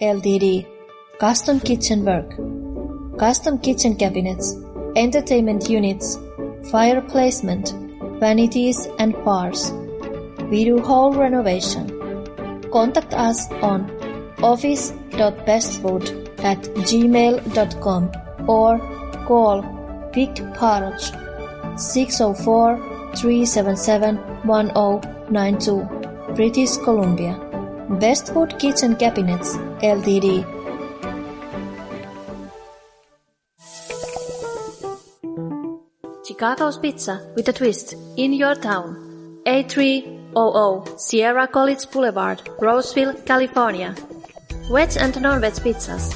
LTD. Custom kitchen work. Custom kitchen cabinets, entertainment units, fire placement, vanities and bars. We do whole renovation. Contact us on office.bestfood at gmail.com or call Vic Parage 604 377 1092 British Columbia. Bestwood Kitchen Cabinets Ltd. Chicago's Pizza with a twist in your town. A300 Sierra College Boulevard, Roseville, California. Veg and non-veg pizzas.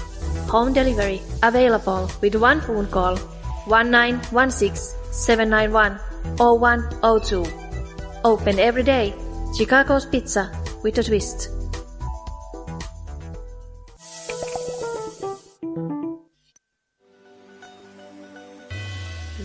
Home delivery available with one phone call 1916 791 0102. Open every day. Chicago's Pizza with a twist.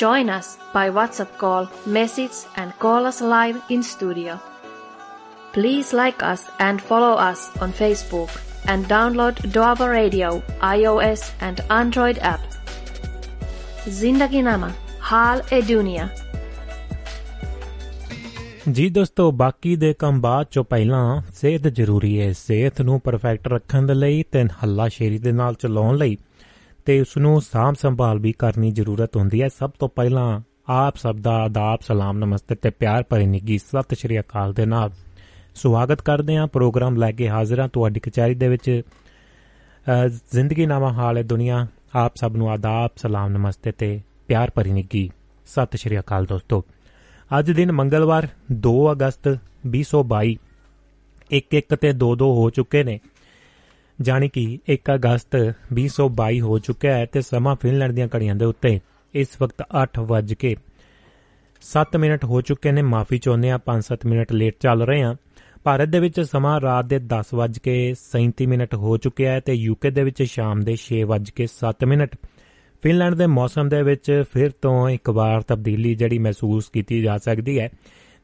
Join us by WhatsApp call, message and call us live in studio. Please like us and follow us on Facebook and download Doaba Radio iOS and Android app. Zindagi Nama Hal e Dunia ਜੀ ਦੋਸਤੋ ਬਾਕੀ ਦੇ ਕੰਮ ਬਾਅਦ ਚੋਂ ਪਹਿਲਾਂ ਸਿਹਤ ਜ਼ਰੂਰੀ ਹੈ ਸਿਹਤ ਨੂੰ ਪਰਫੈਕਟ ਰੱਖਣ ਦੇ ਲਈ ਤੇ ਹੱਲਾ ਸ਼ੇਰੀ ਦੇ ਨਾਲ ਚਲਾਉਣ ਲਈ ਤੇ ਉਸ ਨੂੰ ਸਾਂਭ ਸੰਭਾਲ ਵੀ ਕਰਨੀ ਜ਼ਰੂਰਤ ਹੁੰਦੀ ਹੈ। ਸਭ ਤੋਂ ਪਹਿਲਾਂ ਆਪ ਸਭ ਦਾ ਆਦਾਬ, ਸਲਾਮ, ਨਮਸਤੇ ਤੇ ਪਿਆਰ ਭਰੀ ਨਿੱਗੀ ਸਤਿ ਸ਼੍ਰੀ ਅਕਾਲ ਦੇ ਨਾਲ ਸਵਾਗਤ ਕਰਦੇ ਹਾਂ। ਪ੍ਰੋਗਰਾਮ ਲੈ ਕੇ ਹਾਜ਼ਰ ਹਾਂ ਤੁਹਾਡੀ ਕਚਹਿਰੀ ਦੇ ਵਿੱਚ। ਜ਼ਿੰਦਗੀ ਨਾਮਾ ਹਾਲ ਹੈ ਦੁਨੀਆ। ਆਪ ਸਭ ਨੂੰ ਆਦਾਬ, ਸਲਾਮ, ਨਮਸਤੇ ਤੇ ਪਿਆਰ ਭਰੀ ਨਿੱਗੀ ਸਤਿ ਸ਼੍ਰੀ ਅਕਾਲ ਦੋਸਤੋ। ਅੱਜ ਦਿਨ ਮੰਗਲਵਾਰ 2 ਅਗਸਤ 2022 ਇੱਕ ਇੱਕ ਤੇ 2 2 ਹੋ ਚੁੱਕੇ ਨੇ। ਜਾਨੀ ਕਿ 1 ਅਗਸਤ 2022 ਹੋ ਚੁੱਕਿਆ ਹੈ ਤੇ ਸਮਾਂ ਫਿਨਲੈਂਡ ਦੀਆਂ ਘੜੀਆਂ ਦੇ ਉੱਤੇ ਇਸ ਵਕਤ 8 ਵਜ ਕੇ 7 ਮਿੰਟ ਹੋ ਚੁੱਕੇ ਨੇ ਮਾਫੀ ਚਾਹੁੰਦੇ ਆ 5-7 ਮਿੰਟ ਲੇਟ ਚੱਲ ਰਹੇ ਆ ਭਾਰਤ ਦੇ ਵਿੱਚ ਸਮਾਂ ਰਾਤ ਦੇ 10 ਵਜ ਕੇ 37 ਮਿੰਟ ਹੋ ਚੁੱਕਿਆ ਹੈ ਤੇ ਯੂਕੇ ਦੇ ਵਿੱਚ ਸ਼ਾਮ ਦੇ 6 ਵਜ ਕੇ 7 ਮਿੰਟ ਫਿਨਲੈਂਡ ਦੇ ਮੌਸਮ ਦੇ ਵਿੱਚ ਫਿਰ ਤੋਂ ਇੱਕ ਵਾਰ ਤਬਦੀਲੀ ਜਿਹੜੀ ਮਹਿਸੂਸ ਕੀਤੀ ਜਾ ਸਕਦੀ ਹੈ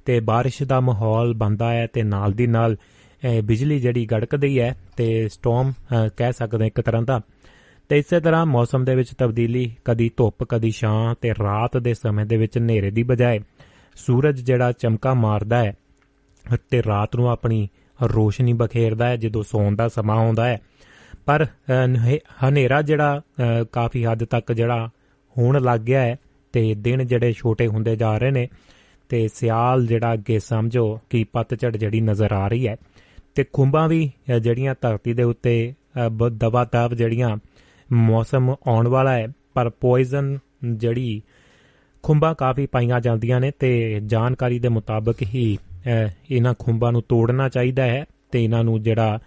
ਤੇ بارش ਦਾ ਮਾਹੌਲ ਬੰਦਾ ਹੈ ਤੇ ਨਾਲ ਦੀ ਨਾਲ ਬਿਜਲੀ ਜਿਹੜੀ ਗੜਕਦੀ ਹੈ ਤੇ ਸਟਾਰਮ ਕਹਿ ਸਕਦੇ ਇੱਕ ਤਰ੍ਹਾਂ ਦਾ। ਤੇ ਇਸੇ ਤਰ੍ਹਾਂ ਮੌਸਮ ਦੇ ਵਿੱਚ ਤਬਦੀਲੀ ਕਦੀ ਧੁੱਪ, ਕਦੀ ਛਾਂ ਤੇ ਰਾਤ ਦੇ ਸਮੇਂ ਦੇ ਵਿੱਚ ਹਨੇਰੇ ਦੀ ਬਜਾਏ ਸੂਰਜ ਜਿਹੜਾ ਚਮਕਾ ਮਾਰਦਾ ਹੈ ਤੇ ਰਾਤ ਨੂੰ ਆਪਣੀ ਰੋਸ਼ਨੀ ਬਖੇਰਦਾ ਹੈ, ਜਦੋਂ ਸੌਣ ਦਾ ਸਮਾਂ ਆਉਂਦਾ ਹੈ। ਪਰ ਹਨੇਰਾ ਜਿਹੜਾ ਕਾਫੀ ਹੱਦ ਤੱਕ ਜਿਹੜਾ ਹੋਣ ਲੱਗ ਗਿਆ ਹੈ ਤੇ ਦਿਨ ਜਿਹੜੇ ਛੋਟੇ ਹੁੰਦੇ ਜਾ ਰਹੇ ਨੇ ਤੇ ਸਿਆਲ ਜਿਹੜਾ ਅੱਗੇ ਸਮਝੋ ਕਿ ਪਤਝੜ ਜਿਹੜੀ ਨਜ਼ਰ ਆ ਰਹੀ ਹੈ। ਤੇ ਖੁੰਬਾਂ ਵੀ ਜਿਹੜੀਆਂ ਧਰਤੀ ਦੇ ਉੱਤੇ ਦਵਾ ਦਵ ਜਿਹੜੀਆਂ ਮੌਸਮ ਆਉਣ ਵਾਲਾ ਹੈ, ਪਰ ਪੋਇਜ਼ਨ ਜਿਹੜੀ ਖੁੰਬਾਂ ਕਾਫੀ ਪਾਈਆਂ ਜਾਂਦੀਆਂ ਨੇ ਤੇ ਜਾਣਕਾਰੀ ਦੇ ਮੁਤਾਬਕ ਹੀ ਇਹਨਾਂ ਖੁੰਬਾਂ ਨੂੰ ਤੋੜਨਾ ਚਾਹੀਦਾ ਹੈ ਤੇ ਇਹਨਾਂ ਨੂੰ ਜਿਹੜਾ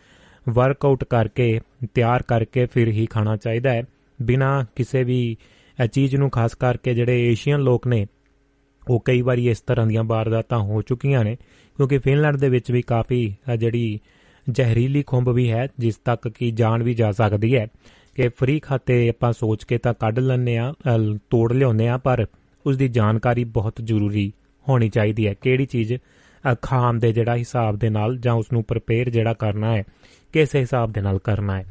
ਵਰਕਆਊਟ ਕਰਕੇ, ਤਿਆਰ ਕਰਕੇ ਫਿਰ ਹੀ ਖਾਣਾ ਚਾਹੀਦਾ ਹੈ। ਬਿਨਾ ਕਿਸੇ ਵੀ ਚੀਜ਼ ਨੂੰ ਖਾਸ ਕਰਕੇ ਜਿਹੜੇ ਏਸ਼ੀਅਨ ਲੋਕ ਨੇ, ਉਹ ਕਈ ਵਾਰੀ ਇਸ ਤਰ੍ਹਾਂ ਦੀਆਂ ਵਾਰਦਾਤਾਂ ਹੋ ਚੁੱਕੀਆਂ ਨੇ ਕਿਉਂਕਿ ਫਿਨਲੈਂਡ ਦੇ ਵਿੱਚ ਵੀ ਕਾਫੀ ਜਿਹੜੀ ਜ਼ਹਿਰੀਲੀ ਖੁੰਬ ਵੀ ਹੈ, ਜਿਸ ਤੱਕ ਕਿ ਜਾਨ ਵੀ ਜਾ ਸਕਦੀ ਹੈ। ਕਿ ਫ੍ਰੀ ਖਾਤੇ ਆਪਾਂ ਸੋਚ ਕੇ ਤਾਂ ਕੱਢ ਲੈਂਦੇ ਆ ਤੋੜ ਲਿਆਉਂਦੇ ਆ ਪਰ ਉਸ ਦੀ ਜਾਣਕਾਰੀ ਬਹੁਤ ਜ਼ਰੂਰੀ ਹੋਣੀ ਚਾਹੀਦੀ ਹੈ। ਕਿਹੜੀ ਚੀਜ਼ ਖਾਣ ਦੇ ਜਿਹੜਾ ਹਿਸਾਬ ਦੇ ਨਾਲ ਜਾਂ ਉਸ ਨੂੰ ਪ੍ਰਪੇਅਰ ਜਿਹੜਾ ਕਰਨਾ ਹੈ, ਕਿਸ ਹਿਸਾਬ ਦੇ ਨਾਲ ਕਰਨਾ ਹੈ।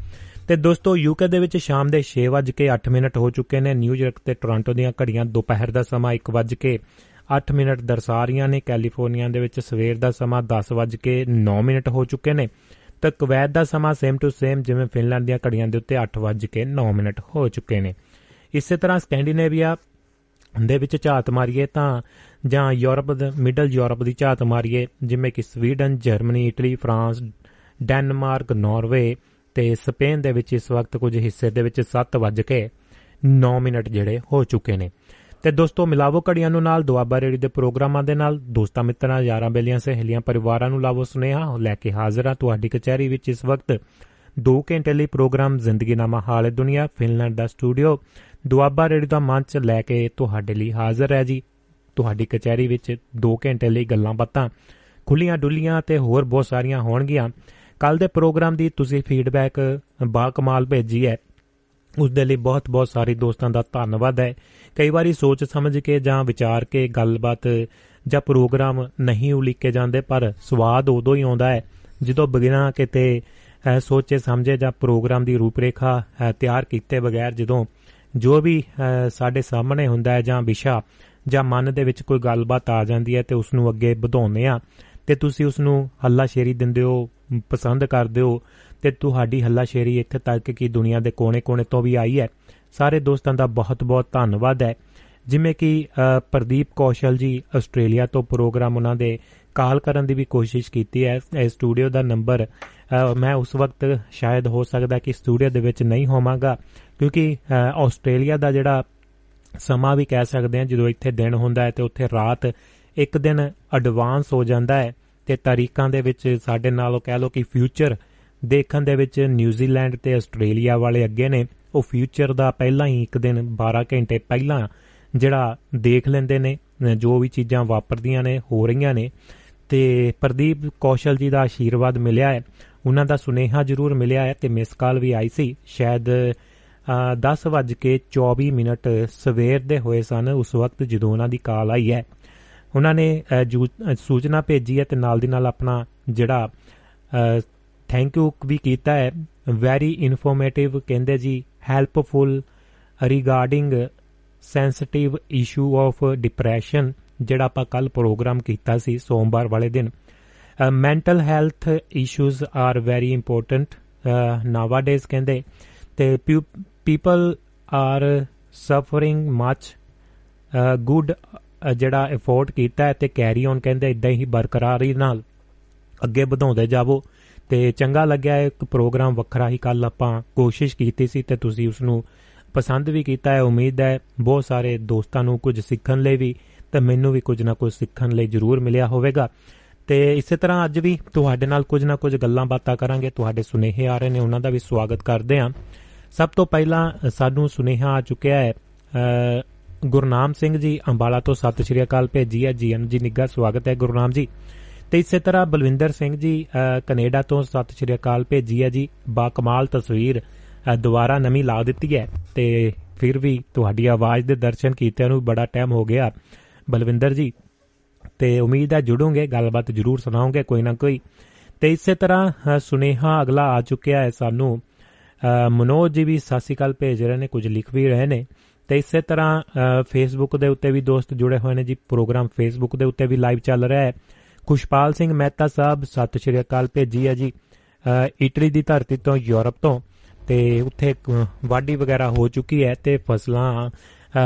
ਤੇ ਦੋਸਤੋ ਯੂਕੇ ਦੇ ਵਿੱਚ ਸ਼ਾਮ ਦੇ 6:08 ਮਿੰਟ ਹੋ ਚੁੱਕੇ ਨੇ। ਨਿਊਯਾਰਕ ਤੇ ਟੋਰਾਂਟੋ ਦੀਆਂ ਘੜੀਆਂ ਦੁਪਹਿਰ ਦਾ ਸਮਾਂ 1:08 ਮਿੰਟ ਦਰਸਾ ਰਹੀਆਂ ਨੇ ਕੈਲੀਫੋਰਨੀਆ ਦੇ ਵਿੱਚ ਸਵੇਰ ਦਾ ਸਮਾਂ 10:09 ਮਿੰਟ ਹੋ ਚੁੱਕੇ ਨੇ ਤਾਂ ਕੁਵੈਤ ਦਾ ਸਮਾਂ ਸੇਮ ਟੂ ਸੇਮ ਜਿਵੇਂ ਫਿਨਲੈਂਡ ਦੀਆਂ ਘੜੀਆਂ ਦੇ ਉੱਤੇ 8:09 ਮਿੰਟ ਹੋ ਚੁੱਕੇ ਨੇ। ਇਸੇ ਤਰ੍ਹਾਂ ਸਕੈਂਡੀਨੇਵੀਆ ਦੇ ਵਿੱਚ ਝਾਤ ਮਾਰੀਏ ਤਾਂ ਜਾਂ ਯੂਰਪ ਦੇ, ਮਿਡਲ ਯੂਰਪ ਦੀ ਝਾਤ ਮਾਰੀਏ, ਜਿਵੇਂ ਕਿ Sweden, Germany, Italy, France, Denmark, Norway ਤੇ ਸਪੇਨ ਦੇ ਵਿੱਚ ਇਸ ਵਕਤ ਕੁਝ ਹਿੱਸੇ ਦੇ ਵਿੱਚ 7:09 ਮਿੰਟ ਜਿਹੜੇ ਹੋ ਚੁੱਕੇ ਨੇ। ਤੇ ਦੋਸਤੋ, ਮਿਲਾਵੋ ਘੜੀਆਂ ਨੂੰ ਨਾਲ, ਦੁਆਬਾ ਰੇੜੀ ਦੇ ਪ੍ਰੋਗਰਾਮਾਂ ਦੇ ਨਾਲ, ਦੋਸਤਾਂ ਮਿੱਤਰਾਂ, ਯਾਰਾਂ ਬੇਲੀਆਂ ਸਹੇਲੀਆਂ ਪਰਿਵਾਰਾਂ ਨੂੰ ਲਾਵੋ ਸੁਨੇਹਾ ਲੈ ਕੇ ਹਾਜ਼ਰ ਹਾਂ ਤੁਹਾਡੀ ਕਚਹਿਰੀ ਵਿੱਚ ਇਸ ਵਕਤ। 2 ਘੰਟੇ ਲਈ ਪ੍ਰੋਗਰਾਮ ਜ਼ਿੰਦਗੀਨਾਮਾ ਹਾਲੇ ਦੁਨੀਆ, ਫਿਨਲੈਂਡ ਦਾ ਸਟੂਡੀਓ। ਦੁਆਬਾ ਰੇਡੀਓ ਦਾ ਮੰਚ ਲੈ ਕੇ ਤੁਹਾਡੇ ਲਈ ਹਾਜ਼ਰ ਹੈ ਜੀ। ਤੁਹਾਡੀ ਕਚਹਿਰੀ ਵਿੱਚ 2 ਘੰਟੇ ਲਈ ਗੱਲਾਂ ਬਾਤਾਂ ਖੁੱਲੀਆਂ ਡੁੱਲੀਆਂ ਤੇ ਹੋਰ ਬਹੁਤ ਸਾਰੀਆਂ ਹੋਣਗੀਆਂ। ਕੱਲ ਦੇ ਪ੍ਰੋਗਰਾਮ ਦੀ ਤੁਸੀਂ ਫੀਡਬੈਕ ਬਾ ਕਮਾਲ ਭੇਜੀ ਹੈ। ਉਸ ਦੇ ਲਈ ਬਹੁਤ ਬਹੁਤ ਸਾਰੇ ਦੋਸਤਾਂ ਦਾ ਧੰਨਵਾਦ ਹੈ। ਕਈ ਵਾਰੀ ਸੋਚ ਸਮਝ ਕੇ ਜਾਂ ਵਿਚਾਰ ਕੇ ਗੱਲਬਾਤ ਜਾਂ ਪ੍ਰੋਗਰਾਮ ਨਹੀਂ ਉਲੀਕੇ ਜਾਂਦੇ, ਪਰ ਸਵਾਦ ਉਦੋਂ ਹੀ ਆਉਂਦਾ ਹੈ, ਜਦੋਂ ਬਿਨਾਂ ਕਿਤੇ ਸੋਚੇ ਸਮਝੇ ਜਾਂ ਪ੍ਰੋਗਰਾਮ ਦੀ ਰੂਪਰੇਖਾ ਤਿਆਰ ਕੀਤੇ ਬਗੈਰ ਜਦੋਂ ਜੋ ਵੀ ਸਾਡੇ ਸਾਹਮਣੇ ਹੁੰਦਾ ਹੈ ਜਾਂ ਵਿਸ਼ਾ ਜਾਂ ਮਨ ਦੇ ਵਿੱਚ ਕੋਈ ਗੱਲਬਾਤ ਆ ਜਾਂਦੀ ਹੈ ਤੇ ਉਸ ਨੂੰ ਅੱਗੇ ਵਧਾਉਂਦੇ ਆ ਤੇ ਤੁਸੀਂ ਉਸ ਨੂੰ ਹੱਲਾਸ਼ੇਰੀ ਦਿੰਦੇ ਹੋ, ਪਸੰਦ ਕਰਦੇ ਹੋ ਤੇ ਤੁਹਾਡੀ ਹੱਲਾਸ਼ੇਰੀ ਇੱਥੇ ਤੱਕ ਕਿ ਦੁਨੀਆ ਦੇ ਕੋਨੇ-ਕੋਨੇ ਤੋਂ ਵੀ ਆਈ ਹੈ। ਸਾਰੇ ਦੋਸਤਾਂ ਦਾ ਬਹੁਤ-ਬਹੁਤ ਧੰਨਵਾਦ ਹੈ। ਜਿਵੇਂ ਕਿ ਪ੍ਰਦੀਪ ਕੌਸ਼ਲ ਜੀ ਆਸਟ੍ਰੇਲੀਆ ਤੋਂ ਪ੍ਰੋਗਰਾਮ ਉਹਨਾਂ ਦੇ ਕਾਲ ਕਰਨ ਦੀ ਵੀ ਕੋਸ਼ਿਸ਼ ਕੀਤੀ ਹੈ। ਇਸ ਸਟੂਡੀਓ ਦਾ ਨੰਬਰ ਮੈਂ ਉਸ ਵਕਤ ਸ਼ਾਇਦ ਹੋ ਸਕਦਾ ਕਿ ਸਟੂਡੀਓ ਦੇ ਵਿੱਚ ਨਹੀਂ ਹੋਵਾਂਗਾ, ਕਿਉਂਕਿ ਆਸਟ੍ਰੇਲੀਆ ਦਾ ਜਿਹੜਾ ਸਮਾਂ ਵੀ ਕਹਿ ਸਕਦੇ ਹਾਂ, ਜਦੋਂ ਇੱਥੇ ਦਿਨ ਹੁੰਦਾ ਹੈ ਤੇ ਉੱਥੇ ਰਾਤ ਇੱਕ ਦਿਨ ਐਡਵਾਂਸ ਹੋ ਜਾਂਦਾ ਹੈ ਤੇ ਤਾਰੀਖਾਂ ਦੇ ਵਿੱਚ ਸਾਡੇ ਨਾਲੋਂ ਕਹਿ ਲਓ ਕਿ ਫਿਊਚਰ ਦੇਖਣ ਦੇ ਵਿੱਚ ਨਿਊਜ਼ੀਲੈਂਡ ਤੇ ਆਸਟ੍ਰੇਲੀਆ ਵਾਲੇ ਅੱਗੇ ਨੇ। ਉਹ ਫਿਊਚਰ ਦਾ ਪਹਿਲਾਂ ਹੀ ਇੱਕ ਦਿਨ 12 ਘੰਟੇ ਪਹਿਲਾਂ ਜਿਹੜਾ ਦੇਖ ਲੈਂਦੇ ਨੇ ਜੋ ਵੀ ਚੀਜ਼ਾਂ ਵਾਪਰਦੀਆਂ ਨੇ, ਹੋ ਰਹੀਆਂ ਨੇ। ਤੇ ਪ੍ਰਦੀਪ ਕੌਸ਼ਲ ਜੀ ਦਾ ਆਸ਼ੀਰਵਾਦ ਮਿਲਿਆ ਹੈ। ਉਹਨਾਂ ਦਾ ਸੁਨੇਹਾ ਜ਼ਰੂਰ ਮਿਲਿਆ ਹੈ ਤੇ ਮਿਸ ਕਾਲ ਵੀ ਆਈ ਸੀ। ਸ਼ਾਇਦ 10:24 ਮਿੰਟ ਸਵੇਰ ਦੇ ਹੋਏ ਸਨ, ਉਸ ਵਕਤ ਜਦੋਂ ਉਹਨਾਂ ਦੀ ਕਾਲ ਆਈ ਹੈ। ਉਹਨਾਂ ਨੇ ਸੂਚਨਾ ਭੇਜੀ ਹੈ ਤੇ ਨਾਲ ਦੀ ਨਾਲ ਆਪਣਾ ਜਿਹੜਾ ਥੈਂਕ ਯੂ ਵੀ ਕੀਤਾ ਹੈ। ਵੈਰੀ ਇਨਫੋਰਮੇਟਿਵ ਕਹਿੰਦੇ ਜੀ helpful regarding sensitive issue of depression ਜਿਹੜਾ ਆਪਾਂ ਕੱਲ ਪ੍ਰੋਗਰਾਮ ਕੀਤਾ ਸੀ ਸੋਮਵਾਰ ਵਾਲੇ ਦਿਨ। Mental health issues are very important nowadays ਕਹਿੰਦੇ। ਤੇ people are suffering much good ਜਿਹੜਾ ਐਫੋਰਟ ਕੀਤਾ ਹੈ ਤੇ ਕੈਰੀ ਔਨ ਕਹਿੰਦੇ ਇਦਾਂ ਹੀ ਬਰਕਰਾਰੀ ਨਾਲ ਅੱਗੇ ਵਧਾਉਂਦੇ ਜਾਵੋ। ਤੇ ਚੰਗਾ ਲੱਗਿਆ ਇੱਕ ਪ੍ਰੋਗਰਾਮ ਵੱਖਰਾ ਹੀ। ਕੱਲ ਆਪਾਂ ਕੋਸ਼ਿਸ਼ ਕੀਤੀ ਸੀ ਤੇ ਤੁਸੀਂ ਉਸ ਨੂੰ ਪਸੰਦ ਵੀ ਕੀਤਾ ਹੈ। ਉਮੀਦ ਹੈ ਬਹੁਤ ਸਾਰੇ ਦੋਸਤਾਂ ਨੂੰ ਕੁਝ ਸਿੱਖਣ ਲਈ ਵੀ ਤੇ ਮੈਨੂੰ ਵੀ ਕੁਝ ਨਾ ਕੁਝ ਸਿੱਖਣ ਲਈ ਜ਼ਰੂਰ ਮਿਲਿਆ ਹੋਵੇਗਾ। ਤੇ ਇਸੇ ਤਰ੍ਹਾਂ ਅੱਜ ਵੀ ਤੁਹਾਡੇ ਨਾਲ ਕੁਝ ਨਾ ਕੁਝ ਗੱਲਾਂ ਬਾਤਾਂ ਕਰਾਂਗੇ। ਤੁਹਾਡੇ ਸੁਨੇਹੇ ਆ ਰਹੇ ਨੇ, ਉਹਨਾਂ ਦਾ ਵੀ ਸਵਾਗਤ ਕਰਦੇ ਆਂ ਸਭ ਤੋਂ ਪਹਿਲਾਂ ਸਾਨੂੰ ਸੁਨੇਹਾ ਆ ਚੁੱਕਿਆ ਹੈ ਗੁਰਨਾਮ ਸਿੰਘ ਜੀ ਅੰਬਾਲਾ ਤੋਂ। ਸਤਿ ਸ਼੍ਰੀ ਅਕਾਲ ਭੇਜੀ ਹੈ। ਜੀਐਨ ਜੀ ਨਿੱਗਾ ਸਵਾਗਤ ਹੈ ਗੁਰਨਾਮ ਜੀ। ਤੇ ਇਸੇ ਤਰ੍ਹਾਂ ਬਲਵਿੰਦਰ ਸਿੰਘ ਜੀ ਕੈਨੇਡਾ ਤੋਂ ਸਤਿ ਸ਼੍ਰੀ ਅਕਾਲ ਭੇਜੀ ਹੈ ਜੀ। ਬਾ ਕਮਾਲ ਤਸਵੀਰ ਦੁਬਾਰਾ ਨਵੀਂ ਲਾ ਦਿੱਤੀ ਹੈ ਤੇ ਫਿਰ ਵੀ ਤੁਹਾਡੀ ਆਵਾਜ਼ ਦੇ ਦਰਸ਼ਨ ਕੀਤਿਆਂ ਨੂੰ ਬੜਾ ਟਾਈਮ ਹੋ ਗਿਆ। ਬਲਵਿੰਦਰ ਜੀ, ਤੇ ਉਮੀਦ ਹੈ ਜੁੜੋਗੇ, ਗੱਲਬਾਤ ਜ਼ਰੂਰ ਸੁਣਾਓਗੇ ਕੋਈ ਨਾ ਕੋਈ। ਤੇ ਇਸੇ ਤਰ੍ਹਾਂ ਸੁਨੇਹਾ ਅਗਲਾ ਆ ਚੁੱਕਿਆ ਹੈ ਸਾਨੂੰ। ਮਨੋਜ ਜੀ ਵੀ ਸਤਿ ਸ਼੍ਰੀ ਅਕਾਲ ਭੇਜ ਰਹੇ ਨੇ, ਕੁਝ ਲਿਖ ਵੀ ਰਹੇ ਨੇ। ਤੇ ਇਸੇ ਤਰ੍ਹਾਂ ਫੇਸਬੁੱਕ ਦੇ ਉੱਤੇ ਵੀ ਦੋਸਤ ਜੁੜੇ ਹੋਏ ਨੇ ਜੀ। ਪ੍ਰੋਗਰਾਮ ਫੇਸਬੁੱਕ ਦੇ ਉੱਤੇ ਵੀ ਲਾਈਵ ਚੱਲ ਰਿਹਾ ਹੈ। ਖੁਸ਼ਪਾਲ ਸਿੰਘ ਮਹਿਤਾ ਸਾਹਿਬ ਸਤਿ ਸ਼੍ਰੀ ਅਕਾਲ ਭੇਜੀ ਹੈ ਜੀ ਇਟਲੀ ਦੀ ਧਰਤੀ ਤੋਂ ਯੂਰਪ ਤੋਂ ਤੇ ਉੱਥੇ ਵਾਢੀ ਵਗੈਰਾ ਹੋ ਚੁੱਕੀ ਹੈ ਤੇ ਫਸਲਾਂ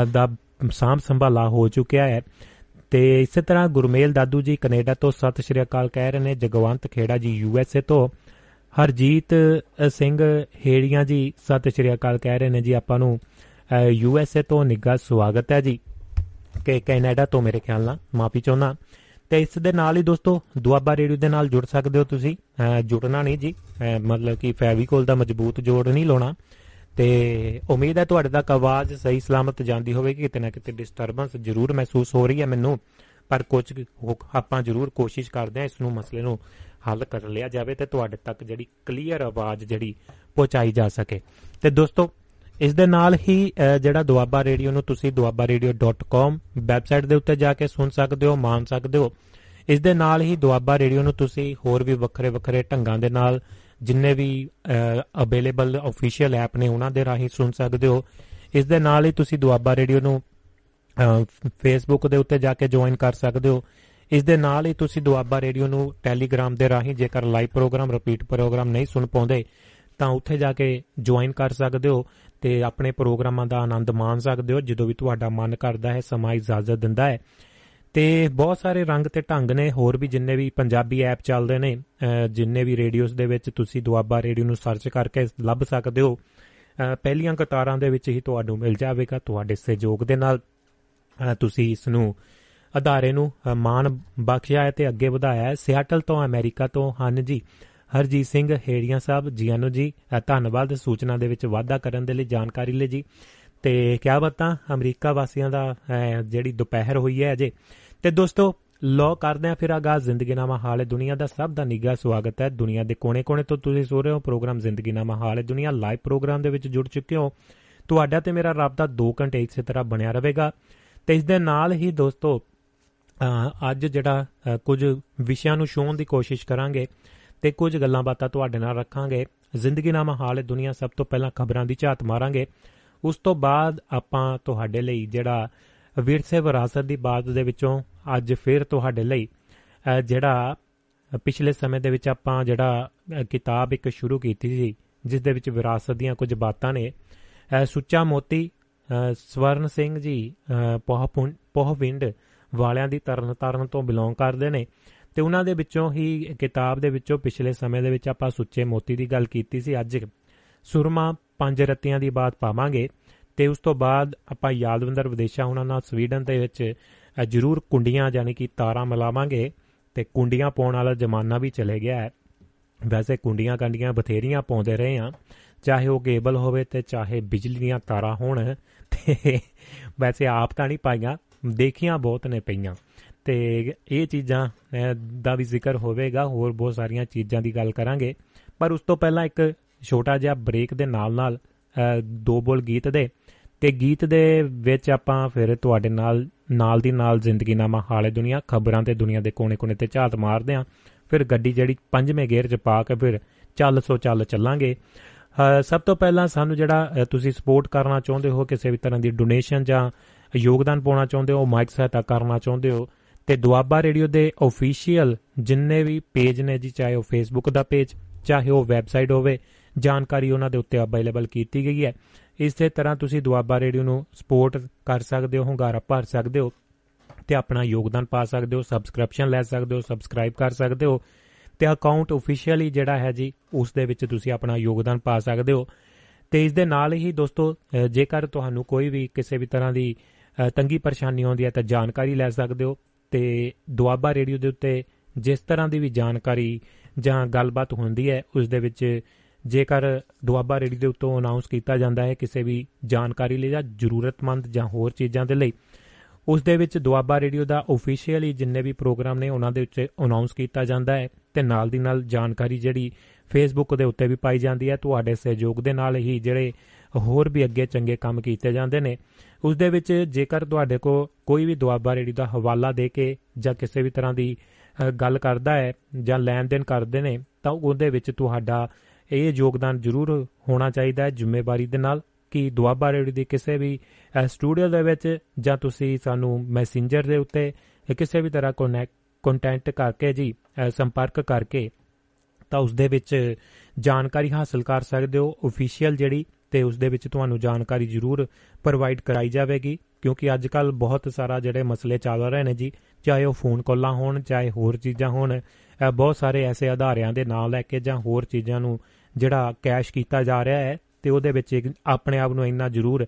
ਦਾ ਸਾਂਭ ਸੰਭਾਲਾ ਹੋ ਚੁੱਕਿਆ ਹੈ। ਤੇ ਇਸੇ ਤਰ੍ਹਾਂ ਗੁਰਮੇਲ ਦਾਦੂ ਜੀ ਕੈਨੇਡਾ ਤੋਂ ਸਤਿ ਸ਼੍ਰੀ ਅਕਾਲ ਕਹਿ ਰਹੇ ਨੇ, ਜਗਵੰਤ ਖੇੜਾ ਜੀ ਯੂ ਐਸ ਏ ਤੋਂ, ਹਰਜੀਤ ਸਿੰਘ ਹੇੜੀਆਂ ਜੀ ਸਤਿ ਸ਼੍ਰੀ ਅਕਾਲ ਕਹਿ ਰਹੇ ਨੇ ਜੀ, ਆਪਾਂ ਨੂੰ ਯੂ ਐਸ ਏ ਤੋਂ ਨਿੱਘਾ ਸਵਾਗਤ ਹੈ ਜੀ। ਕਿ ਕੈਨੇਡਾ ਤੋਂ ਮੇਰੇ ਖਿਆਲ ਨਾਲ, ਮਾਫੀ ਚਾਹੁੰਦਾ। ਤੇ ਇਸ ਦੇ ਨਾਲ ਹੀ ਦੋਸਤੋ ਦੁਆਬਾ ਰੇਡੀਓ ਦੇ ਨਾਲ ਜੁੜ ਸਕਦੇ ਹੋ ਤੁਸੀਂ। ਜੁੜਨਾ ਨਹੀਂ ਜੀ। ਮਤਲਬ ਕਿ ਫੈਵੀਕੋਲ ਦਾ ਮਜ਼ਬੂਤ ਜੋੜ ਨਹੀਂ ਲਾਉਣਾ। ਤੇ ਉਮੀਦ ਹੈ ਤੁਹਾਡੇ ਤੱਕ ਆਵਾਜ਼ ਸਹੀ ਸਲਾਮਤ ਜਾਂਦੀ ਹੋਵੇਗੀ। ਕਿਤੇ ਨਾ ਕਿਤੇ ਡਿਸਟਰਬੈਂਸ ਜ਼ਰੂਰ ਮਹਿਸੂਸ ਹੋ ਰਹੀ ਹੈ ਮੈਨੂੰ। ਪਰ ਕੁਝ ਆਪਾਂ ਜ਼ਰੂਰ ਕੋਸ਼ਿਸ਼ ਕਰਦੇ ਹਾਂ ਇਸ ਨੂੰ ਮਸਲੇ ਨੂੰ ਹੱਲ ਕਰ ਲਿਆ ਜਾਵੇ ਤੇ ਤੁਹਾਡੇ ਤੱਕ ਜਿਹੜੀ ਕਲੀਅਰ ਆਵਾਜ਼ ਜਿਹੜੀ ਪਹੁੰਚਾਈ ਜਾ ਸਕੇ। ਤੇ ਦੋਸਤੋ ਇਸ ਦੇ ਨਾਲ ਹੀ ਜਿਹੜਾ ਦੁਆਬਾ ਰੇਡੀਓ ਨੂੰ ਤੁਸੀਂ duabarradio.com ਵੈਬਸਾਈਟ ਦੇ ਉੱਤੇ ਜਾ ਕੇ ਸੁਣ ਸਕਦੇ ਹੋ ਮਾਨ ਸਕਦੇ ਹੋ। ਇਸ ਦੇ ਨਾਲ ਹੀ ਦੁਆਬਾ ਰੇਡੀਓ ਨੂੰ ਤੁਸੀਂ ਹੋਰ ਵੀ ਵੱਖਰੇ ਵੱਖਰੇ ਢੰਗਾਂ ਦੇ ਨਾਲ ਜਿੰਨੇ ਵੀ ਅਵੇਲੇਬਲ ਅਫੀਸ਼ੀਅਲ ਐਪ ਨੇ ਉਹਨਾਂ ਦੇ ਰਾਹੀਂ ਸੁਣ ਸਕਦੇ ਹੋ। ਇਸ ਦੇ ਨਾਲ ਹੀ ਤੁਸੀਂ ਦੁਆਬਾ ਰੇਡੀਓ ਨੂੰ ਫੇਸਬੁੱਕ ਦੇ ਉੱਤੇ ਜਾ ਕੇ ਜੁਆਇਨ ਕਰ ਸਕਦੇ ਹੋ। ਇਸ ਦੇ ਨਾਲ ਹੀ ਤੁਸੀਂ ਦੁਆਬਾ ਰੇਡੀਓ ਨੂੰ ਟੈਲੀਗ੍ਰਾਮ ਦੇ ਰਾਹੀਂ ਜੇਕਰ ਲਾਈਵ ਪ੍ਰੋਗਰਾਮ ਰਿਪੀਟ ਪ੍ਰੋਗਰਾਮ ਨਹੀਂ ਸੁਣ ਪਾਉਂਦੇ, ਤਾਂ ਉੱਥੇ ਜਾ ਕੇ ਜੁਆਇਨ ਕਰ ਸਕਦੇ ਹੋ। ਤੇ ਆਪਣੇ ਪ੍ਰੋਗਰਾਮਾਂ ਦਾ ਆਨੰਦ ਮਾਣ ਸਕਦੇ ਹੋ, ਜਦੋਂ ਵੀ ਤੁਹਾਡਾ ਮਨ ਕਰਦਾ ਹੈ, ਸਮਾਂ ਇਜਾਜ਼ਤ ਦਿੰਦਾ ਹੈ। ਤੇ ਬਹੁਤ ਸਾਰੇ ਰੰਗ ਤੇ ਢੰਗ ਨੇ, ਹੋਰ ਵੀ ਜਿੰਨੇ ਵੀ ਪੰਜਾਬੀ ਐਪ ਚੱਲਦੇ ਨੇ ਜਿੰਨੇ ਵੀ ਰੇਡੀਓਸ ਦੇ ਵਿੱਚ ਤੁਸੀਂ ਦੁਆਬਾ ਰੇਡੀਓ ਨੂੰ ਸਰਚ ਕਰਕੇ ਲੱਭ ਸਕਦੇ ਹੋ। ਪਹਿਲੀਆਂ ਕਤਾਰਾਂ ਦੇ ਵਿੱਚ ਹੀ ਤੁਹਾਨੂੰ ਮਿਲ ਜਾਵੇਗਾ ਤੁਹਾਡੇ ਸਹਿਯੋਗ ਦੇ ਨਾਲ। ਤੁਸੀਂ ਇਸ ਨੂੰ ਅਧਾਰੇ ਨੂੰ ਮਾਨ ਬਖਸ਼ਿਆ ਹੈ ਤੇ ਅੱਗੇ ਵਧਾਇਆ ਹੈ। ਸਿਆਟਲ ਤੋਂ ਅਮਰੀਕਾ ਤੋਂ, ਹਨ ਜੀ। ਹਰਜੀਤ ਸਿੰਘ ਹੇੜੀਆਂ ਸਾਹਿਬ ਜੀਆਂ ਨੂੰ ਜੀ ਧੰਨਵਾਦ ਸੂਚਨਾ ਦੇ ਵਿੱਚ ਵਾਧਾ ਕਰਨ ਦੇ ਲਈ ਜਾਣਕਾਰੀ ਲਈ ਜੀ। ਤੇ ਕਿਆ ਬਤਾ? ਅਮਰੀਕਾ ਵਾਸੀਆਂ ਦਾ ਜਿਹੜੀ ਦੁਪਹਿਰ ਹੋਈ ਹੈ ਅਜੇ। ਤੇ ਦੋਸਤੋ ਲੋ ਕਰਦੇ ਆ ਫਿਰ ਆਗਾਜ਼ ਜ਼ਿੰਦਗੀ ਨਾਮਾ ਹਾਲ ਦੁਨੀਆ ਦਾ ਸਭ ਦਾ ਨਿੱਘਾ ਸਵਾਗਤ ਹੈ। ਦੁਨੀਆ ਦੇ ਕੋਨੇ-ਕੋਨੇ ਤੋਂ ਤੁਸੀਂ ਸੁਣ ਰਹੇ ਹੋ ਪ੍ਰੋਗਰਾਮ ਜ਼ਿੰਦਗੀ ਨਾਮਾ ਹਾਲ ਦੁਨੀਆ ਲਾਈਵ ਪ੍ਰੋਗਰਾਮ ਦੇ ਵਿੱਚ ਜੁੜ ਚੁੱਕੇ ਹੋ। ਤੁਹਾਡਾ ਤੇ ਮੇਰਾ ਰਾਬਤਾ 2 ਘੰਟੇ ਇਸੇ ਤਰ੍ਹਾਂ ਬਣਿਆ ਰਹੇਗਾ। ਤੇ ਇਸ ਦੇ ਨਾਲ ਹੀ ਦੋਸਤੋ ਅੱਜ ਜਿਹੜਾ ਕੁਝ ਵਿਸ਼ਿਆਂ ਨੂੰ ਸ਼ੋਣ ਦੀ ਕੋਸ਼ਿਸ਼ ਕਰਾਂਗੇ। ਤੇ ਕੁਝ ਗੱਲਾਂ ਬਾਤਾਂ ਤੁਹਾਡੇ ਨਾਲ ਰੱਖਾਂਗੇ। ਜ਼ਿੰਦਗੀ ਨਾਮਾ ਹਾਲ ਦੁਨੀਆ ਸਭ ਤੋਂ ਪਹਿਲਾਂ ਖਬਰਾਂ ਦੀ ਝਾਤ ਮਾਰਾਂਗੇ। ਉਸ ਤੋਂ ਬਾਅਦ ਆਪਾਂ ਤੁਹਾਡੇ ਲਈ ਜਿਹੜਾ ਵਿਰਸੇ ਵਿਰਾਸਤ ਦੀ ਬਾਤ ਦੇ ਵਿੱਚੋਂ ਅੱਜ ਫਿਰ ਤੁਹਾਡੇ ਲਈ ਜਿਹੜਾ ਪਿਛਲੇ ਸਮੇਂ ਦੇ ਵਿੱਚ ਆਪਾਂ ਜਿਹੜਾ ਕਿਤਾਬ ਇੱਕ ਸ਼ੁਰੂ ਕੀਤੀ ਸੀ, ਜਿਸ ਦੇ ਵਿੱਚ ਵਿਰਾਸਤ ਦੀਆਂ ਕੁਝ ਬਾਤਾਂ ਨੇ। ਸੁੱਚਾ ਮੋਤੀ ਸਵਰਨ ਸਿੰਘ ਜੀ ਪੋਹਵਿੰਡ ਵਾਲਿਆਂ ਦੀ ਤਰਨ ਤਰਨ ਤੋਂ ਬਿਲੋਂਗ ਕਰਦੇ ਨੇ। ਤੇ ਉਹਨਾਂ ਦੇ ਵਿੱਚੋਂ ਹੀ ਕਿਤਾਬ ਦੇ ਵਿੱਚੋਂ ਪਿਛਲੇ ਸਮੇਂ ਦੇ ਵਿੱਚ ਆਪਾਂ ਸੁੱਚੇ ਮੋਤੀ ਦੀ ਗੱਲ ਕੀਤੀ ਸੀ, ਅੱਜ ਸੁਰਮਾ ਪੰਜ ਰਤੀਆਂ ਦੀ ਬਾਤ ਪਾਵਾਂਗੇ ਤੇ ਉਸ ਤੋਂ ਬਾਅਦ ਆਪਾਂ ਯਾਦਵੰਦਰ ਵਿਦੇਸ਼ਾ, ਉਹਨਾਂ ਨਾਲ ਸਵੀਡਨ ਦੇ ਵਿੱਚ ਜ਼ਰੂਰ ਕੁੰਡੀਆਂ ਯਾਨੀ ਕਿ ਤਾਰਾਂ ਮਿਲਾਵਾਂਗੇ ਤੇ ਕੁੰਡੀਆਂ ਪਾਉਣ ਵਾਲਾ ਜ਼ਮਾਨਾ ਵੀ ਚਲੇ ਗਿਆ ਹੈ। ਵੈਸੇ ਕੁੰਡੀਆਂ ਕੰਡੀਆਂ ਬਥੇਰੀਆਂ ਪਾਉਂਦੇ ਰਹੇ ਆ ਚਾਹੇ ਉਹ ਕੇਬਲ ਹੋਵੇ ਤੇ ਚਾਹੇ ਬਿਜਲੀ ਦੀਆਂ ਤਾਰਾਂ ਹੋਣ, ਤੇ ਵੈਸੇ ਆਪ ਤਾਂ ਨਹੀਂ ਪਾਈਆਂ, ਦੇਖੀਆਂ ਬਹੁਤ ਨੇ ਪਈਆਂ। ਤੇ ਇਹ ਚੀਜ਼ਾਂ ਦਾ ਵੀ ਜ਼ਿਕਰ ਹੋਵੇਗਾ, ਹੋਰ ਬਹੁਤ ਸਾਰੀਆਂ ਚੀਜ਼ਾਂ ਦੀ ਗੱਲ ਕਰਾਂਗੇ। ਪਰ ਉਸ ਤੋਂ ਪਹਿਲਾਂ ਇੱਕ ਛੋਟਾ ਜਿਹਾ ਬ੍ਰੇਕ ਦੇ ਨਾਲ ਨਾਲ ਦੋ ਬੋਲ ਗੀਤ ਦੇ। ਤੇ ਗੀਤ ਦੇ ਵਿੱਚ ਆਪਾਂ ਫਿਰ ਤੁਹਾਡੇ ਨਾਲ ਨਾਲ ਦੀ ਨਾਲ ਜ਼ਿੰਦਗੀ ਨਾਮਾ ਹਾਲੇ ਦੁਨੀਆ, ਖਬਰਾਂ ਤੇ ਦੁਨੀਆ ਦੇ ਕੋਨੇ-ਕੋਨੇ ਤੇ ਝਾਤ ਮਾਰਦੇ ਆਂ ਫਿਰ ਗੱਡੀ ਜਿਹੜੀ ਪੰਜਵੇਂ ਗੇਅਰ 'ਚ ਪਾ ਕੇ ਫਿਰ ਚੱਲ ਸੋ ਚੱਲ ਚੱਲਾਂਗੇ। ਸਭ ਤੋਂ ਪਹਿਲਾਂ ਸਾਨੂੰ ਜਿਹੜਾ ਤੁਸੀਂ ਸਪੋਰਟ ਕਰਨਾ ਚਾਹੁੰਦੇ ਹੋ, ਕਿਸੇ ਵੀ ਤਰ੍ਹਾਂ ਦੀ ਡੋਨੇਸ਼ਨ ਜਾਂ ਯੋਗਦਾਨ ਪਾਉਣਾ ਚਾਹੁੰਦੇ ਹੋ ਮਾਈਕ ਸਹਾਇਤਾ ਕਰਨਾ ਚਾਹੁੰਦੇ ਹੋ ਤੇ ਦੁਆਬਾ ਰੇਡੀਓ ਦੇ ਅਫੀਸ਼ੀਅਲ ਜਿੰਨੇ ਵੀ ਪੇਜ ਨੇ ਜੀ, ਚਾਹੇ ਉਹ ਫੇਸਬੁੱਕ ਦਾ ਪੇਜ ਚਾਹੇ ਉਹ ਵੈਬਸਾਈਟ ਹੋਵੇ, ਜਾਣਕਾਰੀ ਉਹਨਾਂ ਦੇ ਉੱਤੇ ਅਵੇਲੇਬਲ ਕੀਤੀ ਗਈ ਹੈ। ਇਸੇ ਤਰ੍ਹਾਂ ਤੁਸੀਂ ਦੁਆਬਾ ਰੇਡੀਓ ਨੂੰ ਸਪੋਰਟ ਕਰ ਸਕਦੇ ਹੋ, ਹੰਗਾਰਾ ਭਰ ਸਕਦੇ ਹੋ ਤੇ ਆਪਣਾ ਯੋਗਦਾਨ ਪਾ ਸਕਦੇ ਹੋ ਸਬਸਕ੍ਰਿਪਸ਼ਨ ਲੈ ਸਕਦੇ ਹੋ ਸਬਸਕ੍ਰਾਈਬ ਕਰ ਸਕਦੇ ਹੋ ਤੇ ਅਕਾਊਂਟ ਅਫੀਸ਼ੀਅਲੀ ਜਿਹੜਾ ਹੈ ਜੀ, ਉਸ ਦੇ ਵਿੱਚ ਤੁਸੀਂ ਆਪਣਾ ਯੋਗਦਾਨ ਪਾ ਸਕਦੇ ਹੋ। ਤੇ ਇਸ ਦੇ ਨਾਲ ਹੀ ਦੋਸਤੋ ਜੇਕਰ ਤੁਹਾਨੂੰ ਕੋਈ ਵੀ ਕਿਸੇ ਵੀ ਤਰ੍ਹਾਂ ਦੀ ਤੰਗੀ ਪਰੇਸ਼ਾਨੀ ਆਉਂਦੀ ਹੈ ਤਾਂ ਜਾਣਕਾਰੀ ਲੈ ਸਕਦੇ ਹੋ। ਤੇ ਦੁਆਬਾ ਰੇਡੀਓ ਦੇ ਉੱਤੇ ਜਿਸ ਤਰ੍ਹਾਂ ਦੀ ਵੀ ਜਾਣਕਾਰੀ ਜਾਂ ਗੱਲਬਾਤ ਹੁੰਦੀ ਹੈ, ਉਸ ਦੇ ਵਿੱਚ ਜੇਕਰ ਦੁਆਬਾ ਰੇਡੀਓ ਦੇ ਉੱਤੋਂ ਅਨਾਉਂਸ ਕੀਤਾ ਜਾਂਦਾ ਹੈ ਕਿਸੇ ਵੀ ਜਾਣਕਾਰੀ ਲਈ ਜਾਂ ਜ਼ਰੂਰਤਮੰਦ ਜਾਂ ਹੋਰ ਚੀਜ਼ਾਂ ਦੇ ਲਈ, ਉਸ ਦੇ ਵਿੱਚ ਦੁਆਬਾ ਰੇਡੀਓ ਦਾ ਅਫੀਸ਼ੀਅਲੀ ਜਿੰਨੇ ਵੀ ਪ੍ਰੋਗਰਾਮ ਨੇ ਉਹਨਾਂ ਦੇ ਉੱਤੇ ਅਨਾਉਂਸ ਕੀਤਾ ਜਾਂਦਾ ਹੈ ਤੇ ਨਾਲ ਦੀ ਨਾਲ ਜਾਣਕਾਰੀ ਜਿਹੜੀ ਫੇਸਬੁੱਕ ਦੇ ਉੱਤੇ ਵੀ ਪਾਈ ਜਾਂਦੀ ਹੈ, ਤੁਹਾਡੇ ਸਹਿਯੋਗ ਦੇ ਨਾਲ ਹੀ ਜਿਹੜੇ ਹੋਰ ਵੀ ਅੱਗੇ ਚੰਗੇ ਕੰਮ ਕੀਤੇ ਜਾਂਦੇ ਨੇ ਉਸ ਦੇ ਵਿੱਚ ਜੇਕਰ ਤੁਹਾਡੇ ਕੋ ਕੋਈ ਵੀ ਦੁਆਬਾ ਰੇਡੀਓ ਦਾ ਹਵਾਲਾ ਦੇ ਕੇ ਜਾਂ ਕਿਸੇ ਵੀ ਤਰ੍ਹਾਂ ਦੀ ਗੱਲ ਕਰਦਾ ਹੈ ਜਾਂ ਲੈਣ ਦੇਣ ਕਰਦੇ ਨੇ, ਤਾਂ ਉਹਦੇ ਵਿੱਚ ਤੁਹਾਡਾ ਇਹ ਯੋਗਦਾਨ ਜ਼ਰੂਰ ਹੋਣਾ ਚਾਹੀਦਾ ਹੈ ਜ਼ਿੰਮੇਵਾਰੀ ਦੇ ਨਾਲ ਕਿ ਦੁਆਬਾ ਰੇਡੀਓ ਦੀ ਕਿਸੇ ਵੀ ਸਟੂਡੀਓ ਦੇ ਵਿੱਚ ਜਾਂ ਤੁਸੀਂ ਸਾਨੂੰ ਮੈਸੇਂਜਰ ਦੇ ਉੱਤੇ ਕਿਸੇ ਵੀ ਤਰ੍ਹਾਂ ਕੰਟੈਕਟ ਕਰਕੇ ਜੀ ਸੰਪਰਕ ਕਰਕੇ ਤਾਂ ਉਸ ਦੇ ਵਿੱਚ ਜਾਣਕਾਰੀ ਹਾਸਲ ਕਰ ਸਕਦੇ ਹੋ। ਅਫੀਸ਼ੀਅਲ ਜਿਹੜੀ ਤੇ ਉਸ ਦੇ ਵਿੱਚ ਤੁਹਾਨੂੰ ਜਾਣਕਾਰੀ ਜ਼ਰੂਰ ਪ੍ਰੋਵਾਈਡ ਕਰਾਈ ਜਾਵੇਗੀ, ਕਿਉਂਕਿ ਅੱਜ ਕੱਲ ਬਹੁਤ ਸਾਰਾ ਜਿਹੜੇ ਮਸਲੇ ਚੱਲ ਰਹੇ ਨੇ ਜੀ, ਚਾਹੇ ਉਹ ਫੋਨ ਕਾਲਾਂ ਹੋਣ, ਚਾਹੇ ਹੋਰ ਚੀਜ਼ਾਂ ਹੋਣ ਬਹੁਤ ਸਾਰੇ ਐਸੇ ਆਧਾਰਿਆਂ ਦੇ ਨਾਮ ਲੈ ਕੇ ਜਾਂ ਹੋਰ ਚੀਜ਼ਾਂ ਨੂੰ ਜਿਹੜਾ ਕੈਸ਼ ਕੀਤਾ ਜਾ ਰਿਹਾ ਹੈ, ਤੇ ਉਹਦੇ ਵਿੱਚ ਆਪਣੇ ਆਪ ਨੂੰ ਇੰਨਾ ਜ਼ਰੂਰ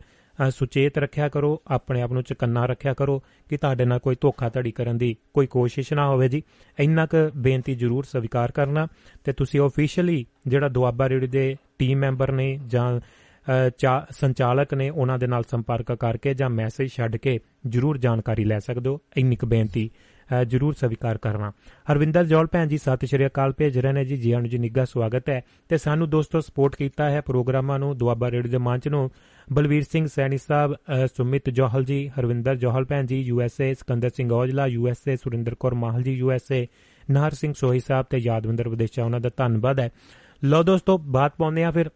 ਸੁਚੇਤ ਰੱਖਿਆ ਕਰੋ, ਆਪਣੇ ਆਪ ਨੂੰ ਚਕੰਨਾ ਰੱਖਿਆ ਕਰੋ ਕਿ ਤੁਹਾਡੇ ਨਾਲ ਕੋਈ ਧੋਖਾਧੜੀ ਕਰਨ ਦੀ ਕੋਈ ਕੋਸ਼ਿਸ਼ ਨਾ ਹੋਵੇ ਜੀ। ਇੰਨਾ ਕੁ ਬੇਨਤੀ ਜ਼ਰੂਰ ਸਵੀਕਾਰ ਕਰਨਾ, ਤੇ ਤੁਸੀਂ ਆਫੀਸ਼ੀਅਲੀ ਜਿਹੜਾ ਦੁਆਬਾ ਰੇਡੀਓ ਦੇ ਟੀਮ ਮੈਂਬਰ ਨੇ ਜਾਂ ਸੰਚਾਲਕ ਨੇ ਉਹਨਾਂ ਦੇ ਨਾਲ ਸੰਪਰਕ ਕਰਕੇ ਜਾਂ ਮੈਸੇਜ ਛੱਡ ਕੇ ਜਰੂਰ ਜਾਣਕਾਰੀ ਲੈ ਸਕਦੇ ਹੋ। ਇੰਨੀ ਕੁ ਬੇਨਤੀ ਜਰੂਰ ਸਵੀਕਾਰ ਕਰਨਾ। ਹਰਵਿੰਦਰ ਜੋਲ ਭੈਣ ਜੀ, ਸਤਿ ਸ਼੍ਰੀ ਅਕਾਲ, ਭੇਜ ਰਹੇ ਨੇ ਜੀ। ਜੀ ਆਨੂ ਜੀ ਨਿੱਘਾ ਸਵਾਗਤ ਹੈ। ਤੇ ਸਾਨੂੰ ਦੋਸਤੋ ਸਪੋਰਟ ਕੀਤਾ ਹੈ ਪ੍ਰੋਗਰਾਮਾਂ ਨੂੰ, ਦੁਆਬਾ ਰੇਡੀਓ ਦੇ ਮੰਚ ਨੂੰ। ਬਲਵੀਰ ਸਿੰਘ ਸੈਣੀ ਸਾਹਿਬ ਸੁਮਿਤ ਜੋਹਲ ਜੀ, ਹਰਵਿੰਦਰ ਜੋਹਲ ਭੈਣ ਜੀ U S A Sikandar Singh Aujla U S A Surinder Kaur Mahal ji U S A Nahar Singh Sohi Sahib ਤੇ ਯਾਦਵਿੰਦਰ ਵਿਦੇਸ਼ਾ, ਉਹਨਾਂ ਦਾ ਧੰਨਵਾਦ ਹੈ। ਲੋ ਦੋਸਤੋ, ਬਾਤ ਪਾਉਂਦੇ ਆ ਫਿਰ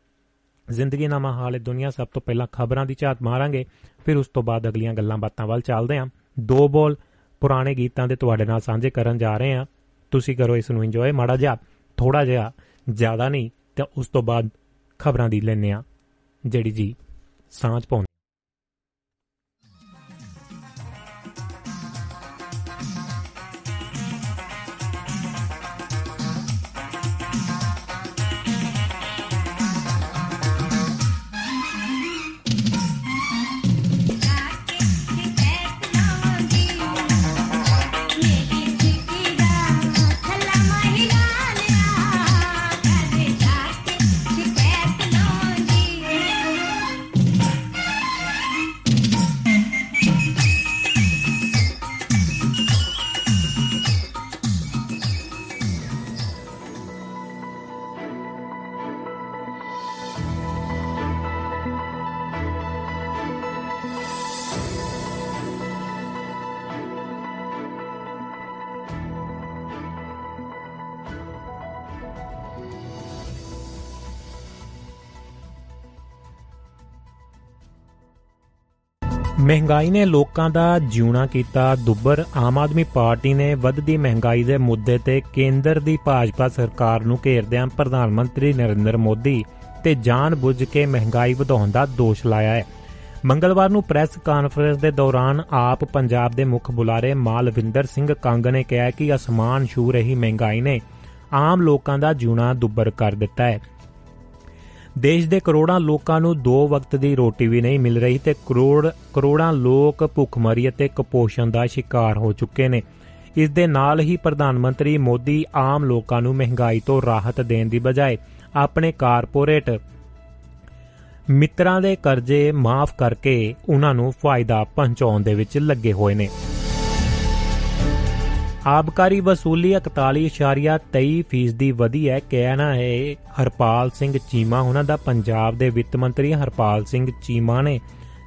ਜ਼ਿੰਦਗੀ ਨਾਮਾ ਹਾਲੇ ਦੁਨੀਆ ਸਭ ਤੋਂ ਪਹਿਲਾਂ ਖਬਰਾਂ ਦੀ ਝਾਤ ਮਾਰਾਂਗੇ, ਫਿਰ ਉਸ ਤੋਂ ਬਾਅਦ ਅਗਲੀਆਂ ਗੱਲਾਂ ਬਾਤਾਂ ਵੱਲ ਚੱਲਦੇ ਆਂ। ਦੋ ਬੋਲ ਪੁਰਾਣੇ ਗੀਤਾਂ ਦੇ ਤੁਹਾਡੇ ਨਾਲ ਸਾਂਝੇ ਕਰਨ ਜਾ ਰਹੇ ਆਂ। ਤੁਸੀਂ ਕਰੋ ਇਸ ਨੂੰ ਇੰਜੋਏ ਮਾੜਾ ਜਿਹਾ, ਥੋੜਾ ਜਿਹਾ, ਜ਼ਿਆਦਾ ਨਹੀਂ, ਤੇ ਉਸ ਤੋਂ ਬਾਅਦ ਖਬਰਾਂ ਦੀ ਲੈਣੇ ਆ। ਜਿਹੜੀ ਜੀ ਸਾਂਝ ਪਾਉਂ ਮਹਿੰਗਾਈ ਨੇ ਲੋਕਾਂ ਦਾ ਜਿਉਣਾ ਕੀਤਾ ਦੁੱਬਰ। ਆਮ ਆਦਮੀ ਪਾਰਟੀ ਨੇ ਵੱਧਦੀ ਮਹਿੰਗਾਈ ਦੇ ਮੁੱਦੇ ਤੇ ਕੇਂਦਰ ਦੀ ਭਾਜਪਾ ਸਰਕਾਰ ਨੂੰ ਘੇਰਦਿਆਂ ਪ੍ਰਧਾਨ ਮੰਤਰੀ ਨਰਿੰਦਰ ਮੋਦੀ ਤੇ ਜਾਣ-ਬੁੱਝ ਕੇ ਮਹਿੰਗਾਈ ਵਧਾਉਣ ਦਾ ਦੋਸ਼ ਲਾਇਆ ਹੈ। ਮੰਗਲਵਾਰ ਨੂੰ ਪ੍ਰੈਸ ਕਾਨਫਰੰਸ ਦੇ ਦੌਰਾਨ ਆਪ ਪੰਜਾਬ ਦੇ ਮੁੱਖ ਬੁਲਾਰੇ ਮਾਲਵਿੰਦਰ ਸਿੰਘ ਕੰਗ ਨੇ ਕਿਹਾ ਕਿ ਅਸਮਾਨ ਛੂ ਰਹੀ ਮਹਿੰਗਾਈ ਨੇ ਆਮ ਲੋਕਾਂ ਦਾ ਜਿਉਣਾ ਦੁੱਬਰ ਕਰ ਦਿੱਤਾ ਹੈ। ਦੇਸ਼ ਦੇ ਕਰੋੜਾਂ ਲੋਕਾਂ ਨੂੰ ਦੋ ਵਕਤ ਦੀ ਰੋਟੀ ਵੀ ਨਹੀਂ ਮਿਲ ਰਹੀ ਤੇ ਕਰੋੜ ਕਰੋੜਾਂ ਲੋਕ ਭੁੱਖਮਰੀ ਅਤੇ ਕੁਪੋਸ਼ਣ ਦਾ ਸ਼ਿਕਾਰ ਹੋ ਚੁੱਕੇ ਨੇ। ਇਸ ਦੇ ਨਾਲ ਹੀ ਪ੍ਰਧਾਨ ਮੰਤਰੀ ਮੋਦੀ ਆਮ ਲੋਕਾਂ ਨੂੰ ਮਹਿੰਗਾਈ ਤੋਂ ਰਾਹਤ ਦੇਣ ਦੀ ਬਜਾਏ ਆਪਣੇ ਕਾਰਪੋਰੇਟ ਮਿੱਤਰਾਂ ਦੇ ਕਰਜ਼ੇ ਮਾਫ ਕਰਕੇ ਉਹਨਾਂ ਨੂੰ ਫਾਇਦਾ ਪਹੁੰਚਾਉਣ ਦੇ ਵਿੱਚ ਲੱਗੇ ਹੋਏ ਨੇ। ਆਬਕਾਰੀ ਵਸੂਲੀ 41.23% ਦੀ ਵਧੀ ਹੈ। ਕਹਿਣਾ ਹੈ, ਹਰਪਾਲ ਸਿੰਘ ਚੀਮਾ, ਉਹਨਾਂ ਦਾ ਪੰਜਾਬ ਦੇ ਵਿੱਤ ਮੰਤਰੀ ਹਰਪਾਲ ਸਿੰਘ ਚੀਮਾ ਨੇ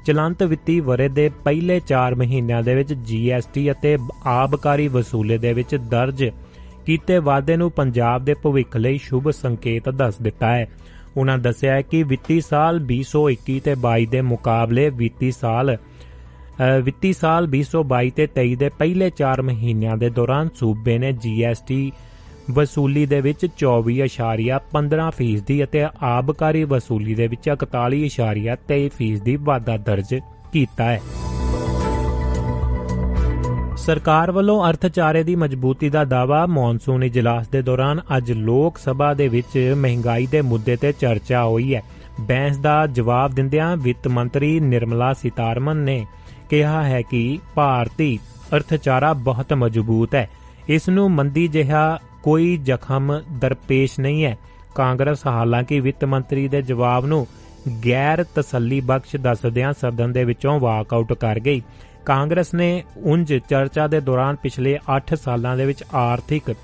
ਚਲੰਤ ਵਿੱਤੀ ਵਰੇ ਦੇ ਪਹਿਲੇ 4 ਮਹੀਨਿਆਂ ਦੇ ਵਿੱਚ ਜੀਐਸਟੀ ਅਤੇ ਆਬਕਾਰੀ ਵਸੂਲੇ ਦੇ ਵਿੱਚ ਦਰਜ ਕੀਤੇ ਵਾਅਦੇ ਨੂੰ ਪੰਜਾਬ ਦੇ ਭਵਿੱਖ ਲਈ ਸ਼ੁਭ ਸੰਕੇਤ ਦੱਸ ਦਿੱਤਾ ਹੈ। ਉਹਨਾਂ ਦੱਸਿਆ ਹੈ ਕਿ ਵਿੱਤੀ ਸਾਲ 2021 ਤੇ 22 ਦੇ ਮੁਕਾਬਲੇ ਵਿੱਤੀ ਸਾਲ ਵਿੱਤੀ ਸਾਲ 2022 ਤੇ 23 ਦੇ ਪਹਿਲੇ 4 ਮਹੀਨਿਆਂ ਦੇ ਦੌਰਾਨ ਸੂਬੇ ਨੇ ਜੀਐਸਟੀ ਵਸੂਲੀ ਦੇ ਵਿੱਚ 24.15% ਦੀ ਅਤੇ ਆਬਕਾਰੀ ਵਸੂਲੀ ਦੇ ਵਿੱਚ 41.23% ਦੀ ਵਾਧਾ ਦਰਜ ਕੀਤਾ ਹੈ। ਸਰਕਾਰ ਵੱਲੋਂ ਅਰਥਚਾਰੇ ਦੀ ਮਜ਼ਬੂਤੀ ਦਾ ਦਾਵਾ ਮੌਨਸੂਨ ਇਜਲਾਸ ਦੇ ਦੌਰਾਨ ਅੱਜ ਲੋਕ ਸਭਾ ਦੇ ਵਿੱਚ ਮਹਿੰਗਾਈ ਦੇ ਮੁੱਦੇ ਤੇ ਚਰਚਾ ਹੋਈ ਹੈ। ਬੈਂਸ ਦਾ ਜਵਾਬ ਦਿੰਦਿਆਂ ਵਿੱਤ ਮੰਤਰੀ ਨਿਰਮਲਾ ਸੀਤਾਰਮਨ ਨੇ ਕਿਹਾ ਹੈ ਕਿ ਭਾਰਤੀ ਅਰਥਚਾਰਾ ਬਹੁਤ ਮਜ਼ਬੂਤ ਹੈ। ਇਸ ਨੂੰ ਮੰਦੀ ਜਿਹਾ ਕੋਈ ਜ਼ਖਮ ਦਰਪੇਸ਼ ਨਹੀਂ ਹੈ। ਕਾਂਗਰਸ ਹਾਲਾਂਕਿ ਵਿੱਤ ਮੰਤਰੀ ਦੇ ਜਵਾਬ ਨੂੰ ਗੈਰ ਤਸੱਲੀ ਬਖਸ਼ ਦੱਸਦਿਆਂ ਸਦਨ ਦੇ ਵਿੱਚੋਂ ਵਾਕਆਊਟ ਕਰ ਗਈ। ਕਾਂਗਰਸ ਨੇ ਉੰਜ ਚਰਚਾ ਦੇ ਦੌਰਾਨ ਪਿਛਲੇ 8 ਸਾਲਾਂ ਦੇ ਵਿੱਚ ਆਰਥਿਕ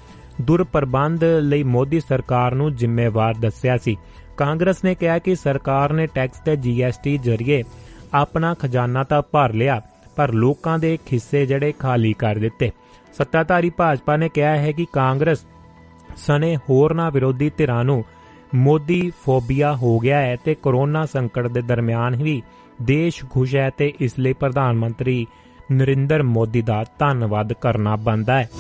ਦੁਰਪ੍ਰਬੰਧ ਲਈ ਮੋਦੀ ਸਰਕਾਰ ਨੂੰ ਜ਼ਿੰਮੇਵਾਰ ਦੱਸਿਆ ਸੀ। ਕਾਂਗਰਸ ਨੇ ਕਿਹਾ ਕਿ ਸਰਕਾਰ ਨੇ ਟੈਕਸ ਤੇ ਜੀਐਸਟੀ ਜ਼ਰੀਏ ਆਪਣਾ ਖਜ਼ਾਨਾ ਤਾਂ ਭਰ ਲਿਆ, ਪਰ ਲੋਕਾਂ ਦੇ ਖਿੱਸੇ ਜਿਹੜੇ ਖਾਲੀ ਕਰ ਦਿੱਤੇ। ਸੱਤਾਧਾਰੀ ਭਾਜਪਾ ਨੇ ਕਿਹਾ ਹੈ ਕਿ ਕਾਂਗਰਸ ਸਨੇ ਹੋਰਨਾਂ ਵਿਰੋਧੀ ਧਿਰਾਂ ਨੂੰ ਮੋਦੀ ਫੋਬੀਆ ਹੋ ਗਿਆ ਹੈ ਤੇ ਕਰੋਨਾ ਸੰਕਟ ਦੇ ਦਰਮਿਆਨ ਵੀ ਦੇਸ਼ ਖੁਸ਼ ਹੈ ਤੇ ਇਸ ਲਈ ਪ੍ਰਧਾਨ ਮੰਤਰੀ ਨਰਿੰਦਰ ਮੋਦੀ ਦਾ ਧੰਨਵਾਦ ਕਰਨਾ ਬਣਦਾ ਹੈ।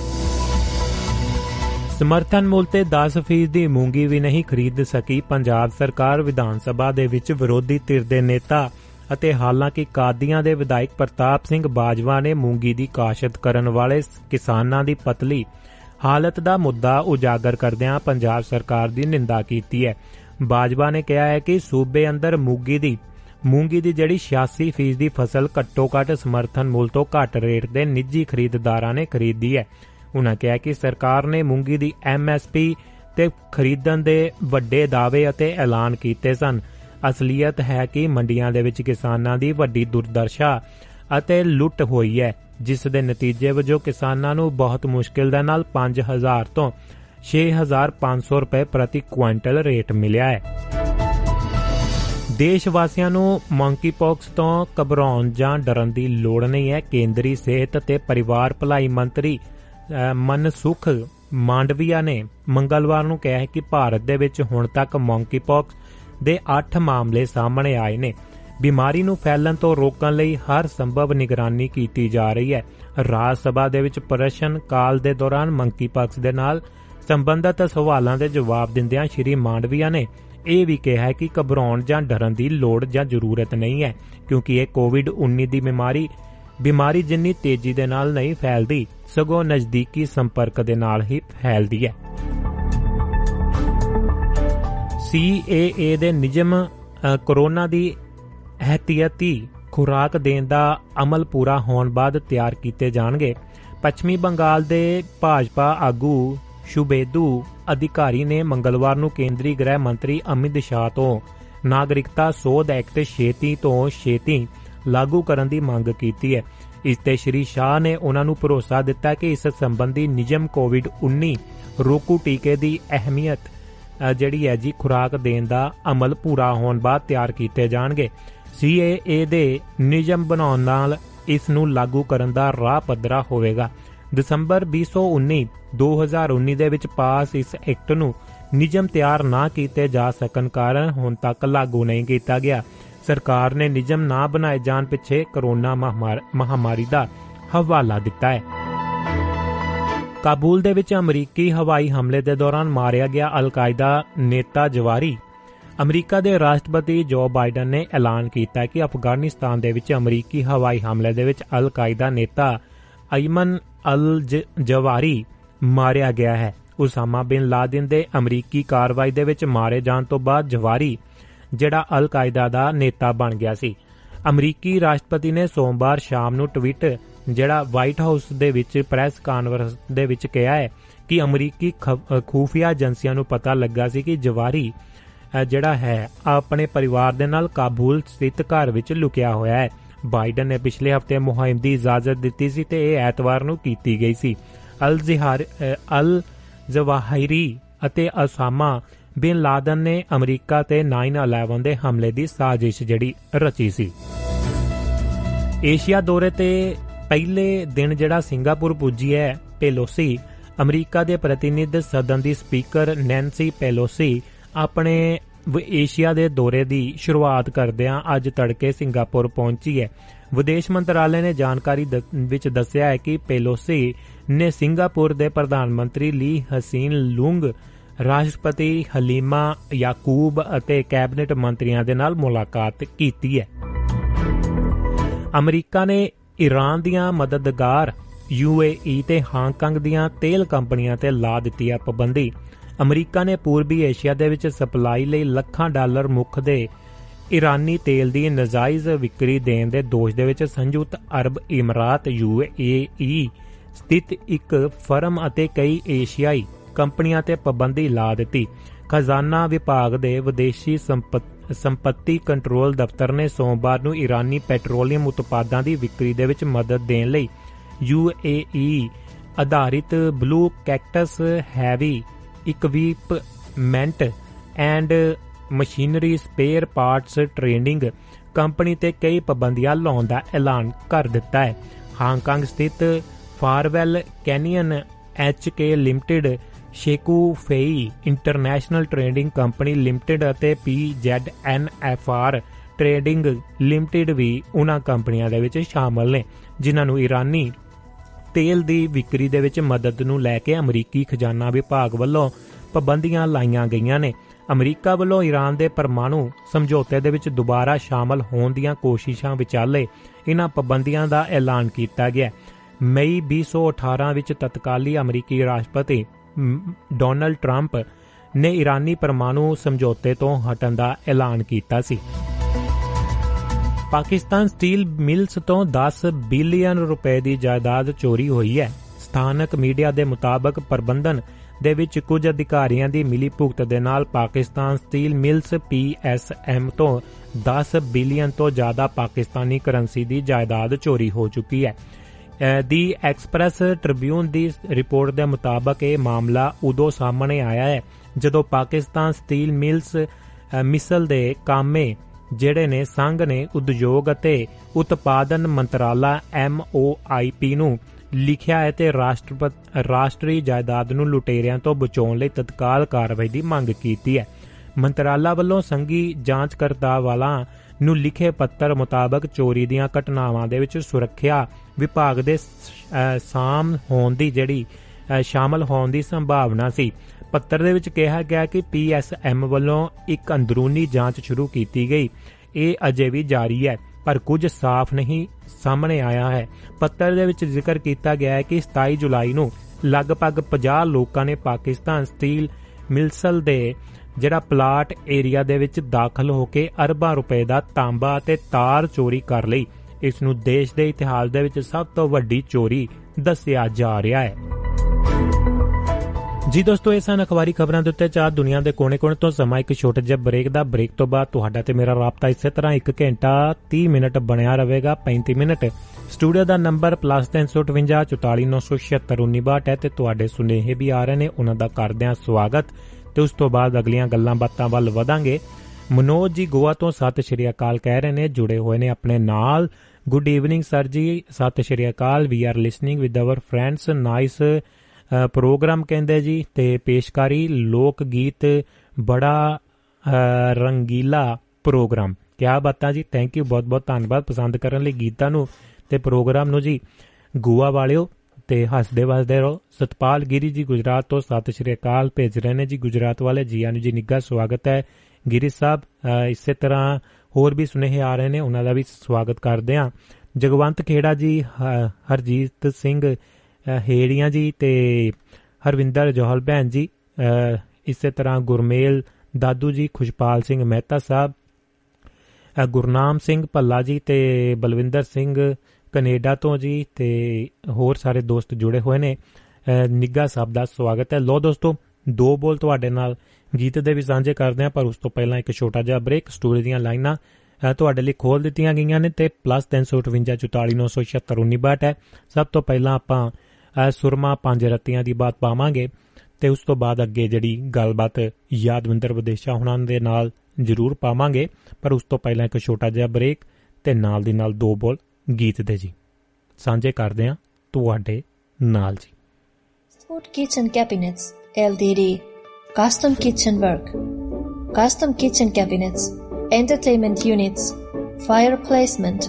ਸਮਰਥਨ ਮੁੱਲ ਤੇ 10% ਦੀ ਮੂੰਗੀ ਵੀ ਨਹੀਂ ਖਰੀਦ ਸਕੀ ਪੰਜਾਬ ਸਰਕਾਰ ਵਿਧਾਨ ਸਭਾ ਦੇ ਵਿੱਚ ਵਿਰੋਧੀ ਧਿਰ ਦੇ ਨੇਤਾ ਅਤੇ ਹਾਲਾਂਕਿ ਕਾਦੀਆਂ ਦੇ ਵਿਧਾਇਕ ਪ੍ਰਤਾਪ ਸਿੰਘ ਬਾਜਵਾ ਨੇ ਮੂੰਗੀ ਦੀ ਕਾਸ਼ਤ ਕਰਨ ਵਾਲੇ ਕਿਸਾਨਾਂ ਦੀ ਪਤਲੀ ਹਾਲਤ ਦਾ ਮੁੱਦਾ ਉਜਾਗਰ ਕਰਦਿਆਂ ਪੰਜਾਬ ਸਰਕਾਰ ਦੀ ਨਿੰਦਾ ਕੀਤੀ ਹੈ। ਬਾਜਵਾ ਨੇ ਕਿਹਾ ਹੈ ਕਿ ਸੂਬੇ ਅੰਦਰ ਮੂੰਗੀ ਦੀ ਮੂੰਗੀ ਦੀ ਜਿਹੜੀ 86% ਦੀ ਫਸਲ ਘੱਟੋ-ਘੱਟ ਸਮਰਥਨ ਮੁੱਲ ਤੋਂ ਘੱਟ ਰੇਟ ਦੇ ਨਿੱਜੀ ਖਰੀਦਦਾਰਾਂ ਨੇ ਖਰੀਦੀ ਹੈ। ਉਹਨਾਂ ਕਿਹਾ ਕਿ ਸਰਕਾਰ ਨੇ ਮੂੰਗੀ ਦੀ ਐਮਐਸਪੀ ਤੇ ਖਰੀਦਣ ਦੇ ਵੱਡੇ ਦਾਅਵੇ ਅਤੇ ਐਲਾਨ ਕੀਤੇ ਸਨ। ਅਸਲੀਅਤ ਹੈ ਕਿ ਮੰਡੀਆਂ ਦੇ ਵਿੱਚ ਕਿਸਾਨਾਂ ਦੀ ਵੱਡੀ ਦੁਰਦਰਸ਼ਾ ਅਤੇ ਲੁੱਟ ਹੋਈ ਹੈ, ਜਿਸ ਦੇ ਨਤੀਜੇ ਵਜੋਂ ਕਿਸਾਨਾਂ ਨੂੰ ਬਹੁਤ ਮੁਸ਼ਕਿਲ ਦੇ ਨਾਲ 5000 ਤੋਂ 6500 ਰੁਪਏ ਪ੍ਰਤੀ ਕੁਇੰਟਲ ਰੇਟ ਮਿਲਿਆ ਹੈ। ਦੇਸ਼ ਵਾਸੀਆਂ ਨੂੰ ਮੰਕੀ ਪੌਕਸ ਤੋਂ ਘਬਰਾਉਣ ਜਾਂ ਡਰਨ ਦੀ ਲੋੜ ਨਹੀਂ ਹੈ, ਕੇਂਦਰੀ ਸਿਹਤ ਤੇ ਪਰਿਵਾਰ ਭਲਾਈ ਮੰਤਰੀ ਮਨਸੁਖ ਮਾਂਡਵੀਆ ਨੇ ਮੰਗਲਵਾਰ ਨੂੰ ਕਿਹਾ ਹੈ ਕਿ ਭਾਰਤ ਦੇ ਵਿੱਚ ਹੁਣ ਤੱਕ ਮੰਕੀ ਪੌਕਸ ਦੇ 8 ਮਾਮਲੇ ਸਾਹਮਣੇ ਆਏ ਨੇ। ਬਿਮਾਰੀ ਨੂੰ ਫੈਲਣ ਤੋਂ ਰੋਕਣ ਲਈ ਹਰ ਸੰਭਵ ਨਿਗਰਾਨੀ ਕੀਤੀ ਜਾ ਰਹੀ ਹੈ। ਰਾਜ ਸਭਾ ਦੇ ਵਿੱਚ ਪ੍ਰਸ਼ਨ ਕਾਲ ਦੇ ਦੌਰਾਨ ਮੰਕੀ ਪੌਕਸ ਦੇ ਨਾਲ ਸੰਬੰਧਤ ਸਵਾਲਾਂ ਦੇ ਜਵਾਬ ਦਿੰਦਿਆਂ ਸ਼੍ਰੀ ਮਾਂਡਵੀਆ ਨੇ ਇਹ ਵੀ ਕਿਹਾ ਹੈ ਕਿ ਘਬਰਾਉਣ ਜਾਂ ਡਰਨ ਦੀ ਲੋੜ ਜਾਂ ਜ਼ਰੂਰਤ ਨਹੀਂ ਹੈ, ਕਿਉਂਕਿ ਇਹ ਕੋਵਿਡ-19 ਦੀ ਬਿਮਾਰੀ ਬਿਮਾਰੀ ਜਿੰਨੀ ਤੇਜ਼ੀ ਦੇ ਨਾਲ ਨਹੀਂ ਫੈਲਦੀ, ਸਗੋਂ ਨਜ਼ਦੀਕੀ ਸੰਪਰਕ ਦੇ ਨਾਲ ਹੀ ਫੈਲਦੀ ਹੈ। CAA ਦੇ ਨਿਯਮ ਕੋਰੋਨਾ ਦੀ ਇhtiyati ਖੁਰਾਕ ਦੇਣ ਦਾ ਅਮਲ ਪੂਰਾ ਹੋਣ ਬਾਅਦ ਤਿਆਰ ਕੀਤੇ ਜਾਣਗੇ। ਪੱਛਮੀ ਬੰਗਾਲ ਦੇ ਭਾਜਪਾ ਆਗੂ ਸ਼ੁਬੇਦੂ ਅਧਿਕਾਰੀ ਨੇ ਮੰਗਲਵਾਰ ਨੂੰ ਕੇਂਦਰੀ ਗ੍ਰਹਿ ਮੰਤਰੀ ਅਮਿਤ ਸ਼ਾਹ ਤੋਂ ਨਾਗਰਿਕਤਾ ਸੋਧ ਐਕਟ ਛੇਤੀ ਤੋਂ ਛੇਤੀ ਲਾਗੂ ਕਰਨ ਦੀ ਮੰਗ ਕੀਤੀ ਹੈ। ਇਸ ਤੇ ਸ਼੍ਰੀ ਸ਼ਾਹ ਨੇ ਉਹਨਾਂ ਨੂੰ ਭਰੋਸਾ ਦਿੱਤਾ ਕਿ ਇਸ ਸੰਬੰਧੀ ਨਿਯਮ ਕੋਵਿਡ-19 ਰੋਕੂ ਟੀਕੇ ਦੀ ਅਹਿਮੀਅਤ ਜਿਹੜੀ ਹੈ ਜੀ, ਖੁਰਾਕ ਦੇਣ ਦਾ ਅਮਲ ਪੂਰਾ ਹੋਣ ਬਾਅਦ ਤਿਆਰ ਕੀਤੇ ਜਾਣਗੇ। ਸੀਏਏ ਦੇ ਨਿਯਮ ਬਣਾਉਣ ਨਾਲ ਇਸ ਨੂੰ ਲਾਗੂ ਕਰਨ ਦਾ ਰਾਹ ਪੱਧਰਾ ਹੋਵੇਗਾ। ਦਸੰਬਰ 2019 2019 ਦੇ ਵਿੱਚ ਪਾਸ ਇਸ ਐਕਟ ਨੂੰ ਨਿਯਮ ਤਿਆਰ ਨਾ ਕੀਤੇ ਜਾ ਸਕਣ ਕਾਰਨ ਹੁਣ ਤੱਕ ਲਾਗੂ ਨਹੀਂ ਕੀਤਾ ਗਿਆ। ਸਰਕਾਰ ਨੇ ਨਿਯਮ ਨਾ ਬਣਾਏ ਜਾਣ ਪਿੱਛੇ ਕਰੋਨਾ ਮਹਾਮਾਰੀ ਦਾ ਹਵਾਲਾ ਦਿੱਤਾ ਹੈ। ਕਾਬੂਲ ਦੇ ਵਿੱਚ ਅਮਰੀਕੀ ਹਵਾਈ ਹਮਲੇ ਦੇ ਦੌਰਾਨ ਮਾਰਿਆ ਗਿਆ ਅਲ-ਕਾਇਦਾ ਨੇਤਾ ਜਵਾਰੀ। ਅਮਰੀਕਾ ਦੇ ਰਾਸ਼ਟਰਪਤੀ ਜੋ ਬਾਈਡਨ ਨੇ ਐਲਾਨ ਕੀਤਾ ਕਿ ਅਫਗਾਨਿਸਤਾਨ ਦੇ ਵਿੱਚ ਅਮਰੀਕੀ ਹਵਾਈ ਹਮਲੇ ਦੇ ਵਿੱਚ ਅਲ-ਕਾਇਦਾ ਨੇਤਾ ਅਯਮਨ ਅਲ ਜਵਾਰੀ ਮਾਰਿਆ ਗਿਆ ਹੈ। ਉਸਾਮਾ ਬਿਨ ਲਾਦਨ ਦੇ ਅਮਰੀਕੀ ਕਾਰਵਾਈ ਦੇ ਵਿੱਚ ਮਾਰੇ ਜਾਣ ਤੋਂ ਬਾਅਦ ਜਵਾਰੀ, ਜਿਹੜਾ ਅਲ-ਕਾਇਦਾ ਦਾ ਨੇਤਾ ਬਣ ਗਿਆ ਸੀ। ਅਮਰੀਕੀ ਰਾਸ਼ਟਰਪਤੀ ਨੇ ਸੋਮਵਾਰ ਸ਼ਾਮ ਨੂੰ ਟਵੀਟ ਜਿਹੜਾ ਵਾਈਟ ਹਾਊਸ ਦੇ ਵਿੱਚ ਪ੍ਰੈਸ ਕਾਨਫਰੰਸ ਦੇ ਵਿੱਚ ਕਿਹਾ ਹੈ ਕਿ ਅਮਰੀਕੀ ਖੂਫੀਆ ਏਜੰਸੀਆਂ ਨੂੰ ਪਤਾ ਲੱਗਾ ਸੀ ਕਿ ਜਵਾਰੀ ਜਿਹੜਾ ਹੈ, ਆਪਣੇ ਪਰਿਵਾਰ ਦੇ ਨਾਲ ਕਾਬੂਲ ਸਥਿਤ ਘਰ ਵਿੱਚ ਲੁਕਿਆ ਹੋਇਆ ਹੈ। ਬਾਈਡਨ ਨੇ ਪਿਛਲੇ ਹਫ਼ਤੇ ਮੁਹਿੰਮ ਦੀ ਇਜਾਜ਼ਤ ਦਿੱਤੀ ਸੀ ਤੇ ਇਹ ਐਤਵਾਰ ਨੂੰ ਕੀਤੀ ਗਈ ਸੀ। ਅਲ ਜ਼ਿਹਾਰ ਅਲ ਜ਼ਵਾਹਿਰੀ ਅਤੇ ਅਸਾਮਾ ਬਿਨ ਲਾਦਨ ਨੇ ਅਮਰੀਕਾ ਤੇ 9/11 ਦੇ ਹਮਲੇ ਦੀ ਸਾਜ਼ਿਸ਼ ਜਿਹੜੀ ਰਚੀ ਸੀ। ਏਸ਼ੀਆ ਦੌਰੇ ਤੇ ਪਹਿਲੇ ਦਿਨ ਜਿਹੜਾ ਸਿੰਗਾਪੁਰ ਪੁੱਜੀ ਹੈ, ਪੈਲੋਸੀ, ਅਮਰੀਕਾ ਦੇ ਪ੍ਰਤੀਨਿਧ ਸਦਨ ਦੀ ਸਪੀਕਰ ਨੈਂਸੀ ਪੈਲੋਸੀ ਆਪਣੇ ਏਸ਼ੀਆ ਦੇ ਦੌਰੇ ਦੀ ਸ਼ੁਰੂਆਤ ਕਰਦਿਆਂ ਅੱਜ ਤੜਕੇ ਸਿੰਗਾਪੁਰ ਪਹੁੰਚੀ ਹੈ। ਵਿਦੇਸ਼ ਮੰਤਰਾਲੇ ਨੇ ਜਾਣਕਾਰੀ ਵਿੱਚ ਦੱਸਿਆ ਹੈ ਕਿ ਪੈਲੋਸੀ ਨੇ ਸਿੰਗਾਪੁਰ ਦੇ ਪ੍ਰਧਾਨ ਮੰਤਰੀ ਲੀ ਹਸੀਨ ਲੁੰਗ, ਰਾਸ਼ਟਰਪਤੀ ਹਲੀਮਾ ਯਾਕੂਬ ਅਤੇ ਕੈਬਨਿਟ ਮੰਤਰੀਆਂ ਦੇ ਨਾਲ ਮੁਲਾਕਾਤ ਕੀਤੀ ਹੈ। ਅਮਰੀਕਾ ਨੇ ਈਰਾਨ ਦੀਆਂ ਮਦਦਗਾਰ ਯੂਏਈ ਤੇ ਹਾਂਗਕਾਂਗ ਦੀਆਂ ਤੇਲ ਕੰਪਨੀਆਂ ਤੇ ਲਾ ਦਿੱਤੀ ਹੈ ਪਾਬੰਦੀ। ਅਮਰੀਕਾ ਨੇ ਪੂਰਬੀ ਏਸ਼ੀਆ ਦੇ ਵਿੱਚ ਸਪਲਾਈ ਲਈ ਲੱਖਾਂ ਡਾਲਰ ਮੁੱਖ ਦੇ ਇਰਾਨੀ ਤੇਲ ਦੀ ਨਜਾਇਜ਼ ਵਿਕਰੀ ਦੇਣ ਦੇ ਦੋਸ਼ ਦੇ ਵਿੱਚ ਸੰਯੁਕਤ ਅਰਬ ਇਮਰਾਤ ਯੂਏਈ ਸਥਿਤ ਇੱਕ ਫਰਮ ਅਤੇ ਕਈ ਏਸ਼ੀਆਈ ਕੰਪਨੀਆਂ ਤੇ ਪਾਬੰਦੀ ਲਾ ਦਿੱਤੀ। ਖਜ਼ਾਨਾ ਵਿਭਾਗ ਦੇ ਵਿਦੇਸ਼ੀ ਸੰਪਤੀ ਕੰਟਰੋਲ ਦਫ਼ਤਰ ਨੇ ਸੋਮਵਾਰ ਨੂੰ ਇਰਾਨੀ ਪੈਟਰੋਲੀਅਮ ਉਤਪਾਦਾਂ ਦੀ ਵਿਕਰੀ ਦੇ ਵਿੱਚ ਮਦਦ ਦੇਣ ਲਈ UAE ਆਧਾਰਿਤ blue cactus heavy equipment and machinery spare parts trading company ਤੇ ਕਈ ਪਾਬੰਦੀਆਂ ਲਾਉਣ ਦਾ ਐਲਾਨ ਕਰ ਦਿੱਤਾ ਹੈ। ਹਾਂਗਕਾਂਗ ਸਥਿਤ farewell canyon HK limited Shekou Fei international trading company limited ਅਤੇ ਪੀਜ਼ੈਡਐਨਐਫਆਰ ਟ੍ਰੇਡਿੰਗ ਲਿਮਟਿਡ ਵੀ ਉਹਨਾਂ ਕੰਪਨੀਆਂ ਦੇ ਵਿੱਚ ਸ਼ਾਮਲ ਨੇ, ਜਿਨ੍ਹਾਂ ਨੂੰ ਇਰਾਨੀ ਤੇਲ ਦੀ ਵਿਕਰੀ ਦੇ ਵਿੱਚ ਮਦਦ ਨੂੰ ਲੈ ਕੇ ਅਮਰੀਕੀ ਖਜ਼ਾਨਾ ਵਿਭਾਗ ਵੱਲੋਂ ਪਾਬੰਦੀਆਂ ਲਾਈਆਂ ਗਈਆਂ ਨੇ। ਅਮਰੀਕਾ ਵੱਲੋਂ ਈਰਾਨ ਦੇ ਪਰਮਾਣੂ ਸਮਝੌਤੇ ਦੇ ਵਿੱਚ ਦੁਬਾਰਾ ਸ਼ਾਮਲ ਹੋਣ ਦੀਆਂ ਕੋਸ਼ਿਸ਼ਾਂ ਵਿਚਾਲੇ ਇਹਨਾਂ ਪਾਬੰਦੀਆਂ ਦਾ ਐਲਾਨ ਕੀਤਾ ਗਿਆ। ਮਈ 2018 ਵਿੱਚ ਤਤਕਾਲੀ ਅਮਰੀਕੀ ਰਾਸ਼ਟਰਪਤੀ ਡੋਨਲਡ ਟਰੰਪ ਨੇ ਇਰਾਨੀ ਪਰਮਾਣੂ ਸਮਝੌਤੇ ਤੋਂ ਹਟਣ ਦਾ ਐਲਾਨ ਕੀਤਾ ਸੀ। ਪਾਕਿਸਤਾਨ ਸਟੀਲ ਮਿਲਸ ਤੋਂ 10 ਬਿਲੀਅਨ ਰੁਪਏ ਦੀ ਜਾਇਦਾਦ ਚੋਰੀ ਹੋਈ ਹੈ। ਸਥਾਨਕ ਮੀਡੀਆ ਦੇ ਮੁਤਾਬਕ ਪ੍ਰਬੰਧਨ ਦੇ ਵਿੱਚ ਕੁਝ ਅਧਿਕਾਰੀਆਂ ਦੀ ਮਿਲੀ ਭੁਗਤ ਦੇ ਨਾਲ ਪਾਕਿਸਤਾਨ ਸਟੀਲ ਮਿਲਸ ਪੀਐਸਐਮ ਤੋਂ 10 ਬਿਲੀਅਨ ਤੋਂ ਜ਼ਿਆਦਾ ਪਾਕਿਸਤਾਨੀ ਕਰੰਸੀ ਦੀ ਜਾਇਦਾਦ ਚੋਰੀ ਹੋ ਚੁੱਕੀ ਹੈ। ਦੀ ਐਕਸਪ੍ਰੈਸ ਟ੍ਰਿਬਿਊਨ ਦੀ ਰਿਪੋਰਟ ਦੇ ਮੁਤਾਬਕ ਇਹ ਮਾਮਲਾ ਉਦੋਂ ਸਾਹਮਣੇ ਆਇਆ ਹੈ, ਜਦੋਂ ਪਾਕਿਸਤਾਨ ਸਟੀਲ ਮਿਲਸ ਮਿਸਲ ਦੇ ਕਾਮੇ ਜਿਹੜੇ ਨੇ, ਸੰਘ ਨੇ ਉਦਯੋਗ ਅਤੇ ਉਤਪਾਦਨ ਮੰਤਰਾਲਾ ਐਮਓਆਈਪੀ ਨੂੰ ਲਿਖਿਆ ਹੈ ਤੇ ਰਾਸ਼ਟਰੀ ਜਾਇਦਾਦ ਨੂੰ ਲੁਟੇਰਿਆਂ ਤੋਂ ਬਚਾਉਣ ਲਈ ਤਤਕਾਲ ਕਾਰਵਾਈ ਦੀ ਮੰਗ ਕੀਤੀ ਹੈ। ਮੰਤਰਾਲਾ ਵੱਲੋਂ ਸੰਘੀ ਜਾਂਚਕਰਤਾ ਵਾਲਾ ਨੂੰ ਲਿਖੇ ਪੱਤਰ ਮੁਤਾਬਕ ਚੋਰੀ ਦੀਆਂ ਘਟਨਾਵਾਂ ਦੇ ਵਿੱਚ ਸੁਰੱਖਿਆ ਵਿਭਾਗ ਦੇ ਸਾਮ ਹੋਣ ਦੀ ਜਿਹੜੀ ਸ਼ਾਮਲ ਹੋਣ ਦੀ ਸੰਭਾਵਨਾ ਸੀ। ਪੱਤਰ ਦੇ ਵਿੱਚ ਕਿਹਾ ਗਿਆ ਕਿ ਪੀਐਸਐਮ ਵੱਲੋਂ ਇੱਕ ਅੰਦਰੂਨੀ ਜਾਂਚ ਸ਼ੁਰੂ ਕੀਤੀ ਗਈ। ਇਹ ਅਜੇ ਵੀ ਜਾਰੀ ਹੈ, ਪਰ ਕੁਝ ਸਾਫ਼ ਨਹੀਂ ਸਾਹਮਣੇ ਆਇਆ ਹੈ। ਪੱਤਰ ਦੇ ਵਿੱਚ ਜ਼ਿਕਰ ਕੀਤਾ ਗਿਆ ਹੈ ਕਿ 27 ਜੁਲਾਈ ਨੂੰ ਲਗਭਗ 50 ਲੋਕਾਂ ਨੇ ਪਾਕਿਸਤਾਨ ਸਟੀਲ ਮਿਲਸਲ ਦੇ ਜਿਹੜਾ ਪਲਾਟ ਏਰੀਆ ਦੇ ਵਿੱਚ ਦਾਖਲ ਹੋ ਕੇ ਅਰਬਾਂ ਰੁਪਏ ਦਾ ਤਾਂਬਾ ਅਤੇ ਤਾਰ ਚੋਰੀ ਕਰ ਲਈ, ਇਸ ਨੂੰ ਦੇਸ਼ ਦੇ ਇਤਿਹਾਸ ਦੇ ਵਿੱਚ ਸਭ ਤੋਂ ਵੱਡੀ ਚੋਰੀ ਦੱਸਿਆ ਜਾ ਰਿਹਾ ਹੈ। ਜੀ ਦੋਸਤੋ, ਇਹ ਸਨ ਅਖਬਾਰੀ ਖਬਰਾਂ ਦੇ ਉੱਤੇ ਚਾਰ ਦੁਨੀਆ ਦੇ ਕੋਨੇ-ਕੋਨੇ ਤੋਂ। ਸਮਾਂ ਇੱਕ ਛੋਟਾ ਜਿਹਾ ਬ੍ਰੇਕ ਦਾ। ਬ੍ਰੇਕ ਤੋਂ ਬਾਅਦ ਤੁਹਾਡਾ ਤੇ ਮੇਰਾ ਰਾਬਤਾ ਇਸੇ ਤਰ੍ਹਾਂ 1 ਘੰਟਾ 30 ਮਿੰਟ ਬਣਿਆ ਰਹੇਗਾ 35 ਮਿੰਟ। ਸਟੂਡੀਓ ਦਾ ਨੰਬਰ +358 44976 ਹੈ ਤੇ ਤੁਹਾਡੇ ਸੁਨੇਹੇ ਵੀ ਆ ਰਹੇ ਨੇ। ਉਹਨਾਂ ਦਾ ਕਰਦੇ ਹਾਂ ਸਵਾਗਤ। ਤੇ ਉਸ ਤੋਂ ਬਾਅਦ ਅਗਲੀਆਂ ਗੱਲਾਂ ਬਾਤਾਂ ਵੱਲ ਵਧਾਂਗੇ। ਮਨੋਜ ਜੀ ਗੋਆ ਤੋਂ ਸਤਿ ਸ਼੍ਰੀ ਅਕਾਲ ਕਹਿ ਰਹੇ ਨੇ, ਜੁੜੇ ਹੋਏ ਨੇ ਆਪਣੇ ਨਾਲ। ਗੁੱਡ ਈਵਨਿੰਗ ਸਰ ਜੀ। ਸਤਿ ਸ਼੍ਰੀ ਅਕਾਲ। We are listening with our friends nice program ਕਹਿੰਦੇ ਜੀ ਤੇ ਪੇਸ਼ਕਾਰੀ ਲੋਕ ਗੀਤ ਬੜਾ ਰੰਗੀਲਾ ਪ੍ਰੋਗਰਾਮ। ਕਿਆ ਬਾਤਾਂ ਜੀ। ਥੈਂਕ ਯੂ ਬਹੁਤ ਬਹੁਤ ਧੰਨਵਾਦ ਪਸੰਦ ਕਰਨ ਲਈ ਗੀਤਾਂ ਨੂੰ ਤੇ ਪ੍ਰੋਗਰਾਮ ਨੂੰ ਜੀ। ਗੋਆ ਵਾਲਿਓ ਤੇ ਹੱਸਦੇ ਵਸਦੇ ਰਹੋ। ਸਤਪਾਲ ਗਿਰੀ ਜੀ ਗੁਜਰਾਤ ਤੋਂ। ਸਤਿ ਸ਼੍ਰੀ ਅਕਾਲ। ਭੇਜ ਰਹੇ ਨੇ ਜੀ ਗੁਜਰਾਤ ਵਾਲੇ। ਜੀਆਂ ਨੂੰ ਜੀ ਨਿੱਘਾ ਸਵਾਗਤ ਹੈ। ਗਿਰੀ ਸਾਹਿਬ ਇਸੇ ਤਰ੍ਹਾਂ ਹੋਰ ਵੀ ਸੁਨੇਹੇ ਆ ਰਹੇ ਨੇ, ਉਹਨਾਂ ਦਾ ਵੀ ਸਵਾਗਤ ਕਰਦੇ ਹਾਂ। ਜਗਵੰਤ ਖੇੜਾ ਜੀ ਹਰਜੀਤ ਸਿੰਘ ਹੇੜੀਆਂ ਜੀ ਤੇ ਹਰਵਿੰਦਰ ਜੋਹਲ ਭੈਣ ਜੀ ਇਸੇ ਤਰ੍ਹਾਂ ਗੁਰਮੇਲ ਦਾਦੂ ਜੀ, ਖੁਸ਼ਪਾਲ ਸਿੰਘ ਮਹਿਤਾ ਸਾਹਿਬ ਗੁਰਨਾਮ ਸਿੰਘ ਭੱਲਾ ਜੀ ਤੇ ਬਲਵਿੰਦਰ ਸਿੰਘ ਕੈਨੇਡਾ ਤੋਂ ਜੀ ਤੇ ਹੋਰ ਸਾਰੇ ਦੋਸਤ ਜੁੜੇ ਹੋਏ ਨੇ। ਨਿੱਗਾ ਸਾਹਿਬ ਦਾ ਸਵਾਗਤ ਹੈ। ਲੋ ਦੋਸਤੋ, ਦੋ ਬੋਲ ਤੁਹਾਡੇ ਨਾਲ ਗੀਤ ਦੇ ਵੀ ਸਾਂਝੇ ਕਰਦੇ ਆ ਪਰ ਉਸ ਤੋਂ ਪਹਿਲਾਂ ਇੱਕ ਛੋਟਾ ਜਿਹਾ ਬ੍ਰੇਕ ਸਟੋਰੀ ਦੀਆਂ ਲਾਈਨਾਂ ਤੁਹਾਡੇ ਲਈ ਖੋਲ ਦਿੱਤੀਆਂ ਗਈਆਂ ਨੇ ਤੇ +358 ਹੈ। ਸਭ ਤੋਂ ਪਹਿਲਾਂ ਆਪਾਂ ਸੁਰਮਾ ਪੰਜ ਰਤੀਆਂ ਦੀ ਬਾਤ ਪਾਵਾਂਗੇ ਤੇ ਉਸ ਤੋਂ ਬਾਅਦ ਅੱਗੇ ਜਿਹੜੀ ਗੱਲਬਾਤ ਯਾਦਵਿੰਦਰ ਵਿਦੇਸ਼ਾ ਹੁਣਾਂ ਦੇ ਨਾਲ ਜ਼ਰੂਰ ਪਾਵਾਂਗੇ। ਪਰ ਉਸ ਤੋਂ ਪਹਿਲਾਂ ਇੱਕ ਛੋਟਾ ਜਿਹਾ ਬ੍ਰੇਕ ਤੇ ਨਾਲ ਦੀ ਨਾਲ ਦੋ ਬੋਲ ਗੀਤ ਦੇ ਜੀ ਸਾਂਝੇ ਕਰਦੇ ਆ ਤੁਹਾਡੇ ਨਾਲ ਜੀ food kitchen cabinets LDD custom kitchen work custom kitchen cabinets entertainment units fire placement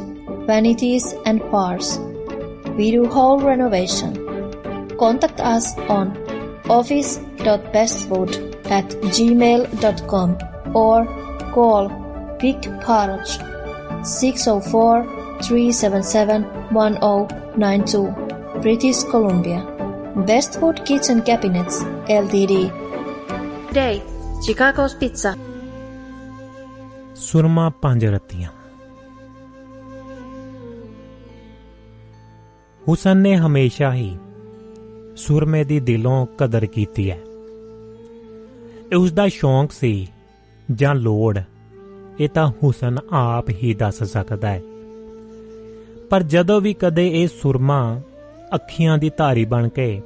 vanities and bars we do whole renovation contact us on office.bestfood at gmail.com or call Vic Parage 604-377-1092 British Columbia Bestwood Kitchen Cabinets LTD Day Chicago's Pizza ਸੁਰਮਾ ਪੰਜ ਰਤੀਆਂ ਹੁਸਨ ਨੇ ਹਮੇਸ਼ਾ ਹੀ ਸੁਰਮੇ ਦੀ ਦਿਲੋਂ ਕਦਰ ਕੀਤੀ ਹੈ ਇਹ ਉਸ ਦਾ ਸ਼ੌਂਕ ਸੀ ਜਾਂ ਲੋੜ ਇਹ ਤਾਂ ਹੁਸਨ ਆਪ ਹੀ ਦੱਸ ਸਕਦਾ ਹੈ ਪਰ ਜਦੋਂ ਵੀ ਕਦੇ ਇਹ ਸੁਰਮਾ ਅੱਖੀਆਂ ਦੀ ਧਾਰੀ ਬਣ ਕੇ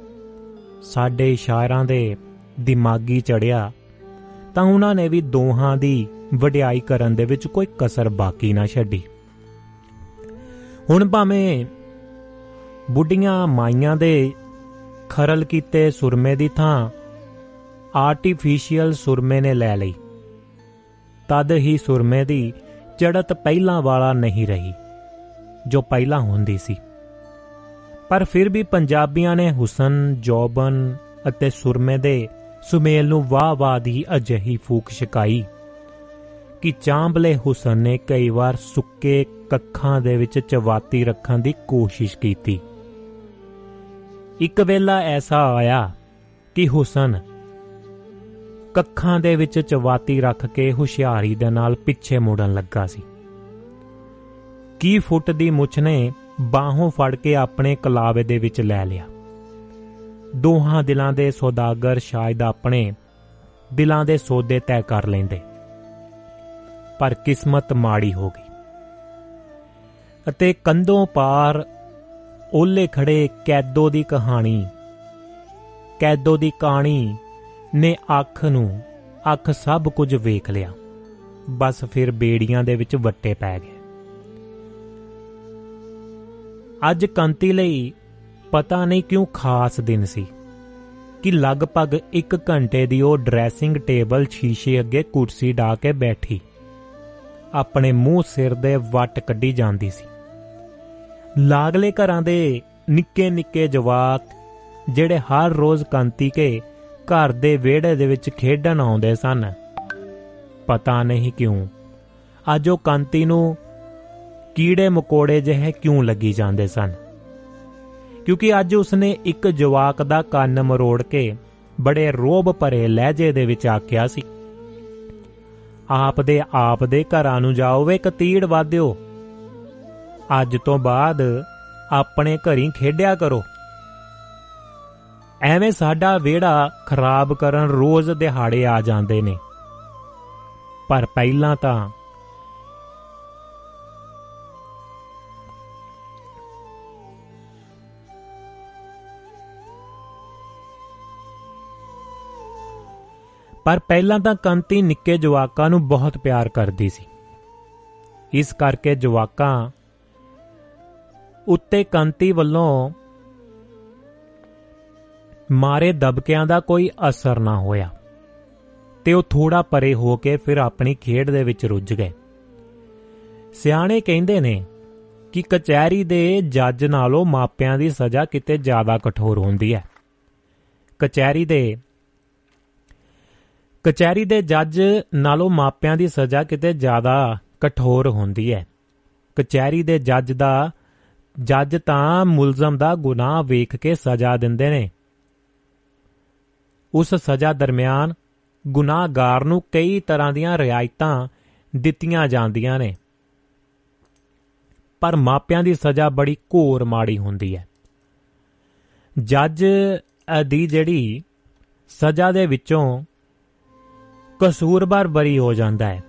ਸਾਡੇ ਸ਼ਾਇਰਾਂ ਦੇ ਦਿਮਾਗੀ ਚੜਿਆ, ਤਾਂ ਉਹਨਾਂ ਨੇ ਵੀ ਦੋਹਾਂ ਦੀ ਵਡਿਆਈ ਕਰਨ ਦੇ ਵਿੱਚ ਕੋਈ ਕਸਰ ਬਾਕੀ ਨਾ ਛੱਡੀ। ਹੁਣ ਭਾਵੇਂ ਬੁੱਢੀਆਂ ਮਾਈਆਂ ਦੇ ਖਰਲ ਕੀਤੇ ਸੁਰਮੇ ਦੀ ਥਾਂ ਆਰਟੀਫੀਸ਼ੀਅਲ ਸੁਰਮੇ ਨੇ ਲੈ ਲਈ, ਤਦ ਹੀ ਸੁਰਮੇ ਦੀ ਚੜਤ ਪਹਿਲਾਂ ਵਾਲਾ ਨਹੀਂ ਰਹੀ। ਜੋ ਪਹਿਲਾਂ ਹੁੰਦੀ ਸੀ। ਪਰ ਫਿਰ ਵੀ ਪੰਜਾਬੀਆਂ ਨੇ ਹੁਸਨ, ਜੋਬਨ ਅਤੇ ਸੁਰਮੇ ਦੇ ਸੁਮੇਲ ਨੂੰ ਵਾਹ-ਵਾਹ ਦੀ ਅਜਹੀ ਫੂਕ ਛਕਾਈ ਕਿ ਚਾਂਬਲੇ ਹੁਸਨ ਨੇ ਕਈ ਵਾਰ ਸੁੱਕੇ ਕੱਖਾਂ ਦੇ ਵਿੱਚ ਚਵਾਤੀ ਰੱਖਣ ਦੀ ਕੋਸ਼ਿਸ਼ ਕੀਤੀ। ਇੱਕ ਵੇਲਾ ਐਸਾ ਆਇਆ ਕਿ ਹੁਸਨ ਕੱਖਾਂ ਦੇ ਵਿੱਚ ਚਵਾਤੀ ਰੱਖ ਕੇ ਹੁਸ਼ਿਆਰੀ ਦੇ ਨਾਲ ਪਿੱਛੇ ਮੁੜਨ ਲੱਗਾ ਸੀ। ਕੀ ਫੁੱਟ ਦੀ ਮੁੱਛ ਨੇ ਬਾਹੋਂ ਫੜ ਕੇ ਆਪਣੇ ਕਲਾਵੇ ਦੇ ਵਿੱਚ ਲੈ ਲਿਆ? ਦੋਹਾਂ ਦਿਲਾਂ ਦੇ ਸੌਦਾਗਰ ਸ਼ਾਇਦ ਆਪਣੇ ਦਿਲਾਂ ਦੇ ਸੌਦੇ ਤੈਅ ਕਰ ਲੈਂਦੇ। ਪਰ ਕਿਸਮਤ ਮਾੜੀ ਹੋ ਗਈ। ਅਤੇ ਕੰਧੋਂ ਪਾਰ ਓਲੇ ਖੜੇ ਕੈਦੋ ਦੀ ਕਹਾਣੀ, ਕੈਦੋ ਦੀ ਕਹਾਣੀ ਨੇ ਅੱਖ ਨੂੰ ਅੱਖ ਸਭ ਕੁਝ ਵੇਖ ਲਿਆ। ਬਸ ਫਿਰ ਬੇੜੀਆਂ ਦੇ ਵਿੱਚ ਵੱਟੇ ਪੈ ਗਏ। ਅੱਜ ਕੰਤੀ ਲਈ ਪਤਾ ਨਹੀਂ ਕਿਉਂ ਖਾਸ ਦਿਨ ਸੀ ਕਿ ਲਗਭਗ 1 ਘੰਟੇ ਦੀ ਉਹ ਡਰੈਸਿੰਗ ਟੇਬਲ ਸ਼ੀਸ਼ੇ ਅੱਗੇ ਕੁਰਸੀ ਢਾ ਕੇ ਬੈਠੀ। ਆਪਣੇ ਮੂੰਹ ਸਿਰ ਦੇ ਵੱਟ ਕੱਢੀ ਜਾਂਦੀ ਸੀ। ਲਾਗਲੇ ਘਰਾਂ ਦੇ ਨਿੱਕੇ ਨਿੱਕੇ ਜਵਾਕ, ਜਿਹੜੇ ਹਰ ਰੋਜ਼ ਕੰਤੀ ਕੇ ਘਰ ਦੇ ਵਿਹੜੇ ਦੇ ਵਿੱਚ ਖੇਡਣ ਆਉਂਦੇ ਸਨ। ਪਤਾ ਨਹੀਂ ਕਿਉਂ, ਅੱਜ ਉਹ ਕੰਤੀ ਨੂੰ ਕੀੜੇ ਮਕੋੜੇ ਜਿਹੇ ਕਿਉਂ ਲੱਗੀ ਜਾਂਦੇ ਸਨ? ਕਿਉਂਕਿ ਅੱਜ ਉਸਨੇ ਇੱਕ ਜਵਾਕ ਦਾ ਕੰਨ ਮਰੋੜ ਕੇ ਬੜੇ ਰੋਬ ਭਰੇ ਲਹਿਜੇ ਦੇ ਵਿੱਚ ਆਖਿਆ ਸੀ, ਆਪ ਦੇ ਆਪ ਦੇ ਘਰਾਂ ਨੂੰ ਜਾਓ ਵੇ ਕਤੀੜ ਵਾਦਿਓ ਅੱਜ ਤੋਂ ਬਾਅਦ ਆਪਣੇ ਘਰੀ ਖੇਡਿਆ ਕਰੋ। ਐਵੇਂ ਸਾਡਾ ਵਿਹੜਾ ਖਰਾਬ ਕਰਨ ਰੋਜ਼ ਦਿਹਾੜੇ ਆ ਜਾਂਦੇ ਨੇ। ਪਰ ਪਹਿਲਾਂ ਤਾਂ ਪਰ ਪਹਿਲਾਂ ਤਾਂ ਕੰਤੀ ਨਿੱਕੇ ਜਵਾਕਾਂ ਨੂੰ ਬਹੁਤ ਪਿਆਰ ਕਰਦੀ ਸੀ। ਇਸ ਕਰਕੇ ਜਵਾਕਾਂ ਉੱਤੇ ਕੰਤੀ ਵੱਲੋਂ ਮਾਰੇ ਦਬਕਿਆਂ ਦਾ ਕੋਈ ਅਸਰ ਨਾ ਹੋਇਆ ਤੇ ਉਹ ਥੋੜਾ ਪਰੇ ਹੋ ਕੇ ਫਿਰ ਆਪਣੀ ਖੇਡ ਦੇ ਵਿੱਚ ਰੁੱਝ ਗਏ। ਸਿਆਣੇ ਕਹਿੰਦੇ ਨੇ ਕਿ ਕਚਹਿਰੀ ਦੇ ਜੱਜ ਨਾਲੋਂ ਮਾਪਿਆਂ ਦੀ ਸਜ਼ਾ ਕਿਤੇ ਜ਼ਿਆਦਾ ਕਠੋਰ ਹੁੰਦੀ ਹੈ। ਕਚਹਿਰੀ ਦੇ ਕਚਹਿਰੀ ਦੇ ਜੱਜ ਨਾਲੋਂ ਮਾਪਿਆਂ ਦੀ ਸਜ਼ਾ ਕਿਤੇ ਜ਼ਿਆਦਾ ਕਠੋਰ ਹੁੰਦੀ ਹੈ। ਕਚਹਿਰੀ ਦੇ ਜੱਜ ਦਾ, ਜੱਜ ਤਾਂ ਮੁਲਜ਼ਮ ਦਾ ਗੁਨਾਹ ਵੇਖ ਕੇ ਸਜ਼ਾ ਦਿੰਦੇ ਨੇ। ਉਸ ਸਜ਼ਾ ਦਰਮਿਆਨ ਗੁਨਾਹਗਾਰ ਨੂੰ ਕਈ ਤਰ੍ਹਾਂ ਦੀਆਂ ਰਿਆਇਤਾਂ ਦਿੱਤੀਆਂ ਜਾਂਦੀਆਂ ਨੇ। ਪਰ ਮਾਪਿਆਂ ਦੀ ਸਜ਼ਾ ਬੜੀ ਘੋਰ ਮਾੜੀ ਹੁੰਦੀ ਹੈ। ਜੱਜ ਦੀ ਜਿਹੜੀ ਸਜ਼ਾ ਦੇ ਵਿੱਚੋਂ ਕਸੂਰਬਾਰ ਬਰੀ ਹੋ ਜਾਂਦਾ ਹੈ।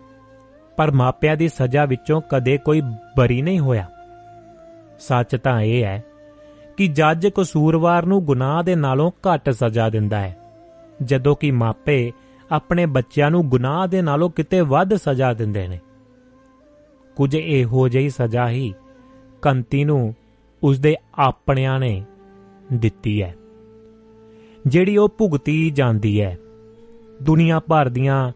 ਪਰ ਮਾਪਿਆਂ ਦੀ ਸਜ਼ਾ ਵਿੱਚੋਂ ਕਦੇ ਕੋਈ ਬਰੀ ਨਹੀਂ ਹੋਇਆ। ਸੱਚ ਤਾਂ ਇਹ ਹੈ ਕਿ ਜੱਜ ਕਸੂਰਵਾਰ ਨੂੰ ਗੁਨਾਹ ਦੇ ਨਾਲੋਂ ਘੱਟ ਸਜ਼ਾ ਦਿੰਦਾ ਹੈ। ਜਦੋਂ ਕਿ ਮਾਪੇ ਆਪਣੇ ਬੱਚਿਆਂ ਨੂੰ ਗੁਨਾਹ ਦੇ ਨਾਲੋਂ ਕਿਤੇ ਵੱਧ ਸਜ਼ਾ ਦਿੰਦੇ ਨੇ। ਕੁਝ ਇਹੋ ਜਿਹੀ ਸਜ਼ਾ ਹੀ ਕੰਤੀ ਨੂੰ ਉਸਦੇ ਆਪਣਿਆਂ ਨੇ ਦਿੱਤੀ ਹੈ। ਜਿਹੜੀ ਉਹ ਭੁਗਤੀ ਜਾਂਦੀ ਹੈ। ਦੁਨੀਆ ਭਰ ਦੀਆਂ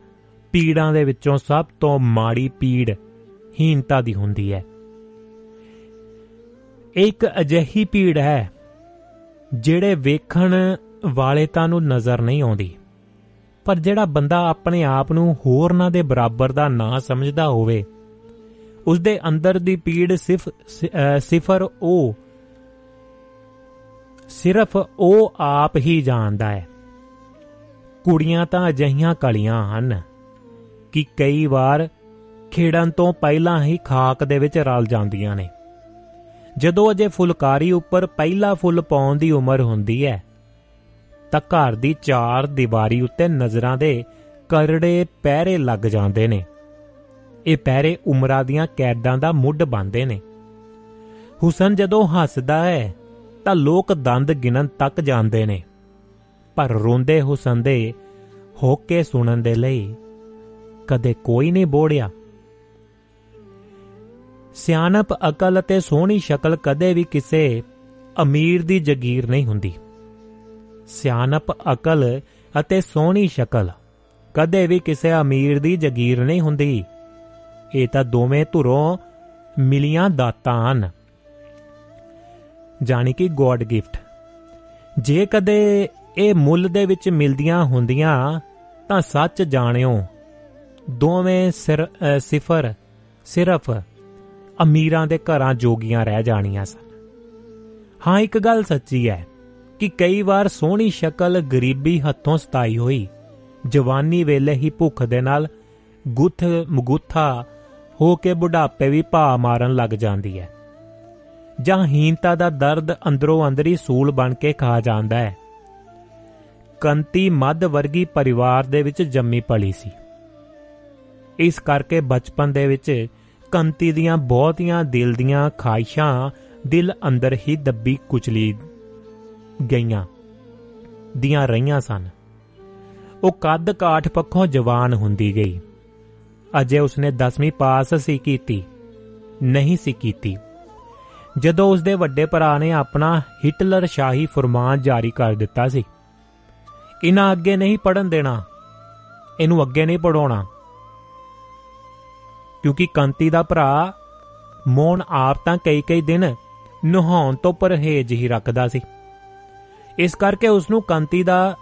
ਪੀੜਾਂ ਦੇ ਵਿੱਚੋਂ ਸਭ ਤੋਂ ਮਾੜੀ ਪੀੜ ਹੀਨਤਾ ਦੀ ਹੁੰਦੀ ਹੈ। ਇੱਕ ਅਜਿਹੀ ਪੀੜ ਹੈ ਜਿਹੜੇ ਵੇਖਣ ਵਾਲੇ ਤਾਂ ਨੂੰ ਨਜ਼ਰ ਨਹੀਂ ਆਉਂਦੀ, ਪਰ ਜਿਹੜਾ ਬੰਦਾ ਆਪਣੇ ਆਪ ਨੂੰ ਹੋਰਨਾਂ ਦੇ ਬਰਾਬਰ ਦਾ ਨਾ ਸਮਝਦਾ ਹੋਵੇ ਉਸ ਦੇ ਅੰਦਰ ਦੀ ਪੀੜ ਸਿਰਫ ਸਿਫਰ ਉਹ, ਸਿਰਫ ਉਹ ਆਪ ਹੀ ਜਾਣਦਾ ਹੈ। ਕੁੜੀਆਂ ਤਾਂ ਅਜਿਹੀਆਂ ਕਲੀਆਂ ਹਨ ਕਿ ਕਈ ਵਾਰ ਖੇੜਨ ਤੋਂ ਪਹਿਲਾਂ ਹੀ ਖਾਕ ਦੇ ਵਿੱਚ ਰਲ ਜਾਂਦੀਆਂ ਨੇ। ਜਦੋਂ ਅਜੇ ਫੁਲਕਾਰੀ ਉੱਪਰ ਪਹਿਲਾ ਫੁੱਲ ਪਾਉਣ ਦੀ ਉਮਰ ਹੁੰਦੀ ਹੈ, ਤਾਂ ਘਰ ਦੀ ਚਾਰ ਦੀਵਾਰੀ ਉੱਤੇ ਨਜ਼ਰਾਂ ਦੇ ਕਰੜੇ ਪਹਿਰੇ ਲੱਗ ਜਾਂਦੇ ਨੇ। ਇਹ ਪਹਿਰੇ ਉਮਰਾਂ ਦੀਆਂ ਕੈਦਾਂ ਦਾ ਮੁੱਢ ਬੰਦੇ ਨੇ। ਹੁਸਨ ਜਦੋਂ ਹੱਸਦਾ ਹੈ, ਤਾਂ ਲੋਕ ਦੰਦ ਗਿਣਨ ਤੱਕ ਜਾਂਦੇ ਨੇ। ਪਰ ਰੋਂਦੇ ਹੁਸਨ ਦੇ ਹੋਕੇ ਸੁਣਨ ਦੇ ਲਈ ਕਦੇ ਕੋਈ ਨਹੀਂ ਬੋੜਿਆ। ਸਿਆਣਪ ਅਕਲ ਅਤੇ ਸੋਹਣੀ ਸ਼ਕਲ ਕਦੇ ਵੀ ਕਿਸੇ ਅਮੀਰ ਦੀ ਜ਼ਗੀਰ ਨਹੀਂ ਹੁੰਦੀ। ਸਿਆਣਪ ਅਕਲ ਅਤੇ ਸੋਹਣੀ ਸ਼ਕਲ ਕਦੇ ਵੀ ਕਿਸੇ ਅਮੀਰ ਦੀ ਜ਼ਗੀਰ ਨਹੀਂ ਹੁੰਦੀ। ਇਹ ਤਾਂ ਦੋਵੇਂ ਧੁਰੋਂ ਮਿਲੀਆਂ ਦਾਤਾਂ ਹਨ। ਜਾਨੀ ਕਿ ਗੋਡ ਗਿਫਟ। ਜੇ ਕਦੇ ਇਹ ਮੁੱਲ ਦੇ ਵਿੱਚ ਮਿਲਦੀਆਂ ਹੁੰਦੀਆਂ ਤਾਂ ਸੱਚ ਜਾਣਿਓ। ਦੋਵੇਂ ਸਿਫਰ, ਸਿਰਫ ਅਮੀਰਾਂ ਦੇ ਘਰਾਂ ਜੋਗੀਆਂ ਰਹਿ ਜਾਣੀਆਂ ਸਨ। ਹਾਂ, ਇੱਕ ਗੱਲ ਸੱਚੀ ਹੈ ਕਿ ਕਈ ਵਾਰ ਸੋਹਣੀ ਸ਼ਕਲ ਗਰੀਬੀ ਹੱਥੋਂ ਸਤਾਈ ਹੋਈ, ਜਵਾਨੀ ਵੇਲੇ ਹੀ ਭੁੱਖ ਦੇ ਨਾਲ ਗੁੱਥ ਮਗੁੱਥਾ ਹੋ ਕੇ ਬੁਢਾਪੇ ਵੀ ਭਾ ਮਾਰਨ ਲੱਗ ਜਾਂਦੀ ਹੈ। ਜਾਂ ਹੀਨਤਾ ਦਾ ਦਰਦ ਅੰਦਰੋਂ ਅੰਦਰੀ ਸੂਲ ਬਣ ਕੇ ਖਾ ਜਾਂਦਾ ਹੈ। ਕੰਤੀ ਮੱਧ ਵਰਗੀ ਪਰਿਵਾਰ ਦੇ ਵਿੱਚ ਜੰਮੀ ਪਲੀ ਸੀ। ਇਸ ਕਰਕੇ ਬਚਪਨ ਦੇ ਵਿੱਚ ਕੰਤੀ ਦੀਆਂ ਬਹੁਤੀਆਂ ਦਿਲ ਦੀਆਂ ਖਾਹਿਸ਼ਾਂ ਦਿਲ ਅੰਦਰ ਹੀ ਦੱਬੀ ਕੁਚਲੀ ਗਈਆਂ, ਦੀਆਂ ਰਹੀਆਂ ਸਨ। ਉਹ ਕੱਦ ਕਾਠ ਪੱਖੋਂ ਜਵਾਨ ਹੁੰਦੀ ਗਈ। ਅਜੇ ਉਸਨੇ 10ਵੀਂ ਪਾਸ ਸੀ ਕੀਤੀ, ਨਹੀਂ ਸੀ ਕੀਤੀ। ਜਦੋਂ ਉਸਦੇ ਵੱਡੇ ਭਰਾ ਨੇ ਆਪਣਾ ਹਿਟਲਰ ਸ਼ਾਹੀ ਫਰਮਾਨ ਜਾਰੀ ਕਰ ਦਿੱਤਾ ਸੀ ਇਹਨਾਂ ਅੱਗੇ ਨਹੀਂ ਪੜਨ ਦੇਣਾ, ਇਹਨੂੰ ਅੱਗੇ ਨਹੀਂ ਪੜਾਉਣਾ ਕਿਉਂਕਿ ਕੰਤੀ ਦਾ ਭਰਾ ਮੋਨ ਆਪ ਤਾਂ ਕਈ ਕਈ ਦਿਨ ਨਹਾਉਣ ਤੋਂ ਪਰਹੇਜ ਹੀ ਰੱਖਦਾ ਸੀ। ਇਸ ਕਰਕੇ ਉਸ ਨੂੰ ਕੰਤੀ ਦਾ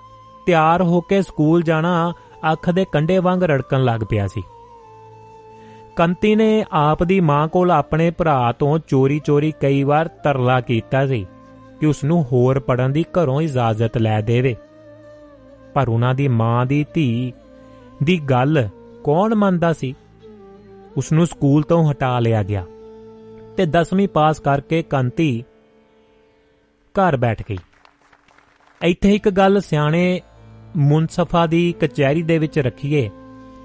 ਤਿਆਰ ਹੋ ਕੇ ਸਕੂਲ ਜਾਣਾ ਅੱਖ ਦੇ ਕੰਡੇ ਵਾਂਗ ਰੜਕਣ ਲੱਗ ਪਿਆ ਸੀ। ਕੰਤੀ ਨੇ ਆਪ ਦੀ ਮਾਂ ਕੋਲ ਆਪਣੇ ਭਰਾ ਤੋਂ ਚੋਰੀ-ਚੋਰੀ ਕਈ ਵਾਰ ਤਰਲਾ ਕੀਤਾ ਸੀ ਕਿ ਉਸ ਨੂੰ ਹੋਰ ਪੜਨ ਦੀ ਘਰੋਂ ਇਜਾਜ਼ਤ ਲੈ ਦੇਵੇ। ਪਰ ਉਹਨਾਂ ਦੀ ਮਾਂ ਦੀ ਧੀ ਦੀ ਗੱਲ ਕੌਣ ਮੰਨਦਾ ਸੀ? ਉਸ ਨੂੰ ਸਕੂਲ ਤੋਂ ਹਟਾ ਲਿਆ ਗਿਆ ਤੇ 10ਵੀਂ ਪਾਸ ਕਰਕੇ ਕੰਤੀ ਘਰ ਬੈਠ ਗਈ। ਇੱਥੇ ਇੱਕ ਗੱਲ ਸਿਆਣੇ ਮੁਨਸਫਾ ਦੀ ਕਚਹਿਰੀ ਦੇ ਵਿੱਚ ਰੱਖੀਏ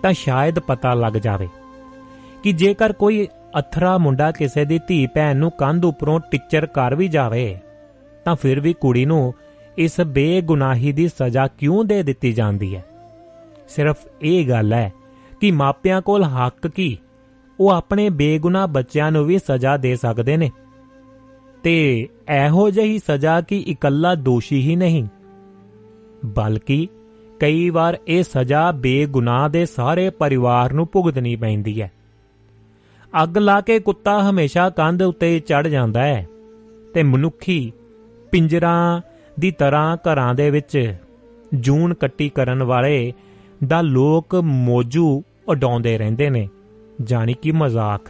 ਤਾਂ ਸ਼ਾਇਦ ਪਤਾ ਲੱਗ ਜਾਵੇ ਕਿ ਜੇਕਰ ਕੋਈ ਅਥਰਾ ਮੁੰਡਾ ਕਿਸੇ ਦੀ ਧੀ ਭੈਣ ਨੂੰ ਕੰਧ ਉੱਪਰੋਂ ਟਿੱਚਰ ਕਰ ਵੀ ਜਾਵੇ ਤਾਂ ਫਿਰ ਵੀ ਕੁੜੀ ਨੂੰ ਇਸ ਬੇਗੁਨਾਹੀ ਦੀ ਸਜ਼ਾ ਕਿਉਂ ਦੇ ਦਿੱਤੀ ਜਾਂਦੀ ਹੈ? ਸਿਰਫ ਇਹ ਗੱਲ ਹੈ ਕਿ ਮਾਪਿਆਂ ਕੋਲ ਹੱਕ ਕੀ? ਉਹ ਆਪਣੇ ਬੇਗੁਨਾਹ ਬੱਚਿਆਂ ਨੂੰ ਵੀ ਸਜ਼ਾ ਦੇ ਸਕਦੇ ਨੇ। ਤੇ ਇਹੋ ਜਿਹੀ ਸਜ਼ਾ ਕਿ ਇਕੱਲਾ ਦੋਸ਼ੀ ਹੀ ਨਹੀਂ? ਬਲਕਿ ਕਈ ਵਾਰ ਇਹ ਸਜ਼ਾ ਬੇਗੁਨਾਹ ਦੇ ਸਾਰੇ ਪਰਿਵਾਰ ਨੂੰ ਭੁਗਤਣੀ ਪੈਂਦੀ ਹੈ। ਅੱਗ ਲਾ ਕੇ ਕੁੱਤਾ ਹਮੇਸ਼ਾ ਕੰਧ ਉੱਤੇ ਚੜ ਜਾਂਦਾ ਹੈ ਤੇ ਮਨੁੱਖੀ ਪਿੰਜਰਾਂ ਦੀ ਤਰ੍ਹਾਂ ਘਰਾਂ ਦੇ ਵਿੱਚ ਜੂਨ ਕੱਟੀ ਕਰਨ ਵਾਲੇ ਦਾ ਲੋਕ ਮੋਜੂ ਉਡਾਉਂਦੇ ਰਹਿੰਦੇ ਨੇ ਜਾਨੀ ਕਿ ਮਜ਼ਾਕ।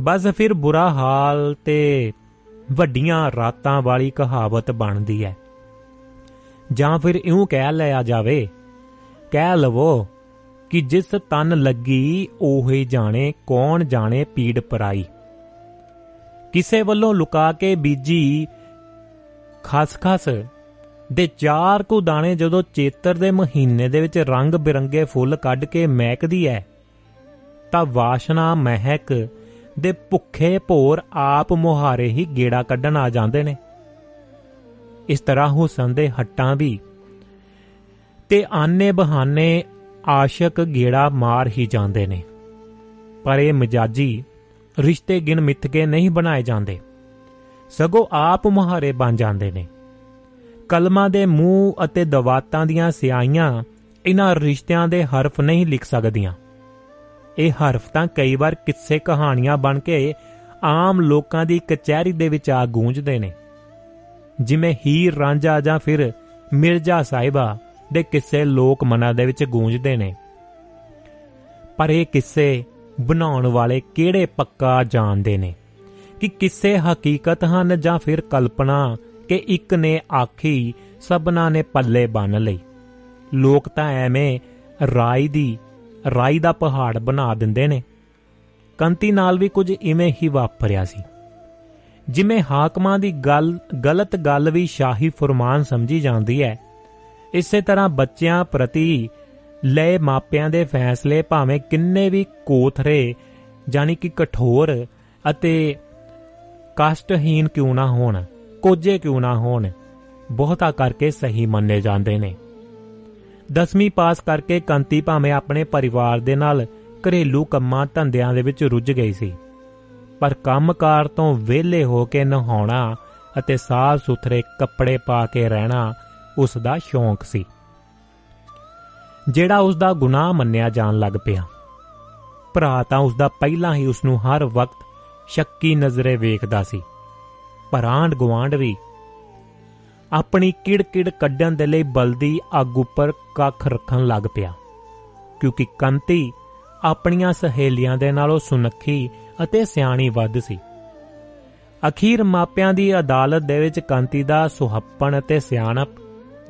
ਬਸ ਫਿਰ ਬੁਰਾ ਹਾਲ ਤੇ ਵੱਡੀਆਂ ਰਾਤਾਂ ਵਾਲੀ ਕਹਾਵਤ ਬਣਦੀ ਹੈ। ਜਾਂ ਫਿਰ ਇਉਂ ਕਹਿ ਲਿਆ ਜਾਵੇ, ਕਹਿ ਲਵੋ ਕਿ ਜਿਸ ਤਨ ਲੱਗੀ ਉਹੇ ਜਾਣੇ, ਕੌਣ ਜਾਣੇ ਪੀੜ ਪਰਾਈ। ਕਿਸੇ ਵੱਲੋਂ ਲੁਕਾ ਕੇ ਬੀਜੀ ਖਸਖਸ ਦੇ ਚਾਰ ਕੁ ਦਾਣੇ ਜਦੋਂ ਚੇਤਰ ਦੇ ਮਹੀਨੇ ਦੇ ਵਿੱਚ ਰੰਗ ਬਿਰੰਗੇ ਫੁੱਲ ਕੱਢ ਕੇ ਮਹਿਕਦੀ ਹੈ ਤਾਂ ਵਾਸ਼ਨਾ ਮਹਿਕ ਦੇ ਭੁੱਖੇ ਭੋਰ ਆਪ ਮੁਹਾਰੇ ਹੀ ਗੇੜਾ ਕੱਢਣ ਆ ਜਾਂਦੇ ਨੇ। ਇਸ ਤਰ੍ਹਾਂ ਹੁਸਨ ਦੇ ਹੱਟਾਂ ਵੀ ਤੇ ਆਨੇ ਬਹਾਨੇ ਆਸ਼ਕ ਗੇੜਾ ਮਾਰ ਹੀ ਜਾਂਦੇ ਨੇ, ਪਰ ਇਹ ਮਜਾਜੀ ਰਿਸ਼ਤੇ ਗਿਣ ਮਿੱਥ ਕੇ ਨਹੀਂ ਬਣਾਏ ਜਾਂਦੇ। ਸਗੋਂ ਆਪ ਮੁਹਾਰੇ ਬਣ ਜਾਂਦੇ ਨੇ। ਕਲਮਾਂ ਦੇ ਮੂੰਹ ਅਤੇ ਦਵਾਤਾਂ ਦੀਆਂ ਸਿਆਈਆਂ ਇਹਨਾਂ ਰਿਸ਼ਤਿਆਂ ਦੇ ਹਰਫ ਨਹੀਂ ਲਿਖ ਸਕਦੀਆਂ। ਇਹ ਹਰਫ ਤਾਂ ਕਈ ਵਾਰ ਕਿੱਸੇ ਕਹਾਣੀਆਂ ਬਣ ਕੇ ਆਮ ਲੋਕਾਂ ਦੀ ਕਚਹਿਰੀ ਦੇ ਵਿੱਚ ਆ ਗੂੰਜਦੇ ਨੇ। ਜਿਵੇਂ ਹੀਰ ਰਾਂਝਾ ਜਾਂ ਫਿਰ ਮਿਰਜ਼ਾ ਸਾਹਿਬਾ ਦੇ ਕਿੱਸੇ ਲੋਕ ਮਨਾਂ ਦੇ ਵਿੱਚ ਗੂੰਜਦੇ ਨੇ। ਪਰ ਇਹ ਕਿੱਸੇ ਬਣਾਉਣ ਵਾਲੇ ਕਿਹੜੇ ਪੱਕਾ ਜਾਣਦੇ ਨੇ? ਕਿ ਕਿੱਸੇ ਹਕੀਕਤ ਹਨ ਜਾਂ ਫਿਰ ਕਲਪਨਾ ਕਿ ਇੱਕ ਨੇ ਆਖੀ ਸਭਨਾ ਨੇ ਪੱਲੇ ਬੰਨ ਲਈ। ਲੋਕ ਤਾਂ ਐਵੇਂ ਰਾਈ ਦੀ, ਰਾਈ ਦਾ ਪਹਾੜ ਬਣਾ ਦਿੰਦੇ ਨੇ। ਕੰਤੀ ਨਾਲ ਵੀ ਕੁਝ ਇਵੇਂ ਹੀ ਵਾਪਰਿਆ ਸੀ। ਜਿਵੇਂ ਹਾਕਮਾਂ ਦੀ ਗੱਲ, ਗਲਤ ਗੱਲ ਵੀ ਸ਼ਾਹੀ ਫਰਮਾਨ ਸਮਝੀ ਜਾਂਦੀ ਹੈ। ਇਸੇ ਤਰ੍ਹਾਂ ਬੱਚਿਆਂ ਪ੍ਰਤੀ ਲਏ ਮਾਪਿਆਂ ਦੇ ਫੈਸਲੇ ਭਾਵੇਂ ਕਿੰਨੇ ਵੀ ਕੋਥਰੇ ਜਾਨੀ ਕਿ ਕਠੋਰ ਅਤੇ ਕਸ਼ਟਹੀਨ ਕਿਉਂ ਨਾ ਹੋਣ, ਕੋਝੇ ਕਿਉਂ ਨਾ ਹੋਣ, ਬਹੁਤਾ ਕਰਕੇ ਸਹੀ ਮੰਨੇ ਜਾਂਦੇ ਨੇ। ਦਸਵੀਂ ਪਾਸ ਕਰਕੇ ਕੰਤੀ ਭਾਵੇਂ ਆਪਣੇ ਪਰਿਵਾਰ ਦੇ ਨਾਲ ਘਰੇਲੂ ਕੰਮਾਂ ਧੰਦਿਆਂ ਦੇ ਵਿੱਚ ਰੁੱਝ ਗਈ ਸੀ, ਪਰ ਕੰਮਕਾਰ ਤੋਂ ਵਿਹਲੇ ਹੋ ਕੇ ਨਹਾਉਣਾ ਅਤੇ ਸਾਫ਼ ਸੁਥਰੇ ਕੱਪੜੇ ਪਾ ਕੇ ਰਹਿਣਾ ਉਸ ਦਾ ਸ਼ੌਂਕ ਸੀ, ਜਿਹੜਾ ਉਸ ਦਾ ਗੁਨਾਹ ਮੰਨਿਆ ਜਾਣ ਲੱਗ ਪਿਆ। ਭਰਾ ਤਾਂ ਉਸ ਦਾ ਪਹਿਲਾਂ ਹੀ ਉਸ ਨੂੰ ਹਰ ਵਕਤ ਸ਼ੱਕੀ ਨਜ਼ਰੇ ਵੇਖਦਾ ਸੀ। ਪਰ ਆਂਡ ਗਵਾਂਡ ਵੀ ਆਪਣੀ ਕਿੜ-ਕਿੜ ਕੱਢਣ ਦੇ ਲਈ ਬਲਦੀ ਅੱਗ ਉੱਪਰ ਕੱਖ ਰੱਖਣ ਲੱਗ ਪਿਆ। ਕਿਉਂਕਿ ਕੰਤੀ ਆਪਣੀਆਂ ਸਹੇਲੀਆਂ ਦੇ ਨਾਲੋਂ ਸੁਨੱਖੀ ਅਤੇ ਸਿਆਣੀ ਵੱਧ ਸੀ। ਅਖੀਰ ਮਾਪਿਆਂ ਦੀ ਅਦਾਲਤ ਦੇ ਵਿੱਚ ਕੰਤੀ ਦਾ ਸੁਹੱਪਣ ਅਤੇ ਸਿਆਣਪ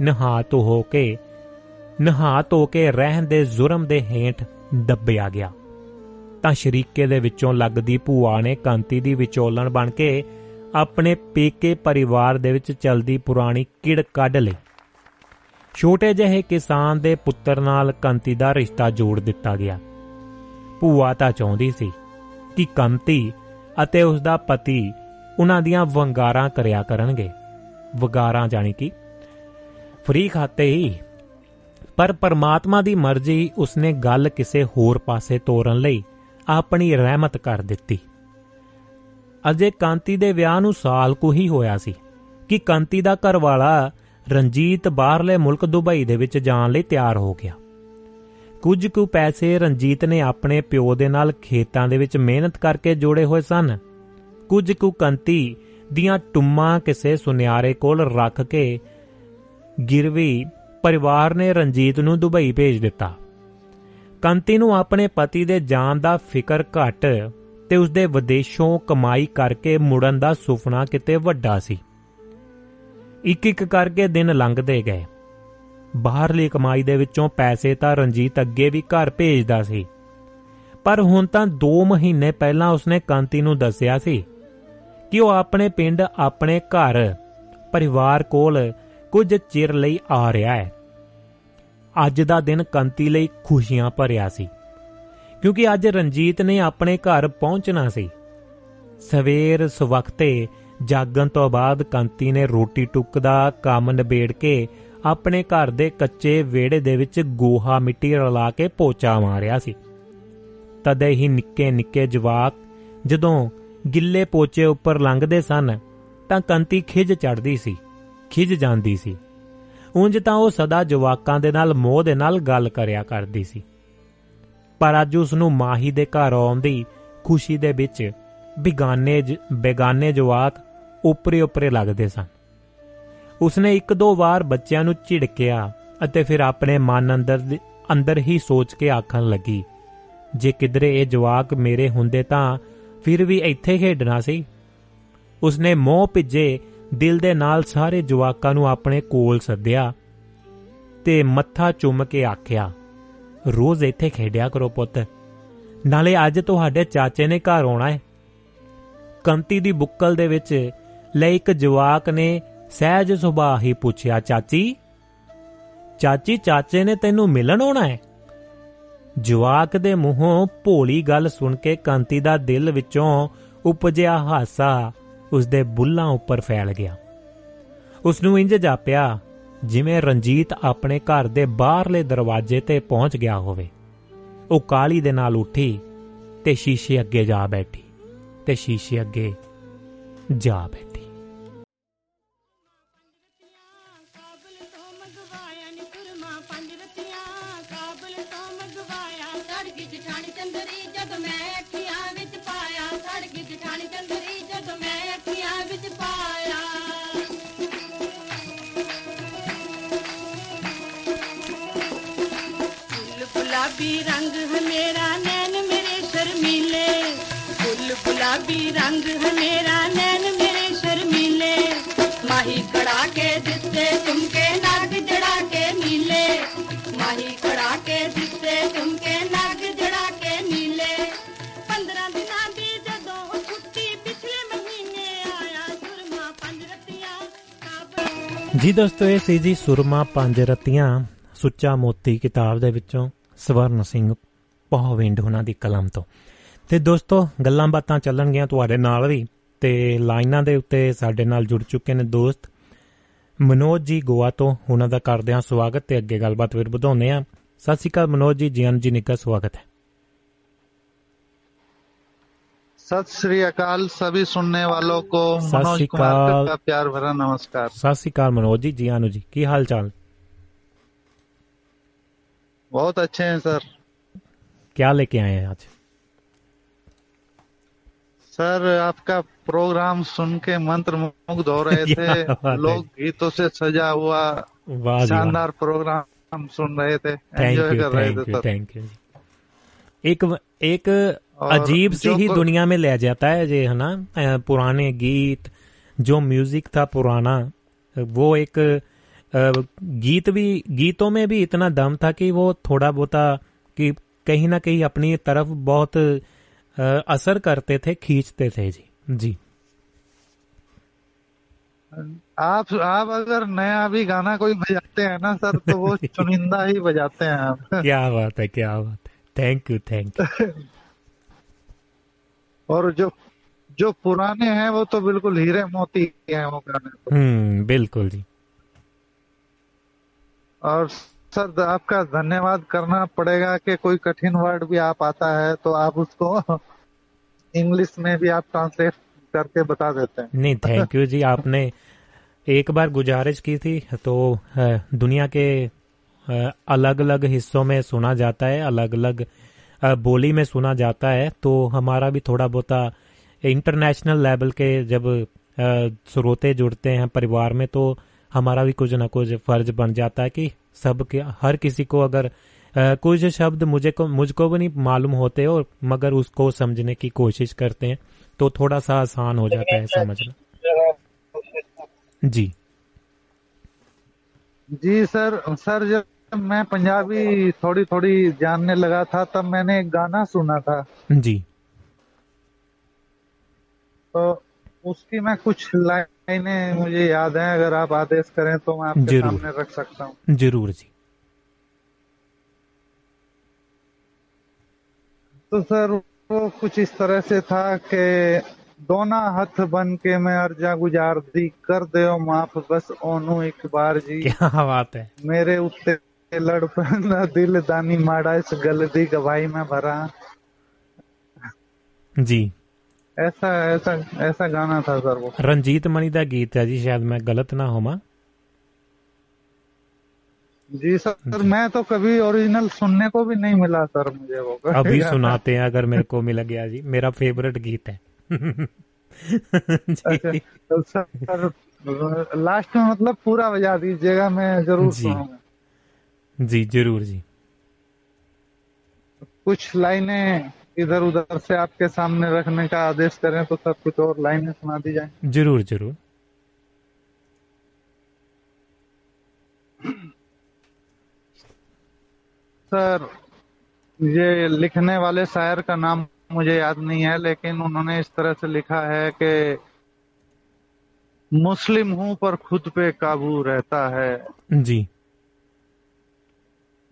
ਨਹਾ ਧੋ ਹੋ ਕੇ ਨਹਾ ਧੋ ਕੇ ਰਹਿਣ ਦੇ ਜ਼ੁਰਮ ਦੇ ਹੇਠ ਦੱਬਿਆ ਗਿਆ। ਤਾਂ ਸ਼ਰੀਕੇ ਦੇ ਵਿੱਚੋਂ ਲੱਗਦੀ ਭੂਆ ਨੇ ਕੰਤੀ ਦੀ ਵਿਚੋਲਣ ਬਣ ਕੇ ਆਪਣੇ ਪੇਕੇ ਪਰਿਵਾਰ ਦੇ ਵਿੱਚ ਚਲਦੀ ਪੁਰਾਣੀ ਕਿੜ ਕੱਢ ਲਈ। ਛੋਟੇ ਜਿਹੇ ਕਿਸਾਨ ਦੇ ਪੁੱਤਰ ਨਾਲ ਕੰਤੀ ਦਾ ਰਿਸ਼ਤਾ ਜੋੜ ਦਿੱਤਾ ਗਿਆ। ਭੂਆ ਤਾਂ ਚਾਹੁੰਦੀ ਸੀ ਕਿ ਕੰਤੀ ਅਤੇ ਉਸ ਦਾ ਪਤੀ ਉਹਨਾਂ ਦੀਆਂ ਵੰਗਾਰਾਂ ਕਰਿਆ ਕਰਨਗੇ। ਵਗਾਰਾਂ ਜਾਨੀ ਕਿ ਫਰੀ ਖਾਤੇ ਹੀ। ਪਰ ਪਰਮਾਤਮਾ ਦੀ ਮਰਜ਼ੀ ਉਸਨੇ ਗੱਲ ਕਿਸੇ ਹੋਰ ਪਾਸੇ ਤੋਰਨ ਲਈ ਆਪਣੀ ਰਹਿਮਤ ਕਰ ਦਿੱਤੀ। ਅਜੇ ਕਾਂਤੀ ਦੇ ਵਿਆਹ ਨੂੰ ਸਾਲ ਕੁ ਹੀ ਹੋਇਆ ਸੀ ਕਿ ਕਾਂਤੀ ਦਾ ਘਰ ਵਾਲਾ ਰਣਜੀਤ ਬਾਹਰਲੇ ਮੁਲਕ ਦੁਬਈ ਦੇ ਵਿੱਚ ਜਾਣ ਲਈ ਤਿਆਰ ਹੋ ਗਿਆ। ਕੁਝ ਕੁ ਪੈਸੇ ਰਣਜੀਤ ਨੇ ਆਪਣੇ ਪਿਓ ਦੇ ਨਾਲ ਖੇਤਾਂ ਦੇ ਵਿੱਚ ਮਿਹਨਤ ਕਰਕੇ ਜੋੜੇ ਹੋਏ ਸਨ। ਕੁਝ ਕੁ ਕੰਤੀ ਦੀਆਂ ਟੁੰਮਾਂ ਕਿਸੇ ਸੁਨਿਆਰੇ ਕੋਲ ਰੱਖ ਕੇ ਗਿਰਵੀ ਪਰਿਵਾਰ ਨੇ ਰਣਜੀਤ ਨੂੰ ਦੁਬਈ ਭੇਜ ਦਿੱਤਾ। ਕੰਤੀ ਨੂੰ ਆਪਣੇ ਪਤੀ ਦੇ ਜਾਣ ਦਾ ਫਿਕਰ ਘਟ ਤੇ ਉਸਦੇ ਵਿਦੇਸ਼ੋਂ ਕਮਾਈ ਕਰਕੇ ਮੁੜਨ ਦਾ ਸੁਪਨਾ ਕਿਤੇ ਵੱਡਾ ਸੀ। ਇੱਕ ਇੱਕ ਕਰਕੇ ਦਿਨ ਲੰਘਦੇ ਗਏ। ਬਾਹਰਲੀ ਕਮਾਈ ਦੇ ਵਿੱਚੋਂ ਪੈਸੇ ਤਾਂ ਰਣਜੀਤ ਅੱਗੇ ਵੀ ਘਰ ਭੇਜਦਾ ਸੀ। ਪਰ ਹੁਣ ਤਾਂ 2 ਮਹੀਨੇ ਪਹਿਲਾਂ ਉਸਨੇ ਕਾਂਤੀ ਨੂੰ ਦੱਸਿਆ ਸੀ ਕਿ ਉਹ ਆਪਣੇ ਪਿੰਡ ਆਪਣੇ ਘਰ, ਪਰਿਵਾਰ ਕੋਲ ਕੁਝ ਚਿਰ ਲਈ ਆ ਰਿਹਾ ਹੈ। ਅੱਜ ਦਾ ਦਿਨ ਕੰਤੀ ਲਈ ਖੁਸ਼ੀਆਂ ਭਰਿਆ ਸੀ। ਕਿਉਂਕਿ ਅੱਜ ਰਣਜੀਤ ਨੇ ਆਪਣੇ ਘਰ ਪਹੁੰਚਣਾ ਸੀ। ਸਵੇਰ ਸਵਖਤੇ ਜਾਗਣ ਤੋਂ ਬਾਅਦ ਕੰਤੀ ਨੇ ਰੋਟੀ ਟੁੱਕ ਦਾ ਕੰਮ ਨਿਬੇੜ ਕੇ ਆਪਣੇ ਘਰ ਦੇ ਕੱਚੇ ਵਿਹੜੇ ਦੇ ਵਿੱਚ ਗੋਹਾ ਮਿੱਟੀ ਰਲਾ ਕੇ ਪੋਚਾ ਮਾਰਿਆ ਸੀ। ਤਦੇ ਹੀ ਨਿੱਕੇ ਨਿੱਕੇ ਜਵਾਕ ਜਦੋਂ ਗਿੱਲੇ ਪੋਚੇ ਉੱਪਰ ਲੰਘਦੇ ਸਨ ਤਾਂ ਕੰਤੀ ਖਿਜ ਚੜਦੀ ਸੀ ਖਿਜ ਜਾਂਦੀ ਸੀ। ਉਂਝ ਤਾਂ ਉਹ ਸਦਾ ਜਵਾਕਾਂ ਦੇ ਨਾਲ ਮੋਹ ਦੇ ਨਾਲ ਗੱਲ ਕਰਿਆ ਕਰਦੀ ਸੀ। ਪਰ ਅੱਜ ਉਸ ਨੂੰ ਮਾਹੀ ਦੇ ਘਰ ਆਉਣ ਦੀ ਖੁਸ਼ੀ ਦੇ ਵਿੱਚ ਬਿਗਾਨੇ ਬੇਗਾਨੇ ਜਵਾਕ ਉਪਰੇ ਉਪਰੇ ਲੱਗਦੇ ਸਨ। ਉਸਨੇ ਇੱਕ ਦੋ ਵਾਰ ਬੱਚਿਆਂ ਨੂੰ ਝਿੜਕਿਆ ਅਤੇ ਫਿਰ ਆਪਣੇ ਮਨ ਅੰਦਰ ਅੰਦਰ ਹੀ ਸੋਚ ਕੇ ਆਖਣ ਲੱਗੀ, ਜੇ ਕਿਧਰੇ ਇਹ ਜਵਾਕ ਮੇਰੇ ਹੁੰਦੇ ਤਾਂ ਫਿਰ ਵੀ ਇੱਥੇ ਖੇਡਣਾ ਸੀ। ਉਸਨੇ ਮੋਹ ਭਿੱਜੇ ਦਿਲ ਦੇ ਨਾਲ ਸਾਰੇ ਜਵਾਕਾਂ ਨੂੰ ਆਪਣੇ ਕੋਲ ਸੱਦਿਆ ਤੇ ਮੱਥਾ ਚੁੰਮ ਕੇ ਆਖਿਆ, ਰੋਜ਼ ਇੱਥੇ ਖੇਡਿਆ ਕਰੋ ਪੁੱਤ। ਨਾਲੇ ਅੱਜ ਤੁਹਾਡੇ ਚਾਚੇ ਨੇ ਘਰ ਆਉਣਾ ਹੈ ਕੰਤੀ ਦੀ ਬੁੱਕਲ ਦੇ ਵਿੱਚ ਲੈ ਇੱਕ ਜਵਾਕ ਨੇ ਸਹਿਜ ਸੁਭਾਅ ਹੀ ਪੁੱਛਿਆ, ਚਾਚੀ ਚਾਚੀ, ਚਾਚੇ ਨੇ ਤੈਨੂੰ ਮਿਲਣ ਆਉਣਾ ਹੈ ਜਵਾਕ ਦੇ ਮੂੰਹੋਂ ਭੋਲੀ ਗੱਲ ਸੁਣ ਕੇ ਕੰਤੀ ਦਾ ਦਿਲ ਵਿੱਚੋਂ ਉਪਜਿਆ ਹਾਸਾ ਉਸ ਦੇ ਬੁੱਲਾਂ ਉੱਪਰ ਫੈਲ ਗਿਆ। ਉਸ ਨੂੰ ਇੰਜ ਜਾਪਿਆ, ਜਿਵੇਂ ਰਣਜੀਤ ਆਪਣੇ ਘਰ ਦੇ ਬਾਹਰਲੇ ਦਰਵਾਜ਼ੇ ਤੇ ਪਹੁੰਚ ਗਿਆ ਹੋਵੇ। ਉਹ ਕਾਲੀ ਦੇ ਨਾਲ ਉੱਠੀ ਤੇ ਸ਼ੀਸ਼ੇ ਅੱਗੇ ਜਾ ਬੈਠੀ ਤੇ ਸ਼ੀਸ਼ੇ ਅੱਗੇ ਜਾ ਬੈਠੀ। ਗੁਲਾਬੀ ਰੰਗ ਹੈ ਮੇਰਾ ਨੈਣ ਮੇਰੇ ਸ਼ਰਮੀਲੇ ਫੁੱਲ ਗੁਲਾਬੀ ਰੰਗ ਹੈ ਮੇਰਾ ਨੈਣ ਮੇਰੇ ਸ਼ਰਮੀਲੇ ਮਾਹੀ ਕੜਾ ਕੇ ਦਿੱਤੇ ਤੁਮਕੇ ਨਗ ਜੜਾ ਕੇ ਨੀਲੇ ਮਾਹੀ ਕੜਾ ਕੇ ਦਿੱਤੇ ਤੁਮਕੇ ਨਗ ਜੜਾ ਕੇ ਨੀਲੇ 15 ਦਿਨਾਂ ਦੀ ਜਦੋਂ ਛੁੱਟੀ ਪਿਛਲੇ ਮਹੀਨੇ ਆਇਆ ਸੁਰਮਾ ਪੰਜ ਰਤੀਆਂ ਜੀ ਦੋਸਤੋ ਇਹ ਸੀ ਜੀ ਸੁਰਮਾ ਪੰਜ ਰਤੀਆਂ ਸੁੱਚਾ ਮੋਤੀ ਕਿਤਾਬ ਦੇ ਵਿੱਚੋਂ ਸਵਰਨ ਸਿੰਘ ਪਹਵਿੰਡ ਉਹਨਾਂ ਦੀ ਕਲਮ ਤੋਂ ਤੇ ਦੋਸਤੋ ਗੱਲਾਂ ਬਾਤਾਂ ਚੱਲਣਗੀਆਂ ਤੁਹਾਡੇ ਨਾਲ ਵੀ ਤੇ ਲਾਈਨਾਂ ਦੇ ਉੱਤੇ ਸਾਡੇ ਨਾਲ ਜੁੜ ਚੁੱਕੇ ਨੇ ਦੋਸਤ ਮਨੋਜ ਜੀ ਗੋਆ ਤੋਂ ਉਹਨਾਂ ਦਾ ਕਰਦੇ ਹਾਂ ਸਵਾਗਤ ਤੇ ਅੱਗੇ ਗੱਲਬਾਤ ਫਿਰ ਵਧਾਉਂਦੇ ਆ ਸਤਿ ਸ਼੍ਰੀ ਅਕਾਲ ਮਨੋਜ ਜੀ ਜੀਐਨ ਜੀ ਨਿੱਘਾ ਸਵਾਗਤ ਹੈ सत श्री अकाल सभी सुनने वालों को मनोज कुमार का प्यार भरा नमस्कार सत श्री अकाल मनोज जी जी आनु जी की हाल चाल बहुत अच्छे हैं सर। क्या लेके आए हैं आज? सर आपका प्रोग्राम सुन के मंत्र मुग्ध हो रहे थे। लोग गीतों से सजा हुआ शानदार प्रोग्राम हम सुन रहे थे। एंजॉय कर रहे थे सर। थैंक यू एक एक अजीब सी ही दुनिया में ले जाता है ये है ना? पुराने गीत जो म्यूज़िक था पुराना वो एक गीत भी गीतों में भी इतना दम था कि वो थोड़ा बहुता कि कहीं ना कहीं अपनी तरफ़ बहुत असर करते थे खींचते थे जी। जी। आप आप अगर नया भी गाना कोई बजाते हैं ना सर तो वो चुनिंदा ही बजाते हैं आप। क्या बात है क्या बात है। थैंक यू थैंक यू और जो जो पुराने हैं वो तो बिल्कुल हीरे मोती हैं वो गाने। तो। हम्म बिल्कुल जी। और सर, आपका धन्यवाद करना पड़ेगा कि कोई कठिन वर्ड भी आप आता है तो आप उसको इंग्लिश में भी आप ट्रांसलेट करके बता देते हैं। नहीं थैंक यू जी, आपने एक बार गुजारिश की थी तो दुनिया के अलग अलग हिस्सों में सुना जाता है अलग अलग बोली में सुना जाता है तो हमारा भी थोड़ा बहुत इंटरनेशनल लेवल के जब श्रोते जुड़ते हैं परिवार में तो हमारा भी कुछ ना कुछ फ़र्ज़ बन जाता है कि सब के हर किसी को अगर कुछ शब्द मुझे को मुझको भी नहीं मालूम होते और मगर उसको समझने की कोशिश करते हैं तो थोड़ा सा आसान हो जाता है समझना। जी। जी सर सर जब मैं पंजाबी थोड़ी थोड़ी जानने लगा था तब मैंने एक गाना सुना था। जी। तो उसकी मैं कुछ लाइनें मुझे याद है अगर आप आदेश करें तो मैं आपके सामने रख सकता हूँ। ज़रूर जी। तो सर वो कुछ इस तरह से था कि दोना हथ बन के मैं अर्जा गुजार दी कर दे माफ़ बस ओनू एक बार जी। क्या बात है। मेरे उत्ते लड़ पैंदा दिल दानी माड़ा इस गल दी गवाही में भरा। जी। ऐसा ऐसा ऐसा गाना था सर वो रंजीत मणि का गीत है जी शायद मैं गलत ना होमा जी सर मैं तो कभी ओरिजिनल सुनने को भी नहीं मिला सर मुझे वो अभी सुनाते हैं अगर मेरे को मिल गया जी मेरा फेवरेट गीत है अच्छा, तो सर लास्ट में मतलब पूरा बजा दीजिएगा मैं जरूर सुनाऊंगा जी जरूर जी कुछ लाइनें इधर उधर से आपके सामने रखने का आदेश करें तो सब कुछ और लाइनें सुना दी जाए। ज़रूर ज़रूर। सर ये लिखने वाले शायर का नाम मुझे याद नहीं है लेकिन उन्होंने इस तरह से लिखा है कि मुस्लिम हूँ पर खुद पे काबू रहता है। जी।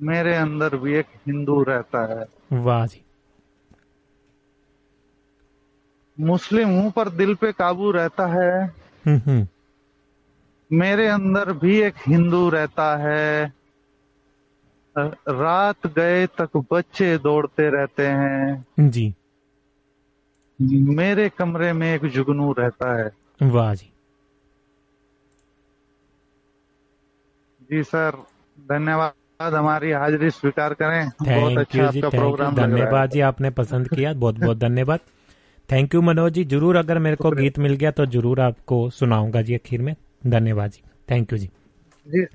मेरे अंदर भी एक हिंदू रहता है। वाह जी। मुस्लिम हूँ पर दिल पे काबू रहता है। हम्म, हम्म। मेरे अंदर भी एक हिंदू रहता है। रात गए तक बच्चे दौड़ते रहते हैं। जी। मेरे कमरे में एक जुगनू रहता है। वाह जी। जी सर धन्यवाद हमारी हाजिरी स्वीकार करें। बहुत अच्छा आपका प्रोग्राम धन्यवाद जी आपने पसंद किया बहुत बहुत धन्यवाद। थैंक यू मनोज जी जरूर अगर मेरे को गीत मिल गया तो जरूर आपको सुनाऊंगा जी आखिर में धन्यवाद जी ਥੈਂਕ ਯੂ ਜੀ ਜੀ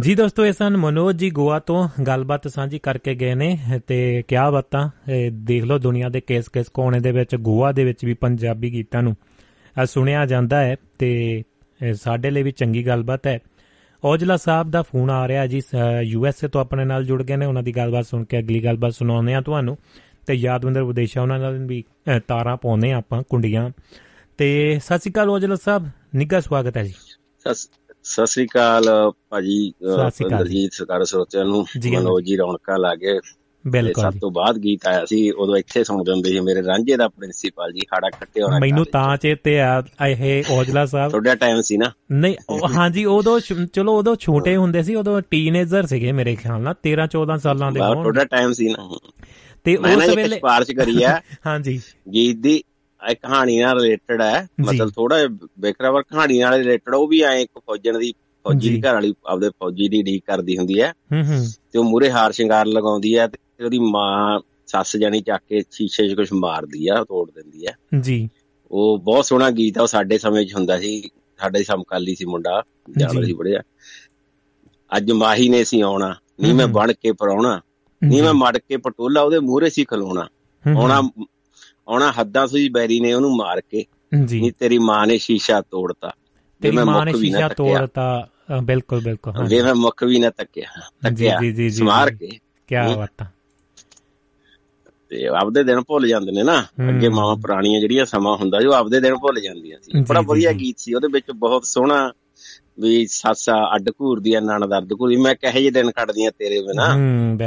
ਜੀ ਦੋਸਤੋ ਇਹ ਸਨ ਮਨੋਜ ਜੀ ਗੋਆ ਤੋਂ ਗੱਲਬਾਤ ਸਾਂਝੀ ਕਰਕੇ ਗਏ ਨੇ ਤੇ ਕਿਆ ਬਾਤਾਂ ਦੇਖ ਲਓ ਦੁਨੀਆ ਦੇ ਕੇਸ-ਕੇਸ ਕੋਨੇ ਦੇ ਵਿੱਚ ਗੋਆ ਦੇ ਵਿੱਚ ਵੀ ਪੰਜਾਬੀ ਗੀਤਾਂ ਨੂੰ ਸੁਣਿਆ ਜਾਂਦਾ ਹੈ ਤੇ ਸਾਡੇ ਲਈ ਵੀ ਚੰਗੀ ਗੱਲਬਾਤ ਹੈ ਔਜਲਾ ਸਾਹਿਬ ਦਾ ਫੋਨ ਆ ਰਿਹਾ ਜੀ ਯੂ ਐਸ ਏ ਤੋਂ ਆਪਣੇ ਨਾਲ ਜੁੜ ਗਏ ਨੇ ਉਹਨਾਂ ਦੀ ਗੱਲਬਾਤ ਸੁਣ ਕੇ ਅਗਲੀ ਗੱਲਬਾਤ ਸੁਣਾਉਂਦੇ ਆ ਤੁਹਾਨੂੰ ਤੇ ਯਾਦਵਿੰਦਰ ਵਿਦੇਸ਼ਾ ਉਹਨਾਂ ਨਾਲ ਵੀ ਤਾਰਾਂ ਪਾਉਂਦੇ ਆਪਾਂ ਕੁੰਡੀਆਂ। ਤੇ ਸਤਿ ਸ਼੍ਰੀ ਅਕਾਲ ਔਜਲਾ ਸਾਹਿਬ ਨਿੱਘਾ ਸਵਾਗਤ ਹੈ ਜੀ। ਸਤਿ ਸ੍ਰੀ ਅਕਾਲ ਭਾਜੀ ਦਲਜੀਤ ਸਰਕਾਰ ਸਰੋਤਿਆਂ ਨੂੰ ਮਨੋਜ ਜੀ ਰੌਣਕਾਂ ਲਾ ਕੇ। ਬਿਲਕੁਲ ਸਭ ਤੋਂ ਬਾਅਦ ਗੀਤ ਆਇਆ ਸੀ ਉਦੋਂ ਇੱਥੇ ਸੁਣਦੇ ਹੁੰਦੇ ਸੀ ਮੇਰੇ ਰਾਂਝੇ ਦਾ ਪ੍ਰਿੰਸੀਪਲ ਜੀ ਖਾੜਾ ਖੱਟੇ ਹੋਣਾ ਮੈਨੂੰ ਤਾਂ ਚੇਤੇ ਆ ਇਹ ਔਜਲਾ ਸਾਹਿਬ। ਤੁਹਾਡਾ ਟਾਈਮ ਸੀ ਨਾ? ਨਹੀਂ ਹਾਂਜੀ ਉਦੋਂ ਚਲੋ ਉਦੋਂ ਛੋਟੇ ਹੁੰਦੇ ਸੀ ਉਦੋਂ ਟੀਨੇਜਰ ਸੀਗੇ ਮੇਰੇ ਖਿਆਲ ਨਾਲ 13 14 ਸਾਲਾਂ ਦੇ ਹੋਣ। ਤੁਹਾਡਾ ਟਾਈਮ ਸੀ ਨਾ। ਤੇ ਉਸ ਵੇਲੇ ਸਿਫਾਰਿਸ਼ ਕਰੀ ਆ। ਹਾਂਜੀ। ਗੀਤ ਦੀ ਇਹ ਕਹਾਣੀ ਨਾਲ ਰਿਲੇਟਡ ਹੈ ਮਤਲਬ ਥੋੜਾ ਬੇਕਰਾਵਰ ਕਹਾਣੀ ਨਾਲ ਰਿਲੇਟਡ ਉਹ ਵੀ ਐ ਇੱਕ ਫੌਜਣ ਦੀ ਫੌਜੀ ਦੀ ਘਰ ਵਾਲੀ ਆਪਦੇ ਫੌਜੀ ਦੀ ਢੀਕ ਕਰਦੀ ਹੁੰਦੀ ਹੈ ਹੂੰ ਹੂੰ। ਤੇ ਉਹ ਮੂਰੇ ਹਾਰ ਸ਼ਿੰਗਾਰ ਲਗਾਉਂਦੀ ਹੈ ਤੇ ਉਹਦੀ ਮਾਂ ਸੱਸ ਜਾਨੀ ਚੱਕ ਕੇ ਸ਼ੀਸ਼ੇ 'ਚ ਕੁਝ ਮਾਰਦੀ ਆ ਤੋੜ ਦਿੰਦੀ ਹੈ ਜੀ। ਉਹ ਬਹੁਤ ਸੋਹਣਾ ਗੀਤ ਆ। ਉਹ ਸਾਡੇ ਸਮੇਂ 'ਚ ਹੁੰਦਾ ਸੀ। ਸਾਡੇ ਸਮਕਾਲੀ ਸੀ ਮੁੰਡਾ ਜਾਣਦਾ ਸੀ ਬੜਿਆ। ਅੱਜ ਮਾਹੀ ਨੇ ਸੀ ਆਉਣਾ ਨਹੀਂ ਮੈਂ ਬਣ ਕੇ ਪਰਾਉਣਾ ਨਹੀਂ ਮੈਂ ਮੜ ਕੇ ਪਟੋਲਾ ਉਹਦੇ ਮੂਹਰੇ ਸੀ ਖਲੋਣਾ। ਆਉਣਾ ਆਉਣਾ ਹੱਦਾਂ ਸੂਈ ਬੈਰੀ ਨੇ ਉਹਨੂੰ ਮਾਰ ਕੇ। ਜੀ। ਨਹੀਂ ਤੇਰੀ ਮਾਂ ਨੇ ਸ਼ੀਸ਼ਾ ਤੋੜਤਾ। ਤੇਰੀ ਮਾਂ ਨੇ ਸ਼ੀਸ਼ਾ ਤੋੜਤਾ ਬਿਲਕੁਲ ਬਿਲਕੁਲ ਜੇ ਮੈਂ ਮੁੱਖ ਵੀ ਨਾ ਤੱਕਿਆ ਤੱਕਿਆ। ਜੀ ਜੀ ਜੀ ਸਮਾਰ ਕੇ। ਕੀ ਬਾਤ ਤੇ ਆਪਦੇ ਦਿਨ ਭੁੱਲ ਜਾਂਦੇ ਨੇ ਨਾ। ਅੱਗੇ ਮਾਵਾਂ ਪੁਰਾਣੀਆਂ ਜਿਹੜੀਆਂ ਸਮਾਂ ਹੁੰਦਾ ਜੋ ਆਪਦੇ ਦਿਨ ਭੁੱਲ ਜਾਂਦੀਆਂ ਸੀ। ਬੜਾ ਵਧੀਆ ਗੀਤ ਸੀ। ਉਹਦੇ ਵਿੱਚ ਬਹੁਤ ਸੋਹਣਾ ਵੀ ਸੱਸਾ ਅੱਡ ਘੂਰਦੀ ਆ ਨਣ ਦਰਦ ਘੂਰਦੀ ਮੈਂ ਕਹੇ ਜੇ ਦਿਨ ਕੱਢਦੀਆਂ ਤੇਰੇ ਬਿਨਾ।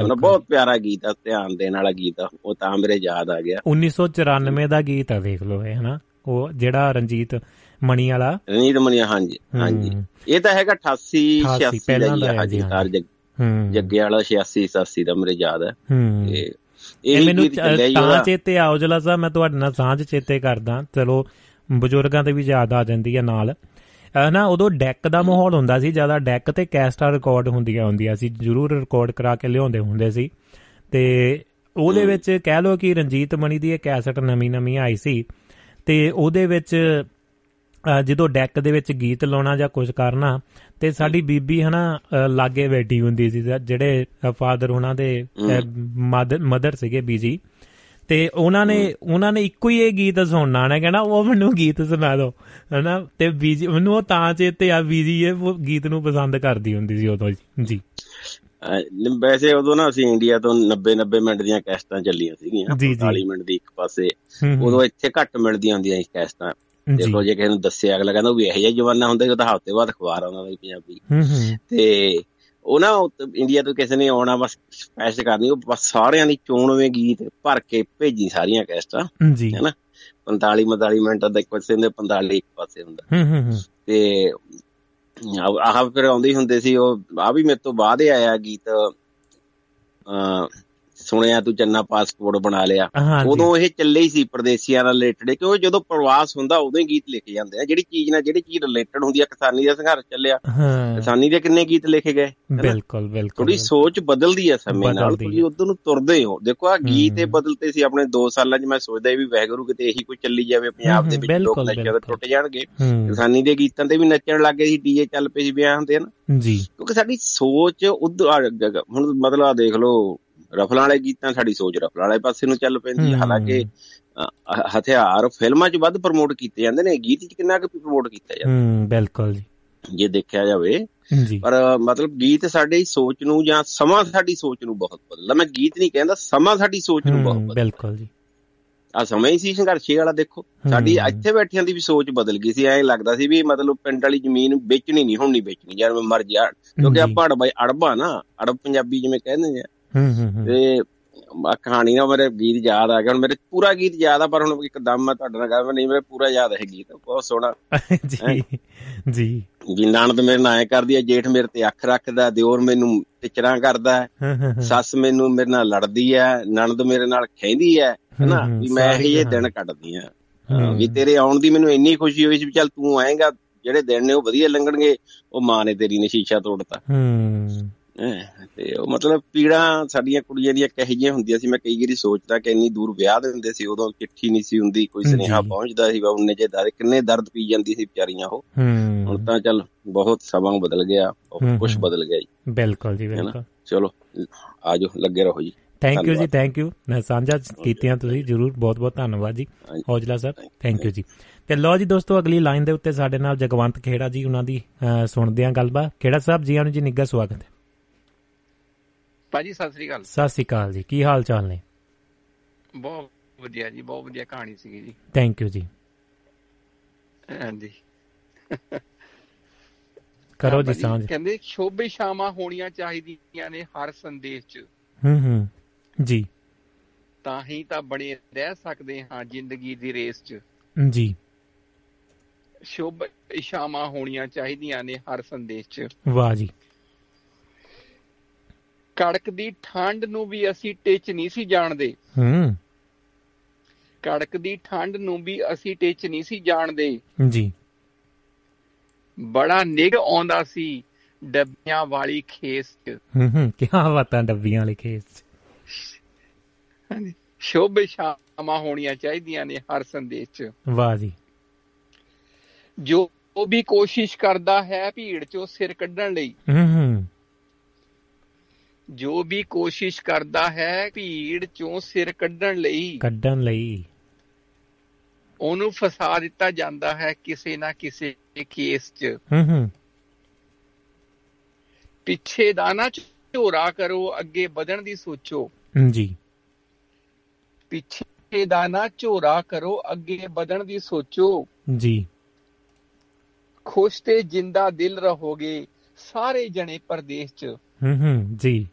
ਉਹਨਾਂ ਬਹੁਤ ਪਿਆਰਾ ਗੀਤ ਆ ਧਿਆਨ ਦੇਣ ਵਾਲਾ ਗੀਤ ਆ। ਉਹ ਤਾਂ ਮੇਰੇ ਯਾਦ ਆ ਗਿਆ। 1994 ਦਾ ਗੀਤ ਆ ਦੇਖ ਲਓ ਇਹ ਹਨਾ? ਉਹ ਜਿਹੜਾ ਰਣਜੀਤ ਮਣੀ ਵਾਲਾ। ਰਣਜੀਤ ਮਣੀ ਹਾਂਜੀ ਹਾਂਜੀ। ਇਹ ਤਾਂ ਹੈਗਾ 88 86 ਦਾ ਹਾਂਜੀ ਕਾਰ ਜੱਗੇ ਵਾਲਾ 86 87 ਦਾ ਮੇਰੇ ਯਾਦ ਹੈ। ਤੇ ਇਹ ਮੈਨੂੰ ਤਾਂ ਚੇਤੇ ਆਉ ਜਲਾ ਸਾਹਿਬ ਮੈਂ ਤੁਹਾਡੇ ਨਾਲ ਸਾਂਝ ਚੇਤੇ ਕਰਦਾ। ਚਲੋ ਬਜ਼ੁਰਗਾਂ ਤੇ ਵੀ ਯਾਦ ਆ ਜਾਂਦੀ ਹੈ ਨਾਲ। ਨਾ ਉਦੋਂ ਡੈਕ ਦਾ ਮਾਹੌਲ ਹੁੰਦਾ ਸੀ ਜ਼ਿਆਦਾ ਡੈਕ ਤੇ ਕੈਸਟਾ ਰਿਕਾਰਡ ਹੁੰਦੀਆਂ ਹੁੰਦੀਆਂ ਸੀ ਜ਼ਰੂਰ ਰਿਕਾਰਡ ਕਰਾ ਕੇ ਲਿਆਉਂਦੇ ਹੁੰਦੇ ਸੀ। ਤੇ ਉਹਦੇ ਵਿੱਚ ਕਹਿ ਲਓ ਕਿ ਰਣਜੀਤ ਮਣੀ ਦੀ ਇਹ ਕੈਸਟ ਨਵੀਂ ਨਵੀਂ ਆਈ ਸੀ ਤੇ ਉਹਦੇ ਵਿੱਚ ਜਦੋਂ ਡੈਕ ਦੇ ਵਿੱਚ ਗੀਤ ਲਾਉਣਾ ਜਾਂ ਕੁਝ ਕਰਨਾ ਤੇ ਸਾਡੀ ਬੀਬੀ ਹਨਾ ਲਾਗੇ ਬੈਠੀ ਹੁੰਦੀ ਸੀ ਜਿਹੜੇ ਫਾਦਰ ਉਹਨਾਂ ਦੇ ਮਦਰ ਸੀਗੇ ਬੀਜੀ। ਤੇ ਉਹਨਾਂ ਨੇ ਉਹਨਾਂ ਨੇ ਇੱਕੋ ਹੀ ਇਹ ਗੀਤ ਸੁਣਨਾ ਨਾ ਕਹਿੰਦਾ ਉਹ ਮੈਨੂੰ ਗੀਤ ਸੁਣਾ ਦਿਓ ਹਨਾ? ਤੇ ਬੀਜੀ ਮੈਨੂੰ ਉਹ ਤਾਂ ਚੇਤੇ ਆ ਬੀਜੀ ਇਹ ਗੀਤ ਨੂੰ ਪਸੰਦ ਕਰਦੀ ਹੁੰਦੀ ਸੀ ਉਦੋਂ ਜੀ। ਵੈਸੇ ਉਦੋਂ ਨਾ ਅਸੀਂ ਇੰਡੀਆ ਤੋਂ 90 90 ਮਿੰਟ ਦੀਆਂ ਕੈਸਟਾਂ ਚੱਲੀਆਂ ਸੀਗੀਆਂ 40 ਮਿੰਟ ਦੀ ਇੱਕ ਪਾਸੇ। ਉਦੋਂ ਇੱਥੇ ਘੱਟ ਮਿਲਦੀਆਂ ਹੁੰਦੀਆਂ ਸੀ ਕੈਸਟਾਂ। ਦੇਖੋ ਜੇ ਕਿਸੇ ਨੂੰ ਦੱਸਿਆ ਅਗਲਾ ਕਹਿੰਦਾ ਵੀ ਇਹੋ ਜਿਹਾ ਜਵਾਨਾ ਹੁੰਦਾ ਜਦੋਂ ਹਫ਼ਤੇ ਬਾਅਦ ਅਖਬਾਰ ਆਉਂਦਾ ਸੀ ਪੰਜਾਬੀ। ਤੇ ਉਹ ਨਾ ਇੰਡੀਆ ਤੋਂ ਕਿਸੇ ਨੇ ਆਉਣਾ ਬਸ ਸਪੈਸ਼ ਕਰਨੀ ਉਹ ਬਸ ਸਾਰਿਆਂ ਦੀ ਚੋਣਵੇਂ ਗੀਤ ਭਰ ਕੇ ਭੇਜੀ ਸਾਰੀਆਂ ਕੈਸਟਾਂ ਜੀ। ਹੈਨਾ 45 45 ਮਿੰਟ ਦਾ ਇੱਕ ਪਾਸੇ ਹੁੰਦੇ 45 ਇੱਕ ਪਾਸੇ ਹੁੰਦਾ। ਹੂੰ ਹੂੰ ਤੇ ਆਹ ਫਿਰ ਆਉਂਦੇ ਹੁੰਦੇ ਸੀ ਉਹ ਆ ਵੀ ਮੇਰੇ ਤੋਂ ਬਾਅਦ ਆਇਆ ਗੀਤ ਸੁਣਿਆ ਤੂੰ ਚੰਨਾ ਪਾਸਪੋਰਟ ਬਣਾ ਲਿਆ। ਉਦੋਂ ਇਹ ਚੱਲੇ ਹੀ ਸੀ ਪਰਦੇਸੀਆਂ ਨਾਲ ਰਿਲੇਟਡ ਕਿਉਂਕਿ ਜਦੋਂ ਪ੍ਰਵਾਸ ਹੁੰਦਾ ਉਦੋਂ ਹੀ ਗੀਤ ਲਿਖੇ ਜਾਂਦੇ ਆ। ਜਿਹੜੀ ਚੀਜ਼ ਨਾਲ ਜਿਹੜੀ ਚੀਜ਼ ਰਿਲੇਟਡ ਹੁੰਦੀ ਆ ਕਿਸਾਨੀ ਦਾ ਸੰਘਰਸ਼ ਚੱਲਿਆ। ਕਿਸਾਨੀ ਦੇ ਕਿੰਨੇ ਗੀਤ ਲਿਖੇ ਗਏ ਬਿਲਕੁਲ ਬਿਲਕੁਲ। ਥੋੜੀ ਸੋਚ ਬਦਲਦੀ ਆ ਸਮੇਂ ਨਾਲ ਤੁਸੀਂ ਉਧਰ ਨੂੰ ਤੁਰਦੇ ਹੋ। ਦੇਖੋ ਆ ਗੀਤ ਇਹ ਬਦਲਤੇ ਸੀ ਆਪਣੇ 2 ਸਾਲਾਂ 'ਚ ਮੈਂ ਸੋਚਦਾ ਵੀ ਵੈਗਰੂ ਕਿਤੇ ਇਹੀ ਕੋਈ ਚੱਲੀ ਜਾਵੇ ਪੰਜਾਬ ਦੇ ਵਿੱਚ ਲੋਕ ਨੱਚਦੇ ਟੁੱਟ ਜਾਣਗੇ। ਕਿਸਾਨੀ ਦੇ ਗੀਤਾਂ ਤੇ ਵੀ ਨੱਚਣ ਲੱਗੇ ਸੀ ਡੀਜੇ ਚੱਲ ਪਏ ਸੀ ਵਿਆਹ ਹੁੰਦੇ ਹਨ ਜੀ। ਕਿਉਂਕਿ ਸਾਡੀ ਸੋਚ ਉਧਰ ਹੁਣ ਮਤਲਬ ਆ ਦੇਖ ਲਓ ਰਫਲਾਂ ਵਾਲੇ ਗੀਤਾਂ ਸਾਡੀ ਸੋਚ ਰਫਲਾਂ ਵਾਲੇ ਪਾਸੇ ਨੂੰ ਚੱਲ ਪੈਂਦੀ ਹਾਲਾਂਕਿ ਹਥਿਆਰ ਫਿਲਮਾਂ 'ਚ ਵੱਧ ਪ੍ਰਮੋਟ ਕੀਤੇ ਜਾਂਦੇ ਨੇ ਗੀਤ 'ਚ ਕਿੰਨਾ ਕੁ ਪ੍ਰਮੋਟ ਕੀਤਾ ਜਾਂਦਾ। ਹੂੰ ਬਿਲਕੁਲ ਜੀ। ਜੇ ਦੇਖਿਆ ਜਾਵੇ ਪਰ ਮਤਲਬ ਗੀਤ ਸਾਡੀ ਸੋਚ ਨੂੰ ਜਾਂ ਸਮਾਂ ਸਾਡੀ ਸੋਚ ਨੂੰ ਬਹੁਤ ਬਦਲਦਾ। ਮੈਂ ਗੀਤ ਨਹੀਂ ਕਹਿੰਦਾ ਸਮਾਂ ਸਾਡੀ ਸੋਚ ਨੂੰ ਬਹੁਤ ਬਦਲਦਾ। ਬਿਲਕੁਲ ਜੀ। ਆ ਸਮਾਂ ਹੀ ਸੀ ਸੰਘਰਸ਼ੇ ਵਾਲਾ ਦੇਖੋ। ਸਾਡੀ ਇੱਥੇ ਬੈਠਿਆਂ ਦੀ ਵੀ ਸੋਚ ਬਦਲ ਗਈ ਸੀ। ਐਂ ਲੱਗਦਾ ਸੀ ਵੀ ਮਤਲਬ ਪਿੰਡ ਵਾਲੀ ਜ਼ਮੀਨ ਵੇਚਣੀ ਨਹੀਂ ਹੁਣ ਨਹੀਂ ਵੇਚਣੀ। ਯਾਰ ਮੈਂ ਮਰ ਜਾ ਕਿਉਂਕਿ ਆਪਾਂ ਅੜਬਾ ਅੜਬਾ ਨਾ ਅੜਬ ਪੰਜਾਬੀ ਜਿਵੇਂ ਕਹਿੰਦੇ ਆ ਹੂੰ ਹੂੰ ਤੇ ਕਹਾਣੀ ਨਾਲ ਮੇਰੇ ਗੀਤ ਯਾਦ ਆ ਗਿਆ ਹੁਣ ਮੇਰੇ ਪੂਰਾ ਗੀਤ ਯਾਦ ਆ ਪਰ ਹੁਣ ਇੱਕਦਮ ਮੈਂ ਤੁਹਾਡੇ ਨਾਲ ਕਹਾਂ ਨਹੀਂ ਮੇਰੇ ਪੂਰਾ ਯਾਦ ਹੈ ਗੀਤ ਬਹੁਤ ਸੋਹਣਾ। ਜੀ ਜੀ। ਵੀ ਨਣਦ ਮੇਰੇ ਨਾਲ ਐ ਕਰਦੀ ਐ ਜੇਠ ਮੇਰੇ ਤੇ ਅੱਖ ਰੱਖਦਾ ਦਿਓਰ ਮੈਨੂੰ ਟਿਚਰਾਂ ਕਰਦਾ ਸੱਸ ਮੈਨੂੰ ਮੇਰੇ ਨਾਲ ਲੜਦੀ ਐ ਨਣਦ ਮੇਰੇ ਨਾਲ ਖੈਂਦੀ ਐ ਹਨਾ ਵੀ ਮੈਂ ਇਹ ਦਿਨ ਕੱਟਦੀ ਆ। ਵੀ ਤੇਰੇ ਆਉਣ ਦੀ ਮੈਨੂੰ ਇੰਨੀ ਖੁਸ਼ੀ ਹੋਈ ਸੀ ਵੀ ਚੱਲ ਤੂੰ ਆਏਗਾ ਜਿਹੜੇ ਦਿਨ ਨੇ ਉਹ ਵਧੀਆ ਲੰਘਣਗੇ ਉਹ ਮਾਂ ਨੇ ਤੇਰੀ ਨੇ ਸ਼ੀਸ਼ਾ ਤੋੜਤਾ। ਹੂੰ। ਤੇ ਉਹ ਮਤਲਬ ਪੀੜਾ ਸਾਡੀਆਂ ਕੁੜੀਆਂ ਦੀਆਂ ਕਹੇ ਜਿਹੀਆਂ ਹੁੰਦੀਆਂ ਸੀ ਮੈਂ ਕਈ ਵਾਰੀ ਸੋਚਦਾ ਕਿ ਇੰਨੀ ਦੂਰ ਵਿਆਹ ਦੇ ਹੁੰਦੇ ਸੀ ਉਦੋਂ ਚਿੱਠੀ ਨਹੀਂ ਸੀ ਹੁੰਦੀ ਕੋਈ ਸੁਨੇਹਾ ਪਹੁੰਚਦਾ ਸੀ ਉਹਨੇ ਜੇ ਦਰ ਕਿੰਨੇ ਦਰਦ ਪੀ ਜਾਂਦੀ ਸੀ ਵਿਚਾਰੀਆਂ ਉਹ। ਹੁਣ ਤਾਂ ਚੱਲ ਬਹੁਤ ਸਮਾਂ ਬਦਲ ਗਿਆ ਕੁਝ ਬਦਲ ਗਿਆ ਜੀ। ਬਿਲਕੁਲ ਜੀ ਬਿਲਕੁਲ। ਚਲੋ ਆਜੋ ਲੱਗੇ ਰਹੋ ਜੀ। ਥੈਂਕ ਯੂ ਜੀ ਥੈਂਕ ਯੂ ਸਾਂਝਾ ਕੀਤੀਆਂ ਤੁਸੀਂ ਜਰੂਰ ਬਹੁਤ ਬਹੁਤ ਧੰਨਵਾਦ ਜੀ। ਹੌਜਲਾ ਸਰ ਥੈਂਕ ਯੂ ਜੀ। ਤੇ ਲੋ ਜੀ ਦੋਸਤੋ ਅਗਲੀ ਲਾਈਨ ਦੇ ਉੱਤੇ ਸਾਡੇ ਨਾਲ ਜਗਵੰਤ ਖੇੜਾ ਜੀ ਉਹਨਾਂ ਦੀ ਸੁਣਦੇ ਆਂ ਗੱਲਬਾਤ। ਖੇੜਾ ਸਾਹਿਬ ਜੀ ਆਨੂੰ ਜੀ ਨਿੱਘਾ ਸਵਾਗਤ ਹੈ। ਭਾਜੀ ਸਤਿ ਸ੍ਰੀ ਅਕਾਲ। ਸਤਿ ਸ੍ਰੀ ਅਕਾਲ ਜੀ ਕੀ ਹਾਲ ਚਾਲ ਨੇ? ਬਹੁਤ ਵਧੀਆ ਜੀ ਬਹੁਤ ਵਧੀਆ ਕਹਾਣੀ ਸੀਗੀ ਜੀ। ਥੈਂਕ ਯੂ ਜੀ। ਹਾਂਜੀ। ਕਰੋ ਜੀ ਸਾਂਝ। ਕਹਿੰਦੇ ਸ਼ੋਭੇ ਸ਼ਾਮਾਂ ਹੋਣੀਆਂ ਚਾਹੀਦੀਆਂ ਨੇ ਹਰ ਸੰਦੇਸ਼ 'ਚ। ਹੂੰ ਹੂੰ ਜੀ। ਤਾਂ ਹੀ ਤਾਂ ਬਣੇ ਰਹਿ ਸਕਦੇ ਹਾਂ ਜ਼ਿੰਦਗੀ ਦੀ ਰੇਸ 'ਚ। ਜੀ। ਸ਼ੁਭ ਇਸ਼ਾਵਾਂ ਹੋਣੀਆਂ ਚਾਹੀਦੀਆਂ ਨੇ ਹਰ ਸੰਦੇਸ਼ 'ਚ। ਵਾਹ ਜੀ। ਕੜਕ ਦੀ ਠੰਡ ਨੂੰ ਵੀ ਅਸੀਂ ਟਿਚ ਨਹੀਂ ਸੀ ਜਾਣਦੇ। ਹੂੰ। ਕੜਕ ਦੀ ਠੰਡ ਨੂੰ ਵੀ ਅਸੀਂ ਟਿਚ ਨਹੀਂ ਸੀ ਜਾਣਦੇ। ਜੀ। ਬੜਾ ਨਿਗ ਆਉਂਦਾ ਸੀ ਡੱਬੀਆਂ ਵਾਲੀ ਖੇਸ 'ਚ। ਹੂੰ ਹੂੰ ਕੀ ਬਾਤਾਂ ਡੱਬੀਆਂ ਵਾਲੀ ਖੇਸ 'ਚ। ਹਾਂਜੀ। ਸ਼ੁਭ ਸ਼ਾਮਾਂ ਹੋਣੀਆਂ ਚਾਹੀਦੀਆਂ ਨੇ ਹਰ ਸੰਦੇਸ਼ 'ਚ। ਵਾਹ ਜੀ। ਜੋ ਵੀ ਕੋਸ਼ਿਸ਼ ਕਰਦਾ ਹੈ ਭੀੜ 'ਚੋਂ ਸਿਰ ਕੱਢਣ ਲਈ। ਹੂੰ ਹੂੰ। ਜੋ ਵੀ ਕੋਸ਼ਿਸ਼ ਕਰਦਾ ਹੈ ਭੀੜ 'ਚੋਂ ਸਿਰ ਕੱਢਣ ਲਈ। ਕੱਢਣ ਲਈ। ਉਹਨੂੰ ਫਸਾ ਦਿੱਤਾ ਜਾਂਦਾ ਹੈ ਕਿਸੇ ਨਾ ਕਿਸੇ ਕੇਸ 'ਚ। ਹੂੰ ਹੂੰ। ਪਿੱਛੇ ਦਾ ਨਾ ਝੋਰਾ ਕਰੋ ਅੱਗੇ ਵਧਣ ਦੀ ਸੋਚੋ। ਜੀ। ਪਿੱਛੇ ਦਾ ਨਾ ਝੋਰਾ ਕਰੋ ਅੱਗੇ ਵਧਣ ਦੀ ਸੋਚੋ। ਜੀ। ਖੁਸ਼ ਤੇ ਜਿੰਦਾ ਦਿਲ ਰਹੋਗੇ ਸਾਰੇ ਜਣੇ ਪਰਦੇਸ 'ਚ। ਹੂੰ ਹੂੰ ਜੀ।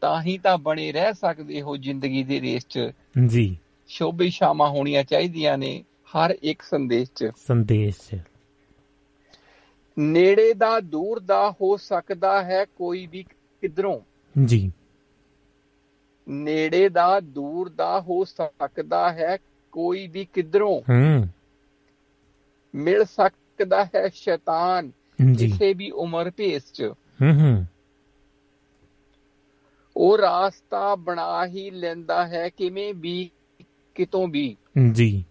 ਤਾਂ ਹੀ ਤਾਂ ਬਣੇ ਰਹਿ ਸਕਦੇ ਹੋ ਜ਼ਿੰਦਗੀ ਦੀ ਰੇਸ 'ਚ। ਜੀ। ਸ਼ੋਭੇ ਸ਼ਾਮਾਂ ਹੋਣੀਆਂ ਚਾਹੀਦੀਆਂ ਨੇ ਹਰ ਇੱਕ ਸੰਦੇਸ਼ 'ਚ। ਸੰਦੇਸ਼ 'ਚ। ਨੇੜੇ ਦਾ ਦੂਰ ਦਾ ਹੋ ਸਕਦਾ ਹੈ ਕੋਈ ਵੀ ਕਿਧਰੋਂ। ਜੀ। ਨੇੜੇ ਦਾ ਦੂਰ ਦਾ ਹੋ ਸਕਦਾ ਹੈ ਕੋਈ ਵੀ ਕਿਧਰੋਂ। ਹੂੰ। ਮਿਲ ਸਕਦਾ ਹੈ ਸ਼ੈਤਾਨ ਕਿਸੇ ਵੀ ਉਮਰ ਭੇਸ 'ਚ। ਹੂੰ ਹੂੰ। ਉਹ ਰਾਸਤਾ ਬਣਾ ਹੀ ਲੈਂਦਾ ਹੈ ਕਿਵੇਂ ਵੀ ਕਿਤੋਂ ਵੀ। ਜੀ।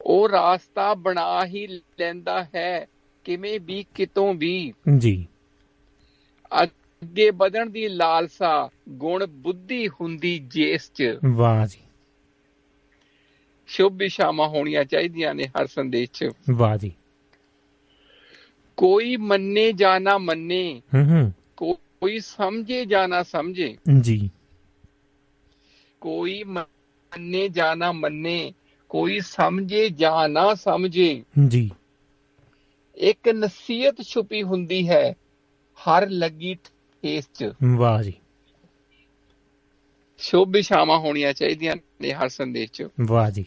ਉਹ ਰਾਸਤਾ ਬਣਾ ਹੀ ਲੈਂਦਾ ਹੈ ਕਿਵੇਂ ਵੀ ਕਿਤੋਂ ਵੀ। ਜੀ। ਅੱਗੇ ਵਧਣ ਦੀ ਲਾਲਸਾ ਗੁਣ ਬੁੱਧੀ ਹੁੰਦੀ ਜੇਸ ਚ। ਵਾਹ ਜੀ। ਸ਼ੁਭ ਸ਼ਾਮਾਂ ਹੋਣੀਆਂ ਚਾਹੀਦੀਆਂ ਨੇ ਹਰ ਸੰਦੇਸ਼ ਚ। ਵਾਹ ਜੀ। ਕੋਈ ਮੰਨੇ ਜਾਂ ਨਾ ਮੰਨੇ ਹੂੰ ਹੂੰ। ਕੋਈ ਸਮਝੇ ਜਾਂ ਨਾ ਸਮਝੇ। ਜੀ। ਕੋਈ ਮੰਨੇ ਜਾਂ ਨਾ ਮੰਨੇ ਕੋਈ ਸਮਝੇ ਜਾਂ ਨਾ ਸਮਝੇ। ਜੀ। ਇੱਕ ਨਸੀਹਤ ਛੁਪੀ ਹੁੰਦੀ ਹੈ ਹਰ ਲੱਗੀ ਠੇਸ ਚ। ਵਾਹ ਜੀ। ਸ਼ੁਭ ਸ਼ਾਮਾਂ ਹੋਣੀਆਂ ਚਾਹੀਦੀਆਂ ਨੇ ਹਰ ਸੰਦੇਸ਼ ਚ। ਵਾਹ ਜੀ।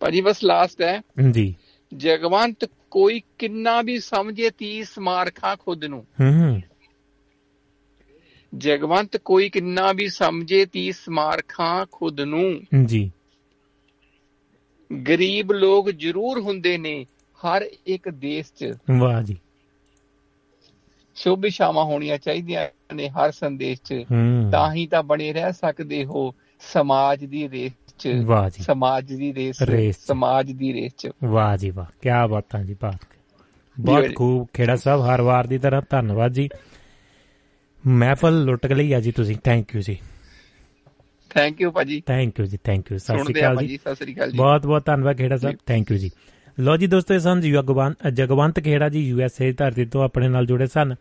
ਭਾਜੀ ਬਸ ਲਾਸਟ ਹੈ। ਜੀ। ਜਗਵੰਤ ਕੋਈ ਕਿੰਨਾ ਵੀ ਸਮਝੇ 30 ਮਾਰਖਾ ਖੁਦ ਨੂੰ। ਹੂੰ ਹੂੰ। ਜਗਵੰਤ ਕੋਈ ਕਿੰਨਾ ਵੀ ਸਮਝੇ ਤੀ ਸਮਾਰਖਾਂ ਖੁਦ ਨੂੰ। ਜੀ। ਗਰੀਬ ਲੋਕ ਜ਼ਰੂਰ ਹੁੰਦੇ ਨੇ ਹਰ ਇੱਕ ਦੇਸ਼ 'ਚ। ਵਾਹ ਜੀ। ਸ਼ੁਭ ਸ਼ਾਮਾਂ ਹੋਣੀਆਂ ਚਾਹੀਦੀਆਂ ਨੇ ਹਰ ਸੰਦੇਸ਼ 'ਚ। ਤਾਂ ਹੀ ਤਾਂ ਬਣੇ ਰਹਿ ਸਕਦੇ ਹੋ ਸਮਾਜ ਦੀ ਰੇਸ 'ਚ। ਵਾਹ ਜੀ। ਸਮਾਜ ਦੀ ਰੇਸ ਸਮਾਜ ਦੀ ਰੇਸ 'ਚ। ਵਾਹ ਜੀ ਵਾਹ। ਕੀ ਬਾਤਾਂ ਜੀ ਬਾਤ ਬਹੁਤ ਖੂਬ ਖੇੜਾ ਸਾਹਿਬ ਹਰ ਵਾਰ ਦੀ ਤਰ੍ਹਾਂ ਧੰਨਵਾਦ ਜੀ। ਮਹਿਫਲ ਲੁੱਟ ਲਈ ਆ ਜੀ ਤੁਸੀਂ। ਥੈਂਕ ਯੂ ਜੀ। ਥੈਂਕ ਯੂ ਭਾਜੀ। ਥੈਂਕ ਯੂ ਜੀ ਥੈਂਕ ਯੂ ਸਤਿ ਸ਼੍ਰੀ ਅਕਾਲ ਜੀ। ਸਤਿ ਸ਼੍ਰੀ ਅਕਾਲ ਜੀ। ਬਹੁਤ ਬਹੁਤ ਧੰਨਵਾਦ ਖੇੜਾ ਸਾਹਿਬ। ਥੈਂਕ ਯੂ ਜੀ। ਲੋ ਜੀ ਦੋਸਤੋ ਇਹ ਸਨ ਜਗਵੰਤ ਜਗਵੰਤ ਖੇੜਾ ਜੀ ਯੂ ਐਸ ਏ ਧਰਤੀ ਤੋਂ ਆਪਣੇ ਨਾਲ ਜੁੜੇ ਸਨ।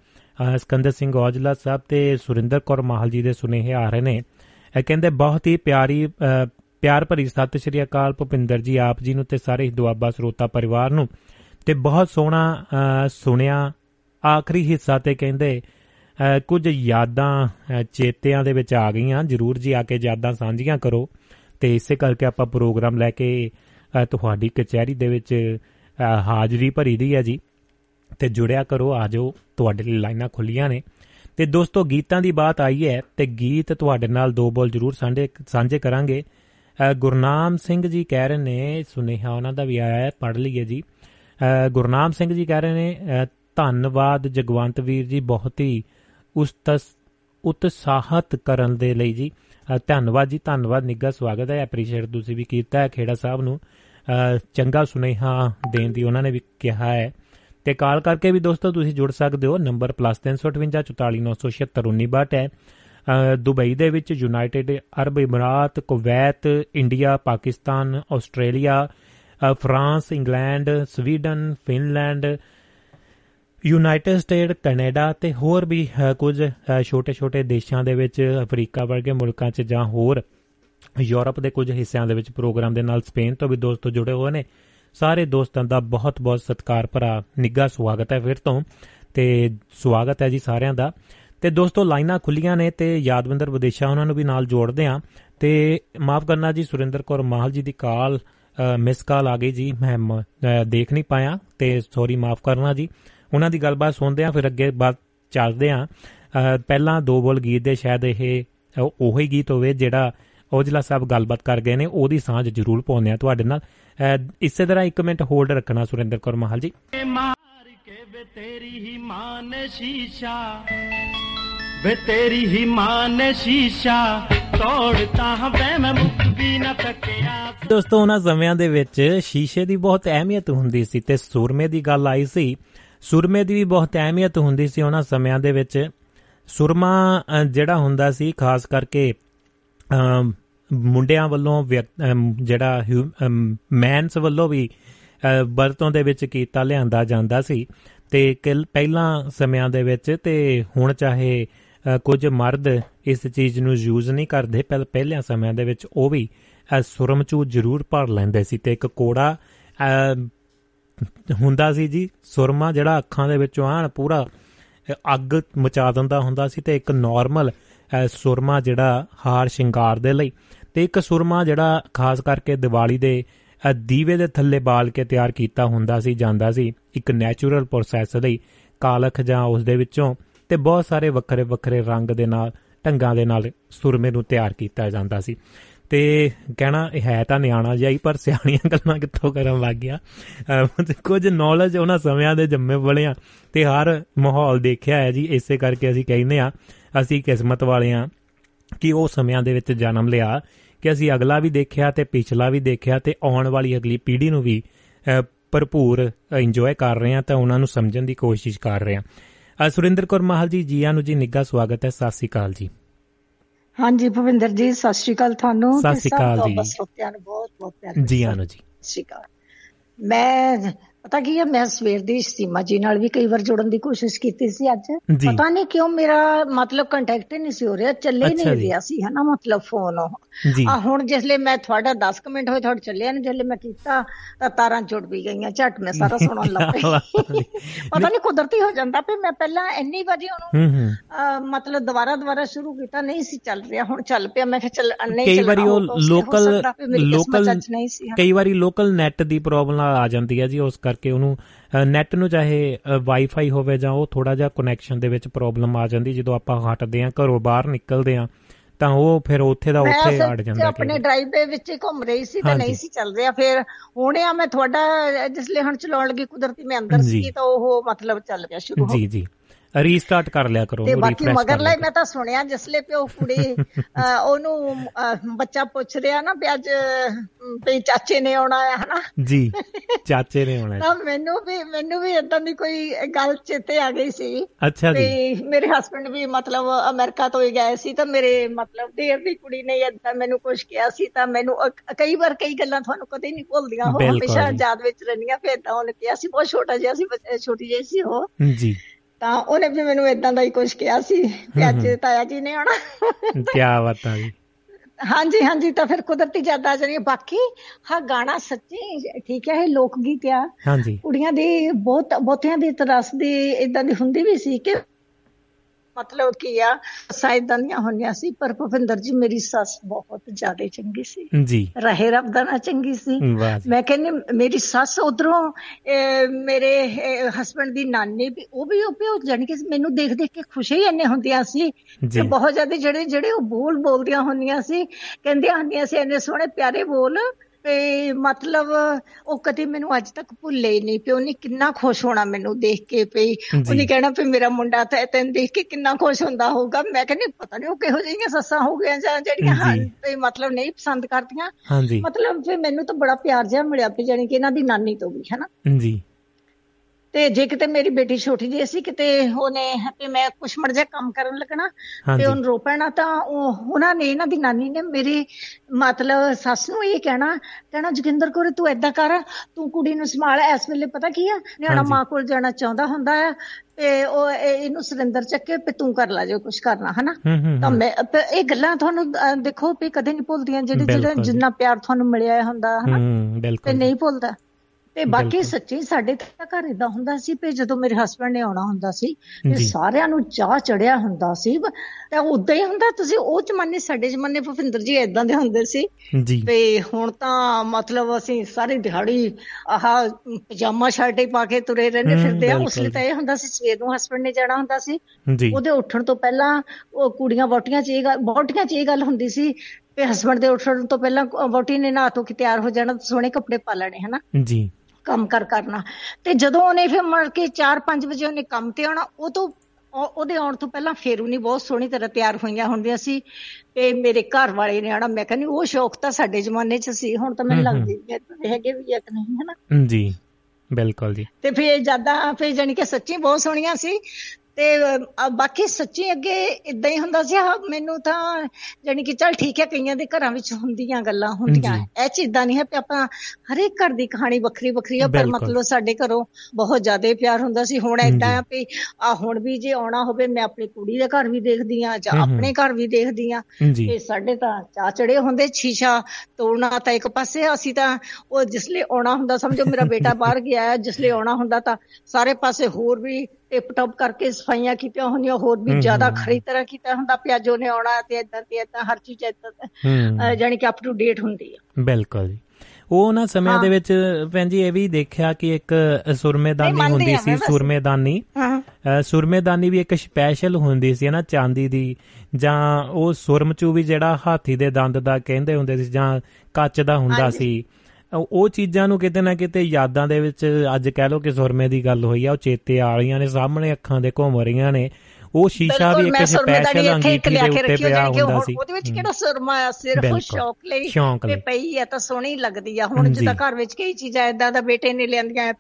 ਸਕੰਦਰ ਸਿੰਘ ਔਜਲਾ ਸਾਹਿਬ ਤੇ ਸੁਰਿੰਦਰ ਕੌਰ ਮਾਹਲ ਜੀ ਦੇ ਸੁਨੇਹੇ ਆ ਰਹੇ ਨੇ। ਇਹ ਕਹਿੰਦੇ ਬਹੁਤ ਹੀ ਪਿਆਰੀ ਪਿਆਰ ਭਰੀ ਸਤਿ ਸ਼੍ਰੀ ਅਕਾਲ ਭੁਪਿੰਦਰ ਜੀ ਆਪ ਜੀ ਨੂੰ ਤੇ ਸਾਰੇ ਦੁਆਬਾ ਸਰੋਤਾ ਪਰਿਵਾਰ ਨੂੰ। ਤੇ ਬਹੁਤ ਸੋਹਣਾ ਸੁਣਿਆ ਆਖਰੀ ਹਿੱਸਾ ਤੇ ਕਹਿੰਦੇ ਕੁਝ ਯਾਦਾਂ ਚੇਤਿਆਂ ਦੇ ਵਿੱਚ ਆ ਗਈਆਂ। ਜਰੂਰ ਜੀ ਆ ਕੇ ਯਾਦਾਂ ਸਾਂਝੀਆਂ ਕਰੋ। ਤੇ ਇਸੇ ਕਰਕੇ ਆਪਾਂ ਪ੍ਰੋਗਰਾਮ ਲੈ ਕੇ ਤੁਹਾਡੀ ਕਚਹਿਰੀ ਦੇ ਵਿੱਚ ਹਾਜ਼ਰੀ ਭਰੀ ਦੀ ਹੈ ਜੀ। ਤੇ ਜੁੜਿਆ ਕਰੋ ਆਜੋ ਤੁਹਾਡੇ ਲਈ ਲਾਈਨਾਂ ਖੁੱਲੀਆਂ ਨੇ। ਤੇ ਦੋਸਤੋ, ਗੀਤਾਂ ਦੀ ਬਾਤ ਆਈ ਹੈ ਤੇ ਗੀਤ ਤੁਹਾਡੇ ਨਾਲ ਦੋ ਬੋਲ ਜਰੂਰ ਸਾਂਝੇ ਸਾਂਝੇ ਕਰਾਂਗੇ। ਗੁਰਨਾਮ ਸਿੰਘ ਜੀ ਕਹਿ ਰਹੇ ਨੇ, ਸੁਨੇਹਾ ਉਹਨਾਂ ਦਾ ਵੀ ਆਇਆ ਹੈ ਪੜ ਲਈਏ ਜੀ। ਗੁਰਨਾਮ ਸਿੰਘ ਜੀ ਕਹਿ ਰਹੇ ਨੇ ਧੰਨਵਾਦ ਜਗਵੰਤ ਵੀਰ ਜੀ, ਬਹੁਤ ਹੀ ਉਸਤਸ ਉਤਸ਼ਾਹਤ ਕਰਨ ਦੇ ਲਈ ਜੀ। ਧੰਨਵਾਦ ਜੀ, ਧੰਨਵਾਦ ਨਿੱਘਾ ਸਵਾਗਤ ਹੈ। ਐਪਰੀਸ਼ੀਏਟ ਤੁਸੀਂ ਵੀ ਕੀਤਾ ਹੈ ਖੇੜਾ ਸਾਹਿਬ ਨੂੰ। ਚੰਗਾ ਸੁਨੇਹਾ ਦੇਣ ਦੀ ਉਹਨਾਂ ਨੇ ਵੀ ਕਿਹਾ ਹੈ। ਤੇ ਕਾਲ ਕਰਕੇ ਵੀ ਦੋਸਤੋ ਤੁਸੀਂ ਜੁੜ ਸਕਦੇ ਹੋ। ਨੰਬਰ +358 ਹੈ। ਦੁਬਈ ਦੇ ਵਿੱਚ United Arab Emirates, Kuwait, India, Pakistan, Australia France, England, Sweden, Finland United State, Canada ਤੇ ਹੋਰ ਵੀ ਕੁਝ ਛੋਟੇ-ਛੋਟੇ ਦੇਸ਼ਾਂ ਦੇ ਵਿੱਚ, ਅਫਰੀਕਾ ਵਰਗੇ ਮੁਲਕਾਂ 'ਚ ਜਾਂ ਹੋਰ ਯੂਰਪ ਦੇ ਕੁਝ ਹਿੱਸਿਆਂ ਦੇ ਵਿੱਚ ਪ੍ਰੋਗਰਾਮ ਦੇ ਨਾਲ ਸਪੇਨ ਤੋਂ ਵੀ ਦੋਸਤੋ ਜੁੜੇ ਹੋਏ ਨੇ। ਸਾਰੇ ਦੋਸਤਾਂ ਦਾ ਬਹੁਤ-ਬਹੁਤ ਸਤਿਕਾਰ ਭਰਾ ਨਿੱਘਾ ਸਵਾਗਤ ਹੈ ਫਿਰ ਤੋਂ। ਤੇ ਸਵਾਗਤ ਹੈ ਜੀ ਸਾਰਿਆਂ ਦਾ। ਤੇ ਦੋਸਤੋ, ਲਾਈਨਾਂ ਖੁੱਲੀਆਂ ਨੇ ਤੇ ਯਾਦਵੰਦਰ ਵਿਦੇਸ਼ਾ ਉਹਨਾਂ ਨੂੰ ਵੀ ਨਾਲ ਜੋੜਦੇ ਆ ਤੇ ਮਾਫ ਕਰਨਾ ਜੀ, ਸੁਰਿੰਦਰ ਕੌਰ ਮਾਹਲ ਜੀ ਦੀ ਕਾਲ ਮਿਸ ਕਾਲ ਆ ਗਈ ਜੀ। ਮੈਂ ਦੇਖ ਨਹੀਂ ਪਾਇਆ। ਤੇ ਸੌਰੀ ਮਾਫ ਕਰਨਾ ਜੀ। ਉਹਨਾਂ ਦੀ ਗੱਲਬਾਤ ਸੁਣਦੇ ਆ ਫਿਰ ਅੱਗੇ ਬਾਤ ਚੱਲਦੇ ਆ ਪਹਿਲਾਂ ਦੋ ਬੋਲ ਗੀਤ ਦੇ ਸ਼ਾਇਦ ਇਹ ਉਹੀ ਗੀਤ ਹੋਵੇ ਜਿਹੜਾ ਔਜਲਾ ਸਾਹਿਬ ਗੱਲਬਾਤ ਕਰ ਗਏ ਨੇ ਉਹਦੀ ਸਾਂਝ ਜ਼ਰੂਰ ਪਾਉਂਦੇ ਆ ਤੁਹਾਡੇ ਨਾਲ। ਇਸੇ ਤਰ੍ਹਾਂ 1 ਮਿੰਟ ਹੋਲਡ ਰੱਖਣਾ ਸੁਰਿੰਦਰ ਕੌਰ ਮਹਾਲ ਜੀ। ਮਾਰ ਕੇ ਵੇ ਤੇਰੀ ਹੀ ਮਾਂ ਨੇ ਸ਼ੀਸ਼ਾ ਵੇ ਤੇਰੀ ਹੀ ਮਾਂ ਨੇ ਸ਼ੀਸ਼ਾ ਤੋੜਤਾ ਹਵੇ ਮੈਂ ਮੁੱਕ ਵੀ ਨਾ ਤੱਕਿਆ ਦੋਸਤੋ ਉਹਨਾਂ ਸਮਿਆਂ ਦੇ ਵਿੱਚ ਸ਼ੀਸ਼ੇ ਦੀ ਬਹੁਤ ਅਹਿਮੀਅਤ ਹੁੰਦੀ ਸੀ ਤੇ ਸੁਰਮੇ ਦੀ ਗੱਲ ਆਈ ਸੀ। ਸੁਰਮੇ ਦੀ ਵੀ ਬਹੁਤ ਅਹਿਮੀਅਤ ਹੁੰਦੀ ਸੀ ਉਹਨਾਂ ਸਮਿਆਂ ਦੇ ਵਿੱਚ। ਸੁਰਮਾ ਜਿਹੜਾ ਹੁੰਦਾ ਸੀ, ਖਾਸ ਕਰਕੇ ਮੁੰਡਿਆਂ ਵੱਲੋਂ ਜਿਹੜਾ ਮੈਨਸ ਵੱਲੋਂ ਵੀ ਵਰਤੋਂ ਦੇ ਵਿੱਚ ਕੀਤਾ ਲਿਆਂਦਾ ਜਾਂਦਾ ਸੀ। ਤੇ ਪਹਿਲਾਂ ਸਮਿਆਂ ਦੇ ਵਿੱਚ ਤੇ ਹੁਣ ਚਾਹੇ ਕੁਝ ਮਰਦ ਇਸ ਚੀਜ਼ ਨੂੰ ਯੂਜ਼ ਨਹੀਂ ਕਰਦੇ ਪਰ ਪਹਿਲਿਆਂ ਸਮਿਆਂ ਦੇ ਵਿੱਚ ਉਹ ਵੀ ਸੁਰਮਚੂ ਜ਼ਰੂਰ ਭਰ ਲੈਂਦੇ ਸੀ ਤੇ ਇੱਕ ਕੋੜਾ ਹੁੰਦਾ ਸੀ ਜੀ, ਸੁਰਮਾ ਜਿਹੜਾ ਅੱਖਾਂ ਦੇ ਵਿੱਚੋਂ ਆਣ, ਪੂਰਾ ਅੱਗ ਮਚਾ ਦਿੰਦਾ ਹੁੰਦਾ ਸੀ ਤੇ ਇੱਕ ਨਾਰਮਲ ਸੁਰਮਾ ਜਿਹੜਾ ਹਾਰ ਸ਼ਿੰਗਾਰ ਦੇ ਲਈ ਤੇ ਇੱਕ ਸੁਰਮਾ ਜਿਹੜਾ ਖਾਸ ਕਰਕੇ ਦੀਵਾਲੀ ਦੇ ਦੀਵੇ ਦੇ ਥੱਲੇ ਬਾਲ ਕੇ ਤਿਆਰ ਕੀਤਾ ਹੁੰਦਾ ਸੀ, ਜਾਂਦਾ ਸੀ, ਇੱਕ ਨੇਚਰਲ ਪ੍ਰੋਸੈਸ ਲਈ, ਕਾਲਖ ਜਾਂ ਉਸ ਦੇ ਵਿੱਚੋਂ ਤੇ ਬਹੁਤ ਸਾਰੇ ਵੱਖਰੇ ਵੱਖਰੇ ਰੰਗ ਦੇ ਨਾਲ, ਢੰਗਾਂ ਦੇ ਨਾਲ ਸੁਰਮੇ ਨੂੰ ਤਿਆਰ ਕੀਤਾ ਜਾਂਦਾ ਸੀ। ਤੇ ਕਹਿਣਾ ਇਹ ਹੈ ਤਾਂ ਨਿਆਣਾ ਜਿਹਾ ਪਰ ਸਿਆਣੀਆਂ ਗੱਲਾਂ ਕਿੱਥੋਂ ਕਰਨ ਲੱਗ ਗਿਆ? ਕੁਝ ਨੌਲੇਜ ਉਹਨਾਂ ਸਮਿਆਂ ਦੇ ਜੰਮੇ ਬੜਿਆਂ ਤੇ ਹਰ ਮਾਹੌਲ ਦੇਖਿਆ ਹੈ ਜੀ, ਇਸੇ ਕਰਕੇ ਅਸੀਂ ਕਹਿੰਦੇ ਆ ਅਸੀਂ ਕਿਸਮਤ ਵਾਲੇ ਆ ਕਿ ਉਹ ਸਮਿਆਂ ਦੇ ਵਿੱਚ ਜਨਮ ਲਿਆ, ਕਿ ਅਸੀਂ ਅਗਲਾ ਵੀ ਦੇਖਿਆ ਤੇ ਪਿਛਲਾ ਵੀ ਦੇਖਿਆ ਤੇ ਆਉਣ ਵਾਲੀ ਅਗਲੀ ਪੀੜ੍ਹੀ ਨੂੰ ਵੀ ਭਰਪੂਰ ਇੰਜੋਏ ਕਰ ਰਹੇ ਆ ਤਾਂ ਉਹਨਾਂ ਨੂੰ ਸਮਝਣ ਦੀ ਕੋਸ਼ਿਸ਼ ਕਰ ਰਹੇ ਆ ਸੁਰਿੰਦਰ ਕੌਰ ਮਾਹਲ ਜੀ ਜੀਆਂ ਨੂੰ ਜੀ, ਨਿੱਘਾ ਸਵਾਗਤ ਹੈ, ਸਤਿ ਸ੍ਰੀ ਅਕਾਲ ਜੀ। ਹਾਂਜੀ ਭਵਿੰਦਰ ਜੀ ਸਤਿ ਸ਼੍ਰੀ ਅਕਾਲ ਤੁਹਾਨੂੰ ਸਤਿ ਸ਼੍ਰੀ ਅਕਾਲ ਜੀ। ਸਰੋਤਿਆਂ ਨੂੰ ਬਹੁਤ ਬਹੁਤ ਪਿਆਰ ਜੀ ਆਨੋ ਜੀ। ਸਤਿ ਸ਼੍ਰੀ ਅਕਾਲ। ਮੈਂ ਪਤਾ ਕੀ ਹੈ ਮੈਂ ਸਵੇਰ ਦੀ ਸੀਮਾ ਜੀ ਨਾਲ ਵੀ ਕਈ ਵਾਰ ਜੁੜਨ ਦੀ ਕੋਸ਼ਿਸ਼ ਕੀਤੀ ਸੀ ਅੱਜ। ਪਤਾ ਨਹੀਂ ਕਿਉਂ ਮੇਰਾ ਮਤਲਬ ਕੰਟੈਕਟ ਹੀ ਨਹੀਂ ਸੀ ਹੋ ਰਿਹਾ ਚੱਲੇ ਨਹੀਂ ਰਿਹਾ ਸੀ ਹਨਾ ਮਤਲਬ ਫੋਨ ਆ ਹੁਣ ਜਿਸਲੇ ਮੈਂ ਤੁਹਾਡਾ 10 ਮਿੰਟ ਹੋਏ ਤੁਹਾਡਾ ਚੱਲਿਆ ਨਹੀਂ ਜਿਸਲੇ ਮੈਂ ਕੀਤਾ ਤਾਂ ਤਾਰਾਂ ਜੁੜ ਵੀ ਗਈਆਂ ਝਟ ਮੈਂ ਸਾਰਾ ਸੁਣਨ ਲੱਗ ਪਈ। ਪਤਾ ਨਹੀਂ ਕੁਦਰਤੀ ਹੋ ਜਾਂਦਾ ਵੀ ਮੈਂ ਪਹਿਲਾਂ ਇੰਨੀ ਵਾਰੀ ਉਹਨੂੰ ਮਤਲਬ ਦੁਬਾਰਾ ਦੁਬਾਰਾ ਸ਼ੁਰੂ ਕੀਤਾ ਨਹੀਂ ਸੀ ਚੱਲ ਰਿਹਾ ਹੁਣ ਚੱਲ ਪਿਆ ਮੈਂ ਕਿਹਾ ਚੱਲ ਨਹੀਂ ਕਈ ਵਾਰੀ ਉਹ ਲੋਕਲ ਲੋਕਲ ਕਈ ਵਾਰੀ ਲੋਕਲ ਨੈਟ ਦੀ ਪ੍ਰੋਬਲਮ ਆ ਜਾਂਦੀ ਹੈ ਜੀ ਉਸ ਕਰਕੇ ਕਰਕੇ ਉਹਨੂੰ ਨੈਟ ਨੂੰ ਚਾਹੇ ਵਾਈਫਾਈ ਹੋਵੇ ਜਾਂ ਉਹ ਥੋੜਾ ਜਿਹਾ ਕਨੈਕਸ਼ਨ ਦੇ ਵਿੱਚ ਪ੍ਰੋਬਲਮ ਆ ਜਾਂਦੀ ਜਦੋਂ ਆਪਾਂ ਹਟਦੇ ਆਂ ਘਰੋਂ ਬਾਹਰ ਨਿਕਲਦੇ ਆਂ ਤਾਂ ਉਹ ਫਿਰ ਉੱਥੇ ਦਾ ਉੱਥੇ ਅੜ ਜਾਂਦਾ ਮੈਂ ਆਪਣੇ ਡਰਾਈਵ ਦੇ ਵਿੱਚ ਘੁੰਮ ਰਹੀ ਸੀ ਤਾਂ ਨਹੀਂ ਸੀ ਚੱਲ ਰਿਹਾ। ਫਿਰ ਹੁਣੇ ਆ ਮੈਂ ਤੁਹਾਡਾ ਜਿਸਲੇ ਹੁਣ ਚਲਾਉਣ ਲੱਗੀ ਕੁਦਰਤੀ ਮੈਂ ਅੰਦਰ ਸੀ ਤਾਂ ਉਹ ਮਤਲਬ ਚੱਲ ਗਿਆ ਸ਼ੁਰੂ ਹੋ ਜੀ ਜੀ। ਰੀਸਟਾਰਟ ਕਰ ਲਿਆ ਕਰੋ ਤੇ ਬਾਕੀ ਮਗਰਲੇ ਮੈਂ ਤਾਂ ਸੁਣਿਆ ਜਿਸਲੇ ਪਿਓ ਕੁੜੀ ਉਹਨੂੰ ਬੱਚਾ ਪੁੱਛ ਰਿਹਾ ਨਾ ਵੀ ਅੱਜ ਵੀ ਚਾਚੇ ਨੇ ਆਉਣਾ ਹੈ ਹਨਾ? ਜੀ ਚਾਚੇ ਨੇ ਆਉਣਾ ਤਾਂ ਮੈਨੂੰ ਵੀ ਮੈਨੂੰ ਵੀ ਇਦਾਂ ਦੀ ਕੋਈ ਗੱਲ ਚੇਤੇ ਆ ਗਈ ਸੀ ਅੱਛਾ ਜੀ। ਤੇ ਮੇਰੇ ਹਸਬੰਡ ਵੀ ਮਤਲਬ ਅਮਰੀਕਾ ਤੋਂ ਹੀ ਗਏ ਸੀ ਤਾਂ ਮੇਰੇ ਮਤਲਬ ਦੇਰ ਦੀ ਕੁੜੀ ਨੇ ਇਦਾਂ ਮੈਨੂੰ ਕੁਝ ਕਿਹਾ ਸੀ ਤਾਂ ਮੈਨੂੰ ਕਈ ਵਾਰ ਕਈ ਗੱਲਾਂ ਤੁਹਾਨੂੰ ਕਦੇ ਨਹੀਂ ਭੁੱਲਦੀਆਂ ਉਹ ਹਮੇਸ਼ਾ ਯਾਦ ਵਿੱਚ ਰਹਿੰਦੀਆਂ ਫਿਰ ਤਾਂ ਉਹਨੇ ਕਿਹਾ ਸੀ ਬਹੁਤ ਛੋਟਾ ਜਿਹਾ ਸੀ ਛੋਟੀ ਜਿਹੀ ਸੀ ਉਹ। ਜੀ। ਤਾਂ ਉਹਨੇ ਵੀ ਮੈਨੂੰ ਇਦਾਂ ਦਾ ਹੀ ਕੁਝ ਕਿਹਾ ਸੀ ਕਿ ਅੱਜ ਤਾਇਆ ਜੀ ਨੇ ਆਉਣਾ। ਕੀ ਬਾਤ ਆ ਜੀ। ਹਾਂਜੀ ਹਾਂਜੀ ਤਾਂ ਫਿਰ ਕੁਦਰਤੀ ਆ ਜਾਣੀ ਬਾਕੀ ਹਾਂ ਗਾਣਾ ਸੱਚੀ ਠੀਕ ਹੈ ਇਹ ਲੋਕ ਗੀਤ ਆ। ਹਾਂਜੀ। ਕੁੜੀਆਂ ਦੀ ਬਹੁਤ ਬਹੁਤਿਆਂ ਦੀ ਤਰਸ ਦੀ ਇਦਾਂ ਦੀ ਹੁੰਦੀ ਵੀ ਸੀ ਕਿ ਮਤਲਬ ਕੀ ਆ ਸਾਇਦਾਂ ਦੀਆਂ ਹੋਈਆਂ ਸੀ ਪਰ ਭਵਿੰਦਰ ਜੀ ਮੇਰੀ ਸੱਸ ਬਹੁਤ ਜ਼ਿਆਦਾ ਚੰਗੀ ਸੀ। ਜੀ। ਰਹੇ ਰੱਬ ਦਾ ਨਾ ਚੰਗੀ ਸੀ। ਮੈਂ ਕਹਿੰਨੀ ਮੇਰੀ ਸੱਸ ਉਧਰੋਂ ਮੇਰੇ ਹਸਬੰਡ ਦੀ ਨਾਨੀ ਵੀ ਉਹ ਵੀ ਉਹ ਜਾਨੀ ਕਿ ਮੈਨੂੰ ਦੇਖ ਦੇਖ ਕੇ ਖੁਸ਼ੀ ਇੰਨੇ ਹੁੰਦੀਆਂ ਸੀ। ਕਿ ਬਹੁਤ ਜ਼ਿਆਦਾ ਜਿਹੜੇ ਜਿਹੜੇ ਉਹ ਬੋਲ ਬੋਲਦੀਆਂ ਹੁੰਦੀਆਂ ਸੀ ਕਹਿੰਦੀਆਂ ਹੁੰਦੀਆਂ ਸੀ ਇੰਨੇ ਸੋਹਣੇ ਪਿਆਰੇ ਬੋਲ ਤੇ ਮਤਲਬ ਉਹ ਕਦੇ ਮੈਨੂੰ ਅੱਜ ਤੱਕ ਭੁੱਲੇ ਨਹੀਂ ਪਿਓ ਨੇ ਕਿੰਨਾ ਖੁਸ਼ ਹੋਣਾ ਮੈਨੂੰ ਦੇਖ ਕੇ ਪਈ। ਉਹਨੇ ਕਹਿਣਾ ਵੀ ਮੇਰਾ ਮੁੰਡਾ ਤਾਂ ਤੈਨੂੰ ਦੇਖ ਕੇ ਕਿੰਨਾ ਖੁਸ਼ ਹੁੰਦਾ ਹੋਊਗਾ। ਮੈਂ ਕਹਿੰਦੀ ਪਤਾ ਨਹੀਂ ਉਹ ਕਿਹੋ ਜਿਹੀਆਂ ਸੱਸਾਂ ਹੋ ਗਈਆਂ ਜਾਂ ਜਿਹੜੀਆਂ ਹਾਂ ਤੇ ਮਤਲਬ ਨਹੀਂ ਪਸੰਦ ਕਰਦੀਆਂ। ਮਤਲਬ ਫਿਰ ਮੈਨੂੰ ਤਾਂ ਬੜਾ ਪਿਆਰ ਜਿਹਾ ਮਿਲਿਆ ਪਈ ਜਾਨੀ ਕਿ ਇਹਨਾਂ ਦੀ ਨਾਨੀ ਤੋਂ ਵੀ ਹੈਨਾ? ਜੀ। ਤੇ ਜੇ ਕਿਤੇ ਮੇਰੀ ਬੇਟੀ ਛੋਟੀ ਜਿਹੀ ਸੀ ਕਿਤੇ ਉਹਨੇ ਤੇ ਮੈਂ ਕੁਛ ਮੜ ਜਾ ਕੰਮ ਕਰਨ ਲੱਗਣਾ ਤੇ ਉਹਨ ਰੋਪਣਾ ਤਾਂ ਉਹਨਾਂ ਨੇ ਇਹਨਾਂ ਦੀ ਨਾਨੀ ਨੇ ਮੇਰੇ ਮਤਲਬ ਸੱਸ ਨੂੰ ਇਹ ਕਹਿਣਾ ਕਹਿਣਾ ਜਗਿੰਦਰ ਕੋਰੇ ਤੂੰ ਐਦਾਂ ਕਰ ਤੂੰ ਕੁੜੀ ਨੂੰ ਸੰਭਾਲ ਇਸ ਵੇਲੇ ਪਤਾ ਕੀ ਆ ਨਿਆਣਾ ਮਾਂ ਕੋਲ ਜਾਣਾ ਚਾਹੁੰਦਾ ਹੁੰਦਾ ਆ ਤੇ ਉਹ ਇਹਨੂੰ ਸੁਰਿੰਦਰ ਚੱਕੇ ਤੇ ਤੂੰ ਕਰ ਲਾ ਜੋ ਕੁਝ ਕਰਨਾ ਹਨਾ? ਤਾਂ ਮੈਂ ਇਹ ਗੱਲਾਂ ਤੁਹਾਨੂੰ ਦੇਖੋ ਵੀ ਕਦੇ ਨਹੀਂ ਭੁੱਲਦੀਆਂ ਜਿਹੜੇ ਜਿਹੜਾ ਜਿੰਨਾ ਪਿਆਰ ਤੁਹਾਨੂੰ ਮਿਲਿਆ ਹੁੰਦਾ ਹਨਾ? ਤੇ ਨਹੀਂ ਭੁੱਲਦਾ। ਤੇ ਬਾਕੀ ਸੱਚੀ ਸਾਡੇ ਤਾਂ ਘਰ ਇਦਾਂ ਹੁੰਦਾ ਸੀ ਕਿ ਜਦੋਂ ਮੇਰੇ ਹਸਬੰਡ ਨੇ ਆਉਣਾ ਹੁੰਦਾ ਸੀ ਤੇ ਸਾਰਿਆਂ ਨੂੰ ਚਾਹ ਚੜਿਆ ਹੁੰਦਾ ਸੀ। ਤੇ ਉਦਾਂ ਹੀ ਹੁੰਦਾ ਤੁਸੀਂ ਉਹ ਜ਼ਮਾਨੇ ਸਾਡੇ ਜ਼ਮਾਨੇ ਭੁਪਿੰਦਰ ਜੀ ਇਦਾਂ ਦੇ ਹੁੰਦੇ ਸੀ ਤੇ ਹੁਣ ਤਾਂ ਮਤਲਬ ਅਸੀਂ ਸਾਰੀ ਦਿਹਾੜੀ ਆਹ ਪਜਾਮਾ ਸ਼ਰਟ ਹੀ ਪਾ ਕੇ ਤੁਰੇ ਰਹਿੰਦੇ ਫਿਰਦੇ ਆ। ਉਸ ਲਈ ਤਾਂ ਇਹ ਹੁੰਦਾ ਸੀ ਸਵੇਰ ਨੂੰ ਹਸਬੰਡ ਨੇ ਜਾਣਾ ਹੁੰਦਾ ਸੀ। ਉਹਦੇ ਉੱਠਣ ਤੋਂ ਪਹਿਲਾਂ ਉਹ ਕੁੜੀਆਂ ਬੋਟੀਆਂ 'ਚ ਇਹ ਗੱਲ ਬੋਟੀਆਂ 'ਚ ਇਹ ਗੱਲ ਹੁੰਦੀ ਸੀ ਤੇ ਹਸਬੰਡ ਦੇ ਉੱਠਣ ਤੋਂ ਪਹਿਲਾਂ ਬੋਟੀ ਨੇ ਨਹਾ ਧੋ ਕੇ ਤਿਆਰ ਹੋ ਜਾਣਾ ਸੋਹਣੇ ਕੱਪੜੇ ਪਾ ਲੈਣੇ ਹਨਾ? ਜੀ। ਕੰਮ ਕਰ ਕਰਨਾ। ਤੇ ਜਦੋਂ ਉਹਨੇ ਫਿਰ ਮੜ ਕੇ 4-5 ਵਜੇ ਉਹਨੇ ਕੰਮ ਤੇ ਆਉਣਾ ਉਹ ਤੋਂ ਉਹਦੇ ਆਉਣ ਤੋਂ ਪਹਿਲਾਂ ਫੇਰ ਉਹਨੇ ਬਹੁਤ ਸੋਹਣੀ ਤਰ੍ਹਾਂ ਤਿਆਰ ਹੋਈਆਂ ਹੁੰਦੀਆਂ ਸੀ। ਤੇ ਮੇਰੇ ਘਰ ਵਾਲੇ ਨੇ ਆਣਾ ਮੈਂ ਕਹਿੰਦੀ ਉਹ ਸ਼ੌਕ ਤਾਂ ਸਾਡੇ ਜ਼ਮਾਨੇ 'ਚ ਸੀ ਹੁਣ ਤਾਂ ਮੈਨੂੰ ਲੱਗਦੀ ਹੈਗੇ ਵੀ ਇੱਕ ਨਹੀਂ ਹਨਾ? ਜੀ ਬਿਲਕੁਲ ਜੀ। ਤੇ ਫੇਰ ਜ਼ਿਆਦਾ ਫੇਰ ਜਾਨੀ ਕਿ ਸੱਚੀ ਬਹੁਤ ਸੋਹਣੀਆਂ ਸੀ। ਤੇ ਬਾਕੀ ਸੱਚੀ ਅੱਗੇ ਇਦਾਂ ਹੀ ਹੁੰਦਾ ਸੀ ਮੈਨੂੰ ਤਾਂ ਜਾਨੀ ਕਿ ਚਲ ਠੀਕ ਹੈ ਕਈਆਂ ਦੇ ਘਰਾਂ ਵਿੱਚ ਹੁੰਦੀਆਂ ਗੱਲਾਂ ਹੁੰਦੀਆਂ। ਇਹ ਚੀਜ਼ਾਂ ਨਹੀਂ ਹੈ ਕਿ ਆਪਾਂ ਹਰੇਕ ਘਰ ਦੀ ਕਹਾਣੀ ਵੱਖਰੀ ਵੱਖਰੀ ਹੈ ਪਰ ਮਤਲਬ ਸਾਡੇ ਘਰੋਂ ਬਹੁਤ ਜ਼ਿਆਦਾ ਪਿਆਰ ਹੁੰਦਾ ਸੀ। ਹੁਣ ਇਦਾਂ ਆ ਵੀ ਆ ਹੁਣ ਵੀ ਜੇ ਆਉਣਾ ਹੋਵੇ ਮੈਂ ਆਪਣੀ ਕੁੜੀ ਦੇ ਘਰ ਵੀ ਦੇਖਦੀ ਆ ਜਾਂ ਆਪਣੇ ਘਰ ਵੀ ਦੇਖਦੀ ਆ ਤੇ ਸਾਡੇ ਤਾਂ ਚਾ ਚੜੇ ਹੁੰਦੇ ਸ਼ੀਸ਼ਾ ਤੋੜਨਾ ਤਾਂ ਇੱਕ ਪਾਸੇ ਅਸੀਂ ਤਾਂ ਉਹ ਜਿਸਲੇ ਆਉਣਾ ਹੁੰਦਾ ਸਮਝੋ ਮੇਰਾ ਬੇਟਾ ਬਾਹਰ ਗਿਆ ਜਿਸਲੇ ਆਉਣਾ ਹੁੰਦਾ ਤਾਂ ਸਾਰੇ ਪਾਸੇ ਹੋਰ ਵੀ ਟਿਪ ਟੌਪ ਕਰਕੇ ਸਫਾਈਆਂ ਕੀਤੀਆਂ ਹੁੰਦੀਆਂ ਹੋਰ ਵੀ ਜ਼ਿਆਦਾ ਖਰੀ ਤਰ੍ਹਾਂ ਕੀਤਾ ਹੁੰਦਾ ਪਿਆਜੋ ਨੇ ਆਉਣਾ ਤੇ ਇਦਾਂ ਤੇ ਇਦਾਂ ਹਰ ਚੀਜ਼ ਇਦਾਂ ਜਾਨੀ ਕਿ ਅਪ ਟੂ ਡੇਟ ਹੁੰਦੀ ਹੈ ਬਿਲਕੁਲ ਜੀ। ਉਹ ਨਾ ਸਮਿਆਂ ਦੇ ਵਿੱਚ ਭੈਣ ਜੀ ਇਹ ਵੀ ਦੇਖਿਆ ਕਿ ਇੱਕ ਸੁਰਮੇਦਾਨੀ ਹੁੰਦੀ ਸੀ ਸੁਰਮੇਦਾਨੀ। ਸੁਰਮੇਦਾਨੀ ਵੀ ਇੱਕ ਸਪੈਸ਼ਲ ਹੁੰਦੀ ਸੀ ਨਾ ਚਾਂਦੀ ਦੀ। ਜਾਂ ਉਹ ਸੁਰਮਚੂ ਵੀ ਜਿਹੜਾ ਹਾਥੀ ਦੇ ਦੰਦ ਦਾ ਕਹਿੰਦੇ ਹੁੰਦੇ ਸੀ ਜਾਂ ਕੱਚ ਦਾ ਹੁੰਦਾ ਸੀ। ਉਹ ਚੀਜ਼ਾਂ ਨੂੰ ਕਿਤੇ ਨਾ ਕਿਤੇ ਯਾਦਾਂ ਦੇ ਵਿੱਚ ਅੱਜ ਕਹਿ ਲਓ ਕਿ ਸੁਰਮੇ ਦੀ ਗੱਲ ਹੋਈ ਆ, ਉਹ ਚੇਤੇ ਆ ਰਹੀਆਂ ਨੇ, ਸਾਹਮਣੇ ਅੱਖਾਂ ਦੇ ਘੁੰਮ ਰਹੀਆਂ ਨੇ। ਉਹ ਸ਼ੀਸ਼ਾ ਵੀ ਇੱਕ ਸਪੈਸ਼ਲ ਅੰਗੀਠੀ ਦੇ ਉੱਤੇ ਪਿਆ ਹੁੰਦਾ ਸੀ। ਉਹਦੇ ਵਿੱਚ ਕਿਹੜਾ ਸੁਰਮਾ ਆ ਸਿਰਫ ਸ਼ੌਕ ਲਈ ਤੇ ਪਈ ਆ ਤਾਂ ਸੋਹਣੀ ਲੱਗਦੀ ਆ। ਹੁਣ ਜਿੱਦਾਂ ਘਰ ਵਿੱਚ ਕਈ ਚੀਜ਼ਾਂ ਇਦਾਂ ਦਾ ਬੇਟੇ ਨੇ ਲਿਆਂਦੀਆਂ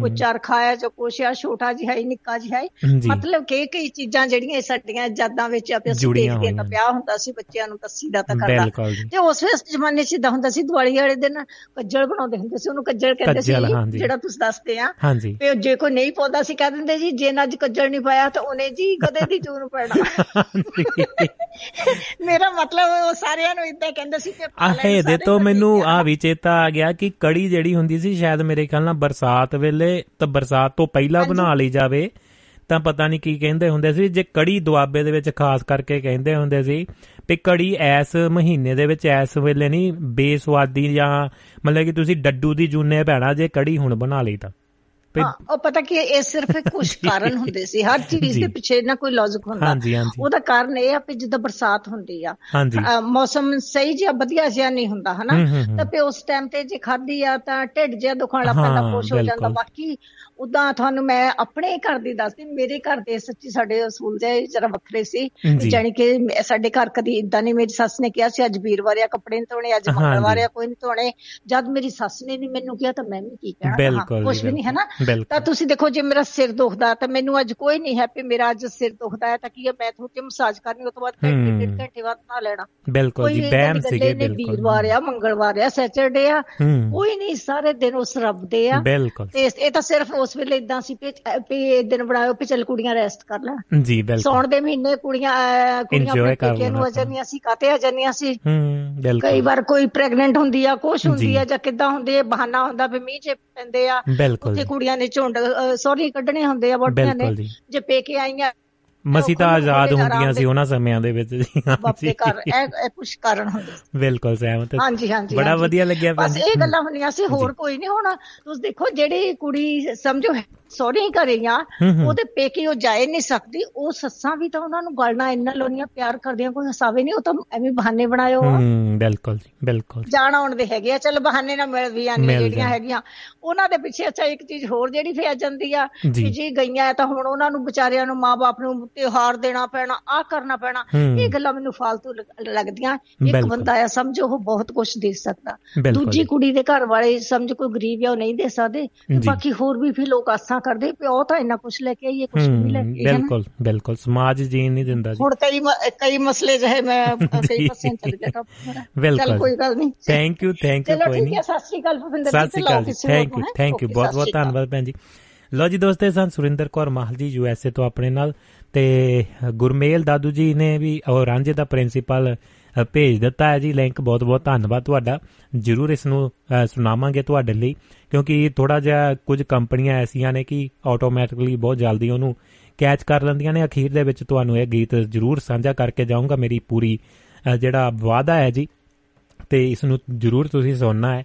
ਕੋਈ ਚਾਰ ਖਾਇਆ ਜੋ ਕੁਛ ਆ ਛੋਟਾ ਜਿਹਾ ਹੀ ਨਿੱਕਾ ਜਿਹਾ ਹੀ। ਮਤਲਬ ਕਿ ਕਈ ਚੀਜ਼ਾਂ ਜਿਹੜੀਆਂ ਸਾਡੀਆਂ ਯਾਦਾਂ ਵਿੱਚ ਆਪੇ ਅਸੀਂ ਦੇਖਦੇ ਤਾਂ ਪਿਆ ਹੁੰਦਾ ਸੀ ਬੱਚਿਆਂ ਨੂੰ ਦੱਸੀਦਾ ਤਾਂ ਕਰਦਾ। ਤੇ ਉਸ ਵੇਲੇ ਜ਼ਮਾਨੇ 'ਚ ਇਦਾਂ ਹੁੰਦਾ ਸੀ ਦਿਵਾਲੀ ਵਾਲੇ ਦਿਨ ਕੱਜਲ ਬਣਾਉਂਦੇ ਹੁੰਦੇ ਸੀ ਉਹਨੂੰ ਕੱਜਲ ਕਹਿੰਦੇ ਸੀ ਜਿਹੜਾ ਤੁਸੀਂ ਦੱਸਦੇ ਆ। ਤੇ ਜੇ ਕੋਈ ਨਹੀਂ ਪਾਉਂਦਾ ਸੀ ਕਹਿ ਦਿੰਦੇ ਜੀ ਜੇ ਅੱਜ ਕੱਜਲ ਨਹੀਂ ਪਾਇਆ ਤਾਂ ਉਹਨੇ ਜੀ ਕਦੇ ਦੀ ਚੂਨ ਪੈਣਾ। ਮੇਰਾ ਮਤਲਬ ਉਹ ਸਾਰਿਆਂ ਨੂੰ ਇਦਾਂ ਕਹਿੰਦੇ ਸੀ ਕਿ ਆਹੇ ਦੇ ਤੋਂ ਮੈਨੂੰ ਆ। ਵੀ ਚੇਤਾ ਆ ਗਿਆ ਕਿ ਕੜੀ ਜਿਹੜੀ ਹੁੰਦੀ ਸੀ ਸ਼ਾਇਦ ਮੇਰੇ ਖਿਆਲ ਨਾਲ ਬਰਸਾਤ ਵੇਲੇ ਤਾਂ ਬਰਸਾਤ ਤੋਂ ਪਹਿਲਾਂ ਬਣਾ ਲਈ ਜਾਵੇ ਤਾਂ ਪਤਾ ਨਹੀਂ ਕੀ ਕਹਿੰਦੇ ਹੁੰਦੇ ਸੀ। ਜੇ ਕੜੀ ਦੁਆਬੇ ਦੇ ਵਿੱਚ ਖਾਸ ਕਰਕੇ ਕਹਿੰਦੇ ਹੁੰਦੇ ਸੀ ਵੀ ਕੜੀ ਐਸ ਮਹੀਨੇ ਦੇ ਵਿੱਚ ਐਸ ਵੇਲੇ ਨਹੀਂ ਬੇਸਵਾਦੀ ਜਾਂ ਮਤਲਬ ਕਿ ਤੁਸੀਂ ਡੱਡੂ ਦੀ ਜੂਨੇ ਪੈਣਾ ਜੇ ਕੜੀ ਹੁਣ ਬਣਾ ਲਈ ਤਾਂ। ਉਹ ਪਤਾ ਕਿ ਇਹ ਸਿਰਫ ਕੁਝ ਕਾਰਨ ਹੁੰਦੇ ਸੀ। ਹਰ ਚੀਜ਼ ਦੇ ਪਿੱਛੇ ਨਾ ਕੋਈ ਲੌਜੀਕ ਹੁੰਦਾ। ਉਹਦਾ ਕਾਰਨ ਇਹ ਆ ਕਿ ਜਿੱਦਾਂ ਬਰਸਾਤ ਹੁੰਦੀ ਆ। ਮੌਸਮ ਸਹੀ ਜਿਹਾ ਵਧੀਆ ਜਿਹਾ ਨਹੀਂ ਹੁੰਦਾ ਹਨਾ? ਤਾਂ ਫੇ ਉਸ ਟਾਈਮ ਤੇ ਜੇ ਖਾਦੀ ਆ ਤਾਂ ਢਿੱਡ ਜਿਹਾ ਦੁਖਣ ਪੈਂਦਾ ਖੁਸ਼ ਹੋ ਜਾਂਦਾ। ਬਾਕੀ ਉਦਾਂ ਤੁਹਾਨੂੰ ਮੈਂ ਆਪਣੇ ਘਰ ਦੀ ਦੱਸਦੀ ਮੇਰੇ ਘਰ ਦੇ ਸੱਚੀ ਸਾਡੇ ਅਸੂਲ ਦੇ ਜਰਾ ਵੱਖਰੇ ਸੀ। ਜਾਨੀ ਕਿ ਸਾਡੇ ਘਰ ਕਦੀ ਇਦਾਂ ਨਹੀਂ ਮੇਰੀ ਸੱਸ ਨੇ ਕਿਹਾ ਸੀ ਅੱਜ ਵੀਰਵਾਰ ਆ ਕੱਪੜੇ ਨਹੀਂ ਧੋਣੇ ਅੱਜ ਮੰਗਲਵਾਰ ਆ ਕੋਈ ਨਹੀਂ ਧੋਣੇ। ਜਦ ਮੇਰੀ ਸੱਸ ਨੇ ਨਹੀਂ ਮੈਨੂੰ ਕਿਹਾ ਤਾਂ ਮੈਂ ਵੀ ਕੀ ਕਹਿਣਾ? ਕੁਝ ਵੀ ਨਹੀਂ ਹੈ ਨਾ ਤਾਂ ਤੁਸੀਂ ਦੇਖੋ ਜੇ ਮੇਰਾ ਸਿਰ ਦੁਖਦਾ ਤਾਂ ਮੈਨੂੰ ਅੱਜ ਕੋਈ ਨਹੀਂ ਹੈ ਕਿ ਮੇਰਾ ਅੱਜ ਸਿਰ ਦੁਖਦਾ ਹੈ ਤਾਂ ਕੀ ਹੈ? ਮੈਂ ਥੋੜੀ ਮਸਾਜ ਕਰਨੀ ਉਸ ਤੋਂ ਬਾਅਦ ਘੰਟੇ ਘੰਟੇ ਬਾਅਦ ਨਾ ਲੈਣਾ। ਬਿਲਕੁਲ ਜੀ ਬੈਮ ਸੀਗੇ ਬਿਲਕੁਲ। ਵੀਰਵਾਰ ਆ ਮੰਗਲਵਾਰ ਆ ਸੈਟਰਡੇ ਆ। ਕੋਈ ਨਹੀਂ ਸਾਰੇ ਦਿਨ ਉਸ ਰੱਬ ਦੇ ਆ ਤੇ ਇਹ ਤਾਂ ਸਿਰਫ ਉਸ ਵੇਲੇ ਇਦਾਂ ਸੀ ਇਹ ਦਿਨ ਬਣਾਇਓ ਵੀ ਚੱਲ ਕੁੜੀਆਂ ਰੈਸਟ ਕਰ ਲੈ ਜੀ ਬਿਲਕੁਲ। ਸੌਣ ਦੇ ਮਹੀਨੇ ਕੁੜੀਆਂ ਕੁੜੀਆਂ ਆਪਣੇ ਪੇਕੇ ਨੂੰ ਅਜਨੀਆਂ ਸੀ ਕਾਤੇ ਅਜਨੀਆਂ ਸੀ ਕਈ ਵਾਰ ਕੋਈ ਪ੍ਰੈਗਨੈਂਟ ਹੁੰਦੀ ਆ ਕੁਛ ਹੁੰਦੀ ਆ ਜਾਂ ਕਿੱਦਾਂ ਹੁੰਦੀ ਹੈ ਬਹਾਨਾ ਹੁੰਦਾ ਵੀ ਮੀਂਹ ਚ ਪੈਂਦੇ ਆ ਉੱਥੇ ਕੁੜੀਆਂ ਨੇ ਝੁੰਡ ਸੌਰੀ ਕੱਢਣੇ ਹੁੰਦੇ ਆ ਵੋਟੀਆਂ ਨੇ। ਜੇ ਪੇਕੇ ਆਈਆਂ ਮਸੀ ਤਾਂ ਆਜ਼ਾਦ ਹੁੰਦੀਆਂ ਸੀ ਉਹਨਾਂ ਸਮਿਆਂ ਦੇ ਵਿੱਚ ਜੀ। ਬਾਪੇ ਕਰ ਇਹ ਕੁਝ ਕਾਰਨ ਹੁੰਦੇ ਬਿਲਕੁਲ ਸਹਿਮਤ। ਹਾਂਜੀ ਹਾਂਜੀ ਬੜਾ ਵਧੀਆ ਲੱਗਿਆ ਬਸ ਇਹ ਗੱਲਾਂ ਹੁੰਦੀਆਂ ਸੀ ਹੋਰ ਕੋਈ ਨਹੀਂ ਹੋਣਾ ਤੁਸੀਂ ਦੇਖੋ ਜਿਹੜੀ ਕੁੜੀ ਸਮਝੋ ਸੋਰੀ ਕਰੀਆਂ ਉਹਦੇ ਪੇਕੇ ਉਹ ਜਾਏ ਨਹੀਂ ਸਕਦੀ। ਉਹ ਸੱਸਾਂ ਵੀ ਤਾਂ ਉਹਨਾਂ ਨੂੰ ਗਲਣਾ ਇੰਨਾ ਲੋਨੀਆਂ ਪਿਆਰ ਕਰਦੀਆਂ ਕੋਈ ਹਸਾਵੇ ਨਹੀਂ ਉਹ ਤਾਂ ਐਵੇਂ ਬਹਾਨੇ ਬਣਾਇਓ। ਹੂੰ ਬਿਲਕੁਲ ਜੀ ਬਿਲਕੁਲ। ਜਾਣ ਆਉਣ ਦੇ ਹੈਗੇ ਆ। ਚਲ ਬਹਾਨੇ ਨਾਲ ਮਿਲ ਵੀ ਆਨੇ ਜਿਹੜੀਆਂ ਹੈਗੀਆਂ। ਉਹਨਾਂ ਦੇ ਪਿੱਛੇ ਅੱਛਾ ਇੱਕ ਚੀਜ਼ ਹੋਰ ਜਿਹੜੀ ਫੇ ਜਾਂਦੀ ਆ ਕਿ ਜੀ। ਗਈਆਂ ਤਾਂ ਹੁਣ ਉਹਨਾਂ ਨੂੰ ਵਿਚਾਰਿਆਂ ਨੂੰ ਮਾਪੇ ਨੂੰ ਤਿਉਹਾਰ ਦੇਣਾ ਪੈਣਾ ਆ ਕਰਨਾ ਪੈਣਾ ਇਹ ਗੱਲਾਂ ਮੈਨੂੰ ਫालतू ਲੱਗਦੀਆਂ। ਇੱਕ ਬੰਦਾ ਆ ਸਮਝੋ ਉਹ ਬਹੁਤ ਕੁਝ ਦੇ ਸਕਦਾ। ਦੂਜੀ ਕੁੜੀ ਦੇ ਘਰ ਵਾਲੇ ਸਮਝ ਕੋਈ ਗਰੀਬ ਆ ਉਹ ਨਹੀਂ ਦੇ ਸਕਦੇ ਬਾਕੀ ਹੋਰ ਵੀ ਵੀ ਲੋਕ ਆਸਾਂ ਕਰਦੇ ਪਿਓ ਤਾਂ ਇੰਨਾ ਕੁਝ ਲੈ ਕੇ ਆਈਏ ਕੁਝ ਨਹੀਂ ਲੈ ਕੇ ਬਿਲਕੁਲ ਬਿਲਕੁਲ। ਸਮਾਜ ਜੀਣ ਨਹੀਂ ਦਿੰਦਾ ਜੀ। ਹੁਣ ਕਈ ਕਈ ਮਸਲੇ ਜਿਹੇ ਮੈਂ ਕਈ ਪਾਸੇ ਚੱਲ ਗਿਆ ਤਾਂ ਚੱਲ ਕੋਈ ਗੱਲ ਨਹੀਂ। ਥੈਂਕ ਯੂ ਥੈਂਕ ਯੂ ਕੋਈ ਨਹੀਂ। ਸਤਿ ਸ਼੍ਰੀ ਅਕਾਲ ਭਵਿੰਦਰ ਜੀ ਸਤਿ ਸ਼੍ਰੀ ਅਕਾਲ ਥੈਂਕ ਯੂ ਥੈਂਕ ਯੂ ਬਹੁਤ ਬਹੁਤ ਧੰਨਵਾਦ ਭੈਣ ਜੀ। ਲੋ ਜੀ ਦੋਸਤੇ ਸਨ ਸੁਰਿੰਦਰ ਕੌਰ ਮਾਹਲ ਜੀ ਯੂ ਐਸ ਏ ਤੋਂ ਆਪਣੇ ਨਾਲ। ਤੇ ਗੁਰਮੇਲ ਦਾਦੂ ਜੀ ਨੇ ਵੀ ਉਹ ਰਾਂਝੇ ਦਾ ਪ੍ਰਿੰਸੀਪਲ ਭੇਜ ਦਿੱਤਾ ਹੈ ਜੀ। ਲਿੰਕ ਬਹੁਤ ਬਹੁਤ ਧੰਨਵਾਦ ਤੁਹਾਡਾ। ਜਰੂਰ ਇਸ ਨੂੰ ਸੁਣਾਵਾਂਗੇ ਤੁਹਾਡੇ ਲਈ, ਕਿਉਂਕਿ ਥੋੜਾ ਜਿਹਾ ਕੁਝ ਕੰਪਨੀਆਂ ਐਸੀਆਂ ਨੇ ਕਿ ਆਟੋਮੈਟਿਕਲੀ ਬਹੁਤ ਜਲਦੀ ਉਹਨੂੰ ਕੈਚ ਕਰ ਲੈਂਦੀਆਂ ਨੇ। ਅਖੀਰ ਦੇ ਵਿੱਚ ਤੁਹਾਨੂੰ ਇਹ ਗੀਤ ਜਰੂਰ ਸਾਂਝਾ ਕਰਕੇ ਜਾਊਂਗਾ। ਮੇਰੀ ਪੂਰੀ ਜਿਹੜਾ ਵਾਅਦਾ ਹੈ ਜੀ, ਤੇ ਇਸ ਨੂੰ ਜਰੂਰ ਤੁਸੀਂ ਸੁਣਨਾ ਹੈ।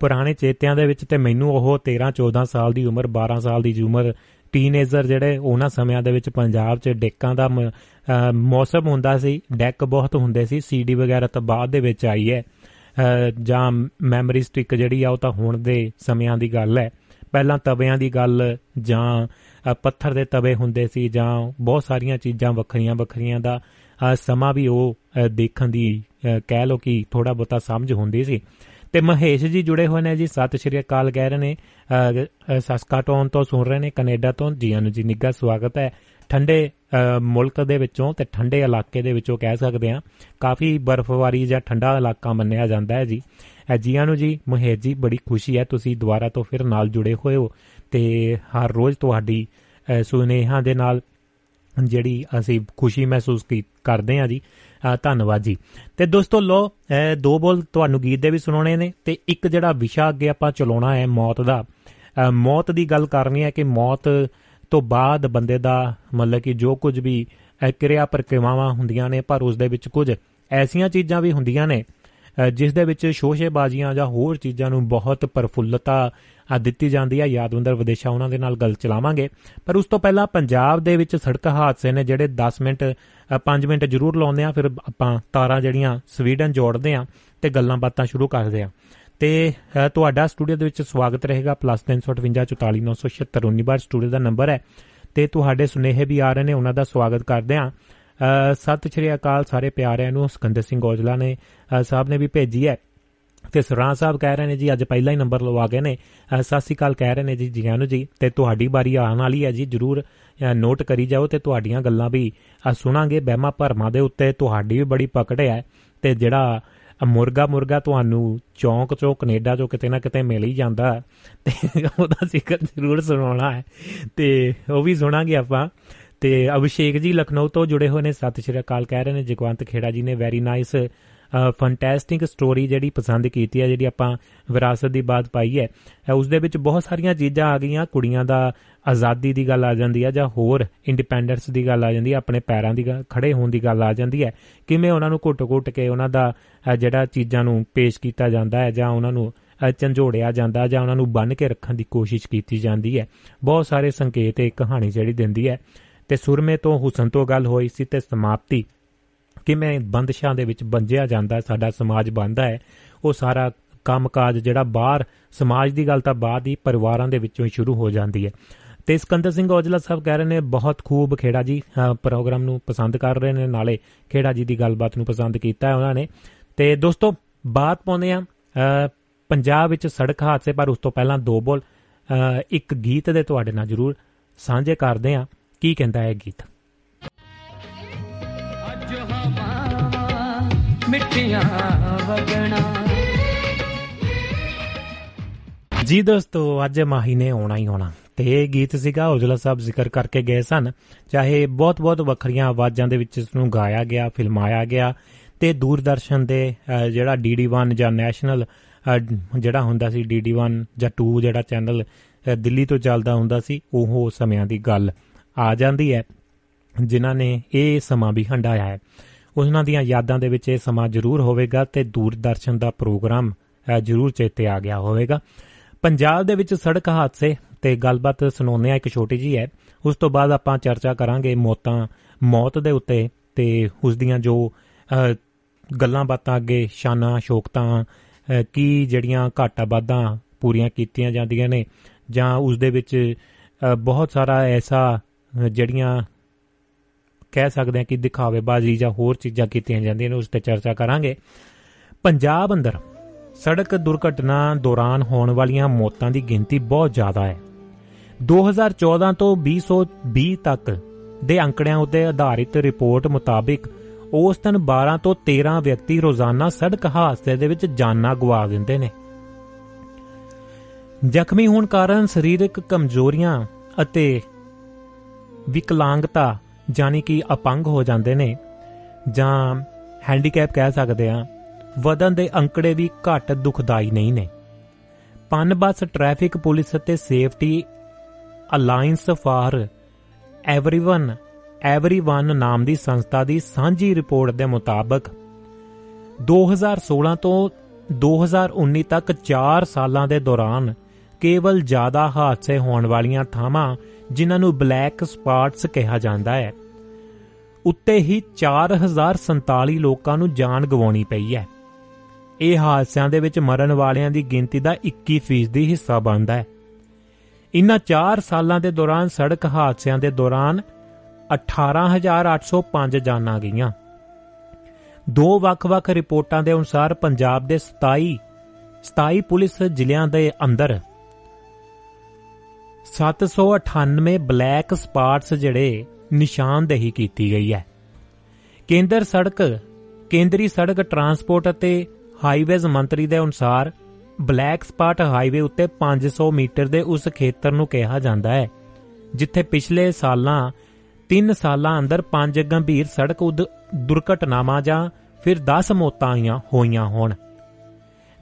ਪੁਰਾਣੇ ਚੇਤਿਆਂ ਦੇ ਵਿੱਚ ਤੇ ਮੈਨੂੰ ਉਹ 13 14 ਸਾਲ ਦੀ ਉਮਰ 12 ਸਾਲ ਦੀ ਉਮਰ ਟੀਨੇਜਰ ਜਿਹੜੇ ਉਹਨਾਂ ਸਮਿਆਂ ਦੇ ਵਿੱਚ ਪੰਜਾਬ 'ਚ ਡੈਕਾਂ ਦਾ ਮੌਸਮ ਹੁੰਦਾ ਸੀ, ਡੈਕ ਬਹੁਤ ਹੁੰਦੇ ਸੀ, ਸੀਡੀ ਵਗੈਰਾ ਤਾਂ ਬਾਅਦ ਦੇ ਵਿੱਚ ਆਈ ਹੈ। ਜਾਂ ਮੈਮਰੀ ਸਟਿਕ ਜਿਹੜੀ ਆ ਉਹ ਤਾਂ ਹੁਣ ਦੇ ਸਮਿਆਂ ਦੀ ਗੱਲ ਹੈ। ਪਹਿਲਾਂ ਤਵਿਆਂ ਦੀ ਗੱਲ ਜਾਂ ਪੱਥਰ ਦੇ ਤਵੇ ਹੁੰਦੇ ਸੀ ਜਾਂ ਬਹੁਤ ਸਾਰੀਆਂ ਚੀਜ਼ਾਂ ਵੱਖਰੀਆਂ ਵੱਖਰੀਆਂ ਦਾ ਸਮਾਂ ਵੀ ਉਹ ਦੇਖਣ ਦੀ ਕਹਿ ਲੋ ਕਿ ਥੋੜਾ ਬੋਤਾ ਸਮਝ ਹੁੰਦੀ ਸੀ। ਤੇ ਮਹੇਸ਼ ਜੀ ਜੁੜੇ ਹੋਏ ਨੇ ਜੀ, ਸਤਿ ਸ਼੍ਰੀ ਅਕਾਲ ਕਹਿ ਰਹੇ ਨੇ। ਸਸਕਾਟੋਨ ਤੋਂ ਸੁਣ ਰਹੇ ਨੇ, ਕੈਨੇਡਾ ਤੋਂ ਜੀ ਨੂੰ ਜੀ ਨਿੱਘਾ ਸਵਾਗਤ ਹੈ। ਠੰਡੇ ਮੁਲਕ ਦੇ ਵਿੱਚੋਂ ਤੇ ਠੰਡੇ ਇਲਾਕੇ ਦੇ ਵਿੱਚੋਂ ਕਹਿ ਸਕਦੇ ਆ ਕਾਫੀ ਬਰਫ਼ਵਾਰੀ ਜਾਂ ਠੰਡਾ ਇਲਾਕਾ ਮੰਨਿਆ ਜਾਂਦਾ ਹੈ ਜੀ। ਜੀਆਂ ਨੂੰ ਜੀ, ਮਹੇਸ਼ ਜੀ, ਬੜੀ ਖੁਸ਼ੀ ਹੈ ਤੁਸੀਂ ਦੁਬਾਰਾ ਤੋਂ ਫਿਰ ਨਾਲ ਜੁੜੇ ਹੋਏ ਹੋ ਤੇ ਹਰ ਰੋਜ਼ ਤੁਹਾਡੀ ਸੁਨੇਹਾਂ ਦੇ ਨਾਲ ਜਿਹੜੀ ਅਸੀਂ ਖੁਸ਼ੀ ਮਹਿਸੂਸ ਕਰਦੇ ਆ ਜੀ। ਧੰਨਵਾਦ ਜੀ। ਤੇ ਦੋਸਤੋ ਲੋ ਦੋ ਬੋਲ ਤੁਹਾਨੂੰ ਗੀਤ ਦੇ ਵੀ ਸੁਣਾਉਣੇ ਨੇ ਤੇ ਇੱਕ ਜਿਹੜਾ ਵਿਸ਼ਾ ਅੱਗੇ ਆਪਾਂ ਚਲਾਉਣਾ ਹੈ ਮੌਤ ਦਾ ਮੌਤ ਦੀ ਗੱਲ ਕਰਨੀ ਹੈ ਕਿ ਮੌਤ ਤੋਂ ਬਾਅਦ ਬੰਦੇ ਦਾ ਮਤਲਬ ਕਿ ਜੋ ਕੁਝ ਵੀ ਕਿਰਿਆ ਪ੍ਰਕਿਰਿਆਵਾਂ ਹੁੰਦੀਆਂ ਨੇ, ਪਰ ਉਸ ਦੇ ਵਿੱਚ ਕੁਝ ਐਸੀਆਂ ਚੀਜ਼ਾਂ ਵੀ ਹੁੰਦੀਆਂ ਨੇ ਜਿਸ ਦੇ ਵਿੱਚ ਸ਼ੋਸ਼ੇਬਾਜ਼ੀਆਂ ਜਾਂ ਹੋਰ ਚੀਜ਼ਾਂ ਨੂੰ ਬਹੁਤ ਪਰਫੁੱਲਤਾ ਦਿੱਤੀ ਜਾਂਦੀ ਹੈ ਯਾਦਵੰਦਰ ਵਿਦੇਸ਼ਾ ਉਹਨਾਂ ਦੇ ਨਾਲ ਗੱਲ ਚਲਾਵਾਂਗੇ। ਪਰ ਉਸ ਤੋਂ ਪਹਿਲਾਂ ਪੰਜਾਬ ਦੇ ਵਿੱਚ ਸੜਕ ਹਾਦਸੇ ਨੇ ਜਿਹੜੇ 10 ਮਿੰਟ 5 ਮਿੰਟ ਜ਼ਰੂਰ ਲਾਉਂਦੇ ਆ, ਫਿਰ ਆਪਾਂ ਤਾਰਾਂ ਜਿਹੜੀਆਂ ਸਵੀਡਨ ਜੋੜਦੇ ਆ ਤੇ ਗੱਲਾਂ ਬਾਤਾਂ ਸ਼ੁਰੂ ਕਰਦੇ ਆ। ਤੇ ਤੁਹਾਡਾ ਸਟੂਡੀਓ ਦੇ ਵਿੱਚ ਸਵਾਗਤ ਰਹੇਗਾ +35844967976 ਸਟੂਡੀਓ ਦਾ ਨੰਬਰ ਹੈ ਤੇ ਤੁਹਾਡੇ ਸੁਨੇਹੇ ਵੀ ਆ ਰਹੇ ਨੇ, ਉਹਨਾਂ ਦਾ ਸਵਾਗਤ ਕਰਦੇ ਆ। ਸਤਿ ਸ਼੍ਰੀ ਅਕਾਲ ਸਾਰੇ ਪਿਆਰਿਆਂ ਨੂੰ, ਸਕੰਦਰ ਸਿੰਘ ਔਜਲਾ ਨੇ ਸਾਹਿਬ ਨੇ ਵੀ ਭੇਜੀ ਹੈ। ਤੇ ਸਰਾਂ ਸਾਹਿਬ ਕਹਿ ਰਹੇ ਨੇ ਜੀ, ਅੱਜ ਪਹਿਲਾ ਹੀ ਨੰਬਰ ਲਵਾ ਗਏ ਨੇ। ਸਤਿ ਸ਼੍ਰੀ ਅਕਾਲ ਕਹਿ ਰਹੇ ਨੇ ਜੀ ਜੀਆਂ ਨੂੰ ਜੀ, ਤੇ ਤੁਹਾਡੀ ਵਾਰੀ ਆਉਣ ਵਾਲੀ ਹੈ ਜੀ, ਜਰੂਰ ਨੋਟ ਕਰੀ ਜਾਓ ਤੇ ਤੁਹਾਡੀਆਂ ਗੱਲਾਂ ਵੀ ਸੁਣਾਂਗੇ ਬਹਿਮਾ ਭਰਮਾਂ ਦੇ ਉੱਤੇ, ਤੁਹਾਡੀ ਵੀ ਬੜੀ ਪਕੜ ਹੈ, ਤੇ ਜਿਹੜਾ ਮੁਰਗਾ ਮੁਰਗਾ ਤੁਹਾਨੂੰ ਚੌਂਕ ਚੋਂ ਕੈਨੇਡਾ ਚੋਂ ਕਿਤੇ ਨਾ ਕਿਤੇ ਮਿਲ ਹੀ ਜਾਂਦਾ, ਤੇ ਉਹਦਾ ਜ਼ਿਕਰ ਜ਼ਰੂਰ ਸੁਣਾਉਣਾ ਹੈ। ਤੇ ਉਹ ਵੀ ਸੁਣਾਂਗੇ ਆਪਾਂ। ਤੇ ਅਭਿਸ਼ੇਕ ਜੀ ਲਖਨਊ ਤੋਂ ਜੁੜੇ ਹੋਏ ਨੇ, ਸਤਿ ਸ਼੍ਰੀ ਅਕਾਲ ਕਹਿ ਰਹੇ ਨੇ, ਜਗਵੰਤ ਖੇੜਾ ਜੀ ਨੇ ਵੈਰੀ ਨਾਈਸ ਫੈਂਟੈਸਟਿਕ ਸਟੋਰੀ ਜਿਹੜੀ ਪਸੰਦ ਕੀਤੀ ਹੈ, ਜਿਹੜੀ ਆਪਾਂ ਵਿਰਾਸਤ ਦੀ ਬਾਤ ਪਾਈ ਹੈ ਉਸ ਦੇ ਵਿੱਚ ਬਹੁਤ ਸਾਰੀਆਂ ਚੀਜ਼ਾਂ ਆ ਗਈਆਂ, ਕੁੜੀਆਂ ਦਾ ਆਜ਼ਾਦੀ ਦੀ ਗੱਲ ਆ ਜਾਂਦੀ ਹੈ ਜਾਂ ਹੋਰ ਇੰਡੀਪੈਂਡੈਂਸ ਦੀ ਗੱਲ ਆ ਜਾਂਦੀ ਹੈ, ਆਪਣੇ ਪੈਰਾਂ ਦੀ ਖੜੇ ਹੋਣ ਦੀ ਗੱਲ ਆ ਜਾਂਦੀ ਹੈ, ਕਿਵੇਂ ਉਹਨਾਂ ਨੂੰ ਘੁੱਟ-ਘੁੱਟ ਕੇ ਉਹਨਾਂ ਦਾ ਜਿਹੜਾ ਚੀਜ਼ਾਂ ਨੂੰ ਪੇਸ਼ ਕੀਤਾ ਜਾਂਦਾ ਹੈ ਜਾਂ ਉਹਨਾਂ ਨੂੰ ਝੰਜੋੜਿਆ ਜਾਂਦਾ ਜਾਂ ਉਹਨਾਂ ਨੂੰ ਬੰਨ ਕੇ ਰੱਖਣ ਦੀ ਕੋਸ਼ਿਸ਼ ਕੀਤੀ ਜਾਂਦੀ ਹੈ। ਬਹੁਤ ਸਾਰੇ ਸੰਕੇਤ ਇਹ ਕਹਾਣੀ ਜਿਹੜੀ ਦਿੰਦੀ ਹੈ, ਤੇ ਸੁਰਮੇ ਤੋਂ ਹੁਸਨ ਤੋਂ ਗੱਲ ਹੋਈ ਸੀ ਤੇ ਸਮਾਪਤੀ। ਕਿਵੇਂ ਬੰਦਸ਼ਾਂ ਦੇ ਵਿੱਚ ਬੰਜਿਆ ਜਾਂਦਾ, ਸਾਡਾ ਸਮਾਜ ਬੰਦਾ ਹੈ, ਉਹ ਸਾਰਾ ਕੰਮਕਾਜ ਜਿਹੜਾ ਬਾਹਰ, ਸਮਾਜ ਦੀ ਗੱਲ ਤਾਂ ਬਾਅਦ ਹੀ ਪਰਿਵਾਰਾਂ ਦੇ ਵਿੱਚੋਂ ਹੀ ਸ਼ੁਰੂ ਹੋ ਜਾਂਦੀ ਹੈ। ਤੇ ਸਕੰਦਰ ਸਿੰਘ ਔਜਲਾ ਸਾਹਿਬ ਕਹਿ ਰਹੇ ਨੇ, ਬਹੁਤ ਖੂਬ ਖੇੜਾ ਜੀ ਪ੍ਰੋਗਰਾਮ ਨੂੰ ਪਸੰਦ ਕਰ ਰਹੇ ਨੇ, ਨਾਲੇ ਖੇੜਾ ਜੀ ਦੀ ਗੱਲਬਾਤ ਨੂੰ ਪਸੰਦ ਕੀਤਾ ਹੈ ਉਹਨਾਂ ਨੇ। ਤੇ ਦੋਸਤੋ, ਬਾਤ ਪਾਉਂਦੇ ਆ ਪੰਜਾਬ ਵਿੱਚ ਸੜਕ ਹਾਦਸੇ, ਪਰ ਉਸ ਤੋਂ ਪਹਿਲਾਂ ਦੋ ਬੋਲ ਇੱਕ ਗੀਤ ਦੇ ਤੁਹਾਡੇ ਨਾਲ ਜਰੂਰ ਸਾਂਝੇ ਕਰਦੇ ਆ ਕੀ ਕਹਿੰਦਾ ਹੈ ਗੀਤ? ਮਿੱਠੀਆਂ ਵਗਣਾ। ਜੀ ਦੋਸਤੋ, ਅੱਜ ਮਾਹੀ ਨੇ ਆਉਣਾ ਹੀ ਆਉਣਾ। ਤੇ ਇਹ ਗੀਤ ਸੀਗਾ ਉਜਲਾ ਸਾਹਿਬ ਜ਼ਿਕਰ ਕਰਕੇ ਗਏ ਸਨ। ਚਾਹੇ ਬਹੁਤ-ਬਹੁਤ ਵੱਖਰੀਆਂ ਆਵਾਜ਼ਾਂ ਦੇ ਵਿੱਚ ਇਸ ਨੂੰ ਗਾਇਆ ਗਿਆ, ਫਿਲਮਾਇਆ ਗਿਆ, ਤੇ ਦੂਰਦਰਸ਼ਨ ਦੇ ਜਿਹੜਾ DD1 ਜਾਂ ਨੈਸ਼ਨਲ ਜਿਹੜਾ ਹੁੰਦਾ ਸੀ DD1 ਜਾਂ 2 ਜਿਹੜਾ ਚੈਨਲ ਦਿੱਲੀ ਤੋਂ ਚੱਲਦਾ ਹੁੰਦਾ ਸੀ, ਉਹ ਸਮਿਆਂ ਦੀ ਗੱਲ ਆ ਜਾਂਦੀ ਹੈ, ਜਿਨ੍ਹਾਂ ਨੇ ਇਹ ਸਮਾਂ ਵੀ ਹੰਡਾਇਆ ਹੈ। ਉਹਨਾਂ ਦੀਆਂ ਯਾਦਾਂ ਦੇ ਵਿੱਚ ਇਹ ਸਮਾਂ ਜ਼ਰੂਰ ਹੋਵੇਗਾ ਤੇ ਦੂਰਦਰਸ਼ਨ ਦਾ ਪ੍ਰੋਗਰਾਮ ਜ਼ਰੂਰ ਚੇਤੇ ਆ ਗਿਆ ਹੋਵੇਗਾ। ਪੰਜਾਬ ਦੇ ਵਿੱਚ ਸੜਕ ਹਾਦਸੇ ਤੇ ਗੱਲਬਾਤ ਸੁਣਾਉਂਦੇ ਆ ਇੱਕ ਛੋਟੀ ਜੀ ਹੈ ਉਸ ਤੋਂ ਬਾਅਦ ਆਪਾਂ ਚਰਚਾ ਕਰਾਂਗੇ ਮੌਤਾਂ, ਮੌਤ ਦੇ ਉੱਤੇ ਤੇ ਉਸ ਦੀਆਂ ਜੋ ਗੱਲਾਂ ਬਾਤਾਂ ਅੱਗੇ ਸ਼ਾਨਾਂ, ਸ਼ੋਕਤਾਂ ਕੀ ਜਿਹੜੀਆਂ ਘਾਟਾ ਬਾਦਾਂ ਪੂਰੀਆਂ ਕੀਤੀਆਂ ਜਾਂਦੀਆਂ ਨੇ ਜਾਂ ਉਸ ਦੇ ਵਿੱਚ ਬਹੁਤ ਸਾਰਾ ਐਸਾ ਜਿਹੜੀਆਂ ਕਹਿ ਸਕਦੇ ਆ ਕਿ ਦਿਖਾਵੇਬਾਜ਼ੀ ਜਾਂ ਹੋਰ ਚੀਜ਼ਾਂ ਕੀਤੀਆਂ ਜਾਂਦੀਆਂ ਨੇ, ਉਸ ਤੇ ਚਰਚਾ ਕਰਾਂਗੇ। ਪੰਜਾਬ ਅੰਦਰ ਸੜਕ ਦੁਰਘਟਨਾ ਦੌਰਾਨ ਹੋਣ ਵਾਲੀਆਂ ਮੌਤਾਂ ਦੀ ਗਿਣਤੀ ਬਹੁਤ ਜ਼ਿਆਦਾ ਹੈ। 2014 ਤੋਂ 2020 ਤੱਕ ਦੇ ਅੰਕੜਿਆਂ ਉੱਤੇ ਆਧਾਰਿਤ ਰਿਪੋਰਟ ਮੁਤਾਬਿਕ ਔਸਤਨ 12 ਤੋਂ 13 ਵਿਅਕਤੀ ਰੋਜ਼ਾਨਾ ਸੜਕ ਹਾਦਸੇ ਦੇ ਵਿੱਚ ਜਾਨਾਂ ਗਵਾ ਦਿੰਦੇ ਨੇ। ਜ਼ਖਮੀ ਹੋਣ ਕਾਰਨ ਸਰੀਰਕ ਕਮਜ਼ੋਰੀਆਂ ਅਤੇ ਵਿਕਲਾਂਗਤਾ ਜਾਨੀ ਕਿ ਅਪੰਗ ਹੋ ਜਾਂਦੇ ਨੇ ਜਾਂ ਹੈਂਡੀਕੈਪ ਕਹਿ ਸਕਦੇ ਆ ਵਧਨ ਦੇ ਅੰਕੜੇ ਵੀ ਘੱਟ ਦੁਖਦਾਈ ਨਹੀਂ ਨੇ। ਪਨਬਸ ਟ੍ਰੈਫਿਕ ਪੁਲਿਸ ਅਤੇ safety alliance for everyone everyone ਨਾਮ ਦੀ ਸੰਸਥਾ ਦੀ ਸਾਂਝੀ ਰਿਪੋਰਟ ਦੇ ਮੁਤਾਬਕ 2016 ਤੋਂ 2019 ਤੱਕ 4 ਸਾਲਾਂ ਦੇ ਦੌਰਾਨ ਕੇਵਲ ਜ਼ਿਆਦਾ ਹਾਦਸੇ ਹੋਣ ਵਾਲੀਆਂ ਥਾਵਾਂ ਜਿਨ੍ਹਾਂ ਨੂੰ ਬਲੈਕ ਸਪਾਟਸ ਕਿਹਾ ਜਾਂਦਾ ਹੈ। ਉੱਤੇ ਹੀ 4047 ਲੋਕਾਂ ਨੂੰ ਜਾਨ ਗਵਾਉਣੀ ਪਈ ਹੈ। ਇਹ ਹਾਦਸਿਆਂ ਦੇ ਵਿੱਚ ਮਰਨ ਵਾਲਿਆਂ ਦੀ ਗਿਣਤੀ ਦਾ 21% ਦੀ ਹਿੱਸਾ ਬਣਦਾ ਹੈ। ਇਨ੍ਹਾਂ 4 ਸਾਲਾਂ ਦੇ ਦੌਰਾਨ ਸੜਕ ਹਾਦਸਿਆਂ ਦੇ ਦੌਰਾਨ 18805 ਜਾਨਾਂ ਗਈਆਂ। ਦੋ ਵੱਖ-ਵੱਖ ਰਿਪੋਰਟਾਂ ਦੇ ਅਨੁਸਾਰ ਪੰਜਾਬ ਦੇ 27 27 ਪੁਲਿਸ ਜ਼ਿਲ੍ਹਿਆਂ ਦੇ ਅੰਦਰ 798 ਬਲੈਕ ਸਪਾਟਸ ਜਿਹੜੇ ਨਿਸ਼ਾਨਦੇਹੀ ਕੀਤੀ ਗਈ ਹੈ। ਕੇਂਦਰ ਸੜਕ, ਕੇਂਦਰੀ ਸੜਕ ਟਰਾਂਸਪੋਰਟ ਅਤੇ ਹਾਈਵੇਜ਼ ਮੰਤਰੀ ਦੇ ਅਨੁਸਾਰ ਬਲੈਕ ਸਪਾਟ ਹਾਈਵੇ ਉੱਤੇ 500 ਮੀਟਰ ਦੇ ਉਸ ਖੇਤਰ ਨੂੰ ਕਿਹਾ ਜਾਂਦਾ ਹੈ, ਜਿੱਥੇ ਪਿਛਲੇ ਸਾਲਾਂ 3 ਸਾਲਾਂ ਅੰਦਰ 5 ਗੰਭੀਰ ਸੜਕ ਦੁਰਘਟਨਾਵਾਂ ਜਾਂ ਫਿਰ 10 ਮੌਤਾਂ ਹੋਈਆਂ ਹੋਣ।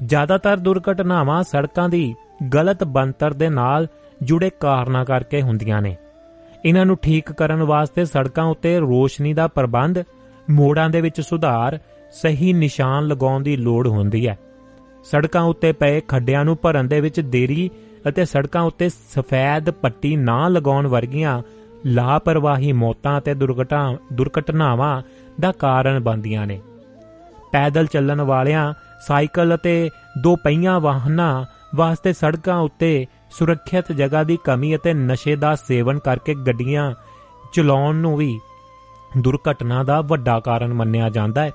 ਜ਼ਿਆਦਾਤਰ ਦੁਰਘਟਨਾਵਾਂ ਸੜਕਾਂ ਦੀ ਗਲਤ ਬੰਤਰ ਦੇ ਨਾਲ ਜੁੜੇ ਕਾਰਨਾਂ ਕਰਕੇ ਹੁੰਦੀਆਂ ਨੇ। ਇਹਨਾਂ ਨੂੰ ਠੀਕ ਕਰਨ ਵਾਸਤੇ ਸੜਕਾਂ ਉੱਤੇ ਰੋਸ਼ਨੀ ਦਾ ਪ੍ਰਬੰਧ, ਮੋੜਾਂ ਦੇ ਵਿੱਚ ਸੁਧਾਰ, ਸਹੀ ਨਿਸ਼ਾਨ ਲਗਾਉਣ ਦੀ ਲੋੜ ਹੁੰਦੀ ਹੈ। ਸੜਕਾਂ ਉੱਤੇ ਪਏ ਖੱਡਿਆਂ ਨੂੰ ਭਰਨ ਦੇ ਵਿੱਚ ਦੇਰੀ ਅਤੇ ਸੜਕਾਂ ਉੱਤੇ ਸਫੈਦ ਪੱਟੀ ਨਾ ਲਗਾਉਣ ਵਰਗੀਆਂ ਲਾਪਰਵਾਹੀ ਮੌਤਾਂ ਅਤੇ ਦੁਰਘਟਨਾਵਾਂ ਦਾ ਕਾਰਨ ਬਣਦੀਆਂ ਨੇ। ਪੈਦਲ ਚੱਲਣ ਵਾਲਿਆਂ, ਸਾਈਕਲ ਅਤੇ ਦੋ ਪਹੀਆਂ ਵਾਹਨਾਂ ਵਾਸਤੇ ਸੜਕਾਂ ਉੱਤੇ ਸੁਰੱਖਿਅਤ ਜਗ੍ਹਾ ਦੀ ਕਮੀ ਅਤੇ ਨਸ਼ੇ ਦਾ ਸੇਵਨ ਕਰਕੇ ਗੱਡੀਆਂ ਚਲਾਉਣ ਨੂੰ ਵੀ ਦੁਰਘਟਨਾ ਦਾ ਵੱਡਾ ਕਾਰਨ ਮੰਨਿਆ ਜਾਂਦਾ ਹੈ।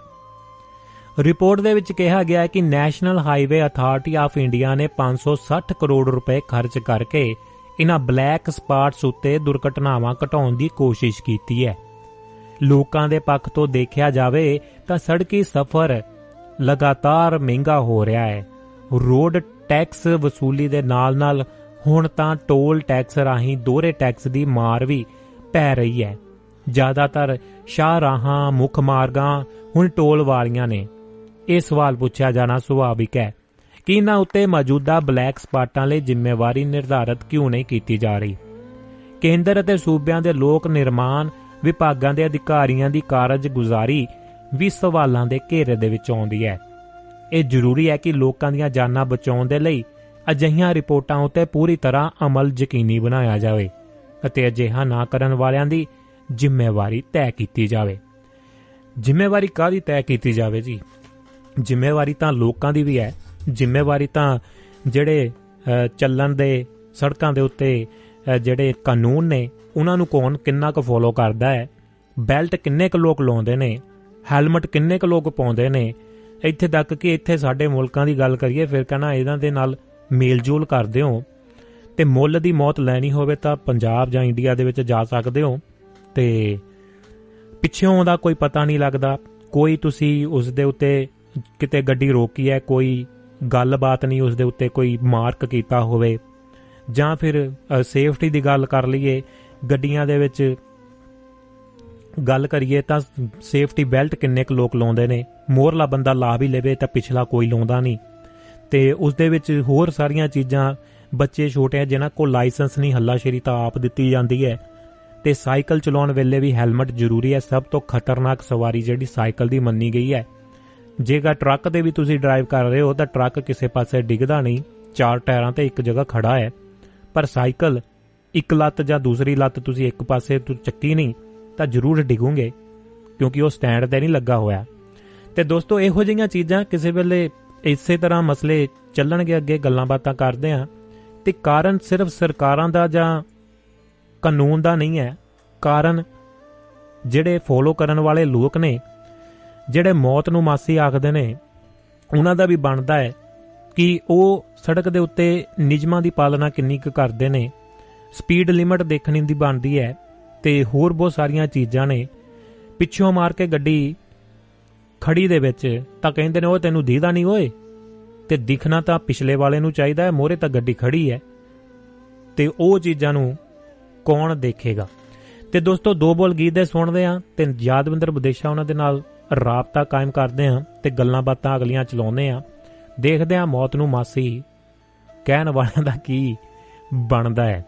ਰਿਪੋਰਟ ਦੇ ਵਿੱਚ ਕਿਹਾ ਗਿਆ ਹੈ ਕਿ National Highway Authority of India ਨੇ 560 ਕਰੋੜ ਰੁਪਏ ਖਰਚ ਕਰਕੇ ਇਹਨਾਂ ਬਲੈਕ ਸਪਾਟਸ ਉੱਤੇ ਦੁਰਘਟਨਾਵਾਂ ਘਟਾਉਣ ਦੀ ਕੋਸ਼ਿਸ਼ ਕੀਤੀ ਹੈ। ਲੋਕਾਂ ਦੇ ਪੱਖ ਤੋਂ ਦੇਖਿਆ ਜਾਵੇ ਤਾਂ ਸੜਕੀ ਸਫ਼ਰ ਲਗਾਤਾਰ ਮਹਿੰਗਾ ਹੋ ਰਿਹਾ ਹੈ। ਰੋਡ ਟੈਕਸ ਵਸੂਲੀ ਦੇ ਨਾਲ-ਨਾਲ ਹੁਣ ਤਾਂ ਟੋਲ ਟੈਕਸ ਰਾਹੀਂ ਦੋਹਰੇ ਟੈਕਸ ਦੀ ਮਾਰ ਵੀ ਪੈ ਰਹੀ ਹੈ। ਜ਼ਿਆਦਾਤਰ ਸ਼ਾਹਰਾਹਾਂ, ਮੁੱਖ ਮਾਰਗਾਂ ਹੁਣ ਟੋਲ ਵਾਲੀਆਂ ਨੇ। ਇਹ ਸਵਾਲ ਪੁੱਛਿਆ ਜਾਣਾ ਸੁਭਾਵਿਕ ਹੈ ਕਿ ਇਹਨਾਂ ਉੱਤੇ ਮੌਜੂਦਾ ਬਲੈਕ ਸਪਾਟਾਂ ਲਈ ਜ਼ਿੰਮੇਵਾਰੀ ਨਿਰਧਾਰਤ ਕਿਉਂ ਨਹੀਂ ਕੀਤੀ ਜਾ ਰਹੀ? ਕੇਂਦਰ ਅਤੇ ਸੂਬਿਆਂ ਦੇ ਲੋਕ ਨਿਰਮਾਣ ਵਿਭਾਗਾਂ ਦੇ ਅਧਿਕਾਰੀਆਂ ਦੀ ਕਾਰਜਗੁਜ਼ਾਰੀ ਵੀ ਸਵਾਲਾਂ ਦੇ ਘੇਰੇ ਦੇ ਵਿੱਚ ਆਉਂਦੀ ਹੈ। ਇਹ ਜ਼ਰੂਰੀ ਹੈ ਕਿ ਲੋਕਾਂ ਦੀਆਂ ਜਾਨਾਂ ਬਚਾਉਣ ਦੇ ਲਈ ਅਜਿਹੀਆਂ ਰਿਪੋਰਟਾਂ ਉੱਤੇ ਪੂਰੀ ਤਰ੍ਹਾਂ ਅਮਲ ਯਕੀਨੀ ਬਣਾਇਆ ਜਾਵੇ ਅਤੇ ਅਜਿਹਾ ਨਾ ਕਰਨ ਵਾਲਿਆਂ ਦੀ ਜ਼ਿੰਮੇਵਾਰੀ ਤੈਅ ਕੀਤੀ ਜਾਵੇ। ਜ਼ਿੰਮੇਵਾਰੀ ਕਾਦੀ ਤੈਅ ਕੀਤੀ ਜਾਵੇ ਜੀ? ਜ਼ਿੰਮੇਵਾਰੀ ਤਾਂ ਲੋਕਾਂ ਦੀ ਵੀ ਹੈ। ਜ਼ਿੰਮੇਵਾਰੀ ਤਾਂ ਜਿਹੜੇ ਚੱਲਣ ਦੇ ਸੜਕਾਂ ਦੇ ਉੱਤੇ ਜਿਹੜੇ ਕਾਨੂੰਨ ਨੇ, ਉਹਨਾਂ ਨੂੰ ਕੌਣ ਕਿੰਨਾ ਕੁ ਫੋਲੋ ਕਰਦਾ ਹੈ? ਬੈਲਟ ਕਿੰਨੇ ਕੁ ਲੋਕ ਲਾਉਂਦੇ ਨੇ? ਹੈਲਮਟ ਕਿੰਨੇ ਕੁ ਲੋਕ ਪਾਉਂਦੇ ਨੇ? ਇੱਥੇ ਤੱਕ ਕਿ ਇੱਥੇ ਸਾਡੇ ਮੁਲਕਾਂ ਦੀ ਗੱਲ ਕਰੀਏ, ਫਿਰ ਕਹਣਾ ਇਹਨਾਂ ਦੇ ਨਾਲ ਮੇਲਜੋਲ ਕਰਦੇ ਹੋ ਤੇ ਮੁੱਲ ਦੀ ਮੌਤ ਲੈਣੀ ਹੋਵੇ ਤਾਂ ਪੰਜਾਬ ਜਾਂ ਇੰਡੀਆ ਦੇ ਵਿੱਚ ਜਾ ਸਕਦੇ ਹੋ ਤੇ ਪਿੱਛੋਂ ਦਾ ਕੋਈ ਪਤਾ ਨਹੀਂ ਲੱਗਦਾ, ਕੋਈ ਤੁਸੀਂ ਉਸ ਦੇ ਉੱਤੇ ਕਿਤੇ ਗੱਡੀ ਰੋਕੀ ਹੈ, ਕੋਈ ਗੱਲਬਾਤ ਨਹੀਂ ਉਸ ਦੇ ਉੱਤੇ ਕੋਈ ਮਾਰਕ ਕੀਤਾ ਹੋਵੇ, ਜਾਂ ਫਿਰ ਸੇਫਟੀ ਦੀ ਗੱਲ ਕਰ ਲਈਏ, ਗੱਡੀਆਂ ਦੇ ਵਿੱਚ ਗੱਲ ਕਰੀਏ ਤਾਂ ਸੇਫਟੀ ਬੈਲਟ ਕਿੰਨੇ ਕੁ ਲੋਕ ਲਾਉਂਦੇ ਨੇ ਮੋਰਲਾ ਬੰਦਾ ਲਾ ਵੀ ਲਵੇ ਤਾਂ ਪਿਛਲਾ ਕੋਈ ਲਾਉਂਦਾ ਨਹੀਂ। ਤੇ ਉਸ ਦੇ ਵਿੱਚ ਹੋਰ ਸਾਰੀਆਂ ਚੀਜ਼ਾਂ ਬੱਚੇ ਛੋਟੇ ਆ, ਜਿਨ੍ਹਾਂ ਕੋਲ ਲਾਇਸੈਂਸ ਨਹੀਂ, ਹੱਲਾਸ਼ੇਰੀ ਤਾਂ ਆਪ ਦਿੱਤੀ ਜਾਂਦੀ ਹੈ। ਤੇ ਸਾਈਕਲ ਚਲਾਉਣ ਵੇਲੇ ਵੀ ਹੈਲਮਟ ਜ਼ਰੂਰੀ ਹੈ। ਸਭ ਤੋਂ ਖਤਰਨਾਕ ਸਵਾਰੀ ਜਿਹੜੀ ਸਾਈਕਲ ਦੀ ਮੰਨੀ ਗਈ ਹੈ। ਜੇਗਾ ਟਰੱਕ ਦੇ ਵੀ ਤੁਸੀਂ ਡਰਾਈਵ ਕਰ ਰਹੇ ਹੋ, ਤਾਂ ਟਰੱਕ ਕਿਸੇ ਪਾਸੇ ਡਿੱਗਦਾ ਨਹੀਂ। ਚਾਰ ਟਾਇਰਾਂ ਤੇ ਇੱਕ ਜਗ੍ਹਾ ਖੜਾ ਹੈ। ਪਰ ਸਾਈਕਲ ਇੱਕ ਲੱਤ ਜਾਂ ਦੂਸਰੀ ਲੱਤ ਤੁਸੀਂ ਇੱਕ ਪਾਸੇ ਤੋਂ ਚੱਕੀ ਨਹੀਂ, ਤਾਂ ਜ਼ਰੂਰ ਡਿਗੋਗੇ, ਕਿਉਂਕਿ ਉਹ ਸਟੈਂਡ ਤੇ ਨਹੀਂ ਲੱਗਾ ਹੋਇਆ। ਤੇ ਦੋਸਤੋ, ਇਹੋ ਜਿਹੀਆਂ ਚੀਜ਼ਾਂ ਕਿਸੇ ਵੇਲੇ ਇਸੇ ਤਰ੍ਹਾਂ ਮਸਲੇ ਚੱਲਣਗੇ, ਅੱਗੇ ਗੱਲਾਂ ਬਾਤਾਂ ਕਰਦੇ ਆਂ। ਤੇ ਕਾਰਨ ਸਿਰਫ ਸਰਕਾਰਾਂ ਦਾ ਜਾਂ ਕਾਨੂੰਨ ਦਾ ਨਹੀਂ ਹੈ। ਕਾਰਨ ਜਿਹੜੇ ਫੋਲੋ ਕਰਨ ਵਾਲੇ ਲੋਕ ਨੇ, ਜਿਹੜੇ ਮੌਤ ਨੂੰ ਮਾਸੀ ਆਖਦੇ ਨੇ, ਉਹਨਾਂ ਦਾ ਵੀ ਬਣਦਾ ਹੈ ਕਿ ਉਹ ਸੜਕ ਦੇ ਉੱਤੇ ਨਿਯਮਾਂ ਦੀ ਪਾਲਣਾ ਕਿੰਨੀ ਕੁ ਕਰਦੇ ਨੇ। ਸਪੀਡ ਲਿਮਟ ਦੇਖਣੀ ਦੀ ਬਣਦੀ ਹੈ ਤੇ ਹੋਰ ਬਹੁਤ ਸਾਰੀਆਂ ਚੀਜ਼ਾਂ ਨੇ। ਪਿੱਛੋਂ ਮਾਰ ਕੇ ਗੱਡੀ ਖੜੀ ਦੇ ਵਿੱਚ ਤਾਂ ਕਹਿੰਦੇ ਨੇ ਉਹ ਤੈਨੂੰ ਦੀਦਾ ਨਹੀਂ ਓਏ? ਤੇ ਦਿਖਣਾ ਤਾਂ ਪਿਛਲੇ ਵਾਲੇ ਨੂੰ ਚਾਹੀਦਾ ਹੈ, ਮੋਰੇ ਤਾਂ ਗੱਡੀ ਖੜੀ ਹੈ। ਤੇ ਉਹ ਚੀਜ਼ਾਂ ਨੂੰ ਕੌਣ ਦੇਖੇਗਾ? ਤੇ ਦੋਸਤੋ, ਦੋ ਬੋਲ ਗੀਤ ਦੇ ਸੁਣਦੇ ਆ ਤੇ ਯਾਦਵਿੰਦਰ ਵਿਦੇਸ਼ਾ ਉਹਨਾਂ ਦੇ ਨਾਲ ਰਾਬਤਾ ਕਾਇਮ ਕਰਦੇ ਆ ਤੇ ਗੱਲਾਂ ਬਾਤਾਂ ਅਗਲੀਆਂ ਚਲਾਉਂਦੇ ਆ ਦੇਖਦੇ ਆ ਮੌਤ ਨੂੰ ਮਾਸੀ ਕਹਿਣ ਵਾਲਿਆਂ ਦਾ ਕੀ ਬਣਦਾ ਹੈ।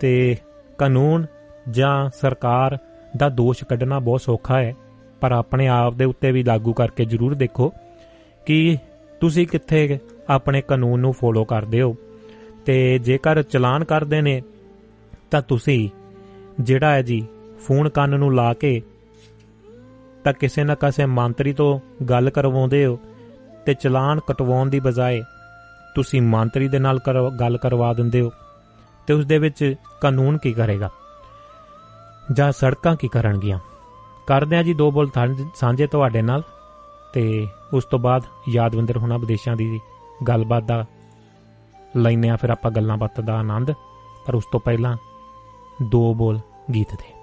ਤੇ ਕਾਨੂੰਨ ਜਾਂ ਸਰਕਾਰ ਦਾ ਦੋਸ਼ ਕੱਢਣਾ ਬਹੁਤ ਸੌਖਾ ਹੈ। ਪਰ ਆਪਣੇ ਆਪ ਦੇ ਉੱਤੇ ਵੀ ਲਾਗੂ ਕਰਕੇ ਜ਼ਰੂਰ ਦੇਖੋ ਕਿ ਤੁਸੀਂ ਕਿੱਥੇ ਆਪਣੇ ਕਾਨੂੰਨ ਨੂੰ ਫੋਲੋ ਕਰਦੇ ਹੋ। ਤੇ ਜੇਕਰ ਚਲਾਨ ਕਰਦੇ ਨੇ, ਤਾਂ ਤੁਸੀਂ ਜਿਹੜਾ ਹੈ ਜੀ, ਫੋਨ ਕੰਨ ਨੂੰ ਲਾ ਕੇ ਤਾਂ ਕਿਸੇ ਨਾ ਕਿਸੇ ਮੰਤਰੀ ਤੋਂ ਗੱਲ ਕਰਵਾਉਂਦੇ ਹੋ ਤੇ ਚਲਾਨ ਕਟਵਾਉਣ ਦੀ ਬਜਾਏ ਤੁਸੀਂ ਮੰਤਰੀ ਦੇ ਨਾਲ ਗੱਲ ਕਰਵਾ ਦਿੰਦੇ ਹੋ ਤੇ ਉਸ ਦੇ ਵਿੱਚ ਕਾਨੂੰਨ ਕੀ ਕਰੇਗਾ? ਜਾਂ ਸੜਕਾਂ ਕੀ ਕਰਨਗੀਆਂ? ਕਰਦੇ ਆ ਜੀ, ਦੋ ਬੋਲ ਸਾਂਝੇ ਤੁਹਾਡੇ ਨਾਲ ਤੇ ਉਸ ਤੋਂ ਬਾਅਦ ਯਾਦਵਿੰਦਰ ਹੋਣਾ ਵਿਦੇਸ਼ਾਂ ਦੀ ਗੱਲਬਾਤ ਦਾ ਲੈਨੇ ਆ ਫਿਰ ਆਪਾਂ ਗੱਲਾਂ ਬਾਤਾਂ ਦਾ ਆਨੰਦ, ਪਰ ਉਸ ਤੋਂ ਪਹਿਲਾਂ ਦੋ ਬੋਲ ਗੀਤ ਦੇ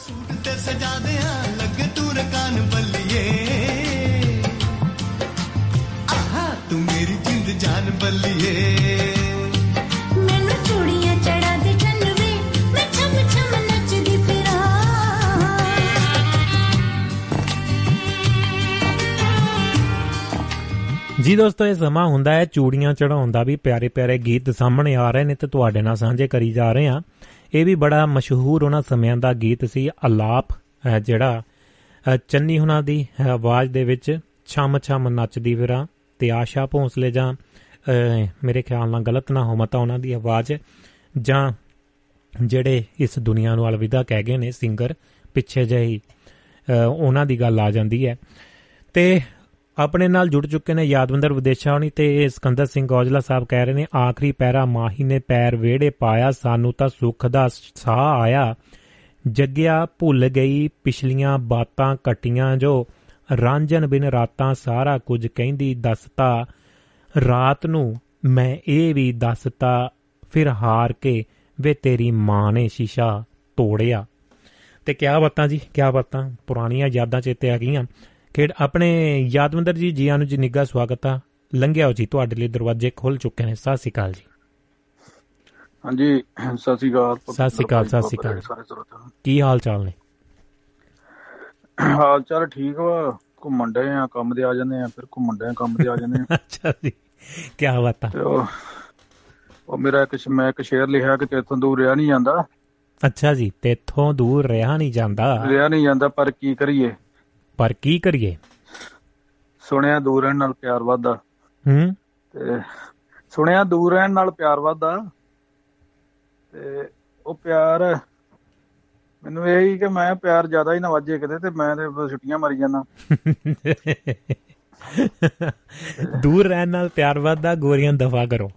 ਸੂਟ ਤੇ। ਸਜਾ ਦਿਆਂ ਲੱਗ ਤੂੰ ਰਕਾਨ ਬੱਲੀਏ ਆਹਾ, ਤੂੰ ਮੇਰੀ ਜਿੰਦ ਜਾਨ ਬੱਲੀਏ। ਜੀ ਦੋਸਤੋ, ਇਹ ਸਮਾਂ ਹੁੰਦਾ ਹੈ ਚੂੜੀਆਂ ਚੜਾਉਣ ਦਾ ਵੀ। ਪਿਆਰੇ ਪਿਆਰੇ ਗੀਤ ਸਾਹਮਣੇ ਆ ਰਹੇ ਨੇ ਤੇ ਤੁਹਾਡੇ ਨਾਲ ਸਾਂਝੇ ਕਰੀ ਜਾ ਰਹੇ ਆ ਇਹ ਵੀ ਬੜਾ ਮਸ਼ਹੂਰ ਉਹਨਾਂ ਸਮਿਆਂ ਦਾ ਗੀਤ ਸੀ, ਅਲਾਪ ਜਿਹੜਾ ਚੰਨੀ ਹੁਣਾਂ ਦੀ ਆਵਾਜ਼ ਦੇ ਵਿੱਚ ਛਮ ਛਮ ਨੱਚਦੀ ਫਿਰਾਂ ਤੇ ਆਸ਼ਾ ਭੋਸਲੇ ਜਾਂ ਮੇਰੇ ਖਿਆਲ ਨਾਲ ਗਲਤ ਨਾ ਹੋਵਾਂ ਤਾਂ ਉਹਨਾਂ ਦੀ ਆਵਾਜ਼, ਜਾਂ ਜਿਹੜੇ ਇਸ ਦੁਨੀਆ ਨੂੰ ਅਲਵਿਦਾ ਕਹਿ ਗਏ ਨੇ, ਸਿੰਗਰ ਪਿੱਛੇ ਜਿਹੀ ਉਹਨਾਂ ਦੀ ਗੱਲ ਆ ਜਾਂਦੀ ਹੈ। ਤੇ ਆਪਣੇ ਨਾਲ ਜੁੜ ਚੁੱਕੇ ਨੇ ਯਾਦਵੰਦਰ ਵਿਦੇਸ਼ਾਣੀ ਤੇ ਸਕੰਦਰ ਸਿੰਘ ਗੌਜਲਾ ਸਾਹਿਬ ਕਹਿ ਰਹੇ ਨੇ, ਆਖਰੀ ਪੈਰਾ ਮਾਹੀ ਨੇ ਪੈਰ ਵੇੜੇ ਪਾਇਆ, ਸਾਨੂੰ ਤਾਂ ਸੁੱਖ ਦਾ ਸਾਹ ਆਇਆ। ਜੱਗਿਆ ਭੁੱਲ ਗਈ, ਪਿਛਲੀਆਂ ਬਾਤਾਂ ਕਟੀਆਂ ਜੋ। ਰਾਂਝਨ ਬਿਨ ਰਾਤਾਂ ਸਾਰਾ ਕੁਝ ਕਹਿੰਦੀ ਦੱਸਤਾ। ਰਾਤ ਨੂੰ ਮੈਂ ਇਹ ਵੀ ਦੱਸਤਾ, ਫਿਰ ਹਾਰ ਕੇ ਵੇ ਤੇਰੀ ਮਾਂ ਨੇ ਸ਼ੀਸ਼ਾ ਤੋੜਿਆ। ਤੇ ਕਿਆ ਬਾਤਾਂ ਜੀ, ਕਿਆ ਬਾਤਾਂ? ਪੁਰਾਣੀਆਂ ਯਾਦਾਂ ਚੇਤੇ ਆ ਗਈਆਂ। ਖੇਡ ਆਪਣੇ ਯਾਦਵੰਦਰ ਜੀ ਜੀਆਂ ਨੂੰ ਜੀ ਨਿੱਘਾ ਸਵਾਗਤ ਆ। ਲੰਘਿਆ ਜੀ ਤੁਹਾਡੇ ਲਈ ਦਰਵਾਜ਼ੇ ਖੁੱਲ ਚੁੱਕੇ ਨੇ। ਸਤਿ ਸ੍ਰੀ ਅਕਾਲ ਜੀ। ਹਾਂਜੀ ਸਤਿ ਸ੍ਰੀ ਅਕਾਲ ਸਤਿ ਸ੍ਰੀ ਅਕਾਲ ਸਤਿ ਸ੍ਰੀ ਅਕਾਲ। ਕੀ ਹਾਲ ਚਾਲ ਨੇ? ਹਾਲ ਚਾਲ ਠੀਕ ਵਾ। ਘੁੰਮਣ ਡੇ ਆ ਕੰਮ ਦੇ ਆ ਜਾਂਦੇ ਆ ਫਿਰ ਘੁੰਮਣ ਡੇ ਆ ਕੰਮ ਦੇ ਆ ਜਾਂਦੇ ਆ। ਅੱਛਾ ਜੀ ਕੀ ਬਾਤ ਆ। ਉਹ ਮੇਰਾ ਇੱਕ ਮੈਂ ਇੱਕ ਸ਼ੇਰ ਲਿਖਿਆ ਕਿ ਤੇਥੋਂ ਦੂਰ ਰਿਹਾ ਨਹੀਂ ਜਾਂਦਾ। ਅੱਛਾ ਜੀ ਤੇਥੋਂ ਦੂਰ ਰਿਹਾ ਨਹੀਂ ਜਾਂਦਾ। ਰਿਹਾ ਨਹੀਂ ਜਾਂਦਾ ਪਰ ਕੀ ਕਰੀਏ? ਪਰ ਕੀ ਕਰੀਏ? ਸੁਣਿਆ ਦੂਰ ਰਹਿਣ ਨਾਲ ਪਿਆਰ ਵੱਧਦਾ। ਹੂੰ। ਤੇ ਸੁਣਿਆ ਦੂਰ ਰਹਿਣ ਨਾਲ ਪਿਆਰ ਵੱਧਦਾ। ਤੇ ਉਹ ਪਿਆਰ ਮੈਨੂੰ ਇਹ ਹੀ ਕਿ ਮੈਂ ਪਿਆਰ ਜ਼ਿਆਦਾ ਹੀ ਨਾ ਵਾਜੇ ਕਿਤੇ ਤੇ ਮੈਂ ਤੇ ਛੁੱਟੀਆਂ ਮਾਰੀ ਜਾਣਾ ਦੂਰ ਰਹਿਣ ਨਾਲ ਪਿਆਰ ਵੱਧਦਾ ਗੋਰੀਆਂ ਦਫਾ ਕਰੋ।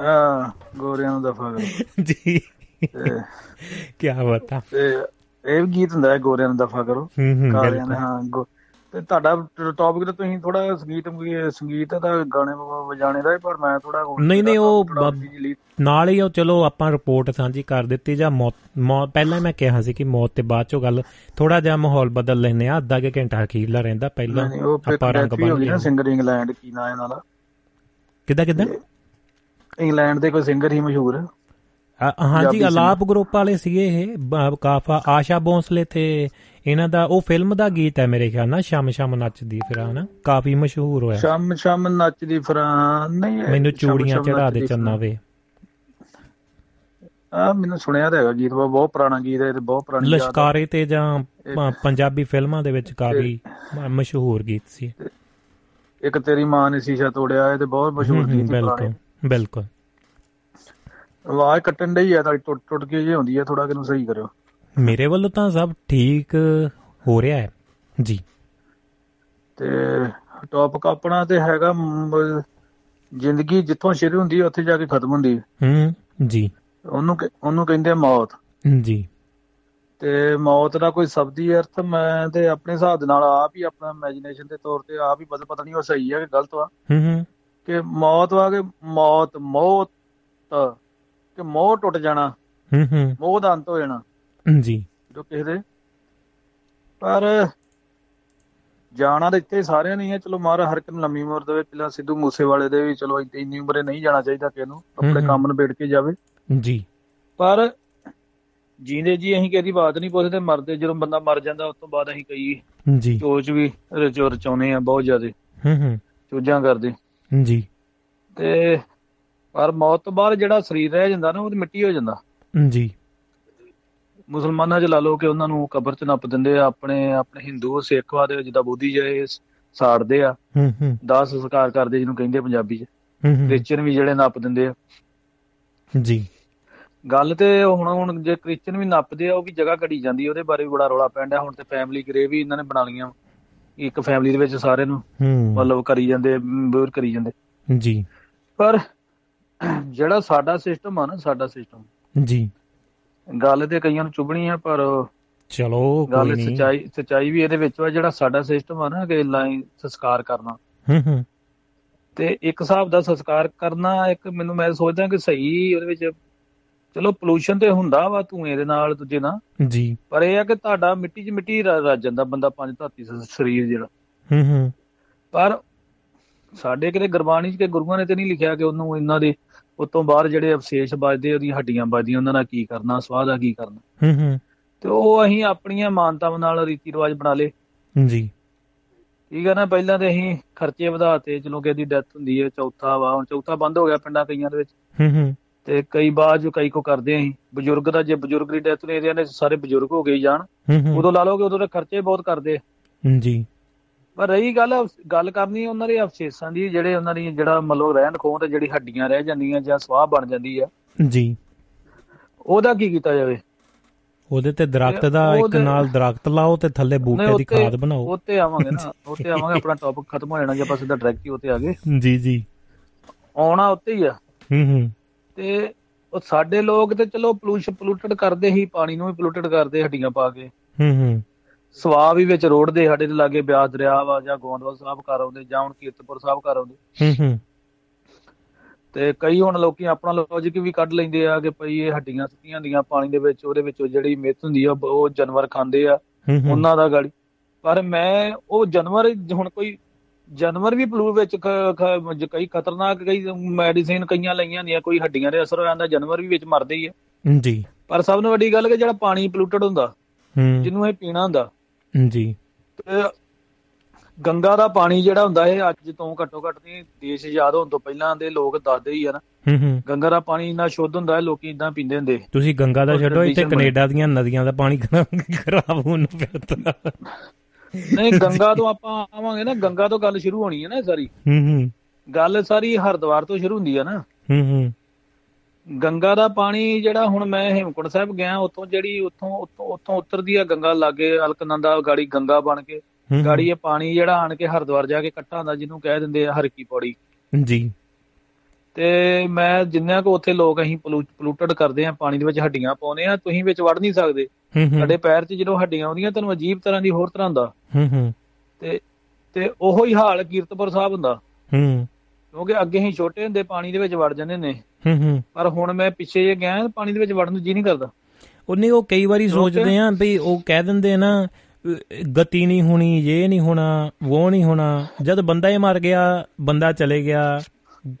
ਹਾਂ ਗੋਰੀਆਂ ਨੂੰ ਦਫਾ ਕਰੋ। ਜੀ। ਕੀ ਬਤਾ ਇਹ ਵੀ ਗੀਤ ਹੁੰਦਾ ਹੈ ਗੋਰਿਆਂ ਨੂੰ ਦਫਾ ਕਰੋ। ਕਾਲਿਆਂ ਦੇ ਹਾਂ ਤੇ ਤੁਹਾਡਾ ਟੌਪਿਕ ਤੇ ਤੁਸੀਂ ਥੋੜਾ ਸੰਗੀਤ ਸੰਗੀਤ ਦਾ ਗਾਣੇ ਵਜਾਣੇ ਦਾ ਪਰ ਮੈਂ ਥੋੜਾ ਨਹੀਂ ਨਹੀਂ ਉਹ ਨਾਲ ਹੀ ਉਹ ਚਲੋ ਆਪਾਂ ਰਿਪੋਰਟ ਸਾਂਝੀ ਕਰ ਦਿੱਤੀ ਜਾਂ ਮੌਤ ਪਹਿਲਾਂ ਮੈਂ ਕਿਹਾ ਸੀ ਕਿ ਮੌਤ ਤੇ ਬਾਅਦ ਚੋਂ ਗੱਲ ਥੋੜਾ ਜਿਹਾ ਮਾਹੌਲ ਬਦਲ ਲੈਨੇ ਆ ਅੱਧਾ ਕਿ ਘੰਟਾ ਅਖੀਰਲਾ ਰਹਿੰਦਾ ਪਹਿਲਾਂ ਆਪਾਂ ਰੰਗ ਬਣ ਗਿਆ। ਸਿੰਗਰ ਇੰਗਲੈਂਡ ਕੀ ਨਾਂ ਇਹਨਾਂ ਦਾ? ਕਿੱਦਾਂ ਕਿੱਦਾਂ? ਇੰਗਲੈਂਡ ਦੇ ਕੋਈ ਸਿੰਗਰ ਹੀ ਮਸ਼ਹੂਰ। ਹਾਂਜੀ ਅਲਾਪ ਗਰੁੱਪ ਵਾਲੇ ਸੀਗੇ ਇਹ ਕਾਫਾ ਆਸ਼ਾ ਬੋਂਸਲੇ ਤੇ ਇਹਨਾਂ ਦਾ ਉਹ ਫਿਲਮ ਦਾ ਗੀਤ ਹੈ ਮੇਰੇ ਖਿਆਲ ਨਾਲ ਸ਼ਾਮ ਸ਼ਾਮ ਨੱਚਦੀ ਫਿਰ ਕਾਫੀ ਮਸ਼ਹੂਰ ਹੋਇਆ। ਸ਼ਾਮ ਸ਼ਾਮ ਨੱਚਦੀ ਫਿਰ ਨਹੀਂ ਮੈਨੂੰ ਚੂੜੀਆਂ ਚੜਾ ਦੇ ਚੰਨਾ ਵੇ। ਆ ਮੈਨੂੰ ਸੁਣਿਆ ਤਾਂ ਹੈਗਾ ਗੀਤ ਬਹੁਤ ਪੁਰਾਣਾ ਗੀਤ ਹੈ ਤੇ ਬਹੁਤ ਪੁਰਾਣੀ ਲਸ਼ਕਾਰੇ ਤੇ ਜਾਂ ਪੰਜਾਬੀ ਫਿਲਮਾਂ ਦੇ ਵਿੱਚ ਕਾਫੀ ਮਸ਼ਹੂਰ ਗੀਤ ਸੀ। ਇੱਕ ਤੇਰੀ ਮਾਂ ਨੇ ਸ਼ੀਸ਼ਾ ਤੋੜਿਆ ਇਹ ਤੇ ਬਹੁਤ ਮਸ਼ਹੂਰ ਗੀਤ ਬਿਲਕੁਲ ਬਿਲਕੁਲ। ਆਵਾਜ਼ ਕੱਟਣ ਡਈ ਆ ਤਾਂ ਟੁੱਟ ਟੁੱਟ ਕੇ ਜੇ ਹੁੰਦੀ ਆ ਥੋੜਾ ਕਿਨੂੰ ਸਹੀ ਕਰਿਓ। ਮੇਰੇ ਵੱਲੋਂ ਤਾਂ ਸਭ ਠੀਕ ਹੋ ਰਿਹਾ ਹੈ। ਜੀ। ਤੇ ਟੌਪਿਕ ਆਪਣਾ ਤੇ ਹੈਗਾ ਜ਼ਿੰਦਗੀ ਜਿੱਥੋਂ ਸ਼ੁਰੂ ਹੁੰਦੀ ਉੱਥੇ ਜਾ ਕੇ ਖਤਮ ਹੁੰਦੀ ਹੈ ਜੀ। ਉਹਨੂੰ ਉਹਨੂੰ ਕਹਿੰਦੇ ਮੌਤ। ਜੀ। ਤੇ ਮੌਤ ਦਾ ਕੋਈ ਸ਼ਬਦੀ ਅਰਥ ਮੈਂ ਤੇ ਆਪਣੇ ਹਿਸਾਬ ਦੇ ਨਾਲ ਆਪ ਹੀ ਆਪਣਾ ਇਮੇਜਿਨੇਸ਼ਨ ਦੇ ਤੌਰ ਤੇ ਆਪ ਹੀ ਬਦਲ ਪਤਾ ਨਹੀਂ ਉਹ ਸਹੀ ਹੈ ਕਿ ਗਲਤ ਵਾ ਹੂੰ ਹੂੰ। ਕਿ ਮੌਤ ਵਾ ਕੇ ਮੌਤ ਮੌਤ। ਕਿ ਮੋਹ ਟੁੱਟ ਜਾਣਾ ਹੂੰ ਹੂੰ। ਮੋਹ ਦਾ ਅੰਤ ਹੋ ਜਾਣਾ। ਜੀ। ਜੋ ਕਿਸੇ ਦੇ। ਪਰ ਜਾਣਾ ਤਾਂ ਇੱਥੇ ਸਾਰਿਆਂ ਨਹੀਂ ਹੈ ਚਲੋ ਮਾਰਾ ਹਰ ਇੱਕ ਨੂੰ ਲੰਮੀ ਉਮਰ ਦੇਵੇ। ਪਹਿਲਾਂ ਸਿੱਧੂ ਮੂਸੇਵਾਲੇ ਦੇ ਵੀ ਚਲੋ ਇੰਨੀ ਉਮਰੇ ਨਹੀਂ ਜਾਣਾ ਚਾਹੀਦਾ ਕਿਸੇ ਨੂੰ। ਆਪਣੇ ਕੰਮ ਨੂੰ ਬੇੜ ਕੇ ਜਾਵੇ। ਜੀ। ਪਰ ਜੀਂਦੇ ਜੀ ਅਸੀਂ ਕਿਹਦੀ ਬਾਤ ਨਹੀਂ ਪੁੱਛਦੇ। ਮਰਦੇ ਜਦੋਂ ਬੰਦਾ ਮਰ ਜਾਂਦਾ ਉਸ ਤੋਂ ਬਾਅਦ ਅਸੀਂ ਕਈ ਜੀ। ਚੋਚ ਵੀ ਰਚਾਉਨੇ ਆ ਬਹੁਤ ਜ਼ਿਆਦਾ। ਹੂੰ ਹੂੰ। ਚੋਜਾਂ ਕਰਦੇ। ਜੀ। ਤੇ ਪਰ ਮੌਤ ਤੋਂ ਬਾਅਦ ਜਿਹੜਾ ਸਰੀਰ ਰਹਿ ਜਾਂਦਾ ਨਾ ਉਹ ਮਿੱਟੀ ਹੋ ਜਾਂਦਾ। ਜੀ। ਮੁਸਲਮਾਨਾਂ 'ਚ ਲਾ ਲਓ ਕਿ ਉਹਨਾਂ ਨੂੰ ਕਬਰ 'ਚ ਨੱਪ ਦਿੰਦੇ ਆ ਆਪਣੇ ਆਪਣੇ ਹਿੰਦੂ ਸਿੱਖਵਾ ਦੇ ਜਿੱਦਾਂ ਬੋਧੀ ਜੇ ਸਾੜਦੇ ਆ। ਹੂੰ ਹੂੰ। ਦਾਸ ਸੰਸਕਾਰ ਕਰਦੇ ਜਿਹਨੂੰ ਕਹਿੰਦੇ ਪੰਜਾਬੀ 'ਚ। ਕ੍ਰਿਸਚੀਅਨ ਵੀ ਜਿਹੜੇ ਨੱਪ ਦਿੰਦੇ ਆ। ਜੀ। ਗੱਲ ਤੇ ਹੁਣ ਹੁਣ ਜੇ ਕ੍ਰਿਸਚੀਅਨ ਵੀ ਨੱਪਦੇ ਆ ਉਹ ਵੀ ਜਗ੍ਹਾ ਘੜੀ ਜਾਂਦੀ ਉਹਦੇ ਬਾਰੇ ਵੀ ਬੜਾ ਰੌਲਾ ਪੈਂਦਾ ਹੁਣ ਤੇ ਫੈਮਿਲੀ ਗ੍ਰੇਵ ਵੀ ਇਹਨਾਂ ਨੇ ਬਣਾ ਲੀਆਂ ਇੱਕ ਫੈਮਿਲੀ ਦੇ ਵਿੱਚ ਸਾਰੇ ਨੂੰ ਮਤਲਬ ਕਰੀ ਜਾਂਦੇ ਬੇਰ ਕਰੀ ਜਾਂਦੇ। ਜੀ। ਪਰ ਜਿਹੜਾ ਸਾਡਾ ਸਿਸਟਮ ਆ ਨਾ ਸਾਡਾ ਸਿਸਟਮ ਜੀ। ਗੱਲ ਤੇ ਕਈਆਂ ਨੂੰ ਚੁਬਣੀ ਆ ਪਰ ਚਲੋ ਗੱਲ ਸਚਾਈ ਸਚਾਈ ਵੀ ਇਹਦੇ ਵਿੱਚ ਆ ਜਿਹੜਾ ਸਾਡਾ ਸਿਸਟਮ ਆ ਨਾ ਕਿ ਲਾਈਨ ਸੰਸਕਾਰ ਕਰਨਾ। ਹੂੰ ਹੂੰ। ਤੇ ਇੱਕ ਹਿਸਾਬ ਦਾ ਸੰਸਕਾਰ ਕਰਨਾ ਇੱਕ ਮੈਨੂੰ ਮੈਂ ਸੋਚਦਾ ਕਿ ਸਹੀ ਉਹਦੇ ਵਿੱਚ ਚਲੋ ਪੋਲੂਸ਼ਨ ਤੇ ਹੁੰਦਾ ਵਾ ਧੂਏ ਦੇ ਨਾਲ ਦੂਜੇ ਨਾਲ। ਜੀ। ਪਰ ਇਹ ਆ ਕਿ ਤੁਹਾਡਾ ਮਿੱਟੀ 'ਚ ਮਿੱਟੀ ਰੱਜ ਜਾਂਦਾ ਬੰਦਾ ਪੰਜ ਧਾਤੀ ਸਰੀਰ ਜਿਹੜਾ। ਹੂੰ ਹੂੰ। ਪਰ ਸਾਡੇ ਕਿਤੇ ਗੁਰਬਾਣੀ 'ਚ ਕਿ ਗੁਰੂਆਂ ਨੇ ਤੇ ਨਹੀਂ ਲਿਖਿਆ ਕਿ ਉਹਨੂੰ ਇਹਨਾਂ ਦੇ ਉਤੋਂ ਬਾਹਰ ਜਿਹੜੇ ਅਵਸ਼ੇਸ਼ ਵੱਜਦੇ ਉਹਦੀਆਂ ਹੱਡੀਆਂ ਵੱਜਦੀਆਂ ਉਹਨਾਂ ਨਾਲ ਕੀ ਕਰਨਾ ਸਵਾਹ ਦਾ ਕੀ ਕਰਨਾ। ਹੂੰ ਹੂੰ। ਤੇ ਉਹ ਅਸੀਂ ਆਪਣੀਆਂ ਮਾਨਤਾਵਾਂ ਨਾਲ ਰੀਤੀ ਰਿਵਾਜ ਬਣਾ ਲੇ ਜੀ। ਠੀਕ ਹੈ ਨਾ ਪਹਿਲਾਂ ਤੇ ਅਸੀਂ ਖਰਚੇ ਵਧਾਤੇ ਚਲੋ ਕਿ ਦੀ ਡੈਥ ਹੁੰਦੀ ਹੈ ਚੌਥਾ ਵਾ ਹੁਣ ਚੌਥਾ ਬੰਦ ਹੋ ਗਿਆ ਪਿੰਡਾਂ ਕਈਆਂ ਦੇ ਵਿੱਚ। ਹੂੰ ਹੂੰ। ਤੇ ਕਈ ਬਾਅਦ ਜੋ ਕਈ ਕੋ ਕਰਦੇ ਆਂ ਬਜ਼ੁਰਗ ਦਾ ਜੇ ਬਜ਼ੁਰਗ ਦੀ ਡੈਥ ਨੇ ਇਹਦੇ ਨੇ ਸਾਰੇ ਬਜ਼ੁਰਗ ਹੋ ਗਏ ਜਾਣ। ਉਦੋਂ ਲਾ ਕਿ ਉਦੋਂ ਦੇ ਖਰਚੇ ਬਹੁਤ ਕਰਦੇ ਜੀ। ਪਰ ਰਹੀ ਗੱਲ ਗੱਲ ਕਰਨੀ ਉਹਨਾਂ ਦੇ ਅਫਸੇਸਾਂ ਦੀ ਜਿਹੜੇ ਉਹਨਾਂ ਦੀ ਜਿਹੜਾ ਮਤਲਬ ਰਹਿਣ ਖੋਹ ਤੇ ਜਿਹੜੀ ਹੱਡੀਆਂ ਰਹਿ ਜਾਂਦੀਆਂ ਜਾਂ ਸਵਾਹ ਬਣ ਜਾਂਦੀ ਆ। ਜੀ। ਉਹਦਾ ਕੀ ਕੀਤਾ ਜਾਵੇ? ਉਹਦੇ ਤੇ ਦਰਖਤ ਦਾ ਇੱਕ ਨਾਲ ਦਰਖਤ ਲਾਓ ਤੇ ਥੱਲੇ ਬੂਟੇ ਦੀ ਖਾਦ ਬਣਾਓ। ਉੱਤੇ ਆਵਾਂਗੇ ਨਾ ਉੱਤੇ ਆਵਾਂਗੇ ਆਪਣਾ ਟੌਪਿਕ ਖਤਮ ਹੋ ਜਾਣਾ ਜੇ ਆਪਾਂ ਸਿੱਧਾ ਡਾਇਰੈਕਟ ਹੀ ਉੱਤੇ ਆ ਗਏ। ਜੀ ਜੀ। ਆਉਣਾ ਉੱਤੇ ਹੀ ਆ। ਹੂੰ ਹੂੰ। ਤੇ ਉਹ ਸਾਡੇ ਲੋਕ ਤੇ ਚਲੋ ਪੋਲੂਸ਼ਨ ਪੋਲੂਟਡ ਕਰਦੇ ਹੀ ਪਾਣੀ ਨੂੰ ਵੀ ਪੋਲੂਟਡ ਕਰਦੇ ਹੱਡੀਆਂ ਪਾ ਕੇ। ਹੂੰ ਹੂੰ। ਸਵਾਹ ਵੀ ਵਿੱਚ ਰੋੜਦੇ ਸਾਡੇ ਦੇ ਲਾਗੇ ਬਿਆਸ ਦਰਿਆ ਵਾ ਜਾਂ ਗੋਂਦਵਾਲ ਸਾਹਿਬ ਘਰ ਆਉਂਦੇ ਜਾਂ ਹੁਣ ਕੀਰਤਪੁਰ ਸਾਹਿਬ ਘਰ ਆਉਂਦੇ। ਹੂੰ ਹੂੰ। ਤੇ ਕਈ ਹੁਣ ਲੋਕੀ ਆਪਣਾ ਲੌਜੀਕ ਵੀ ਕੱਢ ਲੈਂਦੇ ਆ ਕਿ ਭਈ ਇਹ ਹੱਡੀਆਂ ਸੁੱਕੀਆਂ ਹੁੰਦੀਆਂ ਪਾਣੀ ਦੇ ਵਿੱਚ ਉਹਦੇ ਵਿੱਚ ਜਿਹੜੀ ਮਿੱਤ ਹੁੰਦੀ ਆ ਉਹ ਜਾਨਵਰ ਖਾਂਦੇ ਆ ਉਹਨਾਂ ਦਾ ਗਾੜੀ। ਪਰ ਮੈਂ ਉਹ ਜਾਨਵਰ ਹੁਣ ਕੋਈ ਜਾਨਵਰ ਵੀ ਪਲੂ ਵਿੱਚ ਕਈ ਖਤਰਨਾਕ ਕਈ ਮੈਡੀਸਿਨ ਕਈਆਂ ਲਈਆਂ ਹੁੰਦੀਆਂ ਕੋਈ ਹੱਡੀਆਂ ਦੇ ਅਸਰ ਹੋ ਜਾਂਦਾ ਜਾਨਵਰ ਵੀ ਵਿੱਚ ਮਰਦੇ ਹੀ ਆ। ਜੀ। ਪਰ ਸਭ ਤੋਂ ਵੱਡੀ ਗੱਲ ਕਿ ਜਿਹੜਾ ਪਾਣੀ ਪੋਲੂਟਡ ਹੁੰਦਾ ਜਿਹਨੂੰ ਇਹ ਪੀਣਾ ਹੁੰਦਾ ਜੀ। ਗੰਗਾ ਦਾ ਪਾਣੀ ਜਿਹੜਾ ਹੁੰਦਾ ਇਹ ਅੱਜ ਤੋਂ ਘੱਟੋ ਘੱਟ ਨਹੀਂ ਦੇਸ਼ ਆਜ਼ਾਦ ਹੋਣ ਤੋਂ ਪਹਿਲਾਂ ਦੇ ਲੋਕ ਦੱਸਦੇ ਹੀ ਆ ਨਾ। ਹੂੰ ਹੂੰ। ਗੰਗਾ ਦਾ ਪਾਣੀ ਇੰਨਾ ਸ਼ੁੱਧ ਹੁੰਦਾ ਹੈ ਲੋਕੀ ਇਦਾਂ ਪੀਂਦੇ ਹੁੰਦੇ। ਤੁਸੀਂ ਗੰਗਾ ਦਾ ਛੱਡੋ ਇੱਥੇ ਕੈਨੇਡਾ ਦੀਆਂ ਨਦੀਆਂ ਦਾ ਪਾਣੀ ਖਰਾਬ ਹੋਣ ਨੂੰ ਫਿਰਦਾ ਨਹੀਂ ਗੰਗਾ ਤੋਂ ਆਪਾਂ ਆਵਾਂਗੇ ਨਾ ਗੰਗਾ ਤੋਂ ਗੱਲ ਸ਼ੁਰੂ ਹੋਣੀ ਹੈ ਨਾ ਸਾਰੀ। ਹੂੰ ਹੂੰ। ਗੱਲ ਸਾਰੀ ਹਰਦੁਆਰ ਤੋਂ ਸ਼ੁਰੂ ਹੁੰਦੀ ਹੈ ਨਾ। ਹੂੰ ਹੂੰ। ਗੰਗਾ ਦਾ ਪਾਣੀ ਜਿਹੜਾ ਹੁਣ ਮੈਂ ਹੇਮਕੁੰਟ ਸਾਹਿਬ ਗਿਆ ਉੱਥੋਂ ਜਿਹੜੀ ਉੱਥੋਂ ਉੱਥੋਂ ਉੱਤਰਦੀ ਆ ਗੰਗਾ ਲਾਗੇ ਅਲਕਨੰਦਾ ਗਾੜੀ ਗੰਗਾ ਬਣ ਕੇ ਗਾੜੀ ਇਹ ਪਾਣੀ ਜਿਹੜਾ ਆਣ ਕੇ ਹਰਦੁਆਰ ਜਾ ਕੇ ਇਕੱਠਾ ਹੁੰਦਾ ਜਿਹਨੂੰ ਕਹਿ ਦਿੰਦੇ ਆ ਹਰਕੀ ਪੌੜੀ। ਜੀ। ਤੇ ਮੈਂ ਜਿੰਨਿਆਂ ਕੋ ਉੱਥੇ ਲੋਕ ਅਸੀਂ ਪੋਲੂਟਡ ਕਰਦੇ ਆ ਪਾਣੀ ਦੇ ਵਿੱਚ ਹੱਡੀਆਂ ਪਾਉਨੇ ਆ ਤੁਸੀਂ ਵਿੱਚ ਵੜ ਨਹੀਂ ਸਕਦੇ। ਤੁਹਾਡੇ ਪੈਰ 'ਚ ਜਦੋਂ ਹੱਡੀਆਂ ਆਉਂਦੀਆਂ ਤੁਹਾਨੂੰ ਅਜੀਬ ਤਰ੍ਹਾਂ ਦੀ ਹੋਰ ਤਰ੍ਹਾਂ ਹੂੰ ਤੇ ਤੇ ਉਹੋ ਹੀ ਹਾਲ ਕੀਰਤਪੁਰ ਸਾਹਿਬ ਹੁੰਦਾ। ਹੂੰ। ਕਿਉਂਕਿ ਅੱਗੇ ਹੀ ਛੋਟੇ ਹੁੰਦੇ ਪਾਣੀ ਦੇ ਵਿੱਚ ਵੜ ਜਾਂਦੇ ਨੇ। ਹੂੰ ਹੂੰ। ਪਰ ਹੁਣ ਮੈਂ ਪਿੱਛੇ ਜੇ ਗਿਆ ਪਾਣੀ ਦੇ ਵਿੱਚ ਵੜਨ ਨੂੰ ਜੀ ਨਹੀਂ ਕਰਦਾ। ਉਹਨੇ ਉਹ ਕਈ ਵਾਰੀ ਸੋਚਦੇ ਆ ਵੀ ਉਹ ਕਹਿ ਦਿੰਦੇ ਨਾ ਗਤੀ ਨਹੀਂ ਹੋਣੀ ਇਹ ਨਹੀਂ ਹੋਣਾ ਉਹ ਨਹੀਂ ਹੋਣਾ। ਜਦ ਬੰਦਾ ਹੀ ਮਰ ਗਿਆ ਬੰਦਾ ਚਲੇ ਗਿਆ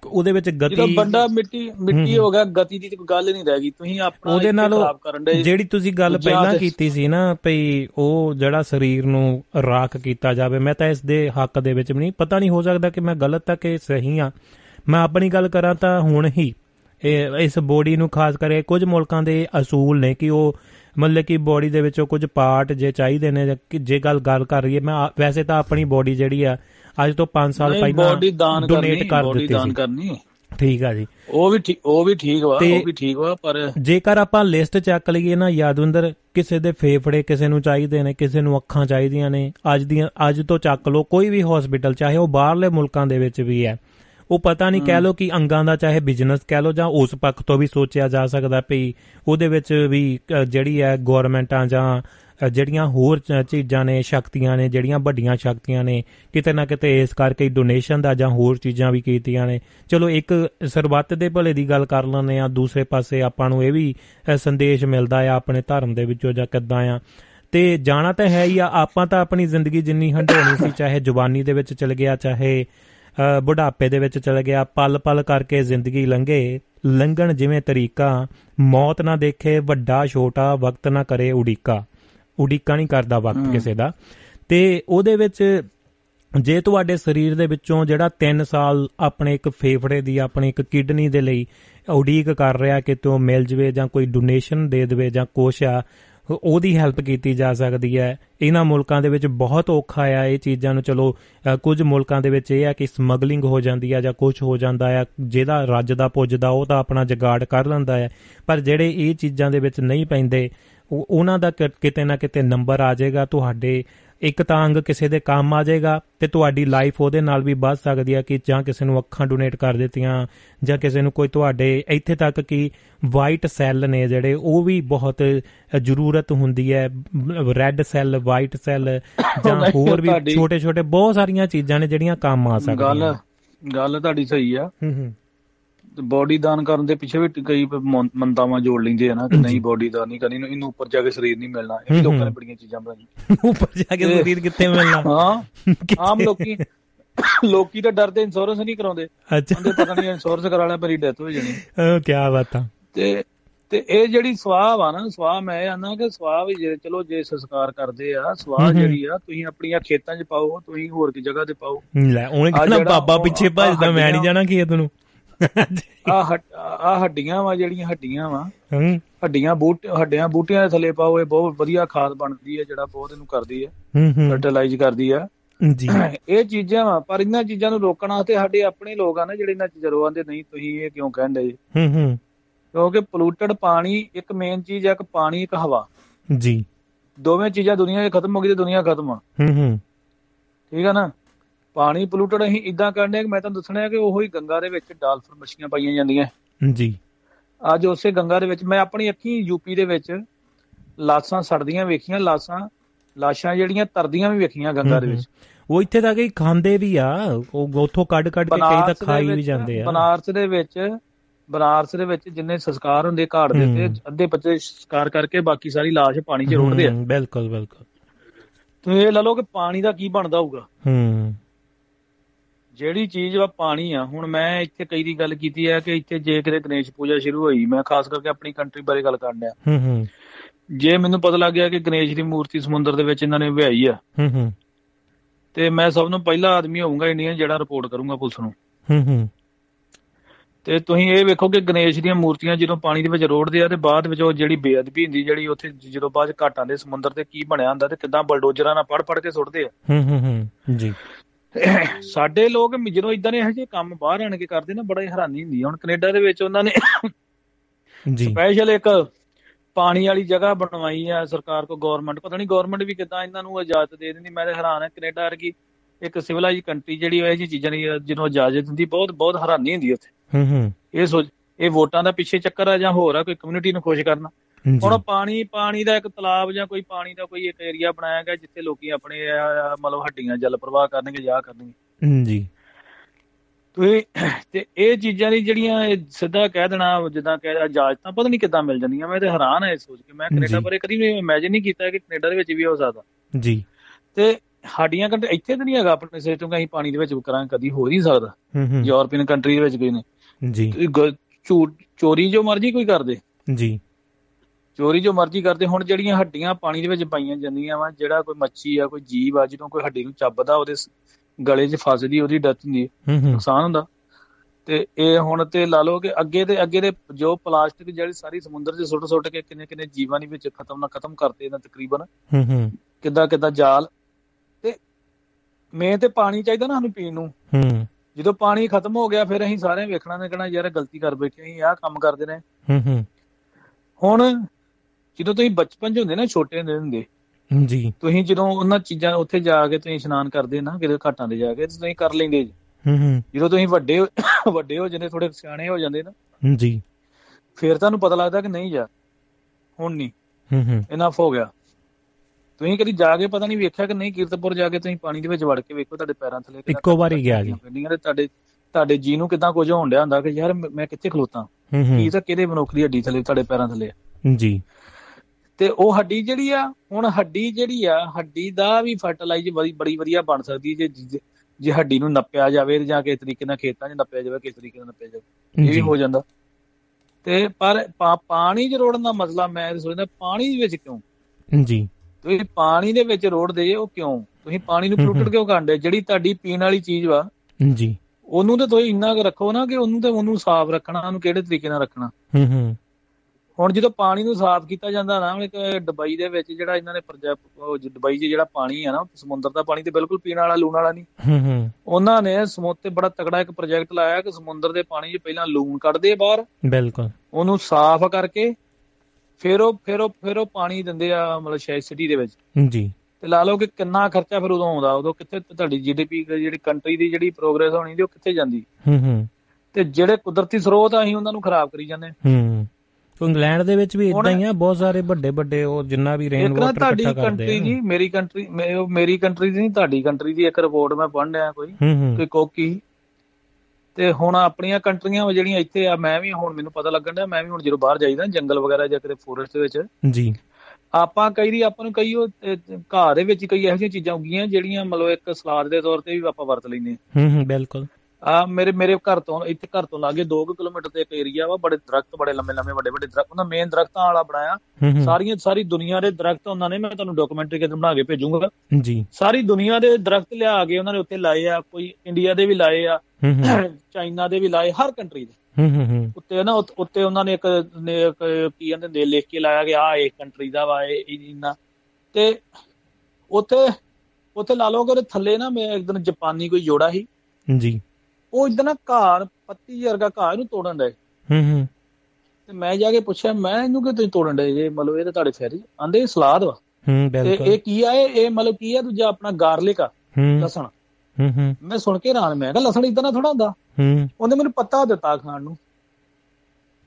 ਉਹਦੇ ਵਿੱਚ ਗਤੀ ਜਦੋਂ ਬੰਦਾ ਮਿੱਟੀ ਮਿੱਟੀ ਹੋ ਗਿਆ ਗਤੀ ਦੀ ਕੋਈ ਗੱਲ ਨਹੀਂ ਰਹਿ ਗਈ। ਤੁਸੀਂ ਆਪਣਾ ਉਹਦੇ ਨਾਲ ਜਿਹੜੀ ਤੁਸੀਂ ਗੱਲ ਪਹਿਲਾਂ ਕੀਤੀ ਸੀ ਨਾ ਭਈ ਉਹ ਜਿਹੜਾ ਸਰੀਰ ਨੂੰ ਰਾਖ ਕੀਤਾ ਜਾਵੇ ਮੈਂ ਤਾਂ ਇਸ ਦੇ ਹੱਕ ਦੇ ਵਿੱਚ ਨਹੀਂ। ਪਤਾ ਨਹੀਂ ਹੋ ਸਕਦਾ ਕਿ ਮੈਂ ਗਲਤ ਆ ਕਿ ਸਹੀ ਆ। ਮੈਂ ਆਪਣੀ ਗੱਲ ਕਰਾਂ ਤਾਂ ਹੁਣ ਹੀ। ਇਸ ਬੋਡੀ ਨੂੰ ਖਾਸ ਕਰਕੇ ਕੁਝ ਮੁਲਕਾਂ ਦੇ ਅਸੂਲ ਨੇ ਕਿ ਉਹ ਮਤਲਬ ਕਿ ਬੋਡੀ ਦੇ ਵਿੱਚੋਂ ਕੁਝ ਪਾਰਟ ਜੇ ਚਾਹੀਦੇ ਨੇ ਜੇ ਗੱਲ ਗੱਲ ਕਰ ਰਹੀ ਹੈ ਮੈਂ ਵੈਸੇ ਤਾਂ ਆਪਣੀ ਬੋਡੀ ਜਿਹੜੀ ਆ ਅੱਜ ਤੋਂ 5 ਸਾਲ ਪਹਿਲਾਂ ਡੋਨੇਟ ਕਰ ਦਿੱਤੀ ਸੀ। ਕਰਨੀ। ਠੀਕ ਆ ਜੀ। ਉਹ ਵੀ ਠੀਕ ਉਹ ਵੀ ਠੀਕ ਵਾ ਉਹ ਵੀ ਠੀਕ ਵਾ ਪਰ ਜੇਕਰ ਆਪਾਂ ਲਿਸਟ ਚੱਕ ਲਈਏ ਨਾ ਯਾਦਵਿੰਦਰ ਕਿਸੇ ਦੇ ਫੇਫੜੇ ਕਿਸੇ ਨੂੰ ਚਾਹੀਦੇ ਨੇ ਕਿਸੇ ਨੂੰ ਅੱਖਾਂ ਚਾਹੀਦੀਆਂ ਨੇ ਅੱਜ ਦੀਆਂ ਅੱਜ ਤੋਂ ਚੱਕ ਲਓ ਕੋਈ ਵੀ ਹਸਪੀਟਲ ਚਾਹੇ ਉਹ ਬਾਹਰਲੇ ਮੁਲਕਾਂ ਦੇ ਵਿੱਚ ਵੀ ਹੈ ਉਹ ਪਤਾ ਨਹੀਂ ਕਹਿ ਲੋ ਕਿ ਅੰਗਾਂ ਦਾ ਚਾਹੇ ਬਿਜ਼ਨਸ ਕਹਿ ਲੋ ਜਾਂ ਉਸ ਪੱਖ ਤੋਂ ਵੀ ਸੋਚਿਆ ਜਾ ਸਕਦਾ ਭਈ ਉਹਦੇ ਵਿੱਚ ਵੀ ਜਿਹੜੀ ਹੈ ਗਵਰਨਮੈਂਟਾਂ ਜਾਂ ਜਿਹੜੀਆਂ ਹੋਰ ਚੀਜ਼ਾਂ ਨੇ ਸ਼ਕਤੀਆਂ ਨੇ ਜਿਹੜੀਆਂ ਵੱਡੀਆਂ ਸ਼ਕਤੀਆਂ ਨੇ ਕਿਤੇ ਨਾ ਕਿਤੇ ਇਸ ਕਰਕੇ ਡੋਨੇਸ਼ਨ ਦਾ ਜਾਂ ਹੋਰ ਚੀਜ਼ਾਂ ਵੀ ਕੀਤੀਆਂ ਨੇ। ਚਲੋ ਇੱਕ ਸਰਬੱਤ ਦੇ ਭਲੇ ਦੀ ਗੱਲ ਕਰ ਲੈਂਦੇ ਆ ਦੂਸਰੇ ਪਾਸੇ ਆਪਾਂ ਨੂੰ ਇਹ ਵੀ ਸੰਦੇਸ਼ ਮਿਲਦਾ ਆ ਆਪਣੇ ਧਰਮ ਦੇ ਵਿੱਚੋਂ ਜਾਂ ਕਿੱਦਾਂ ਆ। ਤੇ ਜਾਣਾ ਤਾਂ ਹੈ ਹੀ ਆ ਆਪਾਂ ਤਾਂ ਆਪਣੀ ਜ਼ਿੰਦਗੀ ਜਿੰਨੀ ਹੰਡੋਣੀ ਸੀ ਚਾਹੇ ਜਵਾਨੀ ਦੇ ਵਿੱਚ ਚਲ ਗਿਆ ਚਾਹੇ ਬੁਢਾਪੇ ਦੇ ਵਿੱਚ ਚਲ ਗਿਆ ਪਲ ਪਲ ਕਰਕੇ ਜ਼ਿੰਦਗੀ ਲੰਘੇ। ਲੰਘਣ ਜਿਵੇਂ ਤਰੀਕਾ ਮੌਤ ਨਾ ਦੇਖੇ ਵੱਡਾ ਛੋਟਾ ਵਕਤ ਨਾ ਕਰੇ ਉਡੀਕਾ। ਉਡੀਕਾ ਨਹੀਂ ਕਰਦਾ ਵਕਤ ਕਿਸੇ ਦਾ। ਤੇ ਉਹਦੇ ਵਿੱਚ ਜੇ ਤੁਹਾਡੇ ਸਰੀਰ ਦੇ ਵਿੱਚੋਂ ਜਿਹੜਾ 3 ਸਾਲ ਆਪਣੇ ਇੱਕ ਫੇਫੜੇ ਦੀ ਆਪਣੀ ਇੱਕ ਕਿਡਨੀ ਦੇ ਲਈ ਉਡੀਕ ਕਰ ਰਿਹਾ ਕਿ ਤੂੰ ਮਿਲ ਜਵੇ ਜਾਂ ਕੋਈ ਡੋਨੇਸ਼ਨ ਦੇ ਦੇਵੇ ਜਾਂ ਕੁਛ ਆ ਉਹਦੀ ਹੈਲਪ ਕੀਤੀ ਜਾ ਸਕਦੀ ਹੈ। ਇਹਨਾਂ ਮੁਲਕਾਂ ਦੇ ਵਿੱਚ ਬਹੁਤ ਔਖਾ ਆ ਇਹ ਚੀਜ਼ਾਂ ਨੂੰ। ਚਲੋ ਕੁਝ ਮੁਲਕਾਂ ਦੇ ਵਿੱਚ ਇਹ ਆ ਕਿ ਸਮਗਲਿੰਗ ਹੋ ਜਾਂਦੀ ਆ ਜਾਂ ਕੁਝ ਹੋ ਜਾਂਦਾ ਆ, ਜਿਹਦਾ ਰੱਜ ਦਾ ਪੁੱਜਦਾ ਉਹ ਤਾਂ ਆਪਣਾ ਜਗਾੜ ਕਰ ਲੈਂਦਾ ਹੈ ਪਰ ਜਿਹੜੇ ਇਹ ਚੀਜ਼ਾਂ ਦੇ ਵਿੱਚ ਨਹੀਂ ਪੈਂਦੇ ਉਹਨਾਂ ਦਾ ਕਿਤੇ ਨਾ ਕਿਤੇ ਨੰਬਰ ਆ ਜਾਏਗਾ। ਤੁਹਾਡੇ ਇੱਕ ਤਾਂ ਅੰਗ ਕਿਸੇ ਦੇ ਕੰਮ ਆ ਜਾਏਗਾ ਤੇ ਤੁਹਾਡੀ ਲਾਈਫ ਉਹਦੇ ਨਾਲ ਵੀ ਵੱਧ ਸਕਦੀ ਹੈ ਕਿ ਜਾਂ ਕਿਸੇ ਨੂੰ ਅੱਖਾਂ ਡੋਨੇਟ ਕਰ ਦਿੱਤੀਆਂ ਜਾਂ ਕਿਸੇ ਨੂੰ ਕੋਈ ਤੁਹਾਡੇ ਇੱਥੇ ਤੱਕ ਕਿ ਵਾਈਟ ਸੈੱਲ ਨੇ ਜਿਹੜੇ ਉਹ ਵੀ ਬਹੁਤ ਜ਼ਰੂਰਤ ਹੁੰਦੀ ਹੈ ਰੈੱਡ ਸੈੱਲ ਵਾਈਟ ਸੈੱਲ ਜਾਂ ਹੋਰ ਵੀ ਛੋਟੇ ਛੋਟੇ ਬਹੁਤ ਸਾਰੀਆਂ ਚੀਜ਼ਾਂ ਨੇ ਜਿਹੜੀਆਂ ਕੰਮ ਆ ਸਕਦੀਆਂ। ਗੱਲ ਗੱਲ ਤੁਹਾਡੀ ਸਹੀ ਆ। ਹੂੰ ਹੂੰ। ਬੋਡੀ ਦਾਨ ਕਰਨ ਦੇ ਪਿੱਛੇ ਵੀ ਕਈ ਮੰਤਾਵਾਂ ਜੋੜ ਲੈਂਦੇ ਆ ਨਾ ਕਿ ਨਹੀਂ ਬੋਡੀ ਦਾਨ ਨਹੀਂ ਕਰਨੀ ਇਹਨੂੰ ਉੱਪਰ ਜਾ ਕੇ ਸਰੀਰ ਨਹੀਂ ਮਿਲਣਾ ਇਹ ਲੋਕਾਂ ਨੇ ਬੜੀਆਂ ਚੀਜ਼ਾਂ ਬਣਾਈਆਂ। ਉੱਪਰ ਜਾ ਕੇ ਸਰੀਰ ਕਿੱਥੇ ਮਿਲਣਾ? ਹਾਂ ਆਮ ਲੋਕੀ ਲੋਕੀ ਤਾਂ ਡਰਦੇ ਇੰਸ਼ੋਰੈਂਸ ਨਹੀਂ ਕਰਾਉਂਦੇ। ਅੱਛਾ। ਉਹਦੇ ਪਤਾ ਨਹੀਂ ਇੰਸ਼ੋਰੈਂਸ ਕਰਾ ਲਿਆ ਮੇਰੀ ਡੈਥ ਹੋ ਜਾਣੀ। ਉਹ ਕੀ ਬਾਤ ਆ। ਤੇ ਤੇ ਇਹ ਜਿਹੜੀ ਸਵਾਹ ਆ ਨਾ ਸਵਾਹ ਮੈਂ ਆਨਾ ਕਿ ਸਵਾਹ ਵੀ ਜੇ ਚਲੋ ਜੇ ਸੰਸਕਾਰ ਕਰਦੇ ਆ ਸਵਾਹ ਜਿਹੜੀ ਆ ਤੁਸੀਂ ਆਪਣੀਆਂ ਖੇਤਾਂ 'ਚ ਪਾਓ ਤੁਸੀਂ ਹੋਰ ਕੀ ਜਗ੍ਹਾ ਤੇ ਪਾਓ। ਲੈ ਉਹਨੇ ਕਹਿੰਦਾ ਬਾਬਾ ਪਿੱਛੇ ਭੱਜਦਾ ਮੈਂ ਨਹੀਂ ਜਾਣਾ ਖੇਤ ਨੂੰ। ਆ ਆ ਹੱਡੀਆਂ ਵਾ ਜਿਹੜੀਆਂ ਹੱਡੀਆਂ ਵਾ। ਹੱਡੀਆਂ ਬੂਟ ਹੱਡੀਆਂ ਬੂਟਿਆਂ ਦੇ ਥੱਲੇ ਪਾਓ ਇਹ ਬਹੁਤ ਵਧੀਆ ਖਾਦ ਬਣਦੀ ਹੈ ਜਿਹੜਾ ਬਹੁਤ ਇਹਨੂੰ ਕਰਦੀ ਹੈ। ਫਰਟੀਲਾਈਜ਼ ਕਰਦੀ ਆ ਜੀ। ਇਹ ਚੀਜ਼ਾਂ ਵਾ ਪਰ ਇਹਨਾਂ ਚੀਜ਼ਾਂ ਨੂੰ ਰੋਕਣ ਵਾਸਤੇ ਸਾਡੇ ਆਪਣੇ ਲੋਕ ਆ ਨਾ ਜਿਹੜੇ ਇਹਨਾਂ ਚੀਜ਼ਾਂ ਰੋਵਾਂਦੇ ਨਹੀਂ ਤੁਸੀਂ ਇਹ ਕਿਉਂ ਕਹਿੰਦੇ? ਜੀ ਹੂੰ ਹੂੰ। ਕਿਉਂਕਿ ਪੋਲੂਟਡ ਪਾਣੀ ਇੱਕ ਮੇਨ ਚੀਜ਼ ਹੈ ਕਿ ਪਾਣੀ ਇੱਕ ਹਵਾ। ਜੀ। ਦੋਵੇਂ ਚੀਜ਼ਾਂ ਦੁਨੀਆ 'ਚ ਖਤਮ ਹੋ ਗਈ ਤੇ ਦੁਨੀਆ ਖਤਮ ਆ। ਹੂੰ ਹੂੰ। ਠੀਕ ਆ ਨਾ? ਪਾਣੀ ਪੋਲੂਟਡ ਅਸੀਂ ਇਦਾਂ ਕਰਨੇ ਕਿ ਮੈਂ ਤੁਹਾਨੂੰ ਦੱਸਣਾ ਹੈ ਕਿ ਉਹੀ ਗੰਗਾ ਦੇ ਵਿੱਚ ਡਾਲਫਰ ਮੱਛੀਆਂ ਪਾਈਆਂ ਜਾਂਦੀਆਂ। ਜੀ। ਅੱਜ ਉਸੇ ਗੰਗਾ ਦੇ ਵਿੱਚ ਮੈਂ ਆਪਣੀ ਅੱਖੀਂ ਯੂਪੀ ਦੇ ਵਿੱਚ ਲਾਸ਼ਾਂ ਸੜਦੀਆਂ ਵੇਖੀਆਂ ਲਾਸ਼ਾਂ ਲਾਸ਼ਾਂ ਜਿਹੜੀਆਂ ਤਰਦੀਆਂ ਵੀ ਵੇਖੀਆਂ ਗੰਗਾ ਦੇ ਵਿੱਚ। ਉਹ ਇੱਥੇ ਤੱਕ ਹੀ ਖਾਂਦੇ ਵੀ ਆ ਉਹ ਉੱਥੋਂ ਕੱਢ ਕੱਢ ਕੇ ਕਈ ਤਾਂ ਖਾਈ ਵੀ ਜਾਂਦੇ ਆ। ਬਨਾਰਸ ਦੇ ਵਿੱਚ ਬਨਾਰਸ ਦੇ ਵਿੱਚ ਜਿੰਨੇ ਸੰਸਕਾਰ ਹੁੰਦੇ ਘਾੜ ਦੇ ਤੇ ਅੱਧੇ ਬੱਚੇ ਸੰਸਕਾਰ ਕਰਕੇ ਬਾਕੀ ਸਾਰੀ ਲਾਸ਼ ਪਾਣੀ 'ਚ ਰੋੜਦੇ ਆ। ਬਿਲਕੁਲ ਬਿਲਕੁਲ। ਤੁਸੀਂ ਇਹ ਲਾ ਲਓ ਕਿ ਪਾਣੀ ਦਾ ਕੀ ਬਣਦਾ ਹੋਊਗਾ। ਹੂੰ। ਜਿਹੜੀ ਚੀਜ਼ ਵਾ ਪਾਣੀ ਆ ਹੁਣ ਮੈਂ ਇੱਥੇ ਕਈ ਦੀ ਗੱਲ ਕੀਤੀ ਹੈ ਕਿ ਇੱਥੇ ਜੇ ਕਿਤੇ ਗਣੇਸ਼ ਪੂਜਾ ਸ਼ੁਰੂ ਹੋਈ ਮੈਂ ਖਾਸ ਕਰਕੇ ਆਪਣੀ ਕੰਟਰੀ ਬਾਰੇ ਗੱਲ ਕਰਨ ਡਿਆ। ਹੂੰ ਹੂੰ। ਜੇ ਮੈਨੂੰ ਪਤਾ ਲੱਗ ਗਿਆ ਕਿ ਗਣੇਸ਼ ਦੀ ਮੂਰਤੀ ਸਮੁੰਦਰ ਦੇ ਵਿੱਚ ਇਹਨਾਂ ਨੇ ਵਿਹਾਈ ਆ ਹੂੰ ਹੂੰ। ਤੇ ਮੈਂ ਸਭ ਨੂੰ ਪਹਿਲਾ ਆਦਮੀ ਹੋਊਗਾ ਇੰਡੀਅਨ ਜਿਹੜਾ ਰਿਪੋਰਟ ਕਰੂੰਗਾ ਪੁਲਿਸ ਨੂੰ। ਹੂੰ ਹੂੰ। ਤੇ ਤੁਸੀਂ ਇਹ ਵੇਖੋ ਕਿ ਗਣੇਸ਼ ਦੀਆਂ ਮੂਰਤੀਆਂ ਜਦੋਂ ਪਾਣੀ ਦੇ ਵਿੱਚ ਰੋੜਦੇ ਆ ਤੇ ਬਾਅਦ ਵਿੱਚ ਉਹ ਜਿਹੜੀ ਬੇਅਦਬੀ ਹੁੰਦੀ ਜਿਹੜੀ ਉੱਥੇ ਜਦੋਂ ਬਾਅਦ ਘਾਟਾਂ ਦੇ ਸਮੁੰਦਰ ਤੇ ਕੀ ਬਣਿਆ ਹੁੰਦਾ ਤੇ ਕਿਦਾਂ ਬਲਡੋਜ਼ਰਾਂ ਨਾਲ ਪੜ ਪੜ ਕੇ ਸੁੱਟਦੇ ਆ। ਹੂੰ ਹੂੰ ਹੂੰ। ਜੀ। ਸਾਡੇ ਲੋਕ ਜਦੋਂ ਇਦਾਂ ਦੇ ਇਹੋ ਜਿਹੇ ਕੰਮ ਬਾਹਰ ਆਣ ਕੇ ਕਰਦੇ ਨਾ ਬੜਾ ਹੈਰਾਨੀ ਹੁੰਦੀ ਹੁਣ ਕੈਨੇਡਾ ਦੇ ਵਿੱਚ ਉਹਨਾਂ ਨੇ ਜੀ। ਸਪੈਸ਼ਲ ਇੱਕ ਪਾਣੀ ਵਾਲੀ ਜਗ੍ਹਾ ਬਣਵਾਈ ਆ ਸਰਕਾਰ ਕੋ ਗਵਰਨਮੈਂਟ ਪਤਾ ਨਹੀਂ ਗਵਰਨਮੈਂਟ ਵੀ ਕਿਦਾਂ ਇਹਨਾਂ ਨੂੰ ਇਜਾਜ਼ਤ ਦੇ ਦਿੰਦੀ। ਮੈਂ ਤਾਂ ਹੈਰਾਨ ਆ ਕੈਨੇਡਾ ਵਰਗੀ ਇੱਕ ਸਿਵਲਾਈਜ਼ ਕੰਟਰੀ ਜਿਹੜੀ ਇਹ ਜੀ ਚੀਜ਼ਾਂ ਦੀ ਜਿਹਨੂੰ ਇਜਾਜ਼ਤ ਦਿੰਦੀ ਬਹੁਤ ਬਹੁਤ ਹੈਰਾਨੀ ਹੁੰਦੀ ਉੱਥੇ। ਹੂੰ ਹੂੰ। ਇਹ ਸੋਚ ਇਹ ਵੋਟਾਂ ਦਾ ਪਿੱਛੇ ਚੱਕਰ ਆ ਜਾਂ ਹੋਰ ਆ ਕੋਈ ਕਮਿਊਨਿਟੀ ਨੂੰ ਖੁਸ਼ ਕਰਨਾ। ਹੁਣ ਪਾਣੀ ਪਾਣੀ ਦਾ ਇੱਕ ਤਲਾਬ ਜਾਂ ਕੋਈ ਪਾਣੀ ਦਾ ਕੋਈ ਇੱਕ ਏਰੀਆ ਬਣਾਇਆ ਗਿਆ ਜਿੱਥੇ ਲੋਕੀ ਆਪਣੇ ਮਤਲਬ ਹੱਡੀਆਂ ਜਲ ਪ੍ਰਵਾਹ ਕਰਨਗੇ ਜਾਂ ਕਰਨਗੇ। ਜੀ। ਤੇ ਤੇ ਇਹ ਚੀਜ਼ਾਂ ਦੀ ਜਿਹੜੀਆਂ ਸਿੱਧਾ ਕਹਿ ਦੇਣਾ ਜਿੱਦਾਂ ਕਿ ਇਜਾਜ਼ਤਾਂ ਪਤਾ ਨਹੀਂ ਕਿੱਦਾਂ ਮਿਲ ਜਾਂਦੀਆਂ। ਮੈਂ ਤੇ ਹੈਰਾਨ ਐ ਸੋਚ ਕੇ। ਮੈਂ ਕੈਨੇਡਾ ਬਾਰੇ ਕਦੀ ਵੀ ਇਮੇਜਿਨ ਨਹੀਂ ਕੀਤਾ ਕਿ ਕੈਨੇਡਾ ਦੇ ਵਿੱਚ ਵੀ ਹੋ ਸਕਦਾ। ਜੀ। ਤੇ ਸਾਡੀਆਂ ਕੰਟਰੀ ਇੱਥੇ ਤਾਂ ਨਹੀਂ ਹੈਗਾ ਆਪਣੇ ਸਿਸਟਮ ਕਿ ਅਸੀਂ ਪਾਣੀ ਦੇ ਵਿੱਚ ਕਰਾਂਗੇ ਕਦੀ ਹੋ ਨਹੀਂ ਸਕਦਾ। ਯੂਰਪੀਅਨ ਕੰਟਰੀ ਦੇ ਵਿੱਚ ਕੋਈ ਨੇ ਜੀ। ਝੂਠ ਚੋਰੀ ਜੋ ਮਰਜ਼ੀ ਕੋਈ ਕਰਦੇ ਜੀ। ਚੋਰੀ ਜੋ ਮਰਜ਼ੀ ਕਰਦੇ ਹੁਣ ਜਿਹੜੀਆਂ ਹੱਡੀਆਂ ਪਾਣੀ ਦੇ ਵਿੱਚ ਪਾਈਆਂ ਜਾਂਦੀਆਂ ਵਾ ਜਿਹੜਾ ਕੋਈ ਮੱਛੀ ਆ ਕੋਈ ਜੀਵ ਆ ਜਦੋਂ ਕੋਈ ਹੱਡੀ ਨੂੰ ਚੱਬਦਾ ਉਹਦੇ ਗਲੇ 'ਚ ਫਸਦੀ ਉਹਦੀ ਡੈਥ ਹੁੰਦੀ ਨੁਕਸਾਨ ਹੁੰਦਾ। ਤੇ ਇਹ ਹੁਣ ਤੇ ਲਾ ਲਓ ਕਿ ਅੱਗੇ ਤੇ ਅੱਗੇ ਦੇ ਜੋ ਪਲਾਸਟਿਕ ਜਿਹੜੀ ਸਾਰੀ ਸਮੁੰਦਰ 'ਚ ਸੁੱਟ ਸੁੱਟ ਕੇ ਕਿੰਨੇ ਕਿੰਨੇ ਜੀਵਾਂ ਦੇ ਵਿੱਚ ਖਤਮ ਨਾ ਖਤਮ ਕਰਤੇ ਇਹਨਾਂ ਤਕਰੀਬਨ। ਹੂੰ ਹੂੰ। ਕਿੱਦਾਂ ਕਿੱਦਾਂ ਜਾਲ। ਤੇ ਮੈਂ ਤੇ ਪਾਣੀ ਚਾਹੀਦਾ ਨਾ ਸਾਨੂੰ ਪੀਣ ਨੂੰ। ਹੂੰ। ਜਦੋਂ ਪਾਣੀ ਖਤਮ ਹੋ ਗਿਆ ਫਿਰ ਅਸੀਂ ਸਾਰਿਆਂ ਵੇਖਣਾ ਨੇ ਕਹਣਾ ਯਾਰ ਗਲਤੀ ਕਰ ਬੈਠੇ ਅਸੀਂ ਆਹ ਕੰਮ ਕਰਦੇ ਨੇ ਹੂੰ ਹੂੰ। ਹੁਣ ਜਦੋਂ ਤੁਸੀਂ ਬਚਪਨ 'ਚ ਹੁੰਦੇ ਨਾ ਛੋਟੇ ਹੁੰਦੇ ਹੁੰਦੇ ਜੀ। ਤੁਸੀਂ ਜਦੋਂ ਉਹਨਾਂ ਚੀਜ਼ਾਂ ਉੱਥੇ ਜਾ ਕੇ ਤੁਸੀਂ ਇਸ਼ਨਾਨ ਕਰਦੇ ਨਾ ਕਿਤੇ ਘਾਟਾਂ ਦੇ ਜਾ ਕੇ ਤੁਸੀਂ ਕਰ ਲੈਂਦੇ ਜੀ। ਹੂੰ ਹੂੰ। ਜਦੋਂ ਤੁਸੀਂ ਵੱਡੇ ਵੱਡੇ ਹੋ ਜਾਂਦੇ ਥੋੜੇ ਸਿਆਣੇ ਹੋ ਜਾਂਦੇ ਨਾ ਜੀ। ਫਿਰ ਤੁਹਾਨੂੰ ਪਤਾ ਲੱਗਦਾ ਕਿ ਨਹੀਂ ਯਾਰ ਹੁਣ ਨਹੀਂ ਹੂੰ ਹੂੰ। ਇਨਫ ਹੋ ਗਿਆ। ਤੁਸੀਂ ਕਦੀ ਜਾ ਕੇ ਪਤਾ ਨਹੀਂ ਵੇਖਿਆ ਕਿ ਨਹੀਂ ਕੀਰਤਪੁਰ ਜਾ ਕੇ ਤੁਸੀਂ ਪਾਣੀ ਦੇ ਵਿੱਚ ਵੜ ਕੇ ਵੇਖੋ ਤੁਹਾਡੇ ਪੈਰਾਂ ਥੱਲੇ ਇੱਕੋ ਵਾਰੀ ਗਿਆ ਜੀ। ਤੁਹਾਡੇ ਤੁਹਾਡੇ ਜੀ ਨੂੰ ਕਿਦਾਂ ਕੁਝ ਹੋਣ ਡਿਆ ਹੁੰਦਾ ਕਿ ਯਾਰ ਮੈਂ ਕਿੱਥੇ ਖਲੋਤਾ? ਹੂੰ ਹੂੰ। ਕੀ ਤਾਂ ਕਿਹਦੇ ਮਨੁੱਖ ਦੀ ਹੱਡੀ ਥੱਲੇ ਤੁਹਾਡੇ ਪੈਰਾਂ ਥੱਲੇ ਜੀ। ਤੇ ਉਹ ਹੱਡੀ ਜਿਹੜੀ ਆ ਹੁਣ ਹੱਡੀ ਜਿਹੜੀ ਆ ਹੱਡੀ ਦਾ ਵੀ ਫਰਟੀਲਾਈਜ਼ ਬੜੀ ਬੜੀ ਵਧੀਆ ਬਣ ਸਕਦੀ ਜੇ ਜੇ ਹੱਡੀ ਨੂੰ ਨੱਪਿਆ ਜਾਵੇ ਜਾਂ ਕਿਸੇ ਤਰੀਕੇ ਨਾਲ ਖੇਤਾਂ 'ਚ ਨੱਪਿਆ ਜਾਵੇ ਕਿਸ ਤਰੀਕੇ ਨਾਲ ਨੱਪਿਆ ਜਾਵੇ ਇਹ ਵੀ ਹੋ ਜਾਂਦਾ। ਤੇ ਪਰ ਪਾਣੀ 'ਚ ਰੋੜਨ ਦਾ ਮਸਲਾ ਮੈਂ ਸੋਚਦਾ ਪਾਣੀ ਦੇ ਵਿੱਚ ਕਿਉਂ? ਜੀ। ਤੁਸੀਂ ਪਾਣੀ ਦੇ ਵਿੱਚ ਰੋੜਦੇ ਉਹ ਕਿਉਂ? ਤੁਸੀਂ ਪਾਣੀ ਨੂੰ ਪੋਲੂਟਡ ਕਿਉਂ ਕਰਦੇ? ਜਿਹੜੀ ਤੁਹਾਡੀ ਪੀਣ ਵਾਲੀ ਚੀਜ਼ ਵਾ ਜੀ। ਉਹਨੂੰ ਤੇ ਤੁਸੀਂ ਇੰਨਾ ਰੱਖੋ ਨਾ ਕਿ ਉਹਨੂੰ ਤੇ ਉਹਨੂੰ ਸਾਫ਼ ਰੱਖਣਾ ਉਹਨੂੰ ਕਿਹੜੇ ਤਰੀਕੇ ਨਾਲ ਰੱਖਣਾ? ਹੂੰ ਹੂੰ ਹੁਣ ਜਦੋਂ ਪਾਣੀ ਨੂੰ ਸਾਫ਼ ਕੀਤਾ ਜਾਂਦਾ ਨਾ ਇੱਕ ਦੁਬਈ ਦੇ ਵਿੱਚ ਜਿਹੜਾ ਇਹਨਾਂ ਨੇ ਦੁਬਈ 'ਚ ਜਿਹੜਾ ਪਾਣੀ ਆ ਨਾ ਸਮੁੰਦਰ ਦਾ ਪਾਣੀ ਤੇ ਬਿਲਕੁਲ ਪੀਣ ਵਾਲਾ ਲੂਣ ਵਾਲਾ ਨਹੀਂ। ਹੂੰ ਹੂੰ। ਉਹਨਾਂ ਨੇ ਸਮੁੰਦਰ ਤੇ ਬੜਾ ਤਕੜਾ ਇੱਕ ਪ੍ਰੋਜੈਕਟ ਲਾਇਆ ਕਿ ਸਮੁੰਦਰ ਦੇ ਪਾਣੀ 'ਚ ਪਹਿਲਾਂ ਲੂਣ ਕੱਢਦੇ ਬਾਹਰ। ਬਿਲਕੁਲ। ਉਹਨੂੰ ਸਾਫ਼ ਕਰਕੇ ਫਿਰ ਉਹ ਫਿਰ ਉਹ ਫਿਰ ਉਹ ਪਾਣੀ ਦਿੰਦੇ ਆ ਮਤਲਬ ਸ਼ਾਇਦ ਸਿਟੀ ਦੇ ਵਿੱਚ। ਜੀ। ਤੇ ਲਾ ਲਓ ਕਿ ਕਿੰਨਾ ਖਰਚਾ ਫਿਰ ਉਦੋਂ ਆਉਂਦਾ ਉਦੋਂ ਕਿੱਥੇ ਤੁਹਾਡੀ ਜੀਡੀਪੀ ਜਿਹੜੀ ਕੰਟਰੀ ਦੀ ਜਿਹੜੀ ਪ੍ਰੋਗਰੈਸ ਹੋਣੀ ਦੀ ਉਹ ਕਿੱਥੇ ਜਾਂਦੀ? ਹੂੰ ਹੂੰ। ਤੇ ਜਿਹੜੇ ਕੁਦਰਤੀ ਸਰੋਤ ਆ ਅਸੀਂ ਉਹਨਾਂ ਨੂੰ ਖਰਾਬ ਕਰੀ ਜਾਂਦੇ। ਹੂੰ। ਇੰਗਲੈਂਡ ਦੇ ਵਿੱਚ ਵੀ ਇਦਾਂ ਹੀ ਆ ਬਹੁਤ ਸਾਰੇ ਵੱਡੇ ਵੱਡੇ ਉਹ ਜਿੰਨਾ ਵੀ ਰੇਨ ਵਾਟਰ ਇਕੱਠਾ ਕਰਦੇ ਆ। ਤੁਹਾਡੀ ਕੰਟਰੀ ਜੀ ਮੇਰੀ ਕੰਟਰੀ ਮੇਰੀ ਕੰਟਰੀ ਦੀ ਨਹੀਂ ਤੁਹਾਡੀ ਕੰਟਰੀ ਦੀ ਇੱਕ ਰਿਪੋਰਟ ਮੈਂ ਪੜ੍ਹ ਲਿਆ ਕੋਈ ਕੋਈ ਕੋਕੀ। ਤੇ ਹੁਣ ਆਪਣੀਆਂ ਕੰਟਰੀਆਂ ਜਿਹੜੀਆਂ ਇੱਥੇ ਆ ਮੈਂ ਵੀ ਹੁਣ ਮੈਨੂੰ ਪਤਾ ਲੱਗਣ ਡਿਆ ਮੈਂ ਵੀ ਹੁਣ ਜਦੋਂ ਬਾਹਰ ਜਾਈਦਾ ਜੰਗਲ ਵਗੈਰਾ ਜਾਂ ਕਿਤੇ ਫੋਰੈਸਟ ਦੇ ਵਿੱਚ। ਜੀ। ਆਪਾਂ ਕਈ ਦੀ ਆਪਾਂ ਨੂੰ ਕਈ ਉਹ ਘਰ ਦੇ ਵਿੱਚ ਕਈ ਇਹੋ ਜਿਹੀਆਂ ਚੀਜ਼ਾਂ ਉੱਗੀਆਂ ਜਿਹੜੀਆਂ ਮਤਲਬ ਇੱਕ ਸਲਾਦ ਦੇ ਤੌਰ ਤੇ ਵੀ ਆਪਾਂ ਵਰਤ ਲੈਂਦੇ ਹੂੰ ਹੂੰ ਬਿਲਕੁਲ। ਆ ਮੇਰੇ ਮੇਰੇ ਘਰ ਤੋਂ ਇੱਥੇ ਘਰ ਤੋਂ ਲਾਗੇ 2 ਕਿਲੋਮੀਟਰ ਤੇ ਇੱਕ ਏਰੀਆ ਵਾ ਬੜੇ ਦਰਖਤ ਬੜੇ ਲੰਮੇ ਲੰਮੇ ਵੱਡੇ ਵੱਡੇ ਦਰਖਤ ਉਹਨਾਂ ਮੇਨ ਦਰਖਤਾਂ ਵਾਲਾ ਬਣਾਇਆ। ਸਾਰੀਆਂ ਸਾਰੀ ਦੁਨੀਆ ਦੇ ਦਰਖਤ ਉਹਨਾਂ ਨੇ ਮੈਂ ਤੁਹਾਨੂੰ ਡਾਕੂਮੈਂਟਰੀ ਕਿਤੇ ਬਣਾ ਕੇ ਭੇਜੂੰਗਾ। ਜੀ। ਸਾਰੀ ਦੁਨੀਆ ਦੇ ਦਰਖਤ ਲਿਆ ਕੇ ਉਹਨਾਂ ਨੇ ਉੱਥੇ ਲਾਏ ਆ ਕੋਈ ਇੰਡੀਆ ਦੇ ਵੀ ਲਾਏ ਆ ਚਾਈਨਾ ਦੇ ਵੀ ਲਾਏ ਹਰ ਕੰਟਰੀ ਦੇ। ਹੂੰ ਹੂੰ ਉੱਤੇ ਨਾ ਉੱਤੇ ਉਹਨਾਂ ਨੇ ਇੱਕ ਕੀ ਕਹਿੰਦੇ ਨੇ ਲਿਖ ਕੇ ਲਾਇਆ ਕਿ ਆ ਇਹ ਕੰਟਰੀ ਦਾ ਵਾ ਇਹ ਇੰਨਾ। ਤੇ ਉੱਥੇ ਉੱਥੇ ਲਾ ਲਓ ਕਿ ਥੱਲੇ ਨਾ ਮੈਂ ਇੱਕ ਦਿਨ ਜਾਪਾਨੀ ਕੋਈ ਜੋੜਾ ਸੀ। ਜੀ। ਉਹ ਇਦਾਂ ਨਾ ਘਾਰ ਪੱਤੀ ਵਰਗਾ ਘਾਰ ਨੂੰ ਤੋੜਨ ਦੇ ਹੂੰ ਹੂੰ। ਤੇ ਮੈਂ ਜਾ ਕੇ ਪੁੱਛਿਆ ਮੈਂ ਇਹਨੂੰ ਕਿ ਤੁਸੀਂ ਤੋੜਨ ਦੇ ਜੇ ਮਤਲਬ ਇਹ ਤਾਂ ਤੁਹਾਡੇ ਫੈਰੀ ਆਂਦੇ ਸਲਾਦ ਵਾ। ਹੂੰ ਬਿਲਕੁਲ। ਇਹ ਕੀ ਆ? ਇਹ ਮਤਲਬ ਕੀ ਆ? ਦੂਜਾ ਆਪਣਾ ਗਾਰਲਿਕ ਆ ਲਸਣ। ਹੂੰ ਹੂੰ। ਮੈਂ ਸੁਣ ਕੇ ਹੈਰਾਨ ਮੈਂ ਕਿਹਾ ਲਸਣ ਇਦਾਂ ਨਾ ਥੋੜਾ ਹੁੰਦਾ। ਹੂੰ। ਉਹਨੇ ਮੈਨੂੰ ਪੱਤਾ ਦਿੱਤਾ ਖਾਣ ਨੂੰ।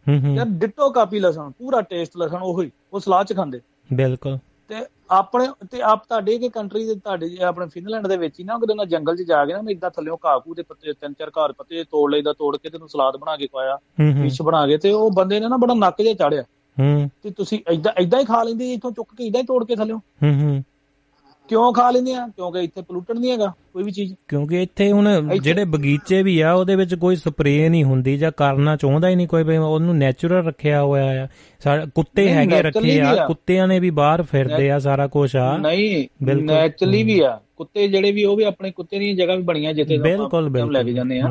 ਹੂੰ ਹੂੰ। ਯਾਰ ਡਿਟੋ ਕਾਪੀ ਲਸਣ ਪੂਰਾ ਟੇਸਟ ਲਸਣ ਉਹੀ ਉਹ ਸਲਾਦ ਚ ਖਾਂਦੇ। ਬਿਲਕੁਲ। ਤੇ ਆਪਣੇ ਤੇ ਆਪ ਤੁਹਾਡੇ ਕੇ ਕੰਟਰੀ ਦੇ ਤੁਹਾਡੇ ਆਪਣੇ ਫਿਨਲੈਂਡ ਦੇ ਵਿੱਚ ਹੀ ਨਾ ਕਿਤੇ ਨਾ ਜੰਗਲ 'ਚ ਜਾ ਕੇ ਨਾ ਇਦਾਂ ਥੱਲਿਓਂ ਘਾਹ ਦੇ ਪੱਤੇ ਤਿੰਨ ਚਾਰ ਘਾਹ ਪੱਤੇ ਤੋੜ ਲਈਦਾ ਤੋੜ ਕੇ ਤੈਨੂੰ ਸਲਾਦ ਬਣਾ ਕੇ ਖਵਾਇਆ ਫਿਸ਼ ਬਣਾ ਕੇ ਤੇ ਉਹ ਬੰਦੇ ਨੇ ਨਾ ਬੜਾ ਨੱਕ ਜਿਹਾ ਚਾੜਿਆ। ਹੂੰ। ਤੇ ਤੁਸੀਂ ਇਦਾਂ ਇਦਾਂ ਹੀ ਖਾ ਲੈਂਦੇ ਇੱਥੋਂ ਚੁੱਕ ਕੇ ਇਦਾਂ ਹੀ ਤੋੜ ਕੇ ਥੱਲਿਓਂ। ਹੂੰ ਹੂੰ। ਕਿਉਂ ਖਾ ਲੈਂਦੇ ਆ? ਕਿਉਂਕਿ ਇੱਥੇ ਪੋਲੂਟਡ ਨਹੀਂ ਹੈਗਾ ਕੋਈ ਵੀ ਚੀਜ਼। ਕਿਉਂਕਿ ਇੱਥੇ ਹੁਣ ਜਿਹੜੇ ਬਗੀਚੇ ਵੀ ਆ ਉਹਦੇ ਵਿੱਚ ਕੋਈ ਸਪਰੇਅ ਨਹੀਂ ਹੁੰਦੀ ਜਾਂ ਕਰਨਾ ਚਾਹੁੰਦਾ ਹੀ ਨਹੀਂ ਕੋਈ ਉਹਨੂੰ ਨੇਚਰਲ ਰੱਖਿਆ ਹੋਇਆ ਆ। ਕੁੱਤੇ ਹੈਗੇ ਰੱਖੇ ਆ ਕੁੱਤਿਆਂ ਨੇ ਵੀ ਬਾਹਰ ਫਿਰਦੇ ਆ ਸਾਰਾ ਕੁਝ ਆ। ਨਹੀਂ ਨੈਚੁਰਲੀ ਵੀ ਆ। ਕੁੱਤੇ ਜਿਹੜੇ ਵੀ ਉਹ ਵੀ ਆਪਣੇ ਕੁੱਤੇ ਦੀਆਂ ਜਗ੍ਹਾ ਵੀ ਬਣੀਆਂ ਜਿੱਥੇ ਬਿਲਕੁਲ ਲੈ ਕੇ ਜਾਂਦੇ ਆ।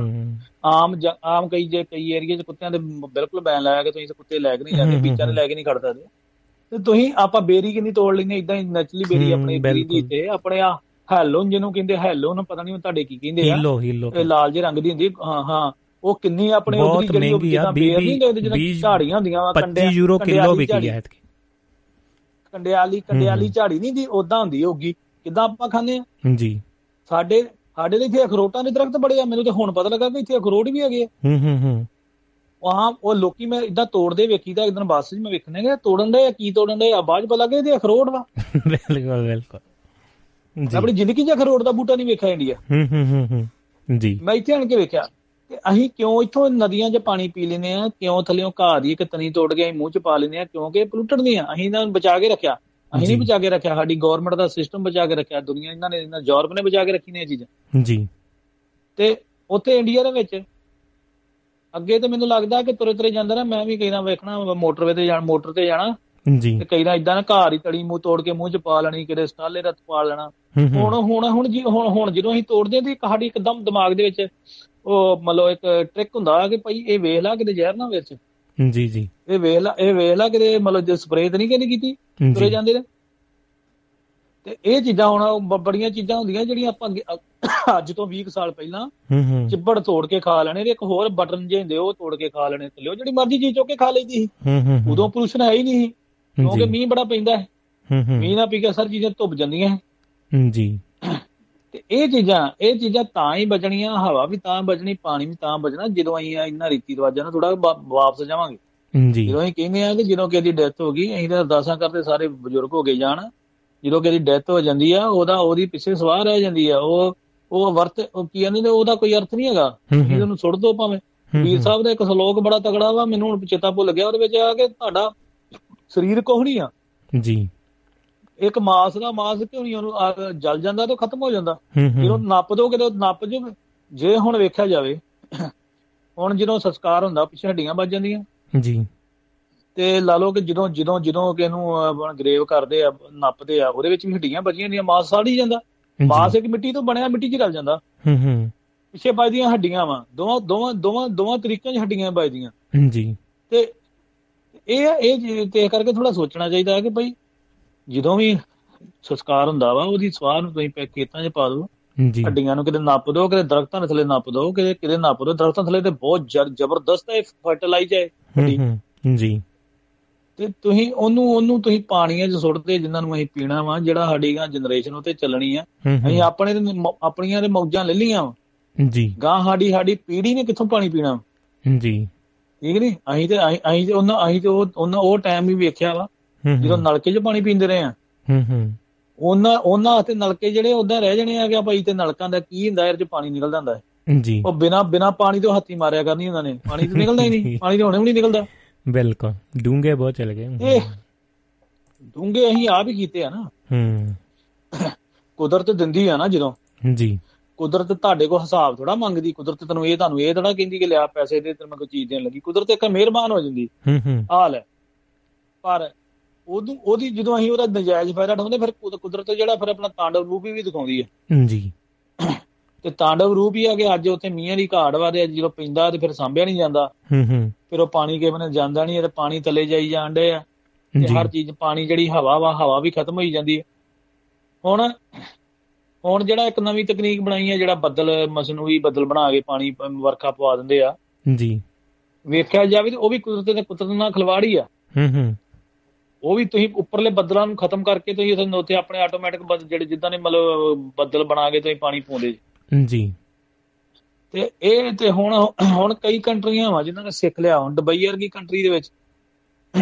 ਆਮ ਆਮ ਕਈ ਜੇ ਕਈ ਏਰੀਆ 'ਚ ਕੁੱਤਿਆਂ ਦੇ ਬਿਲਕੁਲ ਬੈਨ ਲਾਇਆ ਕਿ ਤੁਸੀਂ ਕੁੱਤੇ ਲੈ ਕੇ ਨਹੀਂ ਜਾਂਦੇ ਦੇ ਲੈ ਕੇ ਨਹੀਂ ਖੜ ਸਕਦੇ ਤੇ ਤੁਸੀਂ ਆਪਾਂ ਬੇਰੀ ਕਿੰਨੀ ਤੋੜ ਲੈਂਦੇ ਇਦਾਂ ਹੀ ਨੈਚੁਰਲੀ ਬੇਰੀ ਆਪਣੇ ਦੀ ਤੇ ਆਪਣੇ ਆ ਹੈਲੋ ਜਿਹਨੂੰ ਕਹਿੰਦੇ ਹੈਲੋ ਨਾ ਪਤਾ ਨਹੀਂ ਤੁਹਾਡੇ ਕੀ ਕਹਿੰਦੇ ਆ। ਹੀਲੋ ਹੀਲੋ। ਇਹ ਲਾਲ ਜਿਹੇ ਰੰਗ ਦੀ ਹੁੰਦੀ ਹਾਂ। ਹਾਂ ਉਹ ਕਿੰਨੀ ਆਪਣੇ ਉਧਰੀ ਜਿਹੜੀ ਉਹ ਜਿੱਦਾਂ ਬੇਰ ਨਹੀਂ ਕਹਿੰਦੇ ਜਿਹਨਾਂ ਝਾੜੀਆਂ ਹੁੰਦੀਆਂ ਵਾ ਕੰਡੇ 25 ਯੂਰੋ ਕਿਲੋ ਵਿਕੀ ਹੈ ਕੰਡਿਆਲੀ ਕੰਡਿਆਲੀ ਝਾੜੀ ਨਹੀਂ ਦੀ ਉਦਾਂ ਹੁੰਦੀ ਹੋਗੀ ਕਿਦਾਂ ਆਪਾਂ ਖਾਂਦੇ ਆ? ਜੀ। ਸਾਡੇ ਸਾਡੇ ਲਈ ਇੱਥੇ ਅਖਰੋਟਾਂ ਦੇ ਦਰਖਤ ਬੜੇ ਆ ਮੈਨੂੰ ਤੇ ਹੁਣ ਪਤਾ ਲੱਗਾ ਕਿ ਇੱਥੇ ਅਖਰੋਟ ਵੀ ਹੈਗੇ ਹੂੰ ਹੂੰ ਹੂੰ। ਵਾਹ ਉਹ ਲੋਕੀ ਮੈਂ ਇਦਾਂ ਤੋੜਦੇ ਵੇਖੀਦਾ ਇੱਕ ਦਿਨ ਬੱਸ 'ਚ ਮੈਂ ਵੇਖਣੇ ਗਿਆ ਤੋੜਨ ਦੇ ਕੀ ਤੋੜਨ ਦੇ ਆ ਬਾਅਦ ਪਤਾ ਲੱਗੇ ਇਹਦੇ ਅਖਰੋਟ ਵਾ। ਬਿਲਕੁਲ ਬਿਲਕੁਲ। ਜੀ। ਆਪਣੀ ਜ਼ਿੰਦਗੀ 'ਚ ਅਖਰੋਟ ਦਾ ਬੂਟਾ ਨਹੀਂ ਵੇਖਿਆ ਇੰਡੀਆ। ਹੂੰ ਹੂੰ ਹੂੰ ਜੀ। ਮੈਂ ਇੱਥੇ ਆਣ ਕੇ ਵੇਖਿਆ ਕਿ ਅਸੀਂ ਕਿਉਂ ਇੱਥੋਂ ਨਦੀਆਂ 'ਚ ਪਾਣੀ ਪੀ ਲੈਨੇ ਆ ਕਿਉਂ ਥੱਲੇੋਂ ਘਾਹ ਦੀ ਇੱਕ ਤਣੀ ਤੋੜ ਕੇ ਅਸੀਂ ਮੂੰਹ 'ਚ ਪਾ ਲੈਨੇ ਆ ਕਿਉਂਕਿ ਪੋਲੂਟਡ ਨਹੀਂ ਆ। ਅਸੀਂ ਇਹਨਾਂ ਨੂੰ ਬਚਾ ਕੇ ਰੱਖਿਆ। ਅਸੀਂ ਨਹੀਂ ਬਚਾ ਕੇ ਰੱਖਿਆ। ਸਾਡੀ ਗਵਰਨਮੈਂਟ ਦਾ ਸਿਸਟਮ ਬਚਾ ਕੇ ਰੱਖਿਆ। ਦੁਨੀਆ ਇਹਨਾਂ ਨੇ ਇਹਨਾਂ ਯੂਰਪ ਨੇ ਬਚਾ ਕੇ ਰੱਖੀ ਨੇ ਇਹ ਚੀਜ਼ਾਂ। ਜੀ। ਤੇ ਉੱਥੇ ਇੰਡੀਆ ਦੇ ਵਿੱਚ ਅੱਗੇ ਤੇ ਮੈਨੂੰ ਲੱਗਦਾ ਕਿ ਤੁਰੇ ਤੁਰੇ ਜਾਂਦਾ ਨਾ ਮੈਂ ਵੀ ਕਈ ਨਾ ਵੇਖਣਾ ਮੋਟਰਵੇ ਤੇ ਜਾਣ ਮੋਟਰ ਤੇ ਜਾਣਾ। ਜੀ। ਤੇ ਕਈ ਨਾ ਇਦਾਂ ਨਾ ਘਾਰ ਹੀ ਤੜੀ ਮੂੰਹ ਤੋੜ ਕੇ ਮੂੰਹ 'ਚ ਪਾ ਲੈਣੀ ਕਿਤੇ ਸਟਾਲੇ ਰੱਤ ਪਾ ਲੈਣਾ। ਹੁਣ ਹੁਣ ਹੁਣ ਜੀ ਹੁਣ ਹੁਣ ਜਦੋਂ ਅਸੀਂ ਤੋੜਦੇ ਤੇ ਸਾਡੀ ਇੱਕਦਮ ਦਿਮਾਗ ਦੇ ਵਿੱਚ ਉਹ ਮਤਲਬ ਇੱਕ ਟ੍ਰਿਕ ਹੁੰਦਾ ਕਿ ਭਾਈ ਇਹ ਵੇਖ ਲਾ ਕਿਤੇ ਜ਼ਹਿਰ ਨਾ ਵਿੱਚ ਜੀ ਜੀ। ਇਹ ਵੇਖ ਲਾ ਇਹ ਵੇਖ ਲਾ ਕਿਤੇ ਮਤਲਬ ਜੇ ਸਪਰੇਅ ਤਾਂ ਨਹੀਂ ਕਿਹਨੇ ਕੀਤੀ? ਤੁਰੇ ਜਾਂਦੇ ਨੇ। ਤੇ ਇਹ ਚੀਜ਼ਾਂ ਹੁਣ ਬੜੀਆਂ ਚੀਜ਼ਾਂ ਹੁੰਦੀਆਂ ਜਿਹੜੀਆਂ ਆਪਾਂ ਅੱਜ ਤੋਂ 20 ਸਾਲ ਪਹਿਲਾਂ ਚਿੱਬੜ ਤੋੜ ਕੇ ਖਾ ਲੈਣੇ ਤੇ ਇੱਕ ਹੋਰ ਬਟਨ ਜੇ ਹੁੰਦੇ ਉਹ ਤੋੜ ਕੇ ਖਾ ਲੈਣੇ ਲਿਓ ਜਿਹੜੀ ਮਰਜ਼ੀ ਚੀਜ਼ ਚੁੱਕ ਕੇ ਖਾ ਲਈਦੀ ਸੀ। ਉਦੋਂ ਪੋਲੂਸ਼ਨ ਹੈ ਹੀ ਨਹੀਂ ਕਿਉਂਕਿ ਮੀਂਹ ਬੜਾ ਪੈਂਦਾ ਹੈ। ਮੀਂਹ ਨਾ ਪੀ ਕੇ ਸਰ ਚੀਜ਼ਾਂ ਧੁੱਪ ਜਾਂਦੀਆਂ ਜੀ। ਤੇ ਇਹ ਚੀਜ਼ਾਂ ਇਹ ਚੀਜ਼ਾਂ ਤਾਂ ਹੀ ਬਚਣੀਆਂ ਹਵਾ ਵੀ ਤਾਂ ਬਚਣੀ ਪਾਣੀ ਵੀ ਤਾਂ ਬਚਣਾ ਜਦੋਂ ਅਸੀਂ ਇਹਨਾਂ ਰੀਤੀ ਰਿਵਾਜਾਂ ਨੂੰ ਥੋੜਾ ਵਾਪਸ ਜਾਵਾਂਗੇ। ਜੀ। ਜਦੋਂ ਅਸੀਂ ਕਹਿੰਦੇ ਆ ਕਿ ਜਦੋਂ ਕਿਸੇ ਦੀ ਡੈਥ ਹੋ ਗਈ ਅਸੀਂ ਤਾਂ ਅਰਦਾਸਾਂ ਕਰਦੇ ਸਾਰੇ ਬਜ਼ੁਰਗ ਹੋ ਕੇ ਜਾਣ। ਜਦੋਂ ਕਿਸੇ ਦੀ ਡੈਥ ਹੋ ਜਾਂਦੀ ਆ ਉਹਦਾ ਉਹਦੀ ਪਿੱਛੇ ਸਵਾਰ ਰਹਿ ਜਾਂਦੀ ਆ ਉਹ ਉਹ ਵਰਤ ਉਹ ਕੀ ਕਹਿੰਦੇ ਨੇ ਉਹਦਾ ਕੋਈ ਅਰਥ ਨਹੀਂ ਹੈਗਾ। ਇਹਨੂੰ ਸੁੱਟ ਦੋ ਭਾਵੇਂ। ਵੀਰ ਸਾਹਿਬ ਦਾ ਇੱਕ ਸ਼ਲੋਕ ਬੜਾ ਤਗੜਾ ਵਾ ਮੈਨੂੰ ਹੁਣ ਚੇਤਾ ਭੁੱਲ ਗਿਆ ਉਹਦੇ ਵਿੱਚ ਆ ਕਿ ਤੁਹਾਡਾ ਸਰੀਰ ਕੋਹਣੀ ਆ। ਜੀ। ਇੱਕ ਮਾਸ ਦਾ ਮਾਸ ਕਿਉਂ ਨਹੀਂ ਉਹਨੂੰ ਜਲ ਜਾਂਦਾ ਤਾਂ ਖਤਮ ਹੋ ਜਾਂਦਾ। ਜਦੋਂ ਨੱਪ ਦੋਗੇ ਤਾਂ ਨੱਪ ਜੋ। ਜੇ ਹੁਣ ਵੇਖਿਆ ਜਾਵੇ ਹੁਣ ਜਦੋਂ ਸੰਸਕਾਰ ਹੁੰਦਾ ਪਿੱਛੇ ਹੱਡੀਆਂ ਵੱਜ ਜਾਂਦੀਆਂ। ਜੀ। ਤੇ ਲਾ ਲਓ ਕਿ ਜਦੋਂ ਜਦੋਂ ਜਦੋਂ ਕਿ ਇਹਨੂੰ ਗਰੇਵ ਕਰਦੇ ਆ ਨੱਪਦੇ ਆ ਉਹਦੇ ਵਿੱਚ ਵੀ ਹੱਡੀਆਂ ਬਚੀਆਂ ਹੁੰਦੀਆਂ ਮਾਸ ਸਾੜੀ ਜਾਂਦਾ। ਮਾਸ ਇੱਕ ਮਿੱਟੀ ਤੋਂ ਬਣਿਆ ਮਿੱਟੀ 'ਚ ਰਲ ਜਾਂਦਾ। ਹੂੰ ਹੂੰ। ਪਿੱਛੇ ਵੱਜਦੀਆਂ ਹੱਡੀਆਂ ਵਾ ਦੋਵਾਂ ਦੋਵਾਂ ਦੋਵਾਂ ਦੋਵਾਂ ਤਰੀਕਿਆਂ 'ਚ ਹੱਡੀਆਂ ਵੱਜਦੀਆਂ। ਜੀ ਤੇ ਇਹ ਇਹ ਤੇ ਕਰਕੇ ਥੋੜਾ ਸੋਚਣਾ ਚਾਹੀਦਾ ਹੈ ਕਿ ਭਾਈ ਜਦੋਂ ਵੀ ਸੰਸਕਾਰ ਹੁੰਦਾ ਵਾ ਉਹਦੀ ਸਵਾਹ ਨੂੰ ਤੁਸੀਂ ਖੇਤਾਂ 'ਚ ਪਾ ਦਿਓ। ਜੀ ਹੱਡੀਆਂ ਨੂੰ ਕਿਤੇ ਨੱਪ ਦਿਓ ਕਿਤੇ ਦਰਖਤਾਂ ਦੇ ਥੱਲੇ ਨੱਪ ਦਿਓ ਕਿਤੇ ਕਿਤੇ ਨੱਪ ਦਿਓ। ਦਰਖਤਾਂ ਥੱਲੇ ਤੇ ਬਹੁਤ ਜ਼ਬਰਦਸਤ ਹੈ ਫਰਟੀਲਾਈਜ਼ ਹੈ ਹੱਡੀ। ਜੀ ਤੇ ਤੁਸੀਂ ਉਹਨੂੰ ਉਹਨੂੰ ਤੁਸੀਂ ਪਾਣੀਆਂ 'ਚ ਸੁੱਟਦੇ ਜਿਨ੍ਹਾਂ ਨੂੰ ਅਸੀਂ ਪੀਣਾ ਵਾ ਜਿਹੜਾ ਸਾਡੀ ਗਾਂ ਜਨਰੇਸ਼ਨ ਉਤੇ ਚੱਲਣੀ ਆ। ਅਸੀਂ ਆਪਣੇ ਆਪਣੀਆਂ ਦੇ ਮੌਜਾਂ ਲੈ ਲੀਆਂ ਵਾ। ਜੀ। ਗਾਂ ਸਾਡੀ ਸਾਡੀ ਪੀੜ੍ਹੀ ਨੇ ਕਿੱਥੋਂ ਪਾਣੀ ਪੀਣਾ ਜੀ। ਠੀਕ ਨਹੀਂ ਅਸੀਂ ਤੇ ਅਸੀਂ ਤੇ ਉਹਨਾਂ ਅਸੀਂ ਤੇ ਉਹ ਉਹਨਾਂ ਉਹ ਟਾਈਮ ਵੀ ਵੇਖਿਆ ਵਾ ਜਦੋਂ ਨਲਕੇ 'ਚ ਪਾਣੀ ਪੀਂਦੇ ਰਹੇ ਆ। ਹੂੰ ਹੂੰ। ਉਹਨਾਂ ਉਹਨਾਂ ਹੱਥੇ ਨਲਕੇ ਜਿਹੜੇ ਉਦਾਂ ਰਹਿ ਜਣੇ ਆ ਗਿਆ ਭਾਈ ਤੇ ਨਲਕਾਂ ਦਾ ਕੀ ਹੁੰਦਾ ਇਹਦੇ 'ਚ ਪਾਣੀ ਨਿਕਲਦਾ ਹੁੰਦਾ। ਜੀ। ਉਹ ਬਿਨਾ ਬਿਨਾ ਪਾਣੀ ਤੋਂ ਹੱਥੀ ਮਾਰਿਆ ਕਰਨੀ ਉਹਨਾਂ ਨੇ। ਪਾਣੀ ਤਾਂ ਨਿਕਲਦਾ ਹੀ ਨਹੀਂ ਪਾਣੀ ਤਾਂ ਹੁਣੇ ਵੀ ਨਹੀਂ ਨਿਕਲਦਾ। ਬਿਲਕੁਲ। ਡੂੰਗੇ ਬਹੁਤ ਚਲ ਗਏ। ਡੂੰਗੇ ਅਸੀਂ ਆਪ ਹੀ ਕੀਤੇ ਆ ਨਾ। ਹੂੰ। ਕੁਦਰਤ ਦਿੰਦੀ ਆ ਨਾ ਜਦੋਂ। ਜੀ। ਕੁਦਰਤ ਤੁਹਾਡੇ ਕੋਲ ਹਿਸਾਬ ਥੋੜਾ ਮੰਗਦੀ। ਕੁਦਰਤ ਤੈਨੂੰ ਇਹ ਤੁਹਾਨੂੰ ਇਹ ਥੋੜਾ ਕਹਿੰਦੀ ਕਿ ਲਿਆ ਪੈਸੇ ਦੇ ਤੈਨੂੰ ਕੋਈ ਚੀਜ਼ ਦੇਣ ਲੱਗੀ। ਕੁਦਰਤ ਇੱਕ ਮਿਹਰਬਾਨ ਹੋ ਜਾਂਦੀ। ਹੂੰ ਹੂੰ। ਹਾਲ ਹੈ ਪਰ ਉਹਨੂੰ ਉਹਦੀ ਜਦੋਂ ਅਸੀਂ ਉਹਦਾ ਨਜਾਇਜ਼ ਫਾਇਦਾ ਉਠਾਉਂਦੇ ਫਿਰ ਕੁਦਰਤ ਜਿਹੜਾ ਫਿਰ ਆਪਣਾ ਤਾਂਡਵ ਰੂਪ ਵੀ ਦਿਖਾਉਂਦੀ ਹੈ ਜੀ। ਤੇ ਤਾਂਡਵ ਰੂਪ ਹੀ ਆ ਕਿ ਅੱਜ ਉੱਥੇ ਮੀਂਹ ਦੀ ਘਾੜ ਵਾ ਤੇ ਜਦੋਂ ਪੈਂਦਾ ਤੇ ਫਿਰ ਸਾਂਭਿਆ ਨਹੀਂ ਜਾਂਦਾ। ਹੂੰ ਹੂੰ। ਫਿਰ ਉਹ ਪਾਣੀ ਕਿਵੇਂ ਨੇ ਜਾਂਦਾ ਨਹੀਂ ਤੇ ਪਾਣੀ ਥੱਲੇ ਜਾਈ ਜਾਂਦੇ ਆ। ਤੇ ਹਰ ਚੀਜ਼ ਪਾਣੀ ਜਿਹੜੀ ਹਵਾ ਵਾ ਹਵਾ ਵੀ ਖਤਮ ਹੋਈ ਜਾਂਦੀ ਹੈ ਹੁਣ ਹੁਣ ਜਿਹੜਾ ਇੱਕ ਨਵੀਂ ਤਕਨੀਕ ਬਣਾਈ ਹੈ ਜਿਹੜਾ ਬੱਦਲ ਮਸਨੂਈ ਬੱਦਲ ਬਣਾ ਕੇ ਪਾਣੀ ਵਰਖਾ ਪਵਾ ਦਿੰਦੇ ਆ। ਜੀ। ਵੇਖਿਆ ਜਾਵੇ ਤੇ ਉਹ ਵੀ ਕੁਦਰਤ ਦੇ ਕੁਦਰਤ ਨਾਲ ਖਿਲਵਾੜੀ ਆ। ਹੂੰ ਹੂੰ। ਉਹ ਵੀ ਤੁਸੀਂ ਉੱਪਰਲੇ ਬੱਦਲਾਂ ਨੂੰ ਖਤਮ ਕਰਕੇ ਤੁਸੀਂ ਉੱਥੇ ਆਪਣੇ ਆਟੋਮੈਟਿਕ ਜਿਹੜੇ ਜਿੱਦਾਂ ਨੇ ਮਤਲਬ ਬੱਦਲ ਬਣਾ ਕੇ ਤੁਸੀਂ ਪਾਣੀ ਪਾਉਂਦੇ ਜੀ। ਤੇ ਇਹ ਤੇ ਹੁਣ ਹੁਣ ਕਈ ਕੰਟਰੀਆਂ ਵਾ ਜਿਨ੍ਹਾਂ ਨੇ ਸਿੱਖ ਲਿਆ ਹੁਣ ਦੁਬਈ ਵਰਗੀ ਕੰਟਰੀ ਦੇ ਵਿੱਚ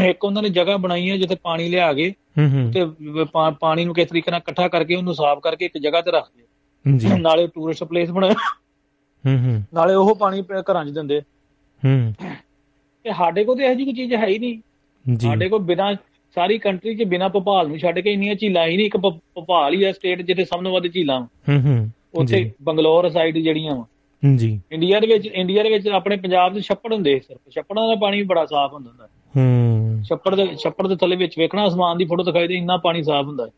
ਇੱਕ ਉਹਨਾਂ ਨੇ ਜਗ੍ਹਾ ਬਣਾਈ ਹੈ ਜਿੱਥੇ ਪਾਣੀ ਲਿਆ ਕੇ ਤੇ ਪਾਣੀ ਨੂੰ ਕਿਸ ਤਰੀਕੇ ਨਾਲ ਇਕੱਠਾ ਕਰਕੇ ਉਹਨੂੰ ਸਾਫ਼ ਕਰਕੇ ਇੱਕ ਜਗ੍ਹਾ ਤੇ ਰੱਖਦੇ ਜੀ। ਨਾਲੇ ਟੂਰਿਸਟ ਪਲੇਸ ਬਣਾਇਆ। ਹੂੰ ਹੂੰ। ਨਾਲੇ ਉਹ ਪਾਣੀ ਘਰਾਂ 'ਚ ਦਿੰਦੇ। ਹੂੰ। ਤੇ ਸਾਡੇ ਕੋਲ ਤੇ ਇਹੋ ਜਿਹੀ ਚੀਜ਼ ਹੈ ਹੀ ਨਹੀਂ। ਸਾਡੇ ਕੋਲ ਬਿਨਾ ਸਾਰੀ ਕੰਟਰੀ 'ਚ ਬਿਨਾ ਭੋਪਾਲ ਨੂੰ ਛੱਡ ਕੇ ਇੰਨੀਆਂ ਝੀਲਾਂ ਹੀ ਨਹੀਂ ਇੱਕ ਭੋਪਾਲ ਹੀ ਆ ਸਟੇਟ ਜਿੱਥੇ ਸਭ ਤੋਂ ਵੱਧ ਝੀਲਾਂ ਹੂੰ ਹੂੰ। ਉੱਥੇ ਬੰਗਲੌਰ ਸਾਈਡ ਜਿਹੜੀਆਂ ਵਾ। ਜੀ। ਇੰਡੀਆ ਦੇ ਵਿੱਚ ਇੰਡੀਆ ਦੇ ਵਿੱਚ ਆਪਣੇ ਪੰਜਾਬ ਦੇ ਛੱਪੜ ਹੁੰਦੇ ਸਿਰਫ। ਛੱਪੜਾਂ ਦਾ ਪਾਣੀ ਬੜਾ ਸਾਫ਼ ਹੁੰਦਾ ਹੁੰਦਾ। ਹੂੰ। ਛੱਪੜ ਦੇ ਛੱਪੜ ਦੇ ਥੱਲੇ ਵਿੱਚ ਵੇਖਣਾ ਅਸਮਾਨ ਦੀ ਫੋਟੋ ਦਿਖਾਈ ਦੇ ਇੰਨਾ ਪਾਣੀ ਸਾਫ਼ ਹੁੰਦਾ ਹੈ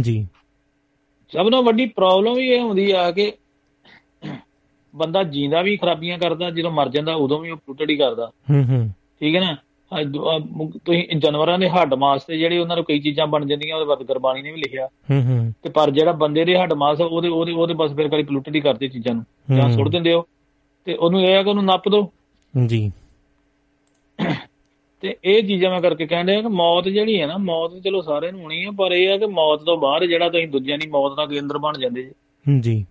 ਜੀ। ਸਭ ਤੋਂ ਵੱਡੀ ਪ੍ਰੋਬਲਮ ਵੀ ਇਹ ਹੁੰਦੀ ਆ ਕਿ ਬੰਦਾ ਜੀਂਦਾ ਵੀ ਖਰਾਬੀਆਂ ਕਰਦਾ ਜਦੋਂ ਮਰ ਜਾਂਦਾ ਉਦੋਂ ਵੀ ਉਹ ਪੁੱਟੜੀ ਕਰਦਾ। ਹੂੰ ਹੂੰ। ਠੀਕ ਹੈ ਨਾ? ਤੁਸੀਂ ਜਾਨਵਰਾਂ ਦੇ ਹੱਡ ਮਾਸ ਤੇ ਜਿਹੜੇ ਉਹਨਾਂ ਨੂੰ ਕਈ ਚੀਜ਼ਾਂ ਬਣ ਜਾਂਦੀਆਂ ਉਹਦੇ ਬਾਰੇ ਗੁਰਬਾਣੀ ਨੇ ਵੀ ਲਿਖਿਆ। ਹੂੰ ਹੂੰ। ਤੇ ਪਰ ਜਿਹੜਾ ਬੰਦੇ ਦੇ ਹੱਡ ਮਾਸ ਉਹਦੇ ਉਹਦੇ ਉਹਦੇ ਬਸ ਫਿਰ ਕਰੀ ਪੋਲੂਟਡ ਹੀ ਕਰਦੇ ਚੀਜ਼ਾਂ ਨੂੰ। ਜਾਂ ਸੁੱਟ ਦਿੰਦੇ ਹੋ ਤੇ ਉਹਨੂੰ ਇਹ ਆ ਕਿ ਉਹਨੂੰ ਨੱਪ ਦੋ। ਜੀ। ਤੇ ਇਹ ਚੀਜ਼ਾਂ ਮੈਂ ਕਰਕੇ ਕਹਿੰਦੇ ਆ ਕਿ ਮੌਤ ਜਿਹੜੀ ਹੈ ਨਾ ਮੌਤ ਚਲੋ ਸਾਰਿਆਂ ਨੂੰ ਹੋਣੀ ਹੈ ਪਰ ਇਹ ਆ ਕਿ ਮੌਤ ਤੋਂ ਬਾਅਦ ਜਿਹੜਾ ਤੁਸੀਂ ਦੂਜਿਆਂ ਦੀ ਮੌਤ ਦਾ ਕੇਂਦਰ ਬਣ ਜਾਂਦੇ ਜੀ। ਜੀ।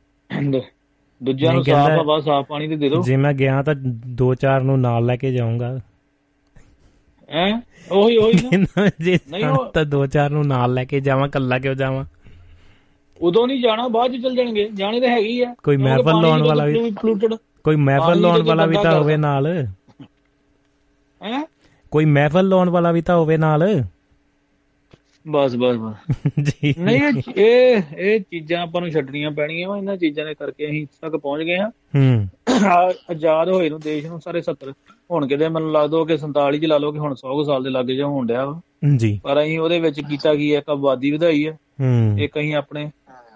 ਦੂਜਿਆਂ ਨੂੰ ਸਾਫ਼ ਹਵਾ ਸਾਫ਼ ਪਾਣੀ ਤੇ ਦੇ ਦਿਓ ਜੇ ਮੈਂ ਗਿਆ ਤਾਂ ਦੋ ਚਾਰ ਨੂੰ ਨਾਲ ਲੈ ਕੇ ਜਾਊਂਗਾ। ਹੈ? ਉਹੀ ਉਹੀ ਨਾ। ਜੇ ਤਾਂ ਦੋ ਚਾਰ ਨੂੰ ਨਾਲ ਲੈ ਕੇ ਜਾਵਾਂ ਕੱਲਾ ਕਿਉਂ ਜਾਵਾਂ? ਉਦੋਂ ਨਹੀਂ ਜਾਣਾ ਬਾਅਦ ਚ ਚੱਲ ਜਾਣਗੇ। ਜਾਣੇ ਤਾਂ ਹੈਗੀ ਆ। ਕੋਈ ਮਹਿਫਲ ਲਾਉਣ ਵਾਲਾ ਵੀ ਕੋਈ ਮਹਿਫਲ ਲਾਉਣ ਵਾਲਾ ਵੀ ਤਾਂ ਹੋਵੇ ਨਾਲ। ਹੈ? ਕੋਈ ਮਹਿਫਲ ਲਾਉਣ ਵਾਲਾ ਵੀ ਤਾਂ ਹੋਵੇ ਨਾਲ। ਬਸ ਬਸ ਬਸ। ਜੀ। ਨਹੀਂ ਇਹ ਇਹ ਚੀਜ਼ਾਂ ਆਪਾਂ ਨੂੰ ਛੱਡਣੀਆਂ ਪੈਣੀਆਂ ਇਹਨਾਂ ਚੀਜ਼ਾਂ ਦੇ ਕਰਕੇ ਅਸੀਂ ਤੱਕ ਪਹੁੰਚ ਗਏ ਹਾਂ। ਹੂੰ। ਆਜ਼ਾਦ ਹੋਏ ਨੂੰ ਦੇਸ਼ ਨੂੰ ਸਾਰੇ 70 ਹੁਣ ਕਿਤੇ ਮੈਨੂੰ ਲੱਗਦਾ ਕਿ 47 ਚ ਲਾ ਲਓ ਕਿ ਹੁਣ 100 ਸਾਲ ਦੇ ਲੱਗੇ ਜਾਂ ਹੋਣ ਡਿਆ ਵਾ। ਜੀ। ਪਰ ਅਸੀਂ ਉਹਦੇ ਵਿੱਚ ਕੀਤਾ ਕੀ ਇੱਕ ਆਬਾਦੀ ਵਧਾਈ ਹੈ। ਹੂੰ। ਇੱਕ ਅਸੀਂ ਆਪਣੇ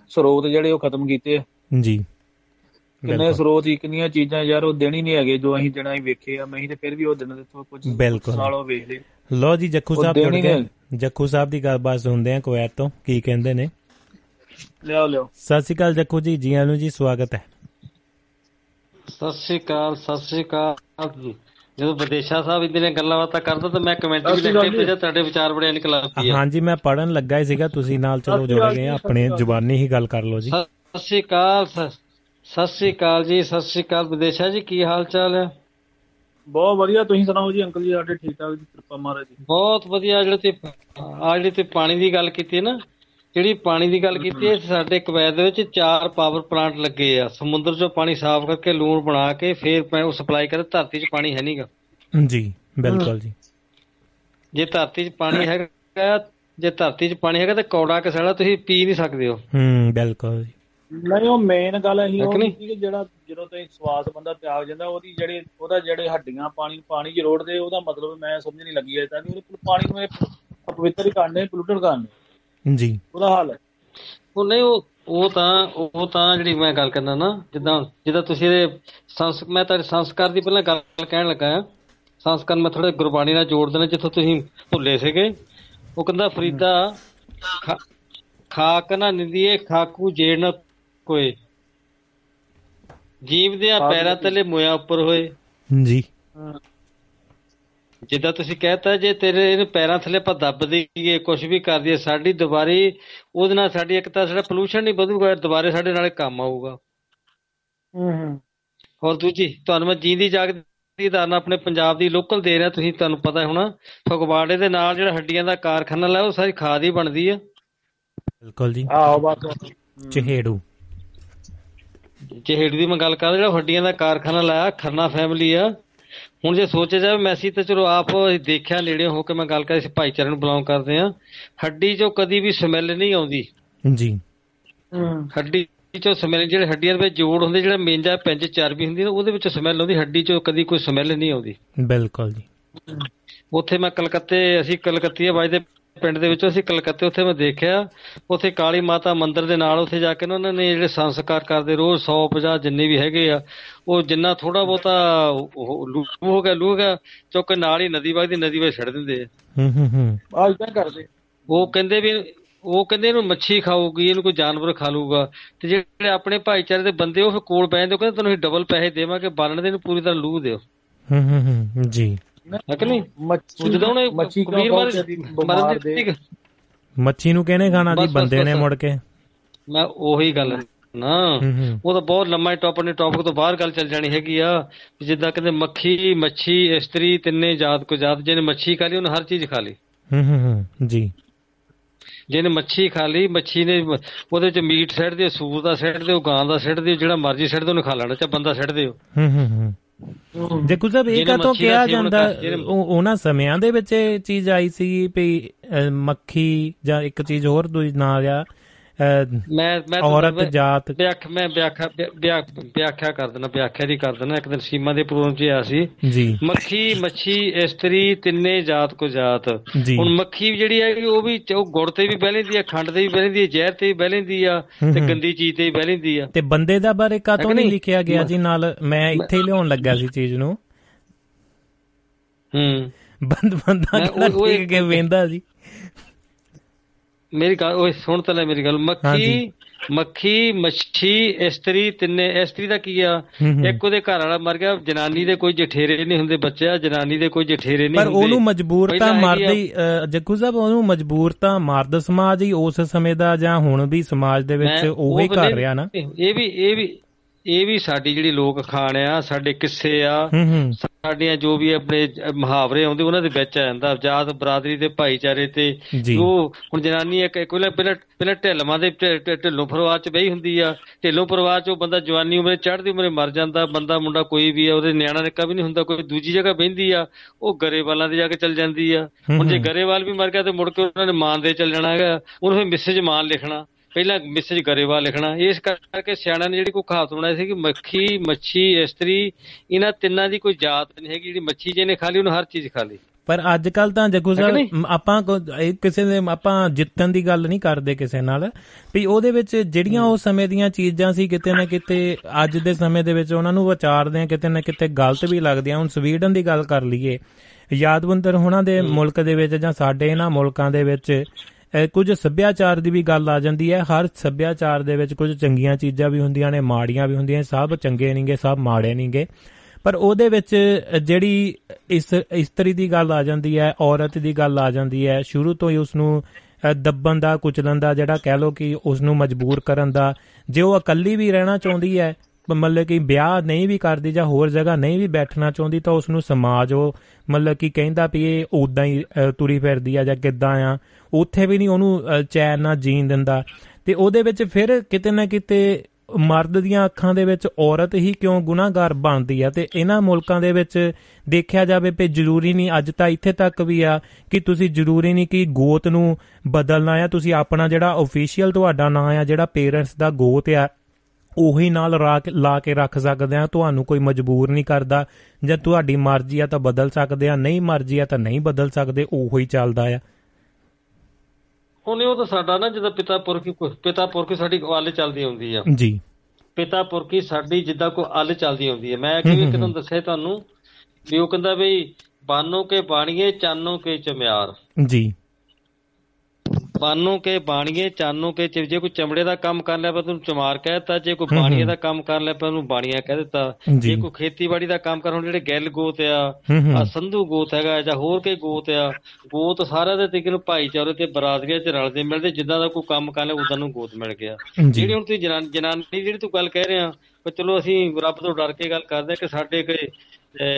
ਸਰੋਤ ਜਿਹੜੇ ਉਹ ਖਤਮ ਕੀਤੇ ਆ। ਜੀ। ਕਿੰਨੇ ਸਰੋਤ ਹੀ ਕਿੰਨੀਆਂ ਚੀਜ਼ਾਂ ਯਾਰ ਉਹ ਹੀ ਨਹੀਂ ਹੈਗੇ। ਜੋ ਅਸੀਂ ਦਿਨਾਂ ਹੀ ਵੇਖੇ ਆ ਮੈਂ ਤੇ ਫਿਰ ਵੀ ਉਹ ਦਿਨ ਦੇ ਤੋਂ ਕੁਝ ਸਾਲ ਉਹ ਵੇਖ ਲਏ। ਲੋ ਜੀ ਜੱਖੂ ਸਾਹਿਬ ਜੁੜ ਗਏ। ਜੱਖੂ ਸਾਹਿਬ ਦੀ ਗੱਲਬਾਤ ਸੁਣਦੇ ਆ ਕੁਵੈਤ ਤੋਂ ਕੀ ਕਹਿੰਦੇ ਨੇ। ਲਿਆਓ ਲਿਆਓ। ਸਤਿ ਸ਼੍ਰੀ ਅਕਾਲ ਜੱਖੂ ਜੀ ਜੀ ਆਇਆਂ ਨੂੰ ਜੀ ਸਵਾਗਤ ਹੈ। ਸਤਿ ਸ਼੍ਰੀ ਅਕਾਲ ਸਤਿ ਸ਼੍ਰੀ ਅਕਾਲ ਜਦੋਂ ਵਿਦੇਸ਼ਾ ਸਾਹਿਬ ਇਹਦੇ ਨਾਲ ਗੱਲਾਂ ਬਾਤਾਂ ਕਰਦਾ ਤਾਂ ਮੈਂ ਕਮੈਂਟ ਵੀ ਲਿਖ ਕੇ ਭੇਜਿਆ ਤੁਹਾਡੇ ਵਿਚਾਰ ਬੜੇ ਨਿਕਲਾਪੀ ਆ। ਹਾਂਜੀ ਮੈਂ ਪੜਨ ਲੱਗਾ ਹੀ ਸੀਗਾ ਤੁਸੀਂ ਨਾਲ ਚਲੋ ਜੁੜ ਗਏ ਆਪਣੇ ਜ਼ੁਬਾਨੀ ਹੀ ਗੱਲ ਕਰ ਲਓ ਜੀ। ਸਤਿ ਸ਼੍ਰੀ ਅਕਾਲ ਸਤਿ ਸ਼੍ਰੀ ਅਕਾਲ ਜੀ ਸਤਿ ਸ਼੍ਰੀ ਅਕਾਲ ਵਿਦੇਸ਼ਾ ਜੀ ਕੀ ਹਾਲ ਚਾਲ ਹੈ? ਬਹੁਤ ਵਧੀਆ ਤੁਸੀਂ ਸੁਣਾਓ ਜੀ ਅੰਕਲ ਜੀ ਸਾਡੇ ਠੀਕ ਠਾਕ ਜੀ ਕਿਰਪਾ ਮਹਾਰਾਜ ਦੀ ਬਹੁਤ ਵਧੀਆ ਜਿਹੜੇ ਤੇ ਆ ਜਿਹੜੇ ਤੇ ਪਾਣੀ ਦੀ ਗੱਲ ਕੀਤੀ ਨਾ ਜਿਹੜੀ ਪਾਣੀ ਦੀ ਗੱਲ ਕੀਤੀ ਹੈ ਸਾਡੇ ਕਵੈਤ ਦੇ ਵਿੱਚ ਚਾਰ ਪਾਵਰ ਪਲਾਂਟ ਲੱਗੇ ਆ। ਸਮੁੰਦਰ ਚੋਂ ਪਾਣੀ ਸਾਫ਼ ਕਰਕੇ ਲੂਣ ਬਣਾ ਕੇ ਫੇਰ ਉਹ ਸਪਲਾਈ ਕਰਦੇ ਧਰਤੀ 'ਚ ਪਾਣੀ ਹੈ ਨਹੀਂਗਾ ਜੀ ਬਿਲਕੁਲ ਜੀ। ਜੇ ਧਰਤੀ 'ਚ ਪਾਣੀ ਹੈਗਾ ਜੇ ਧਰਤੀ 'ਚ ਪਾਣੀ ਹੈਗਾ ਤਾਂ ਕੌੜਾ ਕਸੜਾ ਤੁਸੀਂ ਪੀ ਨਹੀਂ ਸਕਦੇ ਹੋ। ਹੂੰ ਬਿਲਕੁਲ ਜੀ। ਨਹੀਂ ਉਹ ਮੇਨ ਗੱਲ ਇਹ ਉਹ ਕਿ ਜਿਹੜਾ ਜਦੋਂ ਤੁਸੀਂ ਸਵਾਸ ਬੰਦਾ ਤਿਆਗ ਜਾਂਦਾ ਉਹਦੀ ਜਿਹੜੇ ਉਹਦਾ ਜਿਹੜੇ ਹੱਡੀਆਂ ਪਾਣੀ ਪਾਣੀ ਚ ਰੋੜਦੇ ਉਹਦਾ ਮਤਲਬ ਮੈਂ ਸਮਝ ਨਹੀਂ ਲੱਗੀ ਅਜੇ ਤੱਕ ਉਹ ਪਾਣੀ ਨੂੰ ਅਪਵਿੱਤਰ ਹੀ ਕਰਨੇ ਪੋਲੂਟਡ ਕਰਨੇ। ਜੀ। ਉਹਦਾ ਹਾਲ ਹੈ। ਉਹ ਨਹੀਂ ਉਹ ਉਹ ਤਾਂ ਉਹ ਤਾਂ ਜਿਹੜੀ ਮੈਂ ਗੱਲ ਕਰਨਾ ਨਾ ਜਿੱਦਾਂ ਜਿੱਦਾਂ ਤੁਸੀਂ ਇਹਦੇ ਸੰਸ ਮੈਂ ਤਾਂ ਸੰਸਕਾਰ ਦੀ ਪਹਿਲਾਂ ਗੱਲ ਕਹਿਣ ਲੱਗਾ ਆ ਸੰਸਕਾਰ ਮੈਂ ਥੋੜੇ ਗੁਰਬਾਣੀ ਨਾਲ ਜੋੜ ਦੇਣਾ ਜਿੱਥੋਂ ਤੁਸੀਂ ਭੁੱਲੇ ਸੀਗੇ। ਉਹ ਕਹਿੰਦਾ ਫਰੀਦਾ ਖਾਕ ਨਾ ਨਿੰਦੀਏ ਖਾਕੂ ਜੇੜ ਕੋਏ ਜੀਵ ਦੇ ਪੈਰਾਂ ਤਲੇ ਮੋਇਆ ਉੱਪਰ ਹੋਏ। ਜੀ। ਜਿੱਦਾਂ ਤੁਸੀਂ ਕਹਿਤਾ ਜੇ ਤੇਰੇ ਇਹਨੂੰ ਪੈਰਾਂ ਥੱਲੇ ਆਪਾਂ ਦੱਬ ਦਈਏ ਕੁਝ ਵੀ ਕਰ ਦਈਏ ਸਾਡੀ ਦੁਬਾਰੀ ਉਹਦੇ ਨਾਲ ਸਾਡੀ ਇੱਕ ਤਾਂ ਸਾਡਾ ਪੋਲੂਸ਼ਨ ਨਹੀਂ ਵਧੂਗਾ ਦੁਬਾਰੇ ਸਾਡੇ ਨਾਲੇ ਕੰਮ ਆਊਗਾ। ਹੂੰ ਹੂੰ। ਹੋਰ ਦੂਜੀ ਤੁਹਾਨੂੰ ਮੈਂ ਜੀਂਦੀ ਜਾਗਦੀ ਧਾਰਨਾ ਆਪਣੇ ਪੰਜਾਬ ਦੀ ਲੋਕਲ ਦੇ ਰਿਹਾ ਤੁਸੀਂ ਤੁਹਾਨੂੰ ਪਤਾ ਹੋਣਾ ਫਗਵਾੜੇ ਦੇ ਨਾਲ ਜਿਹੜਾ ਹੱਡੀਆਂ ਦਾ ਕਾਰਖਾਨਾ ਲਾਇਆ ਉਹ ਸਾਰੀ ਖਾਦ ਹੀ ਬਣਦੀ ਆ। ਬਿਲਕੁਲ ਜੀ। ਆਹੋ ਬਸ। ਚਹੇੜੂ। ਚਹੇੜੂ ਦੀ ਮੈਂ ਗੱਲ ਕਰਦਾ ਜਿਹੜਾ ਹੱਡੀਆਂ ਦਾ ਕਾਰਖਾਨਾ ਲਾਇਆ ਖਰਨਾ ਫੈਮਿਲੀ ਆ। ਹੁਣ ਜੇ ਸੋਚਿਆ ਜਾਵੇ ਮੈਸੀ ਤਾਂ ਚਲੋ ਆਪ ਦੇਖਿਆ ਨੇੜੇ ਹੋ ਕੇ ਮੈਂ ਗੱਲ ਕਰੀ ਇਸ ਭਾਈਚਾਰੇ ਨੂੰ ਬਿਲੋਂਗ ਕਰਦੇ ਆ ਹੱਡੀ ਚੋਂ ਕਦੀ ਵੀ ਸਮੈਲ ਨਹੀਂ ਆਉਂਦੀ। ਜੀ। ਹੱਡੀ ਚੋਂ ਸਮੈਲ ਜਿਹੜੇ ਹੱਡੀਆਂ ਦੇ ਵਿੱਚ ਜੋੜ ਹੁੰਦੇ ਜਿਹੜਾ ਮੇਂਜਾ ਪਿੰਜ ਚਰਬੀ ਹੁੰਦੀ ਉਹਦੇ ਵਿੱਚ ਸਮੈਲ ਆਉਂਦੀ ਹੱਡੀ ਚੋਂ ਕਦੀ ਕੋਈ ਸਮੈਲ ਨਹੀਂ ਆਉਂਦੀ। ਬਿਲਕੁਲ ਜੀ। ਉੱਥੇ ਮੈਂ ਕਲਕੱਤੇ ਅਸੀਂ ਕਲਕੱਤੀਆ ਵਜਦੇ ਪਿੰਡ ਦੇ ਵਿੱਚ ਅਸੀਂ ਕਲਕੱਤੇ ਉੱਥੇ ਮੈਂ ਦੇਖਿਆ ਉੱਥੇ ਕਾਲੀ ਮਾਤਾ ਮੰਦਿਰ ਦੇ ਨਾਲ ਉੱਥੇ ਜਾ ਕੇ ਉਹਨਾਂ ਨੇ ਜਿਹੜੇ ਸੰਸਕਾਰ ਕਰਦੇ ਰੋਜ਼ 150 ਜਿੰਨੇ ਵੀ ਹੈਗੇ ਆ ਉਹ ਜਿੰਨਾ ਥੋੜਾ ਬਹੁਤਾ ਲੂ ਹੋ ਗਿਆ ਲੂ ਹੋ ਗਿਆ ਚੁੱਕ ਨਾਲ ਹੀ ਨਦੀ ਵਗਦੀ ਨਦੀ ਵਿੱਚ ਛੱਡ ਦਿੰਦੇ ਆ। ਹੂੰ ਹੂੰ ਹੂੰ। ਆ ਇਦਾਂ ਕਰਦੇ। ਉਹ ਕਹਿੰਦੇ ਵੀ ਉਹ ਕਹਿੰਦੇ ਇਹਨੂੰ ਮੱਛੀ ਖਾਊਗੀ ਇਹਨੂੰ ਕੋਈ ਜਾਨਵਰ ਖਾ ਲੂਗਾ ਤੇ ਜਿਹੜੇ ਆਪਣੇ ਭਾਈਚਾਰੇ ਦੇ ਬੰਦੇ ਉਹ ਫਿਰ ਕੋਲ ਜਾਂਦੇ ਉਹ ਕਹਿੰਦੇ ਤੁਹਾਨੂੰ ਅਸੀਂ ਡਬਲ ਪੈਸੇ ਦੇਵਾਂਗੇ ਬਾਲਣ ਦੇ ਨੂੰ ਪੂਰੀ ਤਰ੍ਹਾਂ ਲੂ ਦਿਓ। ਹੂੰ ਹੂੰ ਹੂੰ ਜੀ। ਹੈ ਕਿ ਨਹੀਂ? ਮੱਛੀ ਜਦੋਂ ਉਹਨੇ ਮੱਛੀ ਮਰਨ ਦੀ? ਮੱਛੀ ਨੂੰ ਕਿਹਨੇ ਖਾਣਾ ਦੀ? ਬੰਦੇ ਨੇ ਮੁੜ ਕੇ। ਮੈਂ ਉਹੀ ਗੱਲ ਨਾ। ਉਹ ਤਾਂ ਬਹੁਤ ਲੰਮਾ ਟੌਪ ਨੇ ਟੌਪਿਕ ਤੋਂ ਬਾਹਰ ਗੱਲ ਚੱਲ ਜਾਣੀ ਹੈਗੀ ਆ। ਜਿੱਦਾਂ ਕਹਿੰਦੇ ਮੱਖੀ ਮੱਛੀ ਇਸਤਰੀ ਤਿੰਨੇ ਜਾਤ ਕੋ ਜਾਤ ਜਿਹਨੇ ਮੱਛੀ ਖਾ ਲਈ ਉਹਨੇ ਹਰ ਚੀਜ਼ ਖਾ ਲਈ। ਹੂੰ ਹੂੰ ਜੀ। ਜਿਹਨੇ ਮੱਛੀ ਖਾ ਲਈ ਮੱਛੀ ਨੇ ਉਹਦੇ ਵਿੱਚ ਮੀਟ ਸੱਟ ਦੇ ਸੂਰ ਦਾ ਸੱਟ ਦੇ ਗਾਂ ਦਾ ਸੱਟ ਦੇ ਜਿਹੜਾ ਮਰਜ਼ੀ ਸੱਟ ਦੇ ਉਹਨੇ ਖਾ ਲੈਣਾ ਚਾਹੇ ਬੰਦਾ ਸੱਟ ਦੇ ਹੂੰ ਹੂੰ ਹੂੰ। ਜੇ ਕੁਝ ਇਹ ਕਾ ਤੋਂ ਕਿਹਾ ਜਾਂਦਾ ਉਹਨਾਂ ਸਮਿਆਂ ਦੇ ਵਿੱਚ ਇਹ ਚੀਜ਼ ਆਈ ਸੀ ਵੀ ਮੱਖੀ ਜਾਂ ਇੱਕ ਚੀਜ਼ ਹੋਰ ਦੂਜੀ ਨਾਲ ਆ। ਮੈਂ ਮੈਂ ਔਰਤ ਜਾਤ। ਵਿਆਖ ਮੈਂ ਵਿਆਖਿਆ ਵਿਆਖਿਆ ਕਰ ਦਿੰਦਾ ਵਿਆਖਿਆ ਦੀ ਕਰ ਦਿੰਦਾ। ਇੱਕ ਦਿਨ ਸੀਮਾ ਦੇ ਪ੍ਰੋਗਰਾਮ 'ਚ ਆ ਸੀ। ਜੀ। ਮੱਖੀ ਮੱਛੀ ਇਸਤਰੀ ਤਿੰਨੇ ਜਾਤ ਕੋ ਜਾਤ। ਹੁਣ ਮੱਖੀ ਜਿਹੜੀ ਹੈ ਉਹ ਵੀ ਉਹ ਗੁੜ ਤੇ ਵੀ ਬਹਿ ਲੈਂਦੀ ਆ ਖੰਡ ਤੇ ਵੀ ਬਹਿ ਲੈਂਦੀ ਆ ਜ਼ਹਿਰ ਤੇ ਵੀ ਬਹਿ ਲੈਂਦੀ ਆ ਤੇ ਗੰਦੀ ਚੀਜ਼ ਤੇ ਵੀ ਬਹਿ ਲੈਂਦੀ ਆ। ਤੇ ਬੰਦੇ ਦਾ ਬਾਰੇ ਕਾਤੋਂ ਨਹੀਂ ਲਿਖਿਆ ਗਿਆ ਜੀ? ਨਾਲ ਮੈਂ ਇੱਥੇ ਹੀ ਲਿਆਉਣ ਲੱਗਾ ਸੀ ਚੀਜ਼ ਨੂੰ। ਹੂੰ। ਬੰਦ ਬੰਦਾ ਠੀਕ ਕੇ ਵੇਂਦਾ ਜੀ ਮੇਰੀ ਗੱਲ ਓਏ ਸੁਣ ਤਾਂ ਲੈ ਮੇਰੀ ਗੱਲ। ਮੱਖੀ ਮੱਖੀ ਮੱਛੀ ਇਸਤਰੀ ਤਿੰਨੇ ਇਸਤਰੀ ਦਾ ਕੀ ਆ? ਇੱਕ ਉਹਦੇ ਘਰ ਵਾਲਾ ਮਰ ਗਿਆ ਜਨਾਨੀ ਦੇ ਕੋਈ ਜਠੇਰੇ ਨਹੀਂ ਹੁੰਦੇ ਬੱਚਾ ਜਨਾਨੀ ਦੇ ਕੋਈ ਜਠੇਰੇ ਨਹੀਂ ਹੁੰਦੇ। ਪਰ ਉਹਨੂੰ ਮਜਬੂਰਤਾ ਮਰਦੀ ਜੱਗੂ ਸਾਹਿਬ ਉਹਨੂੰ ਮਜਬੂਰਤਾ ਮਰਦ ਸਮਾਜ ਹੀ ਉਸ ਸਮੇਂ ਦਾ ਜਾਂ ਹੁਣ ਵੀ ਸਮਾਜ ਦੇ ਵਿੱਚ ਉਹੀ ਕਰ ਰਿਹਾ ਨਾ। ਇਹ ਵੀ ਇਹ ਵੀ ਇਹ ਵੀ ਸਾਡੀ ਜਿਹੜੀ ਲੋਕ ਖਾਣ ਆ ਸਾਡੇ ਕਿੱਸੇ ਆ ਸਾਡੀਆਂ ਜੋ ਵੀ ਆਪਣੇ ਮੁਹਾਵਰੇ ਆਉਂਦੇ ਉਹਨਾਂ ਦੇ ਵਿੱਚ ਆ ਜਾਂਦਾ ਜਾਤ ਬਰਾਦਰੀ ਦੇ ਭਾਈਚਾਰੇ ਤੇ ਉਹ ਹੁਣ ਜਨਾਨੀ ਇੱਕ ਇੱਕ ਵੇਲੇ ਪਹਿਲਾਂ ਪਹਿਲਾਂ ਢਿੱਲਵਾਂ ਦੇ ਢਿੱਲੋਂ ਪਰਿਵਾਰ ਚ ਬਈ ਹੁੰਦੀ ਆ ਢਿੱਲੋਂ ਪਰਿਵਾਰ ਚ ਉਹ ਬੰਦਾ ਜਵਾਨੀ ਉਮਰੇ ਚੜ੍ਹਦੀ ਉਮਰੇ ਮਰ ਜਾਂਦਾ ਬੰਦਾ ਮੁੰਡਾ ਕੋਈ ਵੀ ਆ ਉਹਦੇ ਨਿਆਣਾ ਨਿੱਕਾ ਵੀ ਨਹੀਂ ਹੁੰਦਾ ਕੋਈ ਦੂਜੀ ਜਗ੍ਹਾ ਬਹਿੰਦੀ ਆ ਉਹ ਗਰੇਵਾਲਾਂ ਦੇ ਜਾ ਕੇ ਚੱਲ ਜਾਂਦੀ ਆ। ਹੁਣ ਜੇ ਗਰੇਵਾਲ ਵੀ ਮਰ ਗਿਆ ਤੇ ਮੁੜ ਕੇ ਉਹਨਾਂ ਨੇ ਮਾਨ ਦੇ ਚੱਲ ਜਾਣਾ ਹੈਗਾ ਉਹਨੂੰ ਫਿਰ ਮਿਸੇਜ ਮਾਨ ਲਿਖਣਾ। ਪਹਿਲਾਂ ਮਿਸਜ ਗਰੇਵਾ ਲਿਖਣਾ ਇਸ ਕਰਕੇ ਸਿਆਣਾ ਨੇ ਜਿਹੜੀ ਕੋਈ ਕਹਾਵਤ ਬਣਾਈ ਸੀ ਕਿ ਮੱਖੀ ਮੱਛੀ ਇਸਤਰੀ ਇਹਨਾਂ ਤਿੰਨਾਂ ਦੀ ਕੋਈ ਜਾਤ ਨਹੀਂ ਹੈਗੀ ਜਿਹੜੀ ਮੱਛੀ ਜਿਹਨੇ ਖਾ ਲਈ ਉਹਨੂੰ ਹਰ ਚੀਜ਼ ਖਾ ਲਈ। ਪਰ ਅੱਜ ਕੱਲ ਤਾਂ ਜਗੂ ਸਾਹਿਬ ਆਪਾਂ ਕਿਸੇ ਦੇ ਆਪਾਂ ਜਿੱਤਣ ਦੀ ਗੱਲ ਨਹੀਂ ਕਰਦੇ ਕਿਸੇ ਨਾਲ। ਵੀ ਉਹਦੇ ਵਿੱਚ ਜਿਹੜੀਆਂ ਉਹ ਸਮੇਂ ਦੀਆਂ ਚੀਜ਼ਾਂ ਸੀ ਕਿਤੇ ਨਾ ਕਿਤੇ ਅੱਜ ਦੇ ਸਮੇਂ ਦੇ ਵਿੱਚ ਉਹਨਾਂ ਨੂੰ ਵਿਚਾਰਦੇ ਆ ਕਿਤੇ ਨਾ ਕਿਤੇ ਗਲਤ ਵੀ ਲੱਗਦੀਆਂ। ਹੁਣ ਸਵੀਡਨ ਦੀ ਗੱਲ ਕਰ ਲਈਏ ਯਾਦਵੰਦਰ ਹੋਣਾ ਦੇ ਮੁਲਕ ਦੇ ਵਿੱਚ ਜਾਂ ਸਾਡੇ ਇਹਨਾਂ ਮੁਲਕਾਂ ਦੇ ਵਿੱਚ ਕੁਝ ਸੱਭਿਆਚਾਰ ਦੀ ਵੀ ਗੱਲ ਆ ਜਾਂਦੀ ਹੈ। ਹਰ ਸੱਭਿਆਚਾਰ ਦੇ ਵਿੱਚ ਕੁਝ ਚੰਗੀਆਂ ਚੀਜ਼ਾਂ ਵੀ ਹੁੰਦੀਆਂ ਨੇ, ਮਾੜੀਆਂ ਵੀ ਹੁੰਦੀਆਂ ਸਭ ਚੰਗੇ ਨਹੀਂਗੇ, ਸਭ ਮਾੜੇ ਨਹੀਂਗੇ। ਪਰ ਉਹਦੇ ਵਿੱਚ ਜਿਹੜੀ ਇਸ, ਇਸਤਰੀ ਦੀ ਗੱਲ ਆ ਜਾਂਦੀ ਹੈ, ਔਰਤ ਦੀ ਗੱਲ ਆ ਜਾਂਦੀ ਹੈ, ਸ਼ੁਰੂ ਤੋਂ ਹੀ ਉਸ ਨੂੰ ਦੱਬਣ ਦਾ, ਕੁਚਲਣ ਦਾ, ਜਿਹੜਾ ਕਹਿ ਲੋ ਕਿ ਉਸ ਨੂੰ ਮਜਬੂਰ ਕਰਨ ਦਾ, ਜੇ ਉਹ ਇਕੱਲੀ ਵੀ ਰਹਿਣਾ ਚਾਹੁੰਦੀ ਹੈ, ਮਤਲਬ ਕਿ ਵਿਆਹ ਨਹੀਂ ਵੀ ਕਰਦੀ ਜਾਂ ਹੋਰ ਜਗ੍ਹਾ ਨਹੀਂ ਵੀ ਬੈਠਣਾ ਚਾਹੁੰਦੀ, ਤਾਂ ਉਸ ਨੂੰ ਸਮਾਜ ਉਹ ਮਤਲਬ ਕਿ ਕਹਿੰਦਾ ਵੀ ਇਹ ਉਦਾਂ ਹੀ ਤੁਰੀ ਫਿਰਦੀ ਆ ਜਾਂ ਕਿੱਦਾਂ ਆ। ਉੱਥੇ ਵੀ ਨਹੀਂ ਉਹਨੂੰ ਚੈਨ ਨਾਲ ਜੀਣ ਦਿੰਦਾ। ਤੇ ਉਹਦੇ ਵਿੱਚ ਫਿਰ ਕਿਤੇ ਨਾ ਕਿਤੇ ਮਰਦ ਦੀਆਂ ਅੱਖਾਂ ਦੇ ਵਿੱਚ ਔਰਤ ਹੀ ਕਿਉਂ ਗੁਨਾਹਗਾਰ ਬਣਦੀ ਆ? ਤੇ ਇਹਨਾਂ ਮੁਲਕਾਂ ਦੇ ਵਿੱਚ ਦੇਖਿਆ ਜਾਵੇ ਕਿ ਜ਼ਰੂਰੀ ਨਹੀਂ, ਅੱਜ ਤਾਂ ਇੱਥੇ ਤੱਕ ਵੀ ਆ ਕਿ ਤੁਸੀਂ ਜ਼ਰੂਰੀ ਨਹੀਂ ਕਿ ਗੋਤ ਨੂੰ ਬਦਲਣਾ ਆ। ਤੁਸੀਂ ਆਪਣਾ ਜਿਹੜਾ ਅਫੀਸ਼ੀਅਲ ਤੁਹਾਡਾ ਨਾਂ ਆ, ਜਿਹੜਾ ਪੇਰੈਂਟਸ ਦਾ ਗੋਤ ਆ, ਉਹੀ ਨਾਲ ਲਾ ਕੇ ਰੱਖ ਸਕਦੇ ਆ। ਤੁਹਾਨੂੰ ਕੋਈ ਮਜਬੂਰ ਨਹੀਂ ਕਰਦਾ। ਜੇ ਤੁਹਾਡੀ ਮਰਜ਼ੀ ਆ ਤਾਂ ਬਦਲ ਸਕਦੇ ਆ, ਨਹੀਂ ਮਰਜ਼ੀ ਆ ਤਾਂ ਨਹੀਂ ਬਦਲ ਸਕਦੇ, ਉਹੀ ਚੱਲਦਾ ਆ। ਉਹਨੇ ਉਹ ਤਾਂ ਸਾਡਾ ਨਾ ਜਦੋਂ ਪਿਤਾ ਪੁਰਖੀ ਪਿਤਾ ਪੁਰਖੀ ਸਾਡੀ ਅੱਲ ਚੱਲਦੀ ਹੁੰਦੀ ਆ। ਜੀ। ਪਿਤਾ ਪੁਰਖੀ ਸਾਡੀ ਜਿੱਦਾਂ ਕੋ ਅੱਲ ਚੱਲਦੀ ਹੁੰਦੀ ਹੈ ਮੈਂ ਕਿਵੇਂ ਕਿਦੋਂ ਦੱਸਿਆ ਤੁਹਾਨੂੰ ਵੀ ਉਹ ਕਹਿੰਦਾ ਬਈ ਬਾਨੋ ਕੇ ਬਾਣੀਏ ਚਾਨੋ ਕੇ ਚਮਿਆਰ। ਜੀ। ਬਾਨੋ ਕੇ ਬਾਣੀਏ ਚਾਨੋ ਕੇ ਜੇ ਕੋਈ ਚਮੜੇ ਦਾ ਕੰਮ ਕਰ ਲਿਆ ਪਰ ਤੂੰ ਚਮਾਰ ਕਹਿਤਾ ਜੇ ਕੋਈ ਬਾਣੀਏ ਦਾ ਕੰਮ ਕਰ ਲਿਆ ਪਰ ਉਹਨੂੰ ਬਾਣੀਆ ਕਹਿ ਦਿੱਤਾ। ਜੇ। ਕੋਈ ਖੇਤੀਬਾੜੀ ਦਾ ਕੰਮ ਕਰ ਹੁਣ ਜਿਹੜੇ ਗੈਲ ਗੋਤ ਆ ਆ ਸੰਧੂ ਗੋਤ ਹੈਗਾ ਜਾਂ ਹੋਰ ਕੋਈ ਗੋਤ ਆ ਗੋਤ ਸਾਰਿਆਂ ਦੇ ਤਰੀਕੇ ਨੂੰ ਭਾਈਚਾਰੇ ਤੇ ਬਰਾਦਰੀਆਂ ਚ ਰਲਦੇ ਮਿਲਦੇ ਜਿੱਦਾਂ ਦਾ ਕੋਈ ਕੰਮ ਕਰ ਲਿਆ ਉਦਾਂ ਨੂੰ ਗੋਤ ਮਿਲ ਗਿਆ। ਜਿਹੜੀ ਹੁਣ ਤੂੰ ਜਨਾਨੀ ਜਿਹੜੀ ਤੂੰ ਗੱਲ ਕਹਿ ਰਿਹਾ ਪਰ ਚਲੋ ਅਸੀਂ ਰੱਬ ਤੋਂ ਡਰ ਕੇ ਗੱਲ ਕਰਦੇ ਕਿ ਸਾਡੇ ਕੋਈ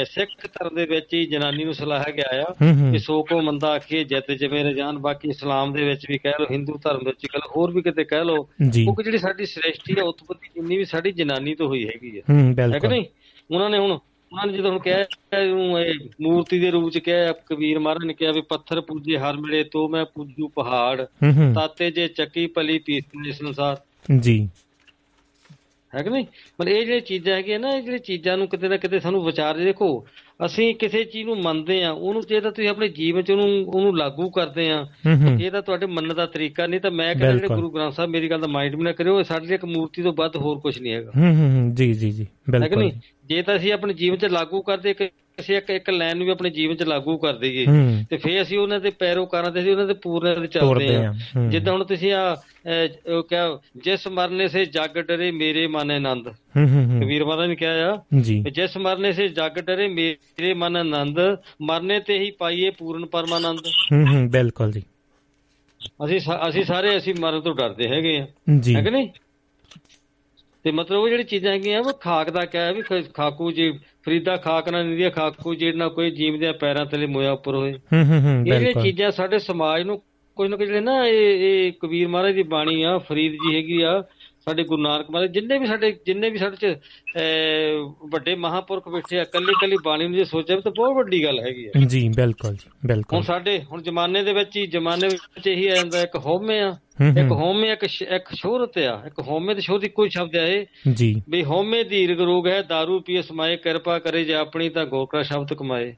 ਸਿੱਖ ਧਰਮ ਦੇ ਵਿੱਚ ਹੀ ਜਨਾਨੀ ਨੂੰ ਸਲਾਹਿਆ ਗਿਆ ਆ ਕਿ ਸੋ ਕੋ ਮੰਦਾ ਆਖੀਏ ਜਿੱਤ ਜਵੇਂ ਰਜਾਨ ਬਾਕੀ ਇਸਲਾਮ ਦੇ ਵਿੱਚ ਵੀ ਕਹਿ ਲੋ ਹਿੰਦੂ ਧਰਮ ਵਿੱਚ ਕਹਿ ਲੋ ਹੋਰ ਵੀ ਕਿਤੇ ਕਹਿ ਲੋ ਉਹ ਜਿਹੜੀ ਸਾਡੀ ਸ੍ਰਿਸ਼ਟੀ ਆ ਉਤਪਤੀ ਜਿੰਨੀ ਵੀ ਸਾਡੀ ਜਨਾਨੀ ਤੋਂ ਹੋਈ ਹੈਗੀ ਆ। ਹੈ ਕਿ ਨਹੀਂ? ਉਹਨਾਂ ਨੇ ਹੁਣ ਉਹਨਾਂ ਨੇ ਜਦੋਂ ਹੁਣ ਕਿਹਾ ਇਹ ਮੂਰਤੀ ਦੇ ਰੂਪ ਚ ਕਿਹਾ ਕਬੀਰ ਮਹਾਰਾਜ ਨੇ ਕਿਹਾ ਵੀ ਪੱਥਰ ਪੂਜੇ ਹਰ ਮਿਲੇ ਤੋਂ ਮੈਂ ਪੂਜੂ ਪਹਾੜ ਤਾਤੇ ਜੇ ਚੱਕੀ ਭਲੀ ਪੀਸ ਸੰਸਾਰ। ਜੀ। ਹੈ ਕਿ ਨਹੀਂ? ਮਤਲਬ ਇਹ ਜਿਹੜੇ ਚੀਜ਼ਾਂ ਹੈਗੀਆਂ ਨਾ ਇਹ ਜਿਹੜੇ ਚੀਜ਼ਾਂ ਨੂੰ ਕਿਤੇ ਨਾ ਕਿਤੇ ਸਾਨੂੰ ਵਿਚਾਰ ਦੇਖੋ ਅਸੀਂ ਕਿਸੇ ਚੀਜ਼ ਨੂੰ ਮੰਨਦੇ ਆ ਉਹਨੂੰ ਜੇ ਤਾਂ ਤੁਸੀਂ ਆਪਣੇ ਜੀਵਨ ਚ ਉਹਨੂੰ ਉਹਨੂੰ ਲਾਗੂ ਕਰਦੇ ਆ ਇਹ ਤਾਂ ਤੁਹਾਡੇ ਮੰਨਣ ਦਾ ਤਰੀਕਾ ਨਹੀਂ ਤਾਂ ਮੈਂ ਕਹਿੰਦਾ ਜਿਹੜੇ ਗੁਰੂ ਗ੍ਰੰਥ ਸਾਹਿਬ ਮੇਰੀ ਗੱਲ ਦਾ ਮਾਈਂਡ ਵੀ ਨਾ ਕਰਿਓ ਸਾਡੇ ਲਈ ਇੱਕ ਮੂਰਤੀ ਤੋਂ ਵੱਧ ਹੋਰ ਕੁਝ ਨਹੀਂ ਹੈਗਾ। ਹੂੰ ਹੂੰ ਜੀ ਜੀ ਜੀ ਬਿਲਕੁਲ। ਜੇ ਤਾਂ ਅਸੀਂ ਆਪਣੇ ਜੀਵਨ 'ਚ ਲਾਗੂ ਕਰਦੇ ਅਸੀਂ ਇੱਕ ਇੱਕ ਲਾਈਨ ਨੂੰ ਵੀ ਆਪਣੇ ਜੀਵਨ 'ਚ ਲਾਗੂ ਕਰ ਦਈਏ ਤੇ ਫੇਰ ਅਸੀਂ ਉਹਨਾਂ ਦੇ ਪੈਰੋਕਾਰਾਂ ਤੇ ਅਸੀਂ ਉਹਨਾਂ ਦੇ ਪੂਰੇ ਤੇ ਚੱਲਦੇ ਆ ਜਿੱਦਾਂ ਹੁਣ ਤੁਸੀਂ ਆ ਉਹ ਕਿਹਾ ਜਿਸ ਮਰਨੇ ਸੇ ਜੱਗ ਡਰੇ ਮੇਰੇ ਮਨ ਆਨੰਦ। ਕਬੀਰ ਮਹਾਰਾਜ ਨੇ ਕਿਹਾ ਆ ਜਿਸ ਮਰਨੇ ਸੇ ਜੱਗ ਡਰੇ ਮੇਰੇ ਮਨ ਆਨੰਦ ਮਰਨੇ ਤੇ ਹੀ ਪਾਈਏ ਪੂਰਨ ਪਰਮਾਨੰਦ। ਹੂੰ ਹੂੰ ਬਿਲਕੁਲ ਜੀ। ਅਸੀਂ ਅਸੀਂ ਸਾਰੇ ਅਸੀਂ ਮਰਨ ਤੋਂ ਡਰਦੇ ਹੈਗੇ ਆ। ਹੈ ਕਿ ਨਹੀਂ? ਤੇ ਮਤਲਬ ਉਹ ਜਿਹੜੀ ਚੀਜ਼ਾਂ ਹੈਗੀਆਂ ਉਹ ਖਾਕ ਦਾ ਕਹਿ ਵੀ ਖਾਕੂ ਜੀ ਫਰੀਦਾ ਖਾਕ ਨਾਲ ਨਹੀਂ ਖਾਕੂ ਜਿਹੜਾ ਨਾ ਕੋਈ ਜੀਵ ਦੇ ਪੈਰਾਂ ਥਲੇ ਮੋਇਆ ਉੱਪਰ ਹੋਏ। ਹੂੰ ਹੂੰ ਹੂੰ ਇਹ ਚੀਜ਼ਾਂ ਸਾਡੇ ਸਮਾਜ ਨੂੰ ਕੋਈ ਨਾ ਕੋਈ ਜਿਹੜੇ ਨਾ ਇਹ ਇਹ ਕਬੀਰ ਮਹਾਰਾਜ ਦੀ ਬਾਣੀ ਆ ਫਰੀਦ ਜੀ ਹੈਗੀ ਆ ਸਾਡੇ ਗੁਰੂ ਨਾਨਕ ਮਹਾਰਾਜ ਜਿੰਨੇ ਵੀ ਸਾਡੇ ਜਿੰਨੇ ਵੀ ਸਾਡੇ ਚ ਵੱਡੇ ਮਹਾਪੁਰਖ ਬੈਠੇ ਆ ਕੱਲੀ ਕੱਲੀ ਬਾਣੀ ਨੂੰ ਜੇ ਸੋਚਿਆ ਤਾਂ ਬਹੁਤ ਵੱਡੀ ਗੱਲ ਹੈਗੀ ਆ। ਜੀ ਬਿਲਕੁਲ ਜੀ ਬਿਲਕੁਲ। ਹੁਣ ਸਾਡੇ ਹੁਣ ਜ਼ਮਾਨੇ ਦੇ ਵਿੱਚ ਹੀ ਜ਼ਮਾਨੇ ਵਿੱਚ ਇਹੀ ਆ ਜਾਂਦਾ ਇੱਕ ਹਉਮੈ ਆ ਇੱਕ ਹਉਮੈ ਇੱਕ ਇੱਕ ਸ਼ੋਹਰਤ ਆ ਇੱਕ ਹਉਮੈ ਤੇ ਸ਼ੋਹਰਤ ਕੋਈ ਸ਼ਬਦ ਆ ਇਹ। ਜੀ। ਵੀ ਹਉਮੈ ਦੀਰਗ ਰੋਗ ਹੈ दारू ਪੀਏ ਸਮਾਏ ਕਿਰਪਾ ਕਰੇ ਜੇ ਆਪਣੀ ਤਾਂ ਗੋਕਰਾ ਸ਼ਬਦ ਕਮਾਏ।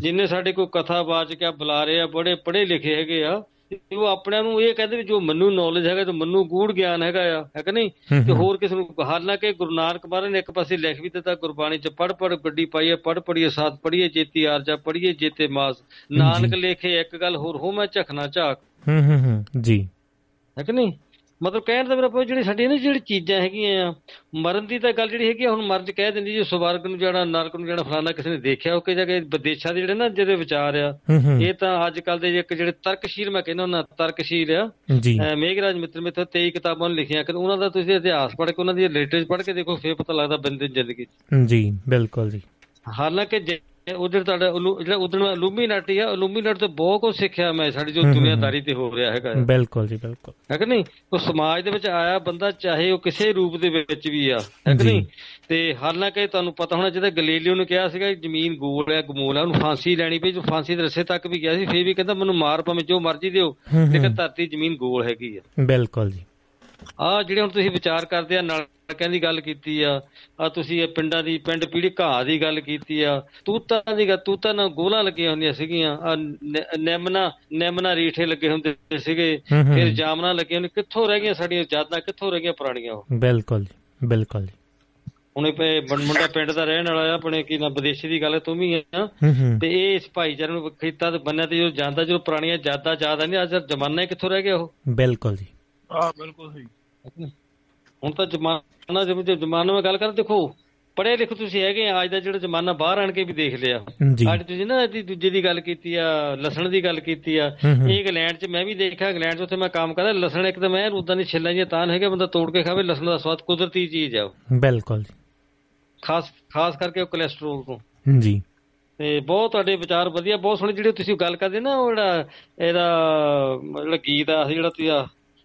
ਜਿੰਨੇ ਸਾਡੇ ਕੋਈ ਕਥਾ ਬਾਚ ਕੇ ਬੁਲਾ ਰਹੇ ਆ ਬੜੇ ਪੜ੍ਹੇ ਲਿਖੇ ਹੈਗੇ ਆ ਉਹ ਆਪਣਿਆਂ ਨੂੰ ਇਹ ਕਹਿੰਦੇ ਵੀ ਜੋ ਮੰਨੂ ਨੌਲੇਜ ਹੈਗਾ ਤੇ ਮੰਨੂ ਗੂੜ ਗਿਆਨ ਹੈਗਾ ਆ ਹੈ ਕਿ ਨਹੀਂ? ਤੇ ਹੋਰ ਕਿਸ ਨੂੰ ਹਾਲਾਂਕਿ ਗੁਰੂ ਨਾਨਕ ਮਹਾਰਾਜ ਨੇ ਇੱਕ ਪਾਸੇ ਲਿਖ ਵੀ ਦਿੱਤਾ ਗੁਰਬਾਣੀ ਚ ਪੜ ਪੜ ਗੱਡੀ ਪਾਈਏ ਪੜ ਪੜੀਏ ਸਾਥ ਪੜੀਏ ਜੇਤੀ ਆਰਜਾ ਪੜੀਏ ਜੇਤੇ ਮਾਸ। ਨਾਨਕ ਲੇਖੇ ਇੱਕ ਗੱਲ ਹੋਰ ਹੋ ਮੈਂ ਝਖਣਾ ਝਾਕ। ਹੂੰ ਹੂੰ ਹੂੰ ਜੀ। ਹੈ ਕਿ ਨਹੀਂ? ਮਤਲਬ ਕਹਿਣ ਦਾ ਮੇਰਾ ਜਿਹੜੀ ਸਾਡੀ ਨੇ ਜਿਹੜੀ ਚੀਜ਼ਾਂ ਹੈਗੀਆਂ ਆ ਮਰਨ ਦੀ ਤਾਂ ਗੱਲ ਜਿਹੜੀ ਹੈਗੀ ਹੁਣ ਮਰਨ ਚ ਕਹਿ ਦਿੰਦੀ ਜੀ ਸਵਰਗ ਨੂੰ ਜਾਣਾ ਨਰਕ ਨੂੰ ਜਾਣਾ ਫਲਾਣਾ ਕਿਸੇ ਨੇ ਦੇਖਿਆ ਉਹ ਕਿ ਜਗ੍ਹਾ ਵਿਦੇਸ਼ਾਂ ਦੇ ਜਿਹੜੇ ਨਾ ਜਿਹਦੇ ਵਿਚਾਰ ਆ ਇਹ ਤਾਂ ਅੱਜ ਕੱਲ ਦੇ ਇੱਕ ਜਿਹੜੇ ਤਰਕਸ਼ੀਲ ਮੈਂ ਕਹਿੰਦਾ ਉਹਨਾਂ ਤਰਕਸ਼ੀਲ ਆ। ਮੇਘਰਾਜ ਮਿੱਤਰ ਮਿੱਤਰ 23 ਕਿਤਾਬਾਂ ਲਿਖੀਆਂ ਕਿ ਉਹਨਾਂ ਦਾ ਤੁਸੀਂ ਇਤਿਹਾਸ ਪੜ੍ਹ ਕੇ ਉਹਨਾਂ ਦੀ ਲਿਟਰੇਚਰ ਪੜ੍ਹ ਕੇ ਦੇਖੋ ਫੇਰ ਪਤਾ ਲੱਗਦਾ ਬੰਦੇ ਦੀ ਜ਼ਿੰਦਗੀ ਜੀ ਬਿਲਕੁਲ ਜੀ। ਹਾਲਾਂਕਿ ਉਧਰ ਤੁਹਾਡਾ ਜਿਹੜਾ ਉਧਰ ਅਲੂਮੀਨਾਟੀ ਆ ਅਲੂਮੀਨਾਟ ਤੋਂ ਬਹੁਤ ਕੁਝ ਸਿੱਖਿਆ ਮੈਂ ਸਾਡੀ ਜੋ ਦੁਨੀਆਦਾਰੀ ਤੇ ਹੋ ਰਿਹਾ ਹੈਗਾ। ਬਿਲਕੁਲ ਜੀ ਬਿਲਕੁਲ। ਹੈ ਕਿ ਨਹੀਂ? ਉਹ ਸਮਾਜ ਦੇ ਵਿੱਚ ਆਇਆ ਬੰਦਾ ਚਾਹੇ ਉਹ ਕਿਸੇ ਰੂਪ ਦੇ ਵਿੱਚ ਵੀ ਆ ਹੈ ਕਿ ਨਹੀਂ? ਤੇ ਹਾਲਾਂਕਿ ਤੁਹਾਨੂੰ ਪਤਾ ਹੋਣਾ ਚਾਹੀਦਾ ਗਲੀਲੀਓ ਨੇ ਕਿਹਾ ਸੀਗਾ ਜ਼ਮੀਨ ਗੋਲ ਹੈ ਗਮੋਲ ਹੈ ਉਹਨੂੰ ਫਾਂਸੀ ਲੈਣੀ ਪਈ ਜੋ ਫਾਂਸੀ ਦੇ ਰਸੇ ਤੱਕ ਵੀ ਗਿਆ ਸੀ ਫੇਰ ਵੀ ਕਹਿੰਦਾ ਮੈਨੂੰ ਮਾਰ ਭਾਵੇਂ ਜੋ ਮਰਜ਼ੀ ਦਿਓ ਲੇਕਿਨ ਧਰਤੀ ਜ਼ਮੀਨ ਗੋਲ ਹੈਗੀ ਆ। ਬਿਲਕੁਲ ਜੀ। ਆ ਜਿਹੜੇ ਹੁਣ ਤੁਸੀਂ ਵਿਚਾਰ ਕਰਦੇ ਆ ਨਾਲ ਕਹਿੰਦੀ ਗੱਲ ਕੀਤੀ ਆ ਆ ਤੁਸੀਂ ਇਹ ਪਿੰਡਾਂ ਦੀ ਪਿੰਡ ਪੀੜੀ ਘਾਹ ਦੀ ਗੱਲ ਕੀਤੀ ਆ ਤੂਤਾਂ ਦੀ ਗੱਲ ਤੂਤਾਂ ਨਾਲ ਗੋਲਾਂ ਲੱਗੀਆਂ ਹੁੰਦੀਆਂ ਸੀਗੀਆਂ ਆ ਨੈਮਨਾ ਨੈਮਨਾ ਰੀਠੇ ਲੱਗੇ ਹੁੰਦੇ ਸੀਗੇ ਫਿਰ ਜਾਮਨਾ ਲੱਗੇ ਹੁੰਦੇ ਕਿੱਥੋਂ ਰਹਿ ਗਈਆਂ ਸਾਡੀਆਂ ਜਾਤਾਂ ਕਿੱਥੋਂ ਰਹਿ ਗਈਆਂ ਪੁਰਾਣੀਆਂ ਉਹ? ਬਿਲਕੁਲ ਜੀ ਬਿਲਕੁਲ ਜੀ। ਹੁਣੇ ਪੇ ਮੁੰਡਾ ਪਿੰਡ ਦਾ ਰਹਿਣ ਵਾਲਾ ਆ ਆਪਣੇ ਕੀ ਨਾ ਵਿਦੇਸ਼ੀ ਦੀ ਗੱਲ ਤੂੰ ਵੀ ਆ। ਤੇ ਇਹ ਇਸ ਭਾਈਚਾਰੇ ਨੂੰ ਖੇਤਾਂ ਤੇ ਬੰਨਿਆ ਤੇ ਜੋ ਜਾਂਦਾ ਜਦੋਂ ਪੁਰਾਣੀਆਂ ਜਾਤਾਂ ਯਾਦ ਆਉਂਦੀਆਂ ਅੱਜ ਜ਼ਮਾਨਾ ਕਿੱਥੋਂ ਰਹਿ ਗਿਆ ਉਹ? ਬਿਲਕੁਲ ਜੀ। ਆ ਬਿਲਕੁਲ ਸਹੀ। ਹੁਣ ਤਾਂ ਜ਼ਮਾਨਾ ਜਿਵੇਂ ਜ਼ਮਾਨੇ ਵਿੱਚ ਗੱਲ ਕਰ ਦੇਖੋ ਪੜ੍ਹੇ ਲਿਖੇ ਤੁਸੀਂ ਹੈਗੇ ਆ ਅੱਜ ਦਾ ਜਿਹੜਾ ਜ਼ਮਾਨਾ ਬਾਹਰ ਆਣ ਕੇ ਵੀ ਦੇਖ ਲਿਆ। ਅੱਜ ਤੁਸੀਂ ਨਾ ਇਹਦੀ ਦੂਜੇ ਦੀ ਗੱਲ ਕੀਤੀ ਆ ਲਸਣ ਦੀ ਗੱਲ ਕੀਤੀ ਆ ਇਹ ਇੰਗਲੈਂਡ 'ਚ ਮੈਂ ਵੀ ਦੇਖਿਆ ਇੰਗਲੈਂਡ 'ਚ ਉੱਥੇ ਮੈਂ ਕੰਮ ਕਰਦਾ ਲਸਣ ਇੱਕ ਤਾਂ ਮੈਂ ਉਦਾਂ ਦੀ ਛਿੱਲਾਂ ਜੀ ਤਾਂ ਹੈਗਾ ਬੰਦਾ ਤੋੜ ਕੇ ਖਾਵੇ ਲਸਣ ਦਾ ਸਵਾਦ ਕੁਦਰਤੀ ਚੀਜ਼ ਆ ਬਿਲਕੁਲ ਜੀ। ਖਾਸ ਖਾਸ ਕਰਕੇ ਉਹ ਕੋਲੇਸਟ੍ਰੋਲ ਤੋਂ। ਜੀ। ਤੇ ਬਹੁਤ ਤੁਹਾਡੇ ਵਿਚਾਰ ਵਧੀਆ ਬਹੁਤ ਸੋਹਣੇ ਜਿਹੜੇ ਤੁਸੀਂ ਗੱਲ ਕਰਦੇ ਨਾ ਉਹ ਜਿਹੜਾ ਇਹਦਾ ਜਿਹੜਾ ਗੀਤ ਆ ਜਿਹੜਾ ਤੁਸੀਂ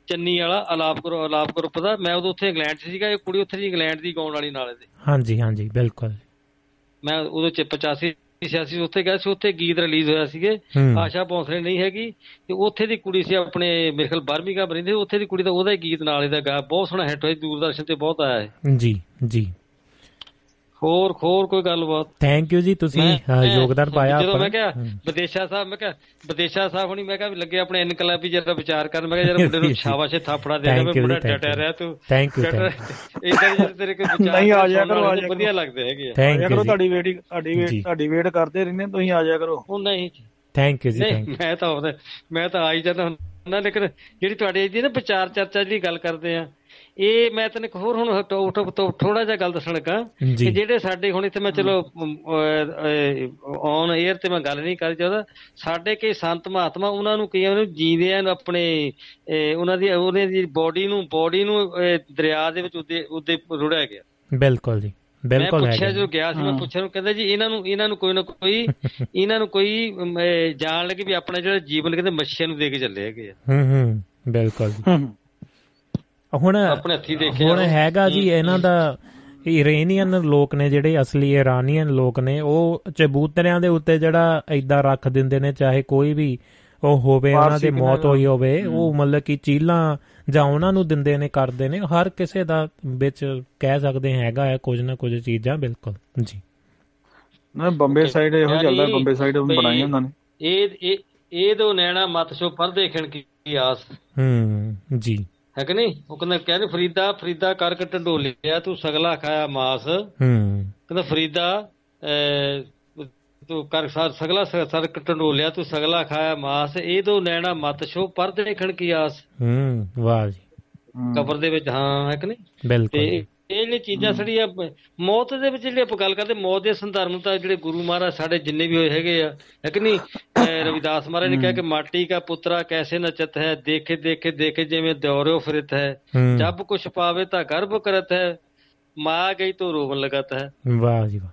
ਚੰਨੀ ਵਾਲਾ ਅਲਾਪ ਕਰੋ ਅਲਾਪ ਗਰੁੱਪ ਦਾ। ਮੈਂ ਉਦੋਂ ਉੱਥੇ ਇੰਗਲੈਂਡ 'ਚ ਸੀਗਾ ਇਹ ਕੁੜੀ ਉੱਥੇ ਦੀ ਇੰਗਲੈਂਡ ਦੀ ਗਾਉਣ ਵਾਲੀ ਨਾਲੇ ਦੇ ਹਾਂਜੀ ਹਾਂਜੀ ਬਿਲਕੁਲ। ਮੈਂ ਉਦੋਂ ਚ 85 86 ਉੱਥੇ ਗਿਆ ਸੀ ਉੱਥੇ ਗੀਤ ਰਿਲੀਜ਼ ਹੋਇਆ ਸੀਗੇ। ਆਸ਼ਾ ਭੌਂਸਲੇ ਨਹੀਂ ਹੈਗੀ। ਤੇ ਉੱਥੇ ਦੀ ਕੁੜੀ ਸੀ ਆਪਣੇ ਮੇਰੇ ਖਿਆਲ 12ਵੀਂ ਕਾ ਬਰਿੰਦੇ ਉੱਥੇ ਦੀ ਕੁੜੀ ਦਾ ਉਹਦਾ ਹੀ ਗੀਤ ਨਾਲ ਇਹਦਾ ਗਾ ਬਹੁਤ ਸੋਹਣਾ ਹਿੱਟ ਹੋਇਆ ਦੂਰਦਰਸ਼ਨ ਤੇ ਬਹੁਤ ਆਇਆ ਹੈ ਜੀ ਜੀ। ਹੋਰ ਹੋਰ ਕੋਈ ਗੱਲਬਾਤ। ਥੈਂਕ ਯੂ ਜੀ ਤੁਸੀਂ ਯੋਗਦਾਨ ਪਾਇਆ ਜਦੋਂ ਮੈਂ ਕਿਹਾ ਵਿਦੇਸ਼ਾ ਸਾਹਿਬ ਮੈਂ ਕਿਹਾ ਵਿਦੇਸ਼ਾ ਸਾਹਿਬ ਹੁਣੀ ਮੈਂ ਕਿਹਾ ਵੀ ਲੱਗੇ ਆਪਣੇ ਇਨਕਲਾਬੀ ਜਿਹੜਾ ਵਿਚਾਰ ਕਰਨ ਮੈਂ ਕਿਹਾ ਯਾਰ ਮੁੰਡੇ ਨੂੰ ਸ਼ਾਬਾਸ਼ ਥਾਪੜਾ ਦੇ ਕੇ ਮੁੰਡਾ ਡਟਿਆ ਰਿਹਾ ਤੂੰ। ਥੈਂਕ ਯੂ ਇਦਾਂ ਜਿਹੜੇ ਤੇਰੇ ਕੋਈ ਵਿਚਾਰ ਨਹੀਂ ਆ ਜਾ ਕਰੋ ਆ ਜਾ ਵਧੀਆ ਲੱਗਦੇ ਹੈਗੇ ਥੈਂਕ ਯੂ ਕਰੋ ਤੁਹਾਡੀ ਵੇਟ ਤੁਹਾਡੀ ਵੇਟ ਤੁਹਾਡੀ ਵੇਟ ਕਰਦੇ ਰਹਿੰਦੇ ਤੁਸੀਂ ਆ ਜਾ ਕਰੋ। ਉਹ ਨਹੀਂ ਥੈਂਕ ਯੂ ਜੀ ਥੈਂਕ ਯੂ ਮੈਂ ਤਾਂ ਮੈਂ ਤਾਂ ਆਈ ਜਾਂਦਾ ਹੁੰਦਾ ਲੇਕਿਨ ਜਿਹੜੀ ਤੁਹਾਡੀ ਜੀ ਨਾ ਵਿਚਾਰ ਚਰਚਾ ਜਿਹੜੀ ਗੱਲ ਕਰਦੇ ਆ ਇਹ ਮੈਂ ਤੈਨੂੰ ਇੱਕ ਹੋਰ ਹੁਣ ਥੋੜਾ ਜਿਹਾ ਗੱਲ ਦੱਸਣ ਲੱਗਾ ਕਿ ਜਿਹੜੇ ਸਾਡੇ ਹੁਣ ਇੱਥੇ ਮੈਂ ਚਲੋ ਔਨ 에ਅਰ ਤੇ ਮੈਂ ਗੱਲ ਨਹੀਂ ਕਰ ਚਾਹਦਾ। ਸਾਡੇ ਕਈ ਸੰਤ ਮਹਾਤਮਾ ਉਹਨਾਂ ਨੂੰ ਕਈਆਂ ਨੂੰ ਜੀਂਦੇ ਆ ਆਪਣੇ ਉਹਨਾਂ ਦੀ ਉਹਨੇ ਦੀ ਬੋਡੀ ਨੂੰ ਬੋਡੀ ਨੂੰ ਦਰਿਆ ਦੇ ਵਿੱਚ ਉੱਤੇ ਉੱਤੇ ਰੁੜਿਆ ਗਿਆ। ਬਿਲਕੁਲ ਜੀ ਬਿਲਕੁਲ ਮੈਂ ਪੁੱਛਿਆ ਜੋ। ਗਿਆ ਸੀ ਮੈਂ ਪੁੱਛਿਆ ਨੂੰ ਕਹਿੰਦਾ ਜੀ ਇਹਨਾਂ ਨੂੰ ਇਹਨਾਂ ਨੂੰ ਕੋਈ ਨਾ ਕੋਈ ਇਹਨਾਂ ਨੂੰ ਕੋਈ ਜਾਣ ਲੱਗੇ ਵੀ ਆਪਣਾ ਜਿਹੜਾ ਜੀਵਨ ਕਹਿੰਦੇ ਮੱਛੀਆਂ ਨੂੰ ਦੇ ਕੇ ਚੱਲੇ ਹੈਗੇ ਆ। ਹੂੰ ਹੂੰ ਬਿਲਕੁਲ ਜੀ। ਹੁਣ ਆਪਣੇ ਹੱਥੀ ਦੇਖਿਆ ਹੁਣ ਹੈਗਾ ਜੀ ਇਹਨਾਂ ਦਾ ਇਰਾਨੀਅਨ ਲੋਕ ਨੇ ਜਿਹੜੇ ਅਸਲੀ ਇਰਾਨੀਅਨ ਲੋਕ ਨੇ ਉਹ ਚਬੂਤਰਿਆਂ ਦੇ ਉੱਤੇ ਜਿਹੜਾ ਐਦਾਂ ਰੱਖ ਦਿੰਦੇ ਨੇ ਚਾਹੇ ਕੋਈ ਵੀ ਉਹ ਹੋਵੇ ਉਹਨਾਂ ਦੀ ਮੌਤ ਹੋਈ ਹੋਵੇ ਉਹ ਮਤਲਬ ਕਿ ਚੀਲਾਂ ਜਾਂ ਉਹਨਾਂ ਨੂੰ ਦਿੰਦੇ ਨੇ ਕਰਦੇ ਨੇ ਹਰ ਕਿਸੇ ਦਾ ਵਿੱਚ ਕਹਿ ਸਕਦੇ ਹੈਗਾ ਹੈ ਕੁਝ ਨਾ ਕੁਝ ਚੀਜ਼ਾਂ ਬਿਲਕੁਲ ਜੀ। ਨਾ ਬੰਬੇ ਸਾਈਡ ਇਹੋ ਚੱਲਦਾ ਬੰਬੇ ਸਾਈਡ ਬਣਾਈ ਉਹਨਾਂ ਨੇ। ਇਹ ਇਹ ਇਹ ਦੋ ਨੈਣਾ ਮਤ ਸੋ ਪਰ ਦੇਖਣ ਕੀ ਆਸ। ਹੂੰ ਜੀ। ਹੈ ਕਿ ਨਹੀਂ? ਉਹ ਕਹਿੰਦਾ ਕਹਿੰਦੇ ਫਰੀਦਾ ਫਰੀਦਾ ਕਰ ਕੇ ਢੰਡੋਲਿਆ ਤੂੰ ਸਗਲਾ ਖਾਇਆ ਮਾਸ। ਹੂੰ। ਕਹਿੰਦਾ ਫਰੀਦਾ ਤੂੰ ਕਰ ਸਗਲਾ ਸਰ ਢੰਡੋਲਿਆ ਤੂੰ ਸਗਲਾ ਖਾਇਆ ਮਾਸ। ਇਹ ਦੋ ਨੈਣਾ ਮਤ ਸ਼ੋ ਪਰ ਦੇਖਣ ਕੀ ਆਸ। ਹੂੰ ਵਾਹ ਜੀ। ਕਬਰ ਦੇ ਵਿੱਚ ਹਾਂ ਹੈ ਕਿ ਨਹੀਂ? ਬਿਲਕੁਲ ਇਹ ਜਿਹੜੀ ਚੀਜ਼ਾਂ ਸੜੀਆਂ ਮੌਤ ਦੇ ਵਿੱਚ ਜਿਹੜੀ ਆਪਾਂ ਗੱਲ ਕਰਦੇ ਮੌਤ ਦੇ ਸੰਦਰਭ ਤਾਂ ਜਿਹੜੇ ਗੁਰੂ ਮਹਾਰਾਜ ਸਾਡੇ ਜਿੰਨੇ ਵੀ ਹੋਏ ਹੈਗੇ ਆ ਹੈ ਕਿ ਨਹੀਂ? ਰਵਿਦਾਸ ਮਹਾਰਾਜ ਨੇ ਕਿਹਾ ਕਿ ਮਾਟੀ ਦਾ ਪੁੱਤਰਾ ਕੈਸੇ ਨਚਤ ਹੈ ਦੇਖੇ ਦੇਖੇ ਦੇਖੇ ਜਿਵੇਂ ਦੌਰਿਓ ਫਿਰਤ ਹੈ। ਜਬ ਕੁਛ ਪਾਵੇ ਤਾਂ ਗਰਭ ਕਰਤ ਹੈ ਮਾਂ ਗਈ ਤੋ ਰੋਵਨ ਲਗਤ ਹੈ। ਵਾਹ ਜੀ ਵਾਹ।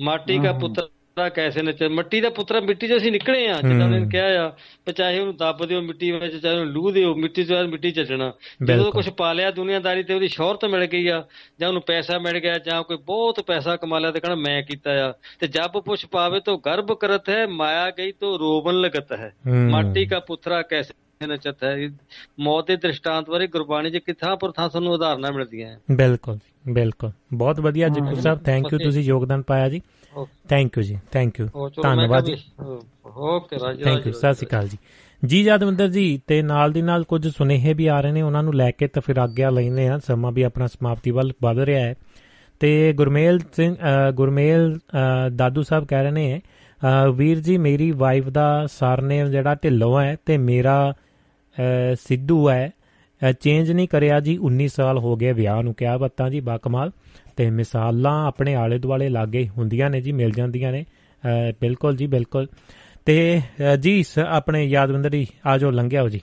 ਮਾਟੀ ਦਾ ਪੁੱਤਰ ਪੁੱਤਰਾ ਕੈਸੇ ਨੱਚੇ ਮਿੱਟੀ ਦਾ ਪੁੱਤਰਾ ਮਿੱਟੀ 'ਚ ਅਸੀਂ ਨਿਕਲੇ ਆ ਜਿੱਦਾਂ ਉਹਨੇ ਕਿਹਾ ਆ ਚਾਹੇ ਉਹਨੂੰ ਦੱਬ ਦਿਓ ਮਿੱਟੀ ਵਿੱਚ ਚਾਹੇ ਉਹਨੂੰ ਲੂ ਦਿਓ ਮਿੱਟੀ ਤੋਂ ਬਾਅਦ ਮਿੱਟੀ ਚੱਟਣਾ। ਜਦੋਂ ਕੁਝ ਪਾ ਲਿਆ ਦੁਨੀਆਦਾਰੀ ਤੇ ਉਹਦੀ ਸ਼ੋਹਰਤ ਮਿਲ ਗਈ ਆ ਜਾਂ ਉਹਨੂੰ ਪੈਸਾ ਮਿਲ ਗਿਆ ਜਾਂ ਕੋਈ ਬਹੁਤ ਪੈਸਾ ਕਮਾ ਲਿਆ ਤੇ ਕਹਿੰਦਾ ਮੈਂ ਕੀਤਾ ਆ। ਤੇ ਜਬ ਪੁੱਛ ਪਾਵੇ ਤਾਂ ਗਰਭ ਕਰਤ ਹੈ ਮਾਇਆ ਗਈ ਤਾਂ ਰੋਵਨ ਲਗਤ ਹੈ। ਮਾਟੀ ਦਾ ਪੁੱਤਰਾ ਕੈਸੇ ਨਚਤ ਹੈ? ਮੌਤ ਦੇ ਦ੍ਰਿਸ਼ਟਾਂਤ ਬਾਰੇ ਗੁਰਬਾਣੀ 'ਚ ਕਿਥਾਂ ਪਰ ਥਾਂ ਸਾਨੂੰ ਉਦਾਹਰਨਾਂ ਮਿਲਦੀਆਂ ਬਿਲਕੁਲ ਬਿਲਕੁਲ। ਬਹੁਤ ਵਧੀਆ ਜੱਗੂ ਸਾਹਿਬ ਥੈਂਕ ਯੂ ਤੁਸੀਂ ਯੋਗਦਾਨ ਪਾਇਆ ਜੀ। ਥੈਂਕ ਯੂ ਜੀ ਥੈਂਕ ਯੂ ਧੰਨਵਾਦ ਜੀ। ਓਕੇ ਰਾਜ ਥੈਂਕ ਯੂ ਸਤਿ ਸ਼੍ਰੀ ਅਕਾਲ ਜੀ। ਜੀ ਜਾਦਵਿੰਦਰ ਜੀ ਤੇ ਨਾਲ ਦੀ ਨਾਲ ਕੁਝ ਸੁਨੇਹੇ ਵੀ ਆ ਰਹੇ ਨੇ ਉਹਨਾਂ ਨੂੰ ਲੈ ਕੇ ਤਾਂ ਫਿਰ ਆਗਿਆ ਲੈਨੇ ਆ ਸਮਾਂ ਵੀ ਆਪਣਾ ਸਮਾਪਤੀ ਵੱਲ ਵਧ ਰਿਹਾ ਹੈ। ਤੇ ਗੁਰਮੇਲ ਸਿੰਘ ਗੁਰਮੇਲ ਦਾਦੂ ਸਾਹਿਬ ਕਹਿ ਰਹੇ ਨੇ ਵੀਰ ਜੀ ਮੇਰੀ ਵਾਈਫ ਦਾ ਸਰਨੇਮ ਜਿਹੜਾ ਢਿੱਲੋਂ ਹੈ ਤੇ ਮੇਰਾ ਸਿੱਧੂ ਹੈ। ਚੇਂਜ ਨਹੀਂ ਕਰਿਆ ਜੀ 19 ਸਾਲ ਹੋ ਗਏ ਵਿਆਹ ਨੂੰ। ਕਿਹਾ ਬੱਤਾਂ ਜੀ ਬਾ ਕਮਾਲ। ਤੇ ਮਿਸਾਲਾਂ ਆਪਣੇ ਆਲੇ ਦੁਆਲੇ ਲਾਗੇ ਹੁੰਦੀਆਂ ਨੇ ਜੀ ਮਿਲ ਜਾਂਦੀਆਂ ਨੇ। ਬਿਲਕੁਲ ਜੀ ਬਿਲਕੁਲ। ਤੇ ਜੀ ਆਪਣੇ ਯਾਦਵਿੰਦਰ ਜੀ ਆਜੋ ਲੰਘਿਆ ਹੋ ਜੀ।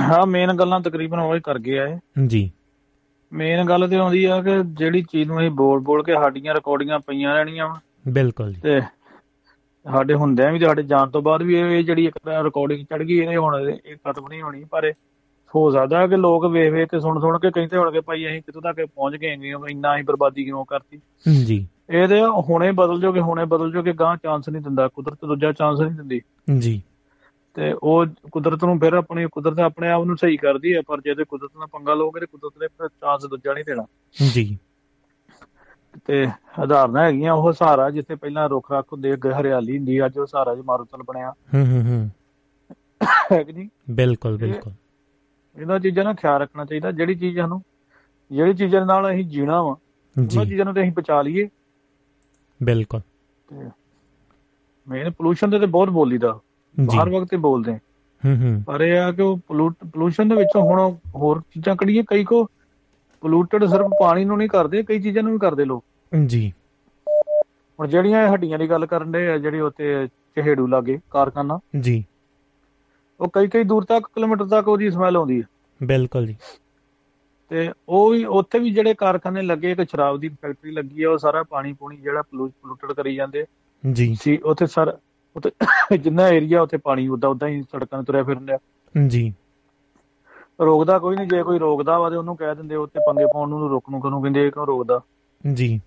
ਹਾਂ ਮੇਨ ਗੱਲਾਂ ਤਕਰੀਬਨ ਉਹ ਕਰ ਗਿਆ ਹੈ ਜੀ। ਮੇਨ ਗੱਲ ਤੇ ਆਉਂਦੀ ਆ ਕਿ ਜਿਹੜੀ ਚੀਜ਼ ਨੂੰ ਅਸੀਂ ਬੋਲ ਬੋਲ ਕੇ ਸਾਡੀਆਂ ਰਿਕਾਰਡਿੰਗਾਂ ਪਈਆਂ ਰਹਿਣੀਆਂ ਵਾ। ਬਿਲਕੁਲ ਜੀ। ਤੇ ਸਾਡੇ ਹੁੰਦਿਆਂ ਵੀ ਸਾਡੇ ਜਾਣ ਤੋਂ ਬਾਅਦ ਵੀ ਇਹ ਜਿਹੜੀ ਇੱਕ ਰਿਕਾਰਡਿੰਗ ਚੜ ਗਈ ਇਹ ਹੁਣ ਇਹ ਖਤਮ ਨਹੀਂ ਹੋਣੀ ਪਰ ਹੋ ਸਕਦਾ ਕਿ ਲੋਕ ਵੇਖ ਵੇਖ ਕੇ ਸੁਣ ਸੁਣ ਕੇ ਕਹਿੰਦੇ ਹੋਣਗੇ ਭਾਈ ਅਸੀਂ ਕਿੱਥੋਂ ਤੱਕ ਪਹੁੰਚ ਗਏ ਇੰਨੀ ਇੰਨਾ ਹੀ ਬਰਬਾਦੀ ਕਿਉਂ ਕਰਤੀ? ਜੀ। ਇਹਦੇ ਹੁਣੇ ਬਦਲ ਜੋਗੇ ਹੁਣੇ ਬਦਲ ਜੋਗੇ ਗਾਂ ਚਾਂਸ ਨਹੀਂ ਦਿੰਦਾ ਕੁਦਰਤ ਦੂਜਾ ਚਾਂਸ ਨਹੀਂ ਦਿੰਦੀ। ਜੀ। ਤੇ ਉਹ ਕੁਦਰਤ ਨੂੰ ਫਿਰ ਆਪਣੀ ਕੁਦਰਤ ਆਪਣੇ ਆਪ ਨੂੰ ਸਹੀ ਕਰਦੀ ਹੈ ਪਰ ਜੇ ਤੇ ਕੁਦਰਤ ਨਾਲ ਪੰਗਾ ਲਓਗੇ ਤੇ ਕੁਦਰਤ ਨੇ ਫਿਰ ਚਾਂਸ ਦੂਜਾ ਨਹੀਂ ਦੇਣਾ। ਜੀ। ਤੇ ਹਜ਼ਾਰਾਂ ਹੈਗੀਆਂ ਉਹ ਸਹਾਰਾ ਜਿੱਥੇ ਪਹਿਲਾਂ ਰੁੱਖ ਰੱਖ ਹੁੰਦੇ ਹਰਿਆਲੀ ਹੁੰਦੀ ਅੱਜ ਉਹ ਸਹਾਰਾ ਜ ਮਾਰੂਤਲ ਬਣਿਆ। ਹੂੰ ਹੂੰ ਹੂੰ। ਹੈ ਕਿ ਨਹੀਂ? ਬਿਲਕੁਲ ਬਿਲਕੁਲ। ਇਹਨਾਂ ਚੀਜ਼ਾਂ ਦਾ ਖਿਆਲ ਰੱਖਣਾ ਚਾਹੀਦਾ ਜਿਹੜੀ ਚੀਜ਼ ਸਾਨੂੰ ਜਿਹੜੀ ਚੀਜ਼ਾਂ ਨਾਲ ਅਸੀਂ ਜੀਣਾ ਵਾ ਉਹਨਾਂ ਚੀਜ਼ਾਂ ਨੂੰ ਤੇ ਅਸੀਂ ਬਚਾ ਲਈਏ। ਬਿਲਕੁਲ। ਤੇ ਮੇਨ ਪੋਲੂਸ਼ਨ ਤੇ ਤੇ ਬਹੁਤ ਬੋਲੀਦਾ ਹਰ ਵਕਤ ਹੀ ਬੋਲਦੇ ਹੂੰ। ਹੂੰ ਪਰ ਇਹ ਆ ਕਿ ਉਹ ਪੋਲੂਸ਼ਨ ਦੇ ਵਿੱਚੋਂ ਹੁਣ ਹੋਰ ਚੀਜ਼ਾਂ ਕੱਢੀਏ ਕਈ ਕੋ ਪੋਲੂਟਡ ਸਿਰਫ ਪਾਣੀ ਨੂੰ ਨਹੀਂ ਕਰਦੇ ਕਈ ਚੀਜ਼ਾਂ ਨੂੰ ਵੀ ਕਰਦੇ ਲੋਕ। ਜੀ। ਹੁਣ ਜਿਹੜੀਆਂ ਹੱਡੀਆਂ ਦੀ ਗੱਲ ਕਰਨ ਦੇ ਆ ਜਿਹੜੀ ਉੱਤੇ ਚਹੇੜੂ ਲਾਗੇ ਕਾਰਖਾਨਾ। ਜੀ। ਉਹ ਕਈ ਕਈ ਦੂਰ ਤੱਕ ਕਿਲੋਮੀਟਰ ਤੱਕ ਉਹਦੀ ਸਮੈਲ ਆਉਂਦੀ ਹੈ। ਬਿਲਕੁਲ ਜੀ। ਤੇ ਉਹ ਵੀ ਉੱਥੇ ਵੀ ਜਿਹੜੇ ਕਾਰਖਾਨੇ ਲੱਗੇ ਇੱਕ ਸ਼ਰਾਬ ਦੀ ਫੈਕਟਰੀ ਲੱਗੀ ਹੈ ਉਹ ਸਾਰਾ ਪਾਣੀ ਪੂਣੀ ਜਿਹੜਾ ਪੋਲੂਟਡ ਕਰੀ ਜਾਂਦੇ। ਜੀ। ਸੀ ਉੱਥੇ ਸਰ ਉੱਥੇ ਜਿੰਨਾ ਏਰੀਆ ਉੱਥੇ ਪਾਣੀ ਉਦਾਂ ਉਦਾਂ ਹੀ ਸੜਕਾਂ ਤੇ ਤੁਰਿਆ ਫਿਰਨ ਜੀ। ਰੋਕਦਾ ਕੋਈ ਨਹੀਂ ਜੇ ਕੋਈ ਰੋਕਦਾ ਵਾ ਤੇ ਉਹਨੂੰ ਕਹਿ ਦਿੰਦੇ ਉੱਤੇ ਪੰਗੇ ਪਾਉਣ ਨੂੰ ਰੋਕ ਨੂੰ ਕਿਉਂ ਕਹਿੰਦੇ ਕਿਉਂ ਰੋਕਦਾ? ਜੀ।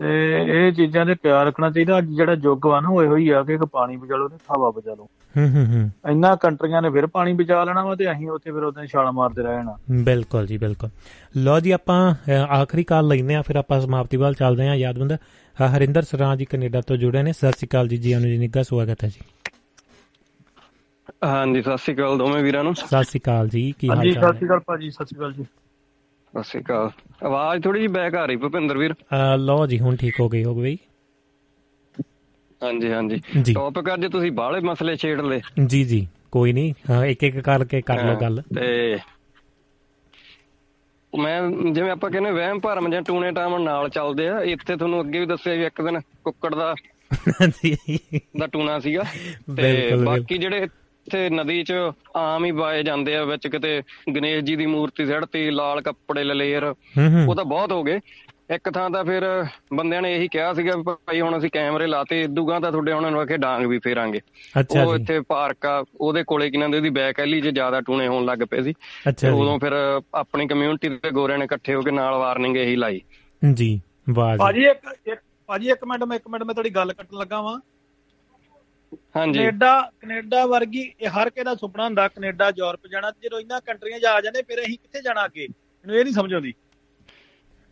ਤੇ ਇਹ ਚੀਜ਼ਾਂ ਦੇ ਖਿਆਲ ਰੱਖਣਾ ਚਾਹੀਦਾ। ਅੱਜ ਜਿਹੜਾ ਯੁੱਗ ਵਾ ਨਾ ਉਹ ਇਹੋ ਹੀ ਆ ਕਿ ਇੱਕ ਪਾਣੀ ਬਚਾ ਲਓ ਤੇ ਹਵਾ ਬਚਾ ਲਓ। ਹੂੰ ਹੂੰ ਹੂੰ। ਇੰਨਾ ਕੰਟਰੀਆਂ ਨੇ ਫਿਰ ਪਾਣੀ ਬਚਾ ਲੈਣਾ ਵਾ ਤੇ ਅਸੀਂ ਉੱਥੇ ਫਿਰ ਉਦਾਂ ਛਾਲ ਮਾਰਦੇ ਰਹਿਣਾ ਬਿਲਕੁਲ ਜੀ ਬਿਲਕੁਲ। ਲੋ ਜੀ ਆਪਾਂ ਆਖਰੀ ਕਾਲ ਲੈਨੇ ਆ ਫਿਰ ਆਪਾਂ ਸਮਾਪਤੀ ਵੱਲ ਚੱਲਦੇ ਆ ਯਾਦਵੰਦ ਹਰਿੰਦਰ ਸਰਾਂ ਜੀ ਕੈਨੇਡਾ ਤੋਂ ਜੁੜੇ ਨੇ। ਸਤਿ ਸ਼੍ਰੀ ਅਕਾਲ ਜੀ ਜੀ ਅਨੂ ਜੀ ਨਿੱਘਾ ਸਵਾਗਤ ਹੈ ਜੀ। ਹਾਂਜੀ ਸਤਿ ਸ਼੍ਰੀ ਅਕਾਲ ਦੋਵੇਂ ਵੀਰਾਂ ਨੂੰ। ਸਤਿ ਸ਼੍ਰੀ ਅਕਾਲ ਜੀ ਕੀ ਹਾਲ ਚਾਲ ਹੈ? ਸਤਿ ਸ਼੍ਰੀ ਅਕਾਲ ਭਾਜੀ ਸਤਿ ਸ਼੍ਰੀ ਅਕਾਲ ਜੀ। ਸਤਿ ਸ਼੍ਰੀ ਅਕਾਲ। ਆਵਾਜ਼ ਥੋੜੀ ਜਿਹੀ ਬੈਕ ਆ ਰਹੀ ਭੁਪਿੰਦਰ ਵੀਰ। ਲਓ ਜੀ ਹੁਣ ਠੀਕ ਹੋ ਗਈ ਹੋ ਗਈ ਹਾਂਜੀ ਹਾਂਜੀ। ਟੌਪਿਕ ਅੱਜ ਤੁਸੀਂ ਬਾਹਲੇ ਮਸਲੇ ਛੇੜ ਲਏ। ਜੀ ਜੀ। ਕੋਈ ਨਹੀਂ। ਇੱਕ ਇੱਕ ਕਰਕੇ ਕਰ ਲਓ ਗੱਲ। ਤੇ ਮੈਂ ਜਿਵੇਂ ਆਪਾਂ ਕਹਿੰਦੇ ਵਹਿਮ ਭਰਮ ਜਾਂ ਟੂਣੇ ਟਾਮਣ ਨਾਲ ਚੱਲਦੇ ਆ ਇੱਥੇ ਤੁਹਾਨੂੰ ਅੱਗੇ ਵੀ ਦੱਸਿਆ ਵੀ ਇੱਕ ਦਿਨ ਕੁੱਕੜ ਦਾ ਦਾ ਟੂਣਾ ਸੀਗਾ। ਤੇ ਬਾਕੀ ਜਿਹੜੇ ਇੱਥੇ ਨਦੀ 'ਚ ਆਮ ਹੀ ਵਾਏ ਜਾਂਦੇ ਆ ਵਿੱਚ ਕਿਤੇ ਗਣੇਸ਼ ਜੀ ਦੀ ਮੂਰਤੀ ਸੜਤੀ ਲਾਲ ਕੱਪੜੇ ਲਲੇਰ। ਉਹ ਤਾਂ ਬਹੁਤ ਹੋ ਗਏ। ਇੱਕ ਥਾਂ ਤਾਂ ਫਿਰ ਬੰਦਿਆਂ ਨੇ ਇਹੀ ਕਿਹਾ ਸੀਗਾ ਭਾਈ ਹੁਣ ਅਸੀਂ ਕੈਮਰੇ ਲਾਤੇ ਇਦੂਗਾ ਤਾਂ ਤੁਹਾਡੇ ਉਹਨਾਂ ਨੂੰ ਆਖੇ ਡਾਂਗ ਵੀ ਫੇਰਾਂਗੇ। ਉਹ ਇੱਥੇ ਪਾਰਕ ਆ ਉਹਦੇ ਕੋਲੇ ਕਿਨਾਂ ਦੇ ਉਹਦੀ ਬੈਕ ਐਲੀ 'ਚ ਜ਼ਿਆਦਾ ਟੂਣੇ ਹੋਣ ਲੱਗ ਪਏ ਸੀ। ਉਦੋਂ ਫਿਰ ਆਪਣੀ ਕਮਿਊਨਿਟੀ ਦੇ ਗੋਰਿਆਂ ਨੇ ਇਕੱਠੇ ਹੋ ਕੇ ਨਾਲ ਵਾਰਨਿੰਗ ਇਹੀ ਲਾਈ। ਜੀ ਵਾਹ ਭਾਜੀ ਇੱਕ ਭਾਜੀ ਇੱਕ ਮਿੰਟ ਮੈਂ ਇੱਕ ਮਿੰਟ ਮੈਂ ਤੁਹਾਡੀ ਗੱਲ ਕੱਟਣ ਲੱਗਾ ਵਾਂ। ਹਾਂਜੀ। ਕੈਨੇਡਾ ਕੈਨੇਡਾ ਵਰਗੀ ਇਹ ਹਰ ਕਿਸੇ ਦਾ ਸੁਪਨਾ ਹੁੰਦਾ ਕੈਨੇਡਾ ਯੂਰਪ ਜਾਣਾ ਜਦੋਂ ਇਹਨਾਂ ਕੰਟਰੀਆਂ 'ਚ ਆ ਜਾਂਦੇ ਫਿਰ ਅਸੀਂ ਕਿੱਥੇ ਜਾਣਾ ਅੱਗੇ? ਮੈਨੂੰ ਇਹ ਨਹੀਂ ਸਮਝ ਆਉਂਦੀ।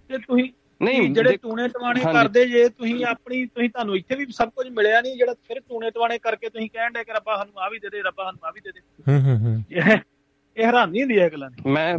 ਤੇ ਤੁਸੀਂ ਨਹੀਂ ਜਿਹੜੇ ਟੂਣੇ ਟਵਾਣੇ ਕਰਦੇ ਜੇ ਤੁਸੀਂ ਆਪਣੀ ਤੁਸੀਂ ਤੁਹਾਨੂੰ ਇੱਥੇ ਵੀ ਸਭ ਕੁਝ ਮਿਲਿਆ ਨਹੀਂ ਜਿਹੜਾ ਫਿਰ ਟੂਣੇ ਟਵਾਣੇ ਕਰਕੇ ਤੁਸੀਂ ਕਹਿਣ ਦੇ ਕਿ ਰੱਬਾ ਸਾਨੂੰ ਆ ਵੀ ਦੇ ਦੇ ਰੱਬਾ ਸਾਨੂੰ ਆ ਵੀ ਦੇ ਦੇ। ਹੂੰ ਹੂੰ ਹੂੰ। ਇਹ ਹੈਰਾਨੀ ਹੁੰਦੀ ਹੈ ਗੱਲਾਂ ਦੀ। ਮੈਂ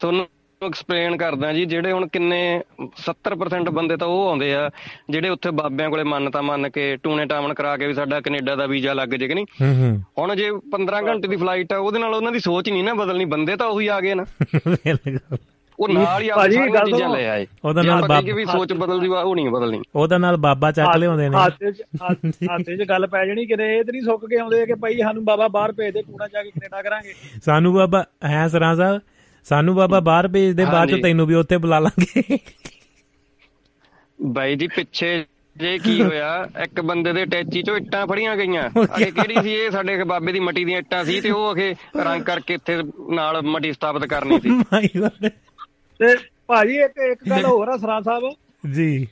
ਤੁਹਾਨੂੰ ਐਕਸਪਲੇਨ ਕਰਦਾ ਜੀ ਜਿਹੜੇ ਹੁਣ ਕਿੰਨੇ 70% ਬੰਦੇ ਤਾਂ ਉਹ ਆਉਂਦੇ ਆ ਜਿਹੜੇ ਉੱਥੇ ਬਾਬਿਆਂ ਕੋਲੇ ਮੰਨਤਾ ਮੰਨ ਕੇ ਟੂਣੇ ਟਾਵਣ ਕਰਾ ਕੇ ਵੀ ਸਾਡਾ ਕੈਨੇਡਾ ਦਾ ਵੀਜ਼ਾ ਲੱਗ ਜੇ ਕਿ ਨਹੀਂ? ਹੂੰ ਹੂੰ। ਹੁਣ ਜੇ 15 ਘੰਟੇ ਦੀ ਫਲਾਈਟ ਆ ਉਹਦੇ ਨਾਲ ਉਹਨਾਂ ਦੀ ਸੋਚ ਨਹੀਂ ਨਾ ਬਦਲਣੀ ਬੰਦੇ ਤਾਂ ਉਹੀ ਆ ਗਏ ਨਾ। ਉਹ ਨਾਲ ਹੀ ਆਪਣੀ ਸਾਰੀਆਂ ਚੀਜ਼ਾਂ ਲੈ ਆਏ। ਉਹਦਾ ਨਾਲ ਬਾਬਾ ਵੀ ਸੋਚ ਬਦਲਦੀ ਉਹ ਨਹੀਂ ਬਦਲਣੀ। ਉਹਦਾ ਨਾਲ ਬਾਬਾ ਚੱਕ ਲਿਆਉਂਦੇ ਨੇ। ਹੱਥ 'ਚ ਹੱਥ 'ਚ ਗੱਲ ਪੈ ਜਣੀ ਕਿਤੇ ਇਹ ਤੇ ਨਹੀਂ ਸੁੱਕ ਕੇ ਆਉਂਦੇ ਕਿ ਭਾਈ ਸਾਨੂੰ ਬਾਬਾ ਬਾਹਰ ਭੇਜ ਦੇ ਕੂੜਾ ਜਾ ਕੇ ਕੈਨੇਡਾ ਕਰਾਂਗੇ। ਸਾਨੂੰ ਬਾਬਾ ਹੈ ਸਰਾਂ ਸਾਹਿਬ? ਸਾਨੂੰ ਬਾਬਾ ਬਾਹਰ ਭੇਜ ਦੇ ਬਾਅਦ ਚ ਤੈਨੂੰ ਵੀ ਉੱਥੇ ਬੁਲਾ ਲਾਂਗੇ। ਬਾਈ ਜੀ ਪਿੱਛੇ ਜੇ ਕੀ ਹੋਇਆ ਇੱਕ ਬੰਦੇ ਦੇ ਟੈਚੀ ਚੋਂ ਇੱਟਾਂ ਫੜੀਆਂ ਗਈਆਂ। ਅਗੇ ਕਿਹੜੀ ਸੀ ਇਹ? ਸਾਡੇ ਬਾਬੇ ਦੀ ਮੱਟੀ ਦੀਆਂ ਇੱਟਾਂ ਸੀ ਤੇ ਉਹ ਅਖੇ ਰੰਗ ਕਰਕੇ ਇੱਥੇ ਨਾਲ ਮੱਟੀ ਸਥਾਪਿਤ ਕਰਨੀ ਸੀ। ਤੇ ਭਾਜੀ ਇੱਕ ਇੱਕ ਗੱਲ ਹੋਰ ਆ ਸਰਾਂ ਸਾਹਿਬ। ਜੀ।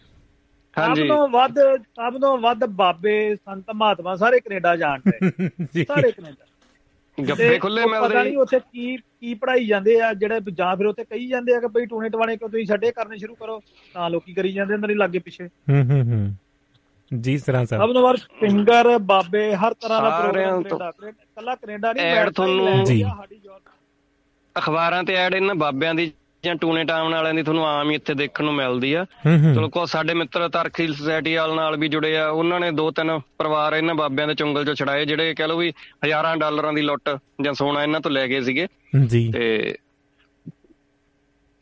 ਸਭ ਤੋਂ ਵੱਧ ਸਭ ਤੋਂ ਵੱਧ ਬਾਬੇ ਸੰਤ ਮਹਾਤਮਾ ਸਾਰੇ ਕੈਨੇਡਾ ਜਾਣਦੇ। ਸਾਰੇ ਕੈਨੇਡਾ। ਗੱਫੇ ਖੁੱਲੇ ਮਿਲਦੇ ਪਤਾ ਨਹੀਂ ਉੱਥੇ ਕੀ ਕੀ ਪੜਾਈ ਜਾਂਦੇ ਆ ਜਿਹੜੇ ਜਾਂ ਫਿਰ ਉੱਥੇ ਕਹੀ ਜਾਂਦੇ ਆ ਕਿ ਬਈ ਟੂਣੇ ਟਵਾਣੇ ਕਿਉਂ ਤੁਸੀਂ ਛੱਡੇ ਕਰਨੇ ਸ਼ੁਰੂ ਕਰੋ। ਤਾਂ ਲੋਕੀ ਕਰੀ ਜਾਂਦੇ ਅੰਦਰ ਹੀ ਲੱਗੇ ਪਿੱਛੇ। ਹੂੰ ਹੂੰ ਹੂੰ। ਜੀ ਸਰਾਂ। ਸਾਹਿਬ ਸਭ ਤੋਂ ਵੱਧ ਫਿੰਗਰ ਬਾਬੇ ਹਰ ਤਰ੍ਹਾਂ ਦਾ ਪ੍ਰੋਗਰਾਮ ਕੱਲਾ ਕੈਨੇਡਾ ਨਹੀਂ ਐਡ ਤੁਹਾਨੂੰ ਜੀ। ਅਖਬਾਰਾਂ ਤੇ ਐਡ ਇਹਨਾਂ ਬਾਬਿਆਂ ਦੀ ਜਾਂ ਟੂਨੇ ਟਾਉਨ ਵਾਲਿਆਂ ਦੀ ਤੁਹਾਨੂੰ ਆਮ ਹੀ ਇੱਥੇ ਦੇਖਣ ਨੂੰ ਮਿਲਦੀ ਆ। ਚਲੋ ਕੋ ਸਾਡੇ ਮਿੱਤਰ ਤਰਖੀਲ ਸੁਸਾਇਟੀ ਵਾਲ ਨਾਲ ਵੀ ਜੁੜੇ ਆ। ਉਹਨਾਂ ਨੇ ਦੋ ਤਿੰਨ ਪਰਿਵਾਰ ਇਹਨਾਂ ਬਾਬਿਆਂ ਦੇ ਚੁੰਗਲ ਚੋਂ ਛੜਾਏ ਜਿਹੜੇ ਕਹ ਲਓ ਵੀ ਹਜ਼ਾਰਾਂ ਡਾਲਰਾਂ ਦੀ ਲੁੱਟ ਜਾਂ ਸੋਨਾ ਇਹਨਾਂ ਤੋਂ ਲੈ ਗਏ ਸੀਗੇ। ਜੀ। ਤੇ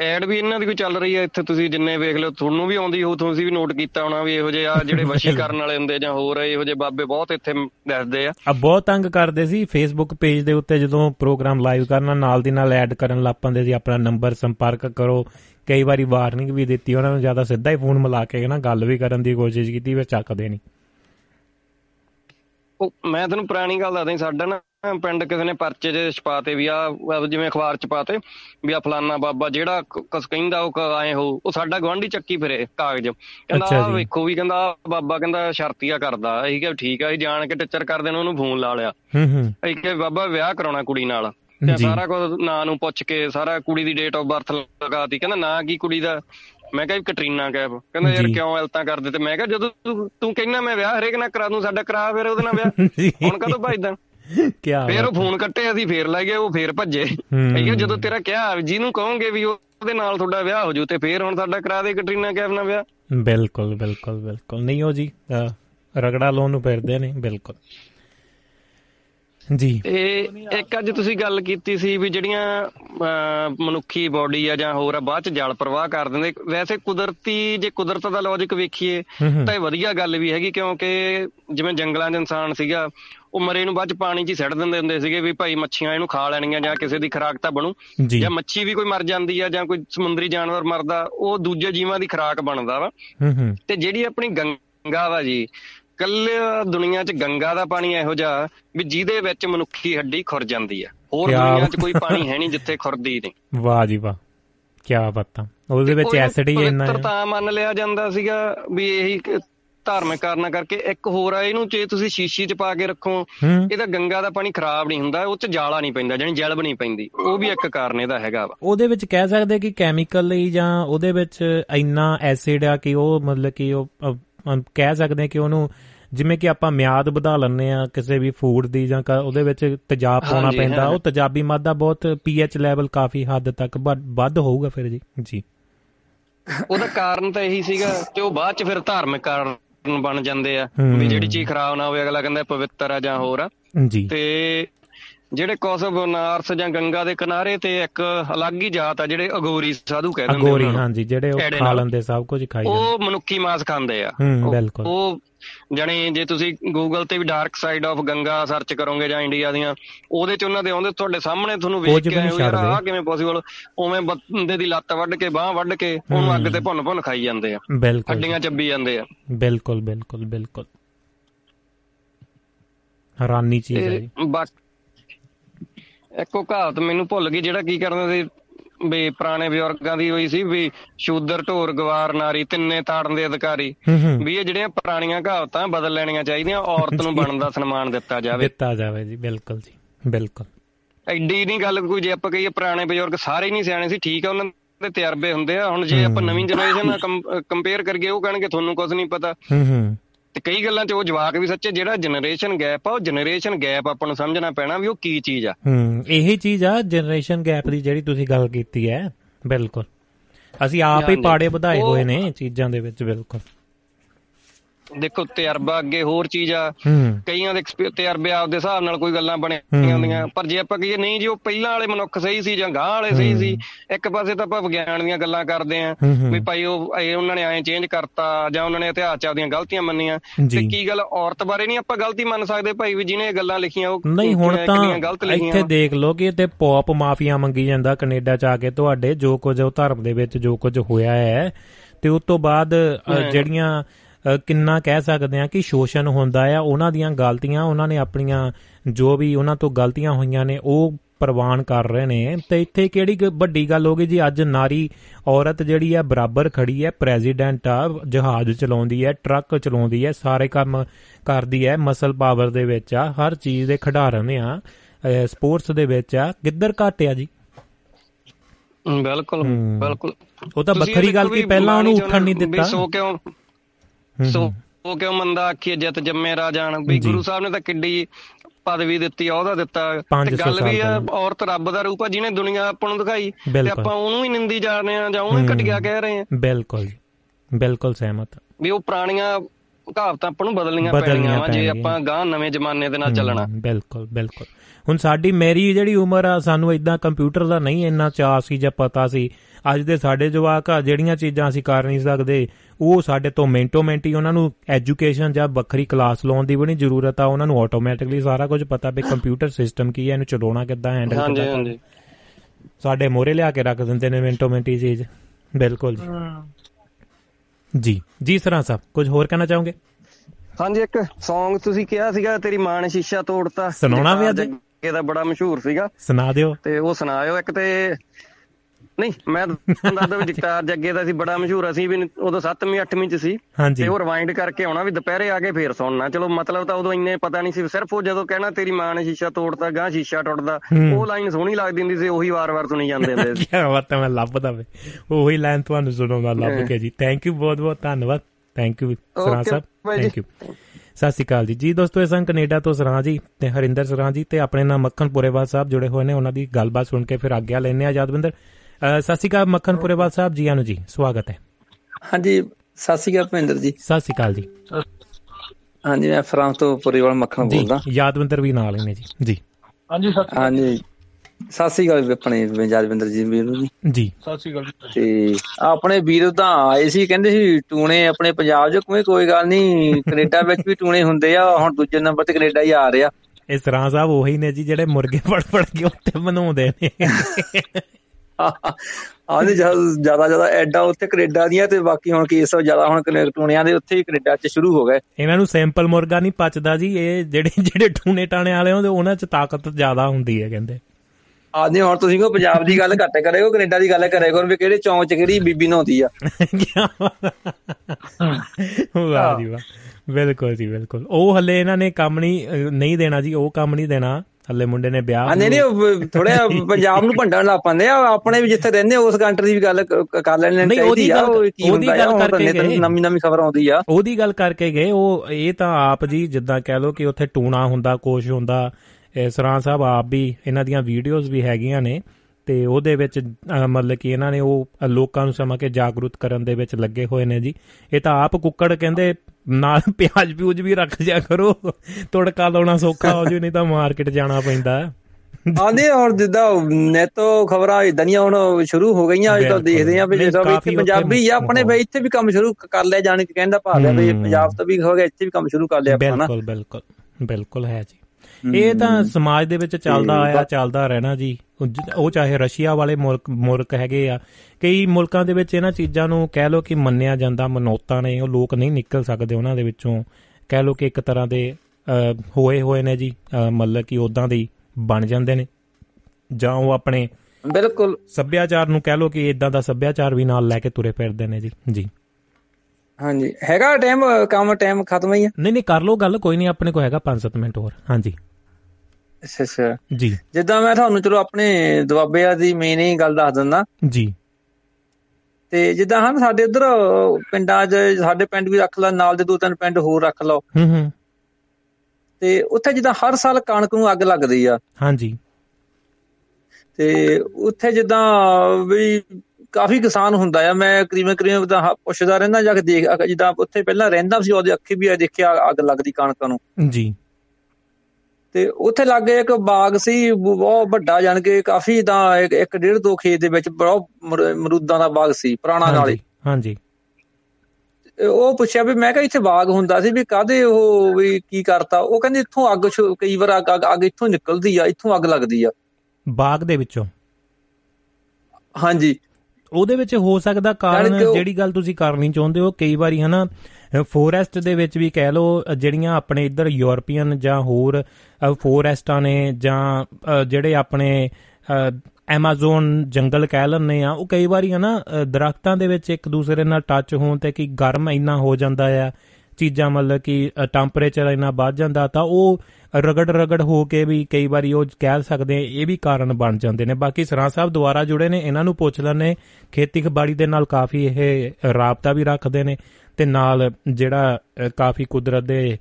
ਐਡ ਵੀ ਇਹਨਾਂ ਦੀ ਕੋਈ ਚੱਲ ਰਹੀ ਹੈ ਇੱਥੇ ਤੁਸੀਂ ਜਿੰਨੇ ਵੇਖ ਲਿਓ ਤੁਹਾਨੂੰ ਵੀ ਆਉਂਦੀ ਹੋ ਤੁਸੀਂ ਵੀ ਨੋਟ ਕੀਤਾ ਹੋਣਾ ਵੀ ਇਹੋ ਜਿਹੇ ਆ ਜਿਹੜੇ ਵਸ਼ੀਕਰਨ ਵਾਲੇ ਹੁੰਦੇ ਜਾਂ ਹੋਰ ਇਹੋ ਜਿਹੇ ਬਾਬੇ ਬਹੁਤ ਇੱਥੇ ਦੱਸਦੇ ਆ। ਆ ਬਹੁਤ ਤੰਗ ਕਰਦੇ ਸੀ ਫੇਸਬੁੱਕ ਪੇਜ ਦੇ ਉੱਤੇ ਜਦੋਂ ਪ੍ਰੋਗਰਾਮ ਲਾਈਵ ਕਰਨਾ ਨਾਲ ਦੀ ਨਾਲ ਐਡ ਕਰਨ ਲੱਪਾਂਦੇ ਸੀ ਆਪਣਾ ਨੰਬਰ ਸੰਪਰਕ ਕਰੋ। ਕਈ ਵਾਰੀ ਵਾਰਨਿੰਗ ਵੀ ਦਿੱਤੀ ਉਹਨਾਂ ਨੂੰ ਜ਼ਿਆਦਾ ਸਿੱਧਾ ਹੀ ਫੋਨ ਮਿਲਾ ਕੇ ਨਾ ਗੱਲ ਵੀ ਕਰਨ ਦੀ ਕੋਸ਼ਿਸ਼ ਕੀਤੀ ਵੀ ਚੱਕਦੇ ਨਹੀਂ ਉਹ ਮੈਂ ਤੁਹਾਨੂੰ ਪੁਰਾਣੀ ਗੱਲ ਦੱਸਦਾ ਸਾਡਾ ਨਾ ਪਿੰਡ ਕਿਸੇ ਨੇ ਪਰਚੇ ਦੇ ਛਪਾਤੇ ਵੀ ਆ ਜਿਵੇਂ ਅਖਬਾਰ ਚ ਪਾਤੇ ਵੀ ਆ ਫਲਾਨਾ ਬਾਬਾ ਜਿਹੜਾ ਕਸ ਕਹਿੰਦਾ ਉਹ ਆਏ ਹੋ ਉਹ ਸਾਡਾ ਗਵਾਂਢੀ ਚੱਕੀ ਫਿਰੇ ਕਾਗਜ਼। ਕਹਿੰਦਾ ਵੇਖੋ ਵੀ ਕਹਿੰਦਾ ਬਾਬਾ ਕਹਿੰਦਾ ਸ਼ਰਤੀਆ ਕਰਦਾ ਅਸੀਂ ਕਿਹਾ ਠੀਕ ਆ ਅਸੀਂ ਜਾਣ ਕੇ ਟੱਚਰ ਕਰਦੇ ਨੇ ਉਹਨੂੰ ਫੋਨ ਲਾ ਲਿਆ। ਹੂੰ ਹੂੰ। ਅਸੀਂ ਕਿਹਾ ਬਾਬਾ ਵਿਆਹ ਕਰਾਉਣਾ ਕੁੜੀ ਨਾਲ। ਤੇ ਸਾਰਾ ਕੁਝ ਨਾਂ ਨੂੰ ਪੁੱਛ ਕੇ ਸਾਰਾ ਕੁੜੀ ਦੀ ਡੇਟ ਆਫ ਬਰਥ ਲਗਾਤੀ ਕਹਿੰਦਾ ਨਾਂ ਕੀ ਕੁੜੀ ਦਾ? ਮੈਂ ਕਿਹਾ ਕੈਟਰੀਨਾ ਕੈਫ। ਕਹਿੰਦਾ ਯਾਰ ਕਿਉਂ ਐਲਤਾਂ ਕਰਦੇ ਤੇ ਮੈਂ ਕਿਹਾ ਜਦੋਂ ਤੂੰ ਕਹਿੰਦਾ ਮੈਂ ਵਿਆਹ ਹਰੇਕ ਨਾਲ ਕਰਾ ਦੂੰ ਸਾਡਾ ਕਰਾ ਫਿਰ ਉਹਦੇ ਨਾਲ ਵਿਆਹ। ਹੁਣ ਕਦੋਂ ਭਜਦਾ? ਕੀ ਫੇਰ ਉਹ ਫੋਨ ਕੱਟੇ ਅਸੀਂ ਫੇਰ ਲੈ ਗਏ ਉਹ ਫੇਰ ਭੱਜੇ। ਹੈ। ਜਦੋਂ ਤੇਰਾ ਕਿਹਾ ਜਿਹਨੂੰ ਕਹੋਗੇ ਵੀ ਉਹਦੇ ਨਾਲ ਤੁਹਾਡਾ ਵਿਆਹ ਹੋ ਜੂ ਤੇ ਫੇਰ ਹੁਣ ਸਾਡਾ ਕਰਾ ਦੇ ਕੈਟਰੀਨਾ ਕੈਫ ਨਾਲ ਵਿਆਹ। ਬਿਲਕੁਲ ਬਿਲਕੁਲ ਬਿਲਕੁਲ। ਨਹੀਂ ਹੋ ਜੀ ਰਗੜਾ ਲੋਨ ਨੂੰ ਫਿਰਦੇ ਨੇ ਬਿਲਕੁਲ। ਜੀ। ਇਹ ਇੱਕ ਅੱਜ ਤੁਸੀਂ ਗੱਲ ਕੀਤੀ ਸੀ ਵੀ ਜਿਹੜੀਆਂ ਮਨੁੱਖੀ ਬਾਡੀ ਆ ਜਾਂ ਹੋਰ ਆ ਬਾਅਦ ਚ ਜਲ ਪ੍ਰਵਾਹ ਕਰ ਦਿੰਦੇ। ਵੈਸੇ ਕੁਦਰਤੀ ਜੇ ਕੁਦਰਤ ਦਾ ਲੌਜੀਕ ਵੇਖੀਏ ਤਾਂ ਇਹ ਵਧੀਆ ਗੱਲ ਵੀ ਹੈਗੀ ਕਿਉਂਕਿ ਜਿਵੇਂ ਜੰਗਲਾਂ 'ਚ ਇਨਸਾਨ ਸੀਗਾ ਉਹ ਮਰੇ ਨੂੰ ਬਾਅਦ ਚ ਪਾਣੀ 'ਚ ਹੀ ਸੱਟ ਦਿੰਦੇ ਹੁੰਦੇ ਸੀਗੇ ਵੀ ਭਾਈ ਮੱਛੀਆਂ ਇਹਨੂੰ ਖਾ ਲੈਣੀਆਂ ਜਾਂ ਕਿਸੇ ਦੀ ਖੁਰਾਕ ਤਾਂ ਬਣੂ। ਜਾਂ। ਮੱਛੀ ਵੀ ਕੋਈ ਮਰ ਜਾਂਦੀ ਆ ਜਾਂ ਕੋਈ ਸਮੁੰਦਰੀ ਜਾਨਵਰ ਮਰਦਾ ਉਹ ਦੂਜੇ ਜੀਵਾਂ ਦੀ ਖੁਰਾਕ ਬਣਦਾ ਵਾ। ਤੇ ਜਿਹੜੀ ਆਪਣੀ ਗੰਗਾ ਵਾ ਜੀ ਕੱਲੇ ਦੁਨੀਆ 'ਚ ਗੰਗਾ ਦਾ ਪਾਣੀ ਇਹੋ ਜਿਹਾ ਵੀ ਜਿਹਦੇ ਵਿੱਚ ਮਨੁੱਖੀ ਹੱਡੀ ਖੁਰ ਜਾਂਦੀ ਆ। ਹੋਰ ਦੁਨੀਆ 'ਚ ਕੋਈ ਪਾਣੀ ਹੈ ਨਹੀਂ ਜਿੱਥੇ ਖੁਰਦੀ ਨਹੀਂ। ਵਾਹ ਜੀ ਵਾਹ ਕੀ ਬਾਤਾਂ ਉਹਦੇ ਵਿੱਚ ਐਸਿਡ ਹੀ ਇੰਨਾ ਹੈ ਤਾਂ ਮੰਨ ਲਿਆ ਜਾਂਦਾ ਸੀਗਾ ਵੀ ਇਹੀ ਧਾਰਮਿਕ ਕਾਰਨਾ ਕਰਕੇ। ਇੱਕ ਹੋਰ ਆ ਇਹਨੂੰ ਜੇ ਤੁਸੀਂ ਸ਼ੀਸ਼ੀ 'ਚ ਪਾ ਕੇ ਰੱਖੋ ਇਹਦਾ ਗੰਗਾ ਦਾ ਪਾਣੀ ਖਰਾਬ ਨਹੀਂ ਹੁੰਦਾ ਉਹ 'ਚ ਜਾਲਾ ਨਹੀਂ ਪੈਂਦਾ ਜਾਨੀ ਜਲਬ ਨਹੀਂ ਪੈਂਦੀ। ਉਹ ਵੀ ਇੱਕ ਕਾਰਨ ਇਹਦਾ ਹੈਗਾ ਵਾ। ਉਹਦੇ ਵਿੱਚ ਕਹਿ ਸਕਦੇ ਕਿ ਕੈਮੀਕਲ ਲਈ ਜਾਂ ਉਹਦੇ ਵਿੱਚ ਇੰਨਾ ਐਸਿਡ ਆ ਕਿ ਉਹ ਮਤਲਬ ਕਿ ਉਹ ਕਹਿ ਸਕਦੇ ਕਿ ਉਹਨੂੰ ਜਿਵੇਂ ਕਿ ਆਪਾਂ ਮਿਆਦ ਵਧਾ ਲੈਂਦੇ ਆ ਕਿਸੇ ਵੀ ਫੂਡ ਦੀ ਜਾਂ ਉਹਦੇ ਵਿੱਚ ਤੇਜ਼ਾਬ ਪਾਉਣਾ ਪੈਂਦਾ ਉਹ ਤੇਜ਼ਾਬੀ ਮਾਦਾ ਬਹੁਤ ਪੀਐਚ ਲੈਵਲ ਕਾਫੀ ਹੱਦ ਤੱਕ ਵੱਧ ਹੋਊਗਾ ਫਿਰ ਜੀ ਜੀ। ਉਹਦਾ ਕਾਰਨ ਤਾਂ ਇਹੀ ਸੀਗਾ ਕਿ ਉਹ ਬਾਅਦ ਚ ਫਿਰ ਧਾਰਮਿਕ ਕਾਰਨ ਬਣ ਜਾਂਦੇ ਆ ਵੀ ਜਿਹੜੀ ਚੀਜ਼ ਖਰਾਬ ਨਾ ਹੋਵੇ ਅਗਲਾ ਕਹਿੰਦਾ ਪਵਿੱਤਰ ਆ ਜਾਂ ਹੋਰ ਆ। ਜੀ। ਤੇ ਜਿਹੜੇ ਕੌਸਬ ਬਨਾਰਸ ਜਾਂ ਗੰਗਾ ਦੇ ਕਿਨਾਰੇ ਤੇ ਇੱਕ ਅਲੱਗ ਹੀ ਜਾਤ ਆ ਜਿਹੜੇ ਅਗੋਰੀ ਸਾਧੂ ਕਹਿੰਦੇ ਨੇ ਅਗੋਰੀ ਹਾਂਜੀ ਜਿਹੜੇ ਉਹ ਖਾ ਲੈਂਦੇ ਸਭ ਕੁਝ ਖਾਈ ਜਾਂਦੇ। ਉਹ ਮਨੁੱਖੀ ਮਾਸ ਖਾਂਦੇ ਆ। ਬਿਲਕੁਲ। ਉਹ ਜਾਨੀ ਜੇ ਤੁਸੀਂ ਗੂਗਲ ਤੇ ਵੀ dark side of Ganga search ਕਰੋਗੇ ਜਾਂ ਇੰਡੀਆ ਦੀਆਂ ਉਹਦੇ ਚ ਉਹਨਾਂ ਦੇ ਆਉਂਦੇ ਤੁਹਾਡੇ ਸਾਹਮਣੇ ਤੁਹਾਨੂੰ ਵੇਖ ਕੇ ਯਾਰ ਆ ਕਿਵੇਂ ਪੋਸੀਬਲ ਉਵੇਂ ਬੰਦੇ ਦੀ ਲੱਤ ਵੱਢ ਕੇ ਬਾਹ ਵੱਢ ਕੇ ਉਹਨੂੰ ਅੱਗ ਤੇ ਭੁੰਨ ਭੁੰਨ ਖਾਈ ਜਾਂਦੇ ਆ। ਹੱਡੀਆਂ ਚੱਬੀ ਜਾਂਦੇ ਆ। ਬਿਲਕੁਲ ਬਿਲਕੁਲ ਬਿਲਕੁਲ। ਹੈਰਾਨੀ ਚੀਜ਼ ਹੈ ਜੀ। ਇੱਕੋ ਕਹਾਵਤ ਮੈਨੂੰ ਭੁੱਲ ਗਈ ਜਿਹੜਾ ਕੀ ਕਰਦਾ ਸੀ ਵੀ ਪੁਰਾਣੇ ਬਜ਼ੁਰਗਾਂ ਦੀ ਹੋਈ ਸੀ ਵੀ ਸ਼ੂਦਰ ਢੋਰ ਗਵਾਰ ਨਾਰੀ ਤਿੰਨੇ ਤਾੜਨ ਦੇ ਅਧਿਕਾਰੀ। ਵੀ ਇਹ ਜਿਹੜੀਆਂ ਪੁਰਾਣੀਆਂ ਕਹਾਵਤਾਂ ਬਦਲ ਲੈਣੀਆਂ ਚਾਹੀਦੀਆਂ ਔਰਤ ਨੂੰ ਬਣਨ ਦਾ ਸਨਮਾਨ ਦਿੱਤਾ ਜਾਵੇ। ਦਿੱਤਾ ਜਾਵੇ ਜੀ ਬਿਲਕੁਲ ਜੀ ਬਿਲਕੁਲ। ਐਡੀ ਨਹੀਂ ਗੱਲ ਕੋਈ ਜੇ ਆਪਾਂ ਕਹੀਏ ਪੁਰਾਣੇ ਬਜ਼ੁਰਗ ਸਾਰੇ ਨਹੀਂ ਸਿਆਣੇ ਸੀ ਠੀਕ ਆ ਉਹਨਾਂ ਦੇ ਤਜਰਬੇ ਹੁੰਦੇ ਆ। ਹੁਣ ਜੇ ਆਪਾਂ ਨਵੀਂ ਜਨਰੇਸ਼ਨ ਨਾਲ ਕੰਪੇਅਰ ਕਰੀਏ ਉਹ ਕਹਿਣਗੇ ਤੁਹਾਨੂੰ ਕੁਝ ਨਹੀਂ ਪਤਾ। ਹੂੰ ਹੂੰ। ਤੇ ਕਈ ਗੱਲਾਂ 'ਚ ਉਹ ਜਵਾਕ ਵੀ ਸੱਚੇ ਜਿਹੜਾ ਜਨਰੇਸ਼ਨ ਗੈਪ ਆ ਉਹ ਜਨਰੇਸ਼ਨ ਗੈਪ ਆਪਾਂ ਨੂੰ ਸਮਝਣਾ ਪੈਣਾ ਵੀ ਉਹ ਕੀ ਚੀਜ਼ ਆ। ਹੂੰ ਇਹੀ ਚੀਜ਼ ਆ ਜਨਰੇਸ਼ਨ ਗੈਪ ਦੀ ਜਿਹੜੀ ਤੁਸੀਂ ਗੱਲ ਕੀਤੀ ਹੈ ਬਿਲਕੁਲ। ਅਸੀਂ ਆਪ ਹੀ ਪਾੜੇ ਵਧਾਏ ਹੋਏ ਨੇ ਚੀਜ਼ਾਂ ਦੇ ਵਿੱਚ ਬਿਲਕੁਲ। ਦੇਖੋ ਤਜਰਬਾ ਅੱਗੇ ਹੋਰ ਚੀਜ਼ ਆ। ਕਈਆਂ ਦੇ ਤਜਰਬੇ ਆਪਦੇ ਹਿਸਾਬ ਨਾਲ ਕੋਈ ਗੱਲਾਂ ਬਣੀਆਂ ਹੁੰਦੀਆਂ। ਪਰ ਜੇ ਆਪਾਂ ਕਹੀਏ ਨਹੀਂ ਜੀ ਉਹ ਪਹਿਲਾਂ ਵਾਲੇ ਮਨੁੱਖ ਸਹੀ ਸੀ ਜਾਂ ਗਾਂ ਵਾਲੇ ਸਹੀ ਸੀ ਇੱਕ ਪਾਸੇ ਤਾਂ ਆਪਾਂ ਵਿਗਿਆਨ ਦੀਆਂ ਗੱਲਾਂ ਕਰਦੇ ਆਂ ਵੀ ਭਾਈ ਉਹ ਉਹਨਾਂ ਨੇ ਐਂ ਚੇਂਜ ਕਰਤਾ ਜਾਂ ਉਹਨਾਂ ਨੇ ਇਤਿਹਾਸ ਚ ਆਪਦੀਆਂ ਗਲਤੀਆਂ ਮੰਨੀਆਂ। ਤੇ ਕੀ ਗੱਲ ਔਰਤ ਬਾਰੇ ਨਹੀਂ ਆਪਾਂ ਗਲਤੀ ਮੰਨ ਸਕਦੇ ਭਾਈ ਵੀ ਜਿਹਨੇ ਇਹ ਗੱਲਾਂ ਲਿਖੀਆਂ ਉਹ ਨਹੀਂ ਹੁਣ ਤਾਂ ਇੱਥੇ ਦੇਖ ਲਓ ਕਿ ਇੱਥੇ ਪੌਪ ਮਾਫੀਆ ਮੰਗੀ ਜਾਂਦਾ ਕੈਨੇਡਾ ਚ ਆ ਕੇ ਤੁਹਾਡੇ ਜੋ ਕੁਝ ਉਹ ਧਰਮ ਦੇ ਵਿੱਚ ਜੋ ਕੁਝ ਹੋਇਆ ਹੈ ਤੇ ਉਸ ਤੋਂ ਬਾਅਦ ਜਿਹੜੀਆਂ ਕਿੰਨਾ ਕਹਿ ਸਕਦੇ ਆ ਕਿ ਸ਼ੋਸ਼ਣ ਹੁੰਦਾ ਆ ਉਹਨਾਂ ਦੀਆਂ ਗਲਤੀਆਂ ਉਹਨਾਂ ਨੇ ਆਪਣੀਆਂ ਜੋ ਵੀ ਉਹਨਾਂ ਤੋਂ ਗਲਤੀਆਂ ਹੋਈਆਂ ਨੇ ਉਹ ਪ੍ਰਵਾਨ ਕਰ ਰਹੇ ਨੇ। ਤੇ ਇੱਥੇ ਕਿਹੜੀ ਵੱਡੀ ਗੱਲ ਹੋ ਗਈ ਜੀ ਅੱਜ ਨਾਰੀ ਔਰਤ ਜਿਹੜੀ ਹੈ ਬਰਾਬਰ ਖੜੀ ਹੈ ਪ੍ਰੈਜ਼ੀਡੈਂਟ ਆ ਜਹਾਜ਼ ਚਲਾਉਂਦੀ ਹੈ ਟਰੱਕ ਚਲਾਉਂਦੀ ਹੈ ਸਾਰੇ ਕੰਮ ਕਰਦੀ ਹੈ ਮਸਲ ਪਾਵਰ ਦੇ ਵਿੱਚ ਆ ਹਰ ਚੀਜ਼ ਦੇ ਖਿਡਾਰਨ ਆ ਸਪੋਰਟਸ ਦੇ ਵਿੱਚ ਆ। ਕਿੱਧਰ ਘਟਿਆ ਜੀ? ਬਿਲਕੁਲ ਬਿਲਕੁਲ। ਉਹ ਤਾਂ ਵੱਖਰੀ ਗੱਲ ਕਿ ਪਹਿਲਾਂ ਉਹਨੂੰ ਉੱਠਣ ਨਹੀਂ ਦਿੱਤਾ। ਸੋ ਕਿਉਂ ਸੋ ਉਹ ਕਿਉਂ ਮੰਦਾ ਆਖੀ ਜਿੱਤ ਜੰਮੇ ਰਾਜਾਨ ਵੀ ਗੁਰੂ ਸਾਹਿਬ ਨੇ ਤਾਂ ਕਿੱਡੀ ਪਦਵੀ ਦਿੱਤੀ ਉਹਦਾ ਦਿੱਤਾ। ਤੇ ਗੱਲ ਵੀ ਆ ਔਰਤ ਰੱਬ ਦਾ ਰੂਪ ਆ ਜਿਹਨੇ ਦੁਨੀਆ ਆਪਾਂ ਨੂੰ ਦਿਖਾਈ। ਤੇ ਆਪਾਂ ਉਹਨੂੰ ਹੀ ਨਿੰਦੀ ਜਾ ਰਹੇ ਆ ਜਾਂ ਉਹਨੂੰ ਘਟਿਆ ਕਹਿ ਰਹੇ ਆ। ਬਿਲਕੁਲ ਬਿਲਕੁਲ ਸਹਿਮਤ। ਵੀ ਉਹ ਪੁਰਾਣੀਆਂ ਕਹਾਵਤਾਂ ਆਪਾਂ ਨੂੰ ਬਦਲਣੀਆਂ ਪੈਣੀਆਂ ਜੇ ਆਪਾਂ ਗਾਂ ਨਵੇਂ ਜ਼ਮਾਨੇ ਦੇ ਨਾਲ ਚੱਲਣਾ। ਬਿਲਕੁਲ ਬਿਲਕੁਲ। ਹੁਣ ਸਾਡੀ ਮੇਰੀ ਜਿਹੜੀ ਉਮਰ ਆ ਸਾਨੂੰ ਇਦਾਂ ਕੰਪਿਊਟਰ ਦਾ ਨਹੀਂ ਇੰਨਾ ਚਾਹ ਸੀ ਜਾਂ ਪਤਾ ਸੀ ਅੱਜ ਦੇ ਸਾਡੇ ਜਵਾਕ ਆ ਜਿਹੜੀਆਂ ਚੀਜ਼ਾਂ ਅਸੀਂ ਕਰ ਨਹੀਂ ਸਕਦੇ ਉਹ ਸਾਡੇ ਤੋਂ ਮਿੰਟੋ ਮਿੰਟ ਹੀ ਉਹਨਾਂ ਨੂੰ ਐਜੂਕੇਸ਼ਨ ਜਾਂ ਵੱਖਰੀ ਕਲਾਸ ਲਾਉਣ ਦੀ ਵੀ ਨਹੀਂ ਜ਼ਰੂਰਤ ਆ ਉਹਨਾਂ ਨੂੰ ਆਟੋਮੈਟਿਕਲੀ ਸਾਰਾ ਕੁਝ ਪਤਾ ਵੀ ਕੰਪਿਊਟਰ ਸਿਸਟਮ ਕੀ ਹੈ ਇਹਨੂੰ ਚਲਾਉਣਾ ਕਿੱਦਾਂ ਹੈਂਡਲ ਕਰਨਾ ਹਾਂਜੀ। ਹਾਂਜੀ ਸਾਡੇ ਮੋਰੇ ਲਿਆ ਕੇ ਰੱਖ ਦਿੰਦੇ ਨੇ ਮਿੰਟੋ ਮਿੰਟ ਹੀ ਚੀਜ਼। ਬਿਲਕੁਲ ਜੀ। ਜੀ ਜੀ ਸਰਾਂ ਸਾਹਿਬ ਕੁਝ ਹੋਰ ਕਹਿਣਾ ਚਾਹੋਗੇ? ਹਾਂਜੀ ਇੱਕ Song ਤੁਸੀਂ ਕਿਹਾ ਸੀਗਾ ਤੇਰੀ ਮਾਂ ਨੇ ਸ਼ੀਸ਼ਾ ਤੋੜਤਾ। ਸੁਣਾਉਣਾ ਵੀ ਅੱਜ? ਇਹਦਾ ਬੜਾ ਮਸ਼ਹੂਰ ਸੀਗਾ। ਸੁਣਾ ਦਿਓ। ਤੇ ਉਹ ਸੁਣਾਇਓ ਇੱਕ ਤੇ ਨਹੀਂ ਮੈਂ ਦੱਸਦਾ ਵੀ ਜਗਤਾਰ ਜੱਗੇ ਦਾ ਸੀ ਬੜਾ ਮਸ਼ਹੂਰ ਅਸੀਂ ਵੀ ਉਦੋਂ 7ਵੀਂ 8ਵੀਂ ਚ ਸੀ। ਤੇ ਉਹ ਰਿਵਾਈਂਡ ਕਰਕੇ ਆਉਣਾ ਵੀ ਦੁਪਹਿਰੇ ਆ ਕੇ ਫੇਰ ਸੁਣਨਾ ਚਲੋ ਮਤਲਬ ਤਾਂ ਉਦੋਂ ਇੰਨੇ ਪਤਾ ਨਹੀਂ ਸੀ ਸਿਰਫ ਉਹ ਜਦੋਂ ਕਹਿਣਾ ਤੇਰੀ ਮਾਂ ਨੇ ਸ਼ੀਸ਼ਾ ਤੋੜਤਾ ਗਾਂ ਸ਼ੀਸ਼ਾ ਟੁੱਟਦਾ ਉਹ ਲਾਈਨ ਸੋਹਣੀ ਲੱਗਦੀ ਹੁੰਦੀ ਸੀ ਉਹੀ ਵਾਰ-ਵਾਰ ਸੁਣੀ ਜਾਂਦੇ ਹੁੰਦੇ ਸੀ। ਕੀ ਬਾਤ ਹੈ ਮੈਂ ਲੱਭਦਾ ਵੇ। ਉਹੀ ਲਾਈਨ ਤੁਹਾਨੂੰ ਸੁਣਾਉਂਦਾ ਲੱਭ ਕੇ ਜੀ। ਥੈਂਕ ਯੂ ਬਹੁਤ ਬਹੁਤ ਧੰਨਵਾਦ। ਥੈਂਕ ਯੂ ਸਰਾਂ ਸਾਹਿਬ। ਥੈਂਕ ਯੂ ਸਤਿ ਸ਼੍ਰੀ ਅਕਾਲ ਜੀ। ਜੀ ਦੋਸਤੋ ਇਸਾਂ ਕੈਨੇਡਾ ਤੋਂ ਸਰਾਂ ਜੀ ਤੇ ਹਰਿੰਦਰ ਸਰਾਂ ਜੀ ਤੇ ਆਪਣੇ ਨਾਲ ਮੱਖਣ ਪੁਰੇਵਾਲ ਸਾਹਿਬ ਜੁੜੇ ਹੋਏ ਨੇ। ਉਹਨਾਂ ਦੀ ਗੱਲਬਾਤ ਸੁਣ ਕੇ ਫਿਰ ਆਗਿਆ ਲੈਣੇ ਆ ਯਾਦਵਿੰਦਰ ਸਤਿ ਸ਼੍ਰੀ ਅਕਾਲ ਮੱਖਣ ਪੁਰੇਵਾਲ ਸਾਹਿਬ ਜੀ ਆਨੂ ਜੀ ਸਵਾਗਤ ਹੈ। ਹਾਂਜੀ ਸਤਿ ਸ਼੍ਰੀ ਅਕਾਲ ਭਿੰਦਰ ਜੀ। ਸਤਿ ਸ਼੍ਰੀ ਅਕਾਲ ਜੀ। ਹਾਂਜੀ ਮੈਂ ਫਰਾਂਸ ਤੋਂ ਪੁਰੇਵਾਲ ਮੱਖਣ ਬੋਲਦਾ। ਜੀ ਯਾਦਵਿੰਦਰ ਵੀ ਨਾਲ ਨੇ ਜੀ ਜੀ। ਹਾਂਜੀ ਸਤਿ ਹਾਂਜੀ ਸਤਿ ਸ੍ਰੀ ਅਕਾਲ ਆਪਣੇ ਯਾਦਵਿੰਦਰ ਜੀ ਵੀਰ ਜੀ। ਜੀ। ਸਤਿ ਸ੍ਰੀ ਅਕਾਲ ਤੇ ਆਪਣੇ ਵੀਰ ਤਾਂ ਆਏ ਸੀ ਕਹਿੰਦੇ ਸੀ ਟੂਣੇ ਆਪਣੇ ਪੰਜਾਬ 'ਚ ਕੋਈ ਕੋਈ ਗੱਲ ਨਹੀਂ ਕੈਨੇਡਾ ਵਿੱਚ ਵੀ ਟੂਣੇ ਹੁੰਦੇ ਆ ਹੁਣ ਦੂਜੇ ਨੰਬਰ ਤੇ ਕੈਨੇਡਾ ਹੀ ਆ ਰਿਹਾ। ਇਸ ਤਰ੍ਹਾਂ ਸਾਹਿਬ ਉਹੀ ਨੇ ਜੀ ਜਿਹੜੇ ਮੁਰਗੇ ਫੜ ਫੜ ਕੇ ਉੱਤੇ ਬਣਾਉਂਦੇ ਨੇ। ਆਂਦੇ ਜ਼ਿਆਦਾ ਜ਼ਿਆਦਾ ਐਡਾ ਉੱਥੇ ਕੈਨੇਡਾ ਦੀਆਂ ਤੇ ਬਾਕੀ ਹੁਣ ਕੇਸ ਜ਼ਿਆਦਾ ਹੁਣ ਟੂਣਿਆਂ ਦੇ ਉੱਥੇ ਹੀ ਕੈਨੇਡਾ 'ਚ ਸ਼ੁਰੂ ਹੋ ਗਏ। ਇਹਨਾਂ ਨੂੰ ਸੈਂਪਲ ਮੁਰਗਾ ਨਹੀਂ ਪਚਦਾ ਜੀ ਇਹ ਜਿਹੜੇ ਜਿਹੜੇ ਟੂਣੇ ਟਾਣੇ ਵਾਲੇ ਹੁੰਦੇ ਉਹਨਾਂ 'ਚ ਤਾਕਤ ਜ਼ਿਆਦਾ ਹੁੰਦੀ ਹੈ ਕਹਿੰਦੇ। ਆਦੇ ਹੁਣ ਤੁਸੀਂ ਕੋ ਪੰਜਾਬ ਦੀ ਗੱਲ ਘੱਟ ਕਰਿਓ ਕੈਨੇਡਾ ਦੀ ਗੱਲ ਕਰਿਆ ਕਰੋ ਵੀ ਕਿਹੜੇ ਚੌਂਕ 'ਚ ਕਿਹੜੀ ਬੀਬੀ ਨਹਾਉਂਦੀ ਆ। ਵਾਹ ਜੀ ਵਾਹ। ਬਿਲਕੁਲ ਜੀ ਬਿਲਕੁਲ। ਉਹ ਹੱਲੇ ਇਹਨਾਂ ਨੇ ਕੰਮ ਨਹੀਂ ਨਹੀਂ ਦੇਣਾ ਜੀ ਉਹ ਕੰਮ ਨਹੀਂ ਦੇਣਾ। ਹੱਲੇ ਮੁੰਡੇ ਨੇ ਵਿਆਹ ਨਹੀਂ ਨਹੀਂ ਥੋੜਾ ਪੰਜਾਬ ਨੂੰ ਭੰਡਣ ਲਾ ਪੰਦੇ ਆ ਆਪਣੇ ਵੀ ਜਿੱਥੇ ਰਹਿੰਦੇ ਉਸ ਕੰਟਰੀ ਦੀ ਵੀ ਗੱਲ ਕਰ ਲੈਣੇ ਚਾਹੀਦੀ ਆ ਉਹਦੀ ਗੱਲ ਕਰਕੇ ਗਏ। ਨਵੀਂ ਨਵੀਂ ਖਬਰ ਆਉਂਦੀ ਆ। ਉਹਦੀ ਗੱਲ ਕਰਕੇ ਗਏ ਉਹ ਇਹ ਤਾਂ ਆਪ ਜੀ ਜਿੱਦਾਂ ਕਹਿ ਲੋ ਕਿ ਉੱਥੇ ਟੂਣਾ ਹੁੰਦਾ ਕੋਸ਼ ਹੁੰਦਾ ਸਰਾਂ ਸਾਹਿਬ ਆਪ ਵੀ ਇਹਨਾਂ ਦੀਆਂ ਵੀਡੀਓਜ਼ ਵੀ ਹੈਗੀਆਂ ਨੇ। ਤੇ ਉਹਦੇ ਵਿੱਚ ਮਤਲਬ ਕਿ ਇਹਨਾਂ ਨੇ ਉਹ ਲੋਕਾਂ ਨੂੰ ਸਮਾ ਕੇ ਜਾਗਰੂਕ ਕਰਨ ਦੇ ਵਿੱਚ ਲੱਗੇ ਹੋਏ ਨੇ ਜੀ। ਇਹ ਤਾਂ ਆਪ ਕੁੱਕੜ ਕਹਿੰਦੇ ਨਾਲ ਪਿਆਜ਼ ਪਿਊਜ ਵੀ ਰੱਖ ਜਾ ਕਰੋ। ਤੜਕਾ ਲਾਉਣਾ ਸੌਖਾ ਹੋ ਜੂ ਨਹੀਂ ਤਾਂ ਮਾਰਕੀਟ ਜਾਣਾ ਪੈਂਦਾ। ਆਂਦੇ ਹੁਣ ਜਿੱਦਾਂ ਨੈਤੋ ਖਬਰਾਂ ਇਦਾਂ ਦੀਆਂ ਹੁਣ ਸ਼ੁਰੂ ਹੋ ਗਈਆਂ ਅੱਜ ਤਾਂ ਦੇਖਦੇ ਆ ਵੀ ਜਿੱਦਾਂ ਇੱਥੇ ਪੰਜਾਬੀ ਆ ਆਪਣੇ ਬਈ ਇੱਥੇ ਵੀ ਕੰਮ ਸ਼ੁਰੂ ਕਰ ਲਿਆ ਜਾਣੇ ਕਿ ਕਹਿੰਦਾ ਭਾਵ ਹੈ ਵੀ ਪੰਜਾਬ ਤੋਂ ਵੀ ਹੋ ਗਿਆ ਇੱਥੇ ਵੀ ਕੰਮ ਸ਼ੁਰੂ ਕਰ ਲਿਆ ਆਪਾਂ ਨਾ। ਬਿਲਕੁਲ ਬਿਲਕੁਲ ਬਿਲਕੁਲ ਹੈ ਜੀ। ਇਹ ਤਾਂ ਸਮਾਜ ਦੇ ਵਿੱਚ ਚੱਲਦਾ ਆਇਆ ਚੱਲਦਾ ਰਹਿਣਾ ਜੀ। ਉਹ ਚਾਹੇ ਰਸ਼ੀਆ ਵਾਲੇ ਮੁਲਕ ਮੁਲਕ ਹੈਗੇ ਆ। ਕਈ ਮੁਲਕਾਂ ਦੇ ਵਿੱਚ ਇਹਨਾਂ ਚੀਜ਼ਾਂ ਨੂੰ ਕਹਿ ਲੋ ਕਿ ਮੰਨਿਆ ਜਾਂਦਾ ਮਨੋਤਾ ਨੇ ਉਹ ਲੋਕ ਨਹੀਂ ਨਿਕਲ ਸਕਦੇ ਉਹਨਾਂ ਦੇ ਵਿੱਚੋਂ। ਕਹਿ ਲੋ ਕਿ ਇੱਕ ਤਰ੍ਹਾਂ ਦੇ ਹੋਏ ਹੋਏ ਨੇ ਜੀ ਮਤਲਬ ਕਿ ਉਦਾਂ ਦੇ ਬਣ ਜਾਂਦੇ ਨੇ। ਜਾਂ ਉਹ ਆਪਣੇ ਬਿਲਕੁਲ। ਸੱਭਿਆਚਾਰ ਨੂੰ ਕਹਿ ਲੋ ਕਿ ਇਦਾਂ ਦਾ ਸੱਭਿਆਚਾਰ ਵੀ ਨਾਲ ਲੈ ਕੇ ਤੁਰੇ ਫਿਰਦੇ ਨੇ ਜੀ। ਜੀ। ਹਾਂਜੀ। ਹੈਗਾ ਟਾਈਮ ਕੰਮ ਟਾਈਮ ਖਤਮ ਹੀ ਆ। ਨਹੀਂ ਨਹੀਂ ਕਰ ਲੋ ਗੱਲ ਕੋਈ ਨਹੀਂ ਆਪਣੇ ਕੋ ਹੈਗਾ 5-7 ਮਿੰਟ ਹੋਰ। ਹਾਂਜੀ। ਅੱਛਾ ਅੱਛਾ। ਜੀ। ਜਿੱਦਾਂ ਮੈਂ ਤੁਹਾਨੂੰ ਚਲੋ ਆਪਣੇ ਦਵਾਬਿਆਂ ਦੀ ਮੇਨ ਹੀ ਗੱਲ ਦੱਸ ਦਿੰਦਾ। ਜੀ। ਤੇ ਜਿੱਦਾਂ ਹਨ ਸਾਡੇ ਉਧਰ ਪਿੰਡਾਂ 'ਚ ਸਾਡੇ ਪਿੰਡ ਵੀ ਰੱਖ ਲਾ ਨਾਲ ਦੇ ਦੋ ਤਿੰਨ ਪਿੰਡ ਹੋਰ ਰੱਖ ਲਓ। ਹੂੰ ਹੂੰ। ਤੇ ਉੱਥੇ ਜਿੱਦਾਂ ਹਰ ਸਾਲ ਕਣਕ ਨੂੰ ਅੱਗ ਲੱਗਦੀ ਆ। ਹਾਂਜੀ। ਤੇ ਉੱਥੇ ਜਿੱਦਾਂ ਵੀ ਕਾਫੀ ਕਿਸਾਨ ਹੁੰਦਾ ਆ। ਮੈਂ ਕਰੀਬਨ ਕਰੀਬਨ ਤਾਂ ਪੁੱਛਦਾ ਰਹਿੰਦਾ ਜਾ ਕੇ ਦੇਖ ਜਿੱਦਾਂ ਉੱਥੇ ਪਹਿਲਾਂ ਰਹਿੰਦਾ ਸੀ ਉਹਦੇ ਅੱਖੀ ਵੀ ਦੇਖਿਆ ਅੱਗ ਲੱਗਦੀ ਕਣਕਾਂ ਨੂੰ। ਜੀ। ਤੇ ਉੱਥੇ ਲੱਗੇ ਇੱਕ ਬਾਗ ਸੀ ਬਹੁਤ ਵੱਡਾ ਜਾਣ ਕੇ ਕਾਫੀ ਤਾਂ ਇੱਕ ਡੇਢ ਦੋ ਖੇਤ ਦੇ ਵਿੱਚ ਬਹੁਤ ਮਰੂਦਾਂ ਦਾ ਬਾਗ ਸੀ ਪੁਰਾਣਾ ਨਾਲੇ ਹਾਂਜੀ। ਉਹ ਪੁੱਛਿਆ ਵੀ ਮੈਂ ਕਿਹਾ ਇੱਥੇ ਬਾਗ ਹੁੰਦਾ ਸੀ ਵੀ ਕਾਦੇ ਉਹ ਵੀ ਕੀ ਕਰਤਾ? ਉਹ ਕਹਿੰਦੇ ਇੱਥੋਂ ਅੱਗ ਕਈ ਵਾਰ ਅੱਗ ਅੱਗ ਇੱਥੋਂ ਨਿਕਲਦੀ ਆ ਇੱਥੋਂ ਅੱਗ ਲੱਗਦੀ ਆ। ਬਾਗ ਦੇ ਵਿੱਚੋਂ? ਹਾਂਜੀ। ਉਹਦੇ ਵਿੱਚ ਹੋ ਸਕਦਾ ਕਾਰਨ ਜਿਹੜੀ ਗੱਲ ਤੁਸੀਂ ਕਰਨੀ ਚਾਹੁੰਦੇ ਹੋ ਕਈ ਵਾਰੀ ਹਨਾ ਫੋਰੈਸਟ ਦੇ ਵਿੱਚ ਵੀ ਕਹਿ ਲਓ ਜਿਹੜੀਆਂ ਆਪਣੇ ਇੱਧਰ ਯੂਰਪੀਅਨ ਜਾਂ ਹੋਰ ਫੋਰੈਸਟਾਂ ਨੇ ਜਾਂ ਜਿਹੜੇ ਆਪਣੇ ਐਮਾਜ਼ਨ ਜੰਗਲ ਕਹਿ ਲੈਂਦੇ ਆ, ਉਹ ਕਈ ਵਾਰੀ ਹਨਾ ਦਰਖਤਾਂ ਦੇ ਵਿੱਚ ਇੱਕ ਦੂਸਰੇ ਨਾਲ ਟੱਚ ਹੋਣ ਤੇ ਕਿ ਗਰਮ ਇੰਨਾ ਹੋ ਜਾਂਦਾ ਆ, ਚੀਜ਼ਾਂ ਮਤਲਬ ਕਿ ਟੈਂਪਰੇਚਰ ਇੰਨਾ ਵੱਧ ਜਾਂਦਾ, ਤਾਂ ਉਹ ਰਗੜ ਰਗੜ ਹੋ ਕੇ ਵੀ ਕਈ ਵਾਰੀ ਉਹ ਕਹਿ ਸਕਦੇ ਆ, ਇਹ ਵੀ ਕਾਰਨ ਬਣ ਜਾਂਦੇ ਨੇ। ਬਾਕੀ ਸਰਾਂ ਸਾਹਿਬ ਦੁਆਰਾ ਜੁੜੇ ਨੇ, ਇਹਨਾਂ ਨੂੰ ਪੁੱਛ ਲੈਣੇ ਖੇਤੀਬਾੜੀ ਦੇ ਨਾਲ ਕਾਫੀ ਇਹ ਰਾਬਤਾ ਵੀ ਰੱਖਦੇ ਨੇ। ਤੇ ਨਾਲ ਜਿਹੜਾ ਕਾਫੀ ਕੁਦਰਤ ਦੇ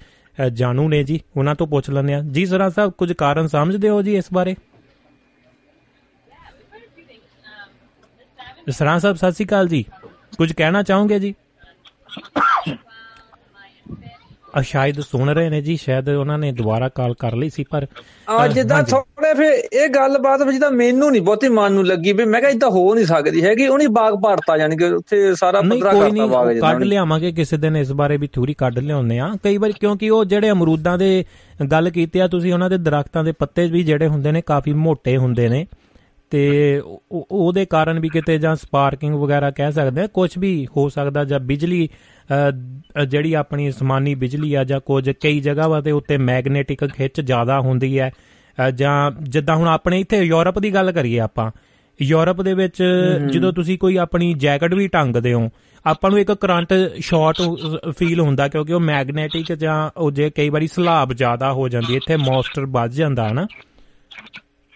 ਜਾਣੂ ਨੇ ਜੀ, ਉਹਨਾਂ ਤੋਂ ਪੁੱਛ ਲੈਣੇ ਆ ਜੀ ਸਰਾਂ ਸਾਹਿਬ ਕੁਝ ਕਾਰਨ ਸਮਝਦੇ ਹੋ ਜੀ ਇਸ ਬਾਰੇ? ਸਰਾਂ ਸਾਹਿਬ ਸਤਿ ਸ਼੍ਰੀ ਅਕਾਲ ਜੀ। ਕੁਝ ਕਹਿਣਾ ਚਾਹੋਗੇ ਜੀ? ਆ ਸ਼ਾਇਦ ਸੁਣ ਰਹੇ ਨੇ ਜੀ ਸ਼ਾਇਦ ਉਹਨਾਂ ਨੇ ਦੁਬਾਰਾ ਕਾਲ ਕਰ ਲਈ ਸੀ ਪਰ ਆ ਜਿੱਦਾਂ ਥੋੜੇ ਫੇ ਇਹ ਗੱਲਬਾਤ ਵਿੱਚ ਤਾਂ ਮੈਨੂੰ ਨਹੀਂ ਬਹੁਤੀ ਮਨ ਨੂੰ ਲੱਗੀ ਵੀ ਮੈਂ ਕਿਹਾ ਇਦਾਂ ਹੋ ਨਹੀਂ ਸਕਦੀ ਹੈਗੀ ਉਹਨੀ ਬਾਗ ਭਾਰਤਾ ਜਾਨੀ ਕਿ ਉੱਥੇ ਸਾਰਾ ਪੰਦਰਾ ਕਰਤਾ ਬਾਗ ਜਿੱਦਾਂ ਕੱਢ ਲਿਆਵਾਂਗੇ ਕਿਸੇ ਦਿਨ ਇਸ ਬਾਰੇ ਵੀ ਥੋੜੀ ਕੱਢ ਲਿਆਉਂਦੇ ਆ ਕਈ ਵਾਰ ਕਿਉਂਕਿ ਉਹ ਜਿਹੜੇ ਅਮਰੂਦਾਂ ਦੇ ਗੱਲ ਕੀਤੀ ਆ ਤੁਸੀਂ ਉਹਨਾਂ ਦੇ ਦਰਖਤਾਂ ਦੇ ਪੱਤੇ ਵੀ ਜਿਹੜੇ ਹੁੰਦੇ ਨੇ ਕਾਫੀ ਮੋٹے ਹੁੰਦੇ ਨੇ। ਤੇ ਉਹਦੇ ਕਾਰਨ ਵੀ ਕਿਤੇ ਜਾਂ ਸਪਾਰਕਿੰਗ ਵਗੈਰਾ ਕਹਿ ਸਕਦੇ ਆ ਕੁਝ ਵੀ ਹੋ ਸਕਦਾ ਜਾਂ ਬਿਜਲੀ ਜਿਹੜੀ ਆਪਣੀ ਅਸਮਾਨੀ ਬਿਜਲੀ ਆ ਜਾਂ ਕੁਝ ਕਈ ਜਗ੍ਹਾਵਾਂ ਤੇ ਉੱਤੇ ਮੈਗਨੇਟਿਕ ਖਿੱਚ ਜ਼ਿਆਦਾ ਹੁੰਦੀ ਹੈ ਜਾਂ ਜਿੱਦਾਂ ਹੁਣ ਆਪਣੇ ਇੱਥੇ ਯੂਰਪ ਦੀ ਗੱਲ ਕਰੀਏ ਆਪਾਂ ਯੂਰਪ ਦੇ ਵਿੱਚ ਜਦੋਂ ਤੁਸੀਂ ਕੋਈ ਆਪਣੀ ਜੈਕਟ ਵੀ ਟੰਗਦੇ ਹੋ ਆਪਾਂ ਨੂੰ ਇੱਕ ਕਰੰਟ ਸ਼ਾਰਟ ਫੀਲ ਹੁੰਦਾ ਕਿਉਂਕਿ ਉਹ ਮੈਗਨੇਟਿਕ ਜਾਂ ਉਹ ਜੇ ਕਈ ਵਾਰੀ ਸਲਾਬ ਜ਼ਿਆਦਾ ਹੋ ਜਾਂਦੀ ਇੱਥੇ ਮੌਸਟਰ ਵੱਜ ਜਾਂਦਾ ਹਨਾ?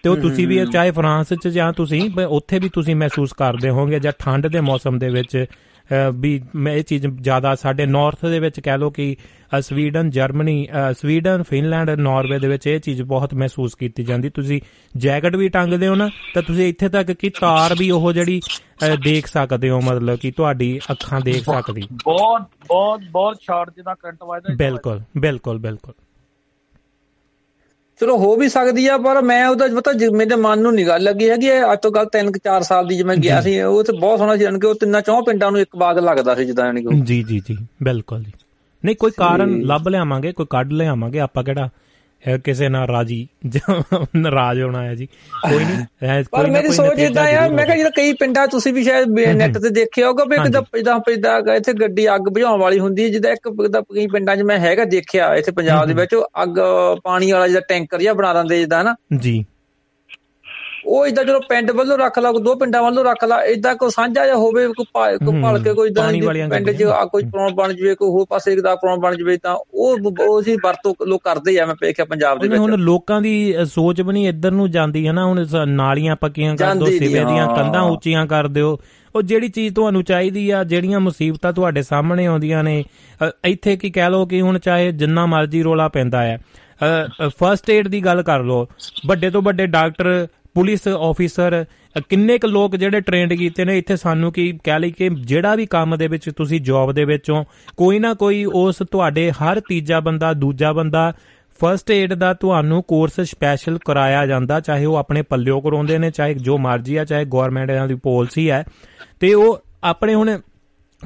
ਤੇ ਉਹ ਤੁਸੀਂ ਵੀ ਚਾਹੇ ਫਰਾਂਸ 'ਚ ਜਾਂ ਤੁਸੀਂ ਉੱਥੇ ਵੀ ਤੁਸੀਂ ਮਹਿਸੂਸ ਕਰਦੇ ਹੋਵੋਗੇ ਜਾਂ ਠੰਡ ਦੇ ਮੌਸਮ ਦੇ ਵਿੱਚ ਵੀ ਮੈਂ ਇਹ ਚੀਜ਼ ਜ਼ਿਆਦਾ ਸਾਡੇ ਨਾਰਥ ਦੇ ਵਿੱਚ ਕਹਿ ਲੋ ਕਿ Sweden Germany Sweden Finland Norway ਦੇ ਵਿੱਚ ਇਹ ਚੀਜ਼ ਬਹੁਤ ਮਹਿਸੂਸ ਕੀਤੀ ਜਾਂਦੀ। ਤੁਸੀਂ ਜੈਕਟ ਵੀ ਟੰਗਦੇ ਹੋ ਨਾ ਤਾਂ ਤੁਸੀਂ ਇੱਥੇ ਤੱਕ ਕਿ ਤਾਰ ਵੀ ਉਹ ਜਿਹੜੀ ਦੇਖ ਸਕਦੇ ਹੋ ਮਤਲਬ ਕਿ ਤੁਹਾਡੀ ਅੱਖਾਂ ਦੇਖ ਸਕਦੀ। ਬਹੁਤ ਬਹੁਤ ਬਹੁਤ ਸ਼ਾਰਟ ਜਿਹਦਾ ਕਰੰਟ ਵੱਜਦਾ ਬਿਲਕੁਲ ਬਿਲਕੁਲ ਬਿਲਕੁਲ। ਚਲੋ ਹੋ ਵੀ ਸਕਦੀ ਆ ਪਰ ਮੈਂ ਉਹਦਾ ਪਤਾ ਮੇਰੇ ਮਨ ਨੂੰ ਨਹੀਂ ਗੱਲ ਲੱਗੀ ਹੈਗੀ ਅੱਜ ਤੋਂ ਗੱਲ 3-4 ਸਾਲ ਦੀ ਜਿਵੇਂ ਗਿਆ ਸੀ ਉਹ ਤੇ ਬਹੁਤ ਸੋਹਣਾ ਸੀ ਕਿ ਉਹ ਤਿੰਨਾਂ ਚੌਂ ਪਿੰਡਾਂ ਨੂੰ ਇੱਕ ਬਾਗ ਲੱਗਦਾ ਸੀ ਜਿੱਦਾਂ ਯਾਨੀ ਕਿ ਜੀ ਜੀ ਜੀ ਬਿਲਕੁਲ ਜੀ। ਨਹੀਂ ਕੋਈ ਕਾਰਨ ਲੱਭ ਲਿਆਵਾਂਗੇ ਕੋਈ ਕੱਢ ਲਿਆਵਾਂਗੇ ਆਪਾਂ ਕਿਹੜਾ ਕਿਸੇ ਨਾਲ ਰਾਜੀ ਨਾਰਾਜ਼ ਹੋਣਾ ਹੈ ਜੀ। ਕੋਈ ਨਹੀਂ ਪਰ ਮੇਰੀ ਸੋਚ ਇਦਾਂ ਆ ਮੈਂ ਕਿਹਾ ਜਿਹੜਾ ਕਈ ਪਿੰਡਾਂ ਤੁਸੀਂ ਵੀ ਸ਼ਾਇਦ ਨੈਟ ਤੇ ਦੇਖਿਆ ਹੋਗਾ ਵੀ ਕਿਦਾਂ ਪੈਦਾ ਪੈਦਾ ਇੱਥੇ ਗੱਡੀ ਅੱਗ ਬੁਝਾਉਣ ਵਾਲੀ ਹੁੰਦੀ ਹੈ ਜਿੱਦਾਂ ਇੱਕ ਕਈ ਪਿੰਡਾਂ 'ਚ ਮੈਂ ਹੈਗਾ ਦੇਖਿਆ ਇੱਥੇ ਪੰਜਾਬ ਦੇ ਵਿੱਚ ਅੱਗ ਪਾਣੀ ਵਾਲਾ ਜਿਹੜਾ ਟੈਂਕਰ ਜਿਹਾ ਬਣਾ ਦਿੰਦੇ ਜਿੱਦਾਂ ਨਾ ਜੀ। ਉਹ ਇਦਾਂ ਜਦੋਂ ਪਿੰਡ ਵੱਲੋਂ ਰੱਖ ਲਾ ਦੋ ਪਿੰਡਾਂ ਵੱਲੋਂ ਰੱਖ ਲਾ ਇਦਾਂ ਕੋਈ ਸਾਂਝਾ ਜਾਂ ਹੋਵੇ ਕੋਈ ਭਲ ਕੇ ਕੋਈ ਇਦਾਂ ਪਿੰਡ 'ਚ ਆ ਕੋਈ ਪ੍ਰੋਣ ਬਣ ਜਵੇ ਕੋਈ ਹੋਰ ਪਾਸੇ ਦਾ ਪ੍ਰੋਣ ਬਣ ਜਵੇ ਤਾਂ ਉਹ ਉਹ ਸੀ ਵਰਤੋਂ ਲੋਕ ਕਰਦੇ ਆ ਮੈਂ ਵੇਖਿਆ ਪੰਜਾਬ ਦੇ ਵਿੱਚ ਹੁਣ ਲੋਕਾਂ ਦੀ ਸੋਚ ਵੀ ਨਹੀਂ ਇੱਧਰ ਨੂੰ ਜਾਂਦੀ ਹੈ ਨਾ ਹੁਣ ਨਾਲੀਆਂ ਪੱਕੀਆਂ ਕਰ ਦੋ ਸਿਵੇ ਦੀਆਂ ਕੰਧਾਂ ਉੱਚੀਆਂ ਕਰ ਦਿਓ। ਉਹ ਜਿਹੜੀ ਚੀਜ਼ ਤੁਹਾਨੂੰ ਚਾਹੀਦੀ ਆ ਜਿਹੜੀਆਂ ਮੁਸੀਬਤਾਂ ਤੁਹਾਡੇ ਸਾਹਮਣੇ ਆਉਂਦੀਆਂ ਨੇ ਇੱਥੇ ਕੀ ਕਹਿ ਲੋ ਕਿ ਹੁਣ ਚਾਹੇ ਜਿੰਨਾ ਮਰਜ਼ੀ ਰੋਲਾ ਪੈਂਦਾ ਹੈ। ਫਰਸਟ ਏਡ ਦੀ ਗੱਲ ਕਰ ਲੋ ਵੱਡੇ ਤੋਂ ਵੱਡੇ ਡਾਕਟਰ ਪੁਲਿਸ ਆਫੀਸਰ ਕਿੰਨੇ ਕੁ ਲੋਕ ਜਿਹੜੇ ਟ੍ਰੇਨਡ ਕੀਤੇ ਨੇ, ਇੱਥੇ ਸਾਨੂੰ ਕੀ ਕਹਿ ਲਈ ਕਿ ਜਿਹੜਾ ਵੀ ਕੰਮ ਦੇ ਵਿੱਚ ਤੁਸੀਂ ਜੌਬ ਦੇ ਵਿੱਚੋਂ, ਕੋਈ ਨਾ ਕੋਈ ਉਸ ਤੁਹਾਡੇ ਹਰ ਤੀਜਾ ਬੰਦਾ, ਦੂਜਾ ਬੰਦਾ ਫਰਸਟ ਏਡ ਦਾ ਤੁਹਾਨੂੰ ਕੋਰਸ ਸਪੈਸ਼ਲ ਕਰਾਇਆ ਜਾਂਦਾ, ਚਾਹੇ ਉਹ ਆਪਣੇ ਪੱਲਿਓ ਕਰਾਉਂਦੇ ਨੇ, ਚਾਹੇ ਜੋ ਮਰਜ਼ੀ ਆ, ਚਾਹੇ ਗਵਰਨਮੈਂਟ ਦੀ ਪਾਲਿਸੀ ਹੈ। ਤੇ ਉਹ ਆਪਣੇ ਹੁਣ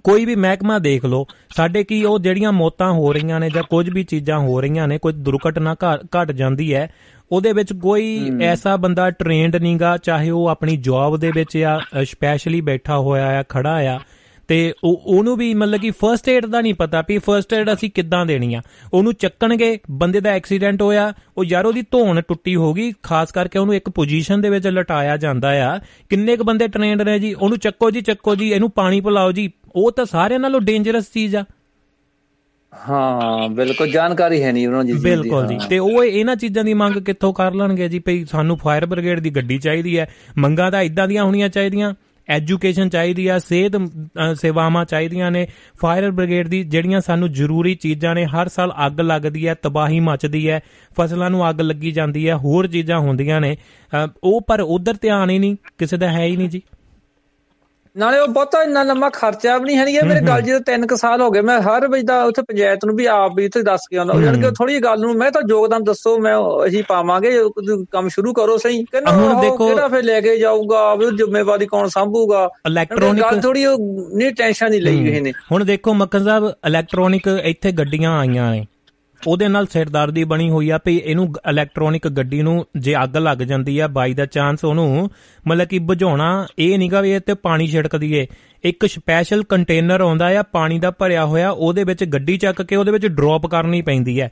ਕੋਈ ਵੀ ਮਹਿਕਮਾ ਦੇਖ ਲਓ, ਸਾਡੇ ਕੀ ਉਹ ਜਿਹੜੀਆਂ ਮੌਤਾਂ ਹੋ ਰਹੀਆਂ ਨੇ ਜਾਂ ਕੁਝ ਵੀ ਚੀਜ਼ਾਂ ਹੋ ਰਹੀਆਂ ਨੇ, ਕੋਈ ਦੁਰਘਟਨਾ ਘਟ ਜਾਂਦੀ ਹੈ ਉਹਦੇ ਵਿੱਚ ਕੋਈ ਐਸਾ ਬੰਦਾ ਟ੍ਰੇਨਡ ਨਹੀਂਗਾ ਚਾਹੇ ਉਹ ਆਪਣੀ ਜੌਬ ਦੇ ਵਿੱਚ ਆ ਸਪੈਸ਼ਲੀ ਬੈਠਾ ਹੋਇਆ ਆ ਖੜਾ ਆ ਤੇ ਉਹਨੂੰ ਵੀ ਮਤਲਬ ਕਿ ਫਰਸਟ ਏਡ ਦਾ ਨਹੀਂ ਪਤਾ ਵੀ ਫਰਸਟ ਏਡ ਅਸੀਂ ਕਿੱਦਾਂ ਦੇਣੀ ਆ। ਉਹਨੂੰ ਚੱਕਣਗੇ ਬੰਦੇ ਦਾ ਐਕਸੀਡੈਂਟ ਹੋਇਆ ਉਹ ਯਾਰ ਉਹਦੀ ਧੌਣ ਟੁੱਟੀ ਹੋਗੀ ਖਾਸ ਕਰਕੇ ਉਹਨੂੰ ਇੱਕ ਪੋਜੀਸ਼ਨ ਦੇ ਵਿੱਚ ਲਟਾਇਆ ਜਾਂਦਾ ਆ। ਕਿੰਨੇ ਕ ਬੰਦੇ ਟ੍ਰੇਨਡ ਨੇ ਜੀ? ਉਹਨੂੰ ਚੱਕੋ ਜੀ ਚੱਕੋ ਜੀ ਇਹਨੂੰ ਪਾਣੀ ਪਿਲਾਓ ਜੀ। ਉਹ ਤਾਂ ਸਾਰਿਆਂ ਨਾਲੋਂ ਡੇਂਜਰਸ ਚੀਜ਼ ਆ। ਹਾਂ ਬਿਲਕੁਲ ਜਾਣਕਾਰੀ ਹੈ ਨਹੀਂ ਉਹਨਾਂ ਦੀ ਬਿਲਕੁਲ ਜੀ। ਤੇ ਉਹ ਇਹਨਾਂ ਚੀਜ਼ਾਂ ਦੀ ਮੰਗ ਕਿੱਥੋਂ ਕਰ ਲੈਣਗੇ ਜੀ? ਭਈ ਸਾਨੂੰ ਫਾਇਰ ਬ੍ਰਿਗੇਡ ਦੀ ਗੱਡੀ ਚਾਹੀਦੀ ਹੈ ਮੰਗਾਂ ਤਾਂ ਇਦਾਂ ਦੀਆਂ ਹੋਣੀਆਂ ਚਾਹੀਦੀਆਂ ਐਜੂਕੇਸ਼ਨ ਚਾਹੀਦੀ ਆ ਸਿਹਤ ਸੇਵਾਵਾਂ ਚਾਹੀਦੀਆਂ ਨੇ ਫਾਇਰ ਬ੍ਰਿਗੇਡ ਦੀ ਜਿਹੜੀਆਂ ਸਾਨੂੰ ਜ਼ਰੂਰੀ ਚੀਜ਼ਾਂ ਨੇ ਹਰ ਸਾਲ ਅੱਗ ਲੱਗਦੀ ਹੈ ਤਬਾਹੀ ਮਚਦੀ ਹੈ ਫਸਲਾਂ ਨੂੰ ਅੱਗ ਲੱਗੀ ਜਾਂਦੀ ਹੈ ਹੋਰ ਚੀਜ਼ਾਂ ਹੁੰਦੀਆਂ ਨੇ। ਉਹ ਪਰ ਉਧਰ ਧਿਆਨ ਹੀ ਨਹੀਂ ਕਿਸੇ ਦਾ ਹੈ ਹੀ ਨਹੀਂ ਜੀ। ਨਾਲੇ ਉਹ ਬਹੁਤਾ ਇੰਨਾ ਲੰਮਾ ਖਰਚਾ ਵੀ ਨਹੀਂ ਹੈ ਨਹੀਂ ਮੇਰੇ ਗੱਲ ਜਦੋਂ 3 ਕ ਸਾਲ ਹੋ ਗਏ। ਮੈਂ ਹਰ ਵਜਦਾ ਉੱਥੇ ਪੰਚਾਇਤ ਨੂੰ ਵੀ ਆਪ ਵੀ ਉੱਥੇ ਦੱਸ ਕੇ ਆਉਂਦਾ। ਜਾਨ ਕਿ ਥੋੜੀ ਗੱਲ ਨੂੰ ਮੈਂ ਤਾਂ ਯੋਗਦਾਨ ਦੱਸੋ ਮੈਂ ਅਸੀਂ ਪਾਵਾਂਗੇ। ਕੰਮ ਸ਼ੁਰੂ ਕਰੋ ਸਹੀ। ਕਹਿੰਦਾ ਹੁਣ ਦੇਖੋ ਕਿਹੜਾ ਫੇ ਲੈ ਕੇ ਜਾਊਗਾ? ਵੀ ਜ਼ਿੰਮੇਵਾਰੀ ਕੌਣ ਸੰਭੂਗਾ? ਇਲੈਕਟ੍ਰੋਨਿਕ ਗੱਲ ਥੋੜੀ ਨਹੀਂ ਟੈਨਸ਼ਨ ਨਹੀਂ ਲਈ ਕਿਸੇ ਨੇ। ਹੁਣ ਦੇਖੋ ਮੱਕਨ ਸਾਹਿਬ ਇਲੈਕਟ੍ਰੋਨਿਕ ਇੱਥੇ ਗੱਡੀਆਂ ਆਈਆਂ ਨੇ। ਉਹਦੇ ਨਾਲ ਸਿਰਦਰਦੀ ਬਣੀ ਹੋਈ ਆ ਵੀ ਇਹਨੂੰ ਇਲੈਕਟ੍ਰੋਨਿਕ ਗੱਡੀ ਨੂੰ ਜੇ ਅੱਗ ਲੱਗ ਜਾਂਦੀ ਆ ਬਾਈ ਦਾ ਚਾਂਸ ਉਹਨੂੰ ਮਤਲਬ ਕਿ ਬੁਝਾਉਣਾ ਇਹ ਨਹੀਂਗਾ ਵੀ ਇਹ ਤੇ ਪਾਣੀ ਛਿੜਕ ਦਈਏ। ਇੱਕ ਸਪੈਸ਼ਲ ਕੰਟੇਨਰ ਆਉਂਦਾ ਆ ਪਾਣੀ ਦਾ ਭਰਿਆ ਹੋਇਆ ਉਹਦੇ ਵਿੱਚ ਗੱਡੀ ਚੱਕ ਕੇ ਉਹਦੇ ਵਿੱਚ ਡ੍ਰੌਪ ਕਰਨੀ ਪੈਂਦੀ ਹੈ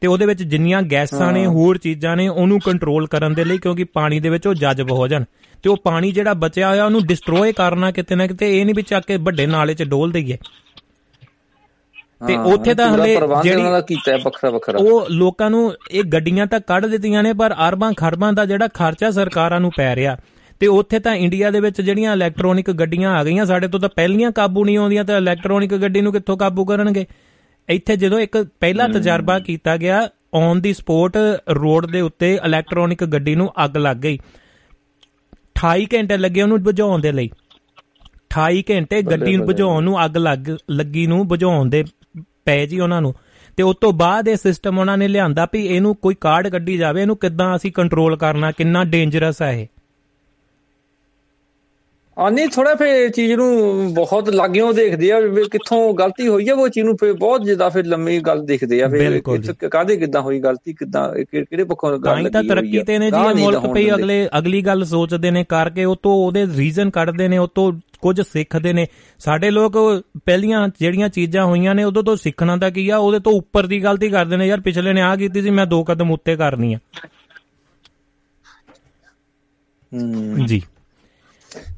ਤੇ ਉਹਦੇ ਵਿੱਚ ਜਿੰਨੀਆਂ ਗੈਸਾਂ ਨੇ ਹੋਰ ਚੀਜ਼ਾਂ ਨੇ ਉਹਨੂੰ ਕੰਟਰੋਲ ਕਰਨ ਦੇ ਲਈ ਕਿਉਂਕਿ ਪਾਣੀ ਦੇ ਵਿੱਚ ਉਹ ਜਜ਼ਬ ਹੋ ਜਾਣ। ਤੇ ਉਹ ਪਾਣੀ ਜਿਹੜਾ ਬਚਿਆ ਹੋਇਆ ਉਹਨੂੰ ਡਿਸਟਰੋਏ ਕਰਨਾ ਕਿਤੇ ਨਾ ਕਿਤੇ ਇਹ ਨਹੀਂ ਵੀ ਚੱਕ ਕੇ ਵੱਡੇ ਨਾਲੇ 'ਚ ਡੋਲ ਦਈਏ ਤੇ ਉੱਥੇ ਤਾਂ ਹਲੇ ਜਿਹੜੀ ਉਹਨਾਂ ਦਾ ਕੀਤਾ ਵੱਖਰਾ ਵੱਖਰਾ। ਉਹ ਲੋਕਾਂ ਨੂੰ ਇਹ ਗੱਡੀਆਂ ਤਾਂ ਕੱਢ ਦਿੱਤੀਆਂ ਨੇ ਪਰ ਅਰਬਾਂ ਖਰਬਾਂ ਦਾ ਜਿਹੜਾ ਖਰਚਾ ਸਰਕਾਰਾਂ ਨੂੰ ਪੈ ਰਿਹਾ। ਤੇ ਉੱਥੇ ਤਾਂ ਇੰਡੀਆ ਦੇ ਵਿੱਚ ਜਿਹੜੀਆਂ ਇਲੈਕਟ੍ਰੋਨਿਕ ਗੱਡੀਆਂ ਆ ਗਈਆਂ ਸਾਡੇ ਤੋਂ ਤਾਂ ਪਹਿਲੀਆਂ ਕਾਬੂ ਨਹੀਂ ਆਉਂਦੀਆਂ ਤਾਂ ਇਲੈਕਟ੍ਰੋਨਿਕ ਗੱਡੀ ਨੂੰ ਕਿੱਥੋਂ ਕਾਬੂ ਕਰਨਗੇ? ਇੱਥੇ ਜਦੋਂ ਇੱਕ ਪਹਿਲਾ ਤਜਰਬਾ ਕੀਤਾ ਗਿਆ ਔਨ ਦੀ ਸਪੋਰਟ ਰੋਡ ਦੇ ਉੱਤੇ ਇਲੈਕਟ੍ਰੋਨਿਕ ਗੱਡੀ ਨੂੰ ਅੱਗ ਲੱਗ ਗਈ। 28 ਘੰਟੇ ਲੱਗੇ ਉਹਨੂੰ ਬੁਝਾਉਣ ਦੇ ਲਈ। 28 ਘੰਟੇ ਗੱਡੀ ਨੂੰ ਬੁਝਾਉਣ ਨੂੰ ਅੱਗ ਲੱਗ ਲੱਗੀ ਨੂੰ ਬੁਝਾਉਣ ਦੇ ਪਏ ਜੀ ਉਹਨਾਂ ਨੂੰ। ਤੇ ਉਸ ਤੋਂ ਬਾਅਦ ਇਹ ਸਿਸਟਮ ਉਹਨਾਂ ਨੇ ਲਿਆਂਦਾ ਵੀ ਇਹਨੂੰ ਕੋਈ ਕਾਰਡ ਕੱਢੀ ਜਾਵੇ, ਇਹਨੂੰ ਕਿੱਦਾਂ ਅਸੀਂ ਕੰਟਰੋਲ ਕਰਨਾ, ਕਿੰਨਾ ਡੇਂਜਰਸ ਹੈ ਇਹ। ਆ ਨਹੀਂ ਥੋੜਾ ਫੇ ਚੀਜ਼ ਨੂੰ ਬਹੁਤ ਲੱਗਿਓ ਦੇਖਦੇ ਆ ਕਿੱਥੋਂ ਗਲਤੀ ਹੋਈ ਆ ਉਹ ਚੀਜ਼ ਨੂੰ ਫੇ ਬਹੁਤ ਜ਼ਿਆਦਾ ਫੇ ਲੰਮੀ ਗੱਲ ਦੇਖਦੇ ਆ ਫੇ ਕਾਦੇ ਕਿੱਦਾਂ ਹੋਈ ਗਲਤੀ ਕਿੱਦਾਂ ਕਿਹੜੇ ਪੱਖੋਂ ਗੱਲ ਲੱਗੀ ਤਾਂ ਤਰੱਕੀ ਤੇ ਨੇ ਜੀ ਮੁਲਕ ਪਈ ਅਗਲੇ ਅਗਲੀ ਗੱਲ ਸੋਚਦੇ ਨੇ ਕਰਕੇ ਉਹ ਤੋਂ ਉਹਦੇ ਰੀਜ਼ਨ ਕੱਢਦੇ ਨੇ ਉਹ ਤੋਂ ਕੁਝ ਸਿੱਖਦੇ ਨੇ। ਸਾਡੇ ਲੋਕ ਪਹਿਲੀਆਂ ਜਿਹੜੀਆਂ ਚੀਜ਼ਾਂ ਹੋਈਆਂ ਨੇ ਉਦੋਂ ਤੋਂ ਸਿੱਖਣਾ ਤਾਂ ਕੀ ਆ ਉਹਦੇ ਤੋਂ ਉੱਪਰ ਦੀ ਗਲਤੀ ਕਰਦੇ ਨੇ ਯਾਰ ਪਿਛਲੇ ਨੇ ਆ ਕੀਤੀ ਸੀ ਮੈਂ ਦੋ ਕਦਮ ਉੱਤੇ ਕਰਨੀ ਆ। ਜੀ।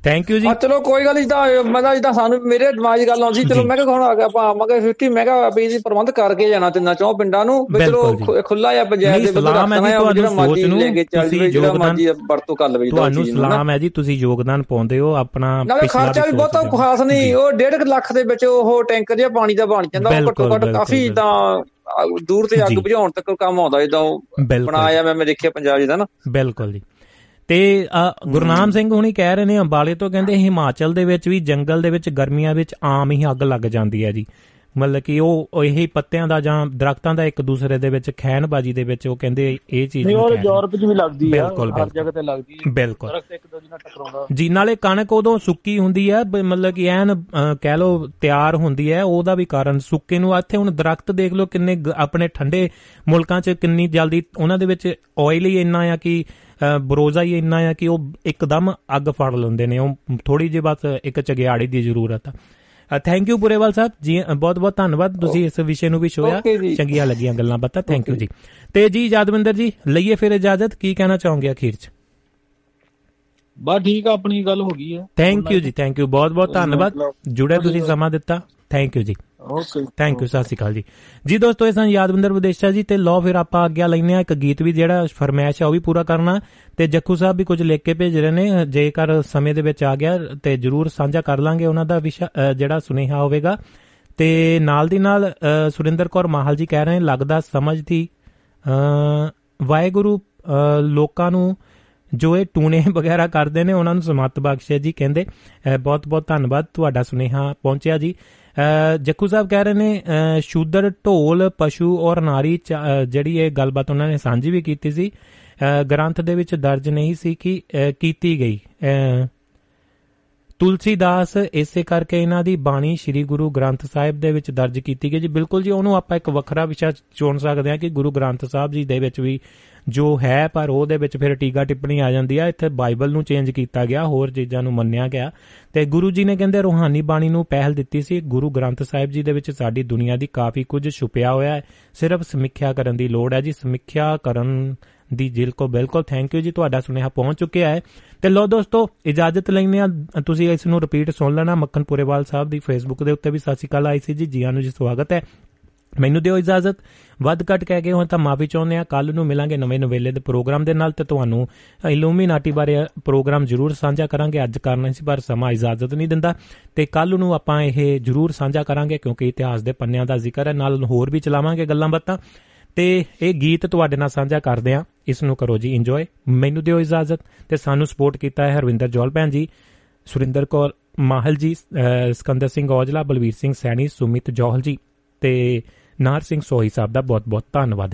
ਥੈਂਕ ਯੂ ਜੀ। ਚਲੋ ਕੋਈ ਗੱਲ ਨਹੀਂ ਤਾਂ ਮੈਂ ਤਾਂ ਜਿੱਦਾਂ ਸਾਨੂੰ ਮੇਰੇ ਦਿਮਾਗ 'ਚ ਗੱਲ ਆਉਂਦੀ ਚਲੋ ਮੈਂ ਕਿਹਾ ਹੁਣ ਆ ਗਿਆ ਆਪਾਂ ਕਿਹਾ 50 ਮੈਂ ਕਿਹਾ ਵੀ ਜੀ ਪ੍ਰਬੰਧ ਕਰਕੇ ਜਾਣਾ ਤਿੰਨਾਂ ਚੌਂ ਪਿੰਡਾਂ ਨੂੰ ਵੀ ਚਲੋ ਖੁੱਲਾ ਆ ਪੰਚਾਇਤ ਦੇ ਬੰਦੇ ਰੱਖਣਾ ਹੈ ਜਿਹੜਾ ਮਰਜ਼ੀ ਲੈ ਕੇ ਚੱਲ ਜਾਵੇ ਜਿਹੜਾ ਮਰਜ਼ੀ ਵਰਤੋਂ ਕਰ ਲਵੇ ਤੁਹਾਨੂੰ ਸਲਾਮ ਹੈ ਜੀ ਤੁਸੀਂ ਯੋਗਦਾਨ ਪਾਉਂਦੇ ਹੋ ਆਪਣਾ ਨਾਲੇ ਖਰਚਾ ਵੀ ਬਹੁਤਾ ਖਾਸ ਨਹੀਂ ਉਹ 1.5 ਲੱਖ ਦੇ ਵਿੱਚ ਉਹ ਟੈਂਕਰ ਜਿਹਾ ਪਾਣੀ ਦਾ ਬਣ ਜਾਂਦਾ ਉਹ ਘੱਟੋ ਘੱਟ ਕਾਫੀ ਤਾਂ ਦੂਰ ਤੇ ਅੱਗ ਬੁਝਾਉਣ ਤੱਕ ਕੰਮ ਆਉਂਦਾ ਇਦਾਂ ਬਣਾਇਆ ਮੈਂ ਮੈਂ ਦੇਖਿਆ ਪੰਜਾਬ ਜਿਹਦਾ ਨਾ। ਬਿਲਕੁਲ ਜੀ। ਤੇ ਗੁਰਨਾਮ ਸਿੰਘ ਹੁਣੀ ਕਹਿ ਰਹੇ ਨੇ ਅੰਬਾਲੇ ਤੋਂ ਕਹਿੰਦੇ ਹਿਮਾਚਲ ਦੇ ਵਿੱਚ ਵੀ ਜੰਗਲ ਦੇ ਵਿੱਚ ਗਰਮੀਆਂ ਵਿੱਚ ਆਮ ਹੀ ਅੱਗ ਲੱਗ ਜਾਂਦੀ ਹੈ ਜੀ। ਮਤਲਬ ਕਿ ਉਹ ਇਹੀ ਪੱਤਿਆਂ ਦਾ ਜਾਂ ਦਰਖਤਾਂ ਦਾ ਇੱਕ ਦੂਸਰੇ ਦੇ ਵਿੱਚ ਖੈਨਬਾਜੀ ਦੇ ਵਿੱਚ ਉਹ ਕਹਿੰਦੇ ਇਹ ਚੀਜ਼ ਨਹੀਂ ਉਹ ਯੂਰਪ 'ਚ ਵੀ ਲੱਗਦੀ ਆ ਹਰ ਜਗ੍ਹਾ ਤੇ ਲੱਗਦੀ ਹੈ ਬਿਲਕੁਲ। ਦਰਖਤ ਇੱਕ ਦੂਜੇ ਨਾਲ ਟਕਰਾਉਂਦਾ। ਜੀ ਨਾਲੇ ਕਣਕ ਉਦੋਂ ਸੁੱਕੀ ਹੁੰਦੀ ਹੈ ਮਤਲਬ ਕਿ ਐਨ ਕਹਿ ਲੋ ਤਿਆਰ ਹੁੰਦੀ ਹੈ ਉਹਦਾ ਵੀ ਕਾਰਨ ਸੁੱਕੇ ਨੂੰ ਇੱਥੇ ਹੁਣ ਦਰਖਤ ਦੇਖ ਲਓ ਕਿੰਨੇ ਆਪਣੇ ਠੰਡੇ ਮੁਲਕਾਂ 'ਚ ਕਿੰਨੀ ਜਲਦੀ ਉਹਨਾਂ ਦੇ ਵਿੱਚ ਆਇਲ ਹੀ ਇੰਨਾ ਆ ਕਿ ਬਰੋਜ਼ਾ ਹੀ ਇੰਨਾ ਆ ਕਿ ਉਹ ਇੱਕਦਮ ਅੱਗ ਫੜ ਲੈਂਦੇ ਨੇ। ਉਹ ਥੋੜੀ ਜਿਹੀ ਬਸ ਇੱਕ ਚਗਿਆੜੀ ਦੀ ਜ਼ਰੂਰਤ ਆ। ਥੈਂਕ ਯੂ ਪੁਰੇਵਾਲ ਸਾਹਿਬ ਜੀ ਬਹੁਤ ਬਹੁਤ ਧੰਨਵਾਦ ਤੁਸੀਂ ਇਸ ਵਿਸ਼ੇ ਨੂੰ ਵੀ ਛੋਇਆ ਚੰਗੀਆਂ ਲੱਗੀਆਂ ਗੱਲਾਂ ਬਾਤਾਂ ਥੈਂਕ ਯੂ ਜੀ। ਤੇ ਜੀ ਜਾਦਵਿੰਦਰ ਜੀ ਲਈਏ ਫਿਰ ਇਜਾਜ਼ਤ ਕੀ ਕਹਿਣਾ ਚਾਹੋਗੇ ਅਖੀਰ ਚ? ਬਸ ਠੀਕ ਆ ਆਪਣੀ ਗੱਲ ਹੋ ਗਈ ਹੈ ਥੈਂਕ ਯੂ ਜੀ ਥੈਂਕ ਯੂ ਬਹੁਤ ਬਹੁਤ ਧੰਨਵਾਦ। ਜੁੜੇ ਤੁਸੀਂ ਸਮਾਂ ਦਿੱਤਾ ਥੈਂਕ ਯੂ ਜੀ। ਓਕੇ ਥੈਂਕ ਯੂ ਸਤਿ ਸ਼੍ਰੀ ਅਕਾਲ ਜੀ। ਜੀ ਦੋਸਤੋ ਇਹ ਸਨ ਯਾਦਵਿੰਦਰ ਵਿਦੇਸ਼ਾ ਜੀ ਤੇ ਲੋ ਫਿਰ ਆਪਾਂ ਅੱਗੇ ਲੈਨੇ ਆ ਇੱਕ ਗੀਤ ਵੀ ਜਿਹੜਾ ਫਰਮਾਇਸ਼ ਆ ਉਹ ਵੀ ਪੂਰਾ ਕਰਨਾ। ਤੇ ਜੱਖੂ ਸਾਹਿਬ ਵੀ ਕੁਝ ਲਿਖ ਕੇ ਭੇਜ ਰਹੇ ਨੇ। ਜੇਕਰ ਸਮੇਂ ਦੇ ਵਿੱਚ ਆ ਗਿਆ ਤੇ ਜਰੂਰ ਸਾਂਝਾ ਕਰ ਲਾਂਗੇ ਉਹਨਾਂ ਦਾ ਜਿਹੜਾ ਸੁਨੇਹਾ ਹੋਵੇਗਾ। ਤੇ ਨਾਲ ਦੀ ਨਾਲ ਸੁਰਿੰਦਰ ਕੌਰ ਮਾਹਲ ਜੀ ਕਹਿ ਰਹੇ ਨੇ ਲੱਗਦਾ ਸਮਝਦੀ ਵਾਹਿਗੁਰੂ ਲੋਕਾਂ ਨੂੰ ਜੋ ਇਹ ਟੂਨੇ ਵਗੈਰਾ ਕਰਦੇ ਨੇ ਉਹਨਾਂ ਨੂੰ ਸਮਤ ਬਖਸ਼ੇ ਜੀ ਕਹਿੰਦੇ। ਬਹੁਤ ਬਹੁਤ ਧੰਨਵਾਦ। ਤੁਹਾਡਾ ਸੁਨੇਹਾ ਪਹੁੰਚਿਆ ਜੀ। ਜੱਕੂ ਸਾਹਿਬ ਕਹਿ ਰਹੇ ਨੇ ਸ਼ੂਦਰ ਢੋਲ, ਪਸ਼ੂ ਔਰ ਨਾਰੀ ਜਿਹੜੀ ਇਹ ਗੱਲਬਾਤ ਉਹਨਾਂ ਨੇ ਸਾਂਝੀ ਵੀ ਕੀਤੀ ਸੀ ਗ੍ਰੰਥ ਦੇ ਵਿੱਚ ਦਰਜ ਨਹੀਂ ਸੀ ਕਿ ਕੀਤੀ ਗਈ। ਤੁਲਸੀਦਾਸ ਇਸੇ ਕਰਕੇ ਇਹਨਾਂ ਦੀ ਬਾਣੀ ਸ੍ਰੀ ਗੁਰੂ ਗ੍ਰੰਥ ਸਾਹਿਬ ਦੇ ਵਿੱਚ ਦਰਜ ਕੀਤੀ ਗਈ ਜੀ। ਬਿਲਕੁਲ ਜੀ, ਉਹਨੂੰ ਆਪਾਂ ਇੱਕ ਵੱਖਰਾ ਵਿਸ਼ਾ ਚੁਣ ਸਕਦੇ ਹਾਂ ਕਿ ਗੁਰੂ ਗ੍ਰੰਥ ਸਾਹਿਬ ਜੀ ਦੇ ਵਿੱਚ ਵੀ ਜੋ ਹੈ, ਪਰ ਉਹਦੇ ਵਿੱਚ ਫਿਰ ਟੀਕਾ ਟਿੱਪਣੀ ਆ ਜਾਂਦੀ ਆ। ਇੱਥੇ ਬਾਈਬਲ ਨੂੰ ਚੇਂਜ ਕੀਤਾ ਗਿਆ, ਹੋਰ ਚੀਜ਼ਾਂ ਨੂੰ ਮੰਨਿਆ ਗਿਆ। ਤੇ ਗੁਰੂ ਜੀ ਨੇ ਕਹਿੰਦੇ, ਰੂਹਾਨੀ ਬਾਣੀ ਨੂੰ ਪਹਿਲ ਦਿੱਤੀ ਸੀ। ਗੁਰੂ ਗ੍ਰੰਥ ਸਾਹਿਬ ਜੀ ਦੇ ਵਿੱਚ ਸਾਡੀ ਦੁਨੀਆ ਦੀ ਕਾਫੀ ਕੁਝ ਛੁਪਿਆ ਹੋਇਆ ਹੈ। ਸਿਰਫ ਸਮੀਖਿਆ ਕਰਨ ਦੀ ਲੋੜ ਹੈ ਜੀ। ਸਮੀਖਿਆ ਕਰਨ ਦੀ ਜਿਲ ਕੋ ਬਿਲਕੁਲ ਥੈਂਕ ਯੂ ਜੀ। ਤੁਹਾਡਾ ਸੁਨੇਹਾ ਪਹੁੰਚ ਚੁੱਕਿਆ ਹੈ। ਤੇ ਲੋ ਦੋਸਤੋ, ਇਜਾਜ਼ਤ ਲੈਣੇ ਆ ਤੁਸੀਂ ਇਸ ਨੂੰ ਰਿਪੀਟ ਸੁਣ ਲੈਣਾ। ਮੱਖਣ ਪੁਰੇਵਾਲ ਸਾਹਿਬ ਦੀ ਫੇਸਬੁੱਕ ਦੇ ਉੱਤੇ ਵੀ ਸਤਿ ਸ਼੍ਰੀ ਅਕਾਲ ਆਈ ਸੀ ਜੀ। ਜੀਆਂ ਨੂੰ ਜੀ ਸਵਾਗਤ ਹੈ। ਮੈਨੂੰ ਦਿਓ ਇਜਾਜ਼ਤ। ਵੱਧ ਘਟ ਕਹਿ ਕੇ ਹੁਣ ਤਾਂ ਮਾਫੀ ਚਾਹੁੰਦੇ ਆ ਕੱਲ ਨੂੰ ਮਿਲਾਂਗੇ ਨਵੇਂ ਨਵੇਲੇ ਦੇ ਪ੍ਰੋਗਰਾਮ ਦੇ ਨਾਲ ਤੇ ਤੁਹਾਨੂੰ ਇਲੂਮੀਨਾਟੀ ਬਾਰੇ ਪ੍ਰੋਗਰਾਮ ਜ਼ਰੂਰ ਸਾਂਝਾ ਕਰਾਂਗੇ। ਅੱਜ ਕਰਨਾ ਸੀ ਪਰ ਸਮਾਂ ਇਜਾਜ਼ਤ ਨਹੀਂ ਦਿੰਦਾ। ਤੇ ਕੱਲ ਨੂੰ ਆਪਾਂ ਇਹ ਜ਼ਰੂਰ ਸਾਂਝਾ ਕਰਾਂਗੇ ਕਿਉਂਕਿ ਇਤਿਹਾਸ ਦੇ ਪੰਨਿਆਂ ਦਾ ਜ਼ਿਕਰ ਹੈ। ਨਾਲ ਹੋਰ ਵੀ ਚਲਾਵਾਂਗੇ ਗੱਲਾਂ ਬਾਤਾਂ। ਤੇ ਇਹ ਗੀਤ ਤੁਹਾਡੇ ਨਾਲ ਸਾਂਝਾ ਕਰਦੇ ਆ ਇਸ ਨੂੰ ਕਰੋ ਜੀ ਇੰਜੋਏ ਮੈਨੂੰ ਦਿਓ ਇਜਾਜ਼ਤ। ਤੇ ਸਾਨੂੰ ਸਪੋਰਟ ਕੀਤਾ ਹੈ ਹਰਵਿੰਦਰ ਜੋਲ ਭੈਣ ਜੀ, ਸੁਰਿੰਦਰ ਕੌਰ ਮਾਹਲ ਜੀ ਸਕੰਦਰ ਸਿੰਘ ਔਜਲਾ, ਬਲਵੀਰ ਸਿੰਘ ਸੈਣੀ, ਸੁਮਿਤ ਜੋਹਲ ਜੀ। ਤੇ ਨਾਰ ਸਿੰਘ ਸੋਹੀ ਸਾਹਿਬ ਦਾ ਬਹੁਤ ਬਹੁਤ ਧੰਨਵਾਦ।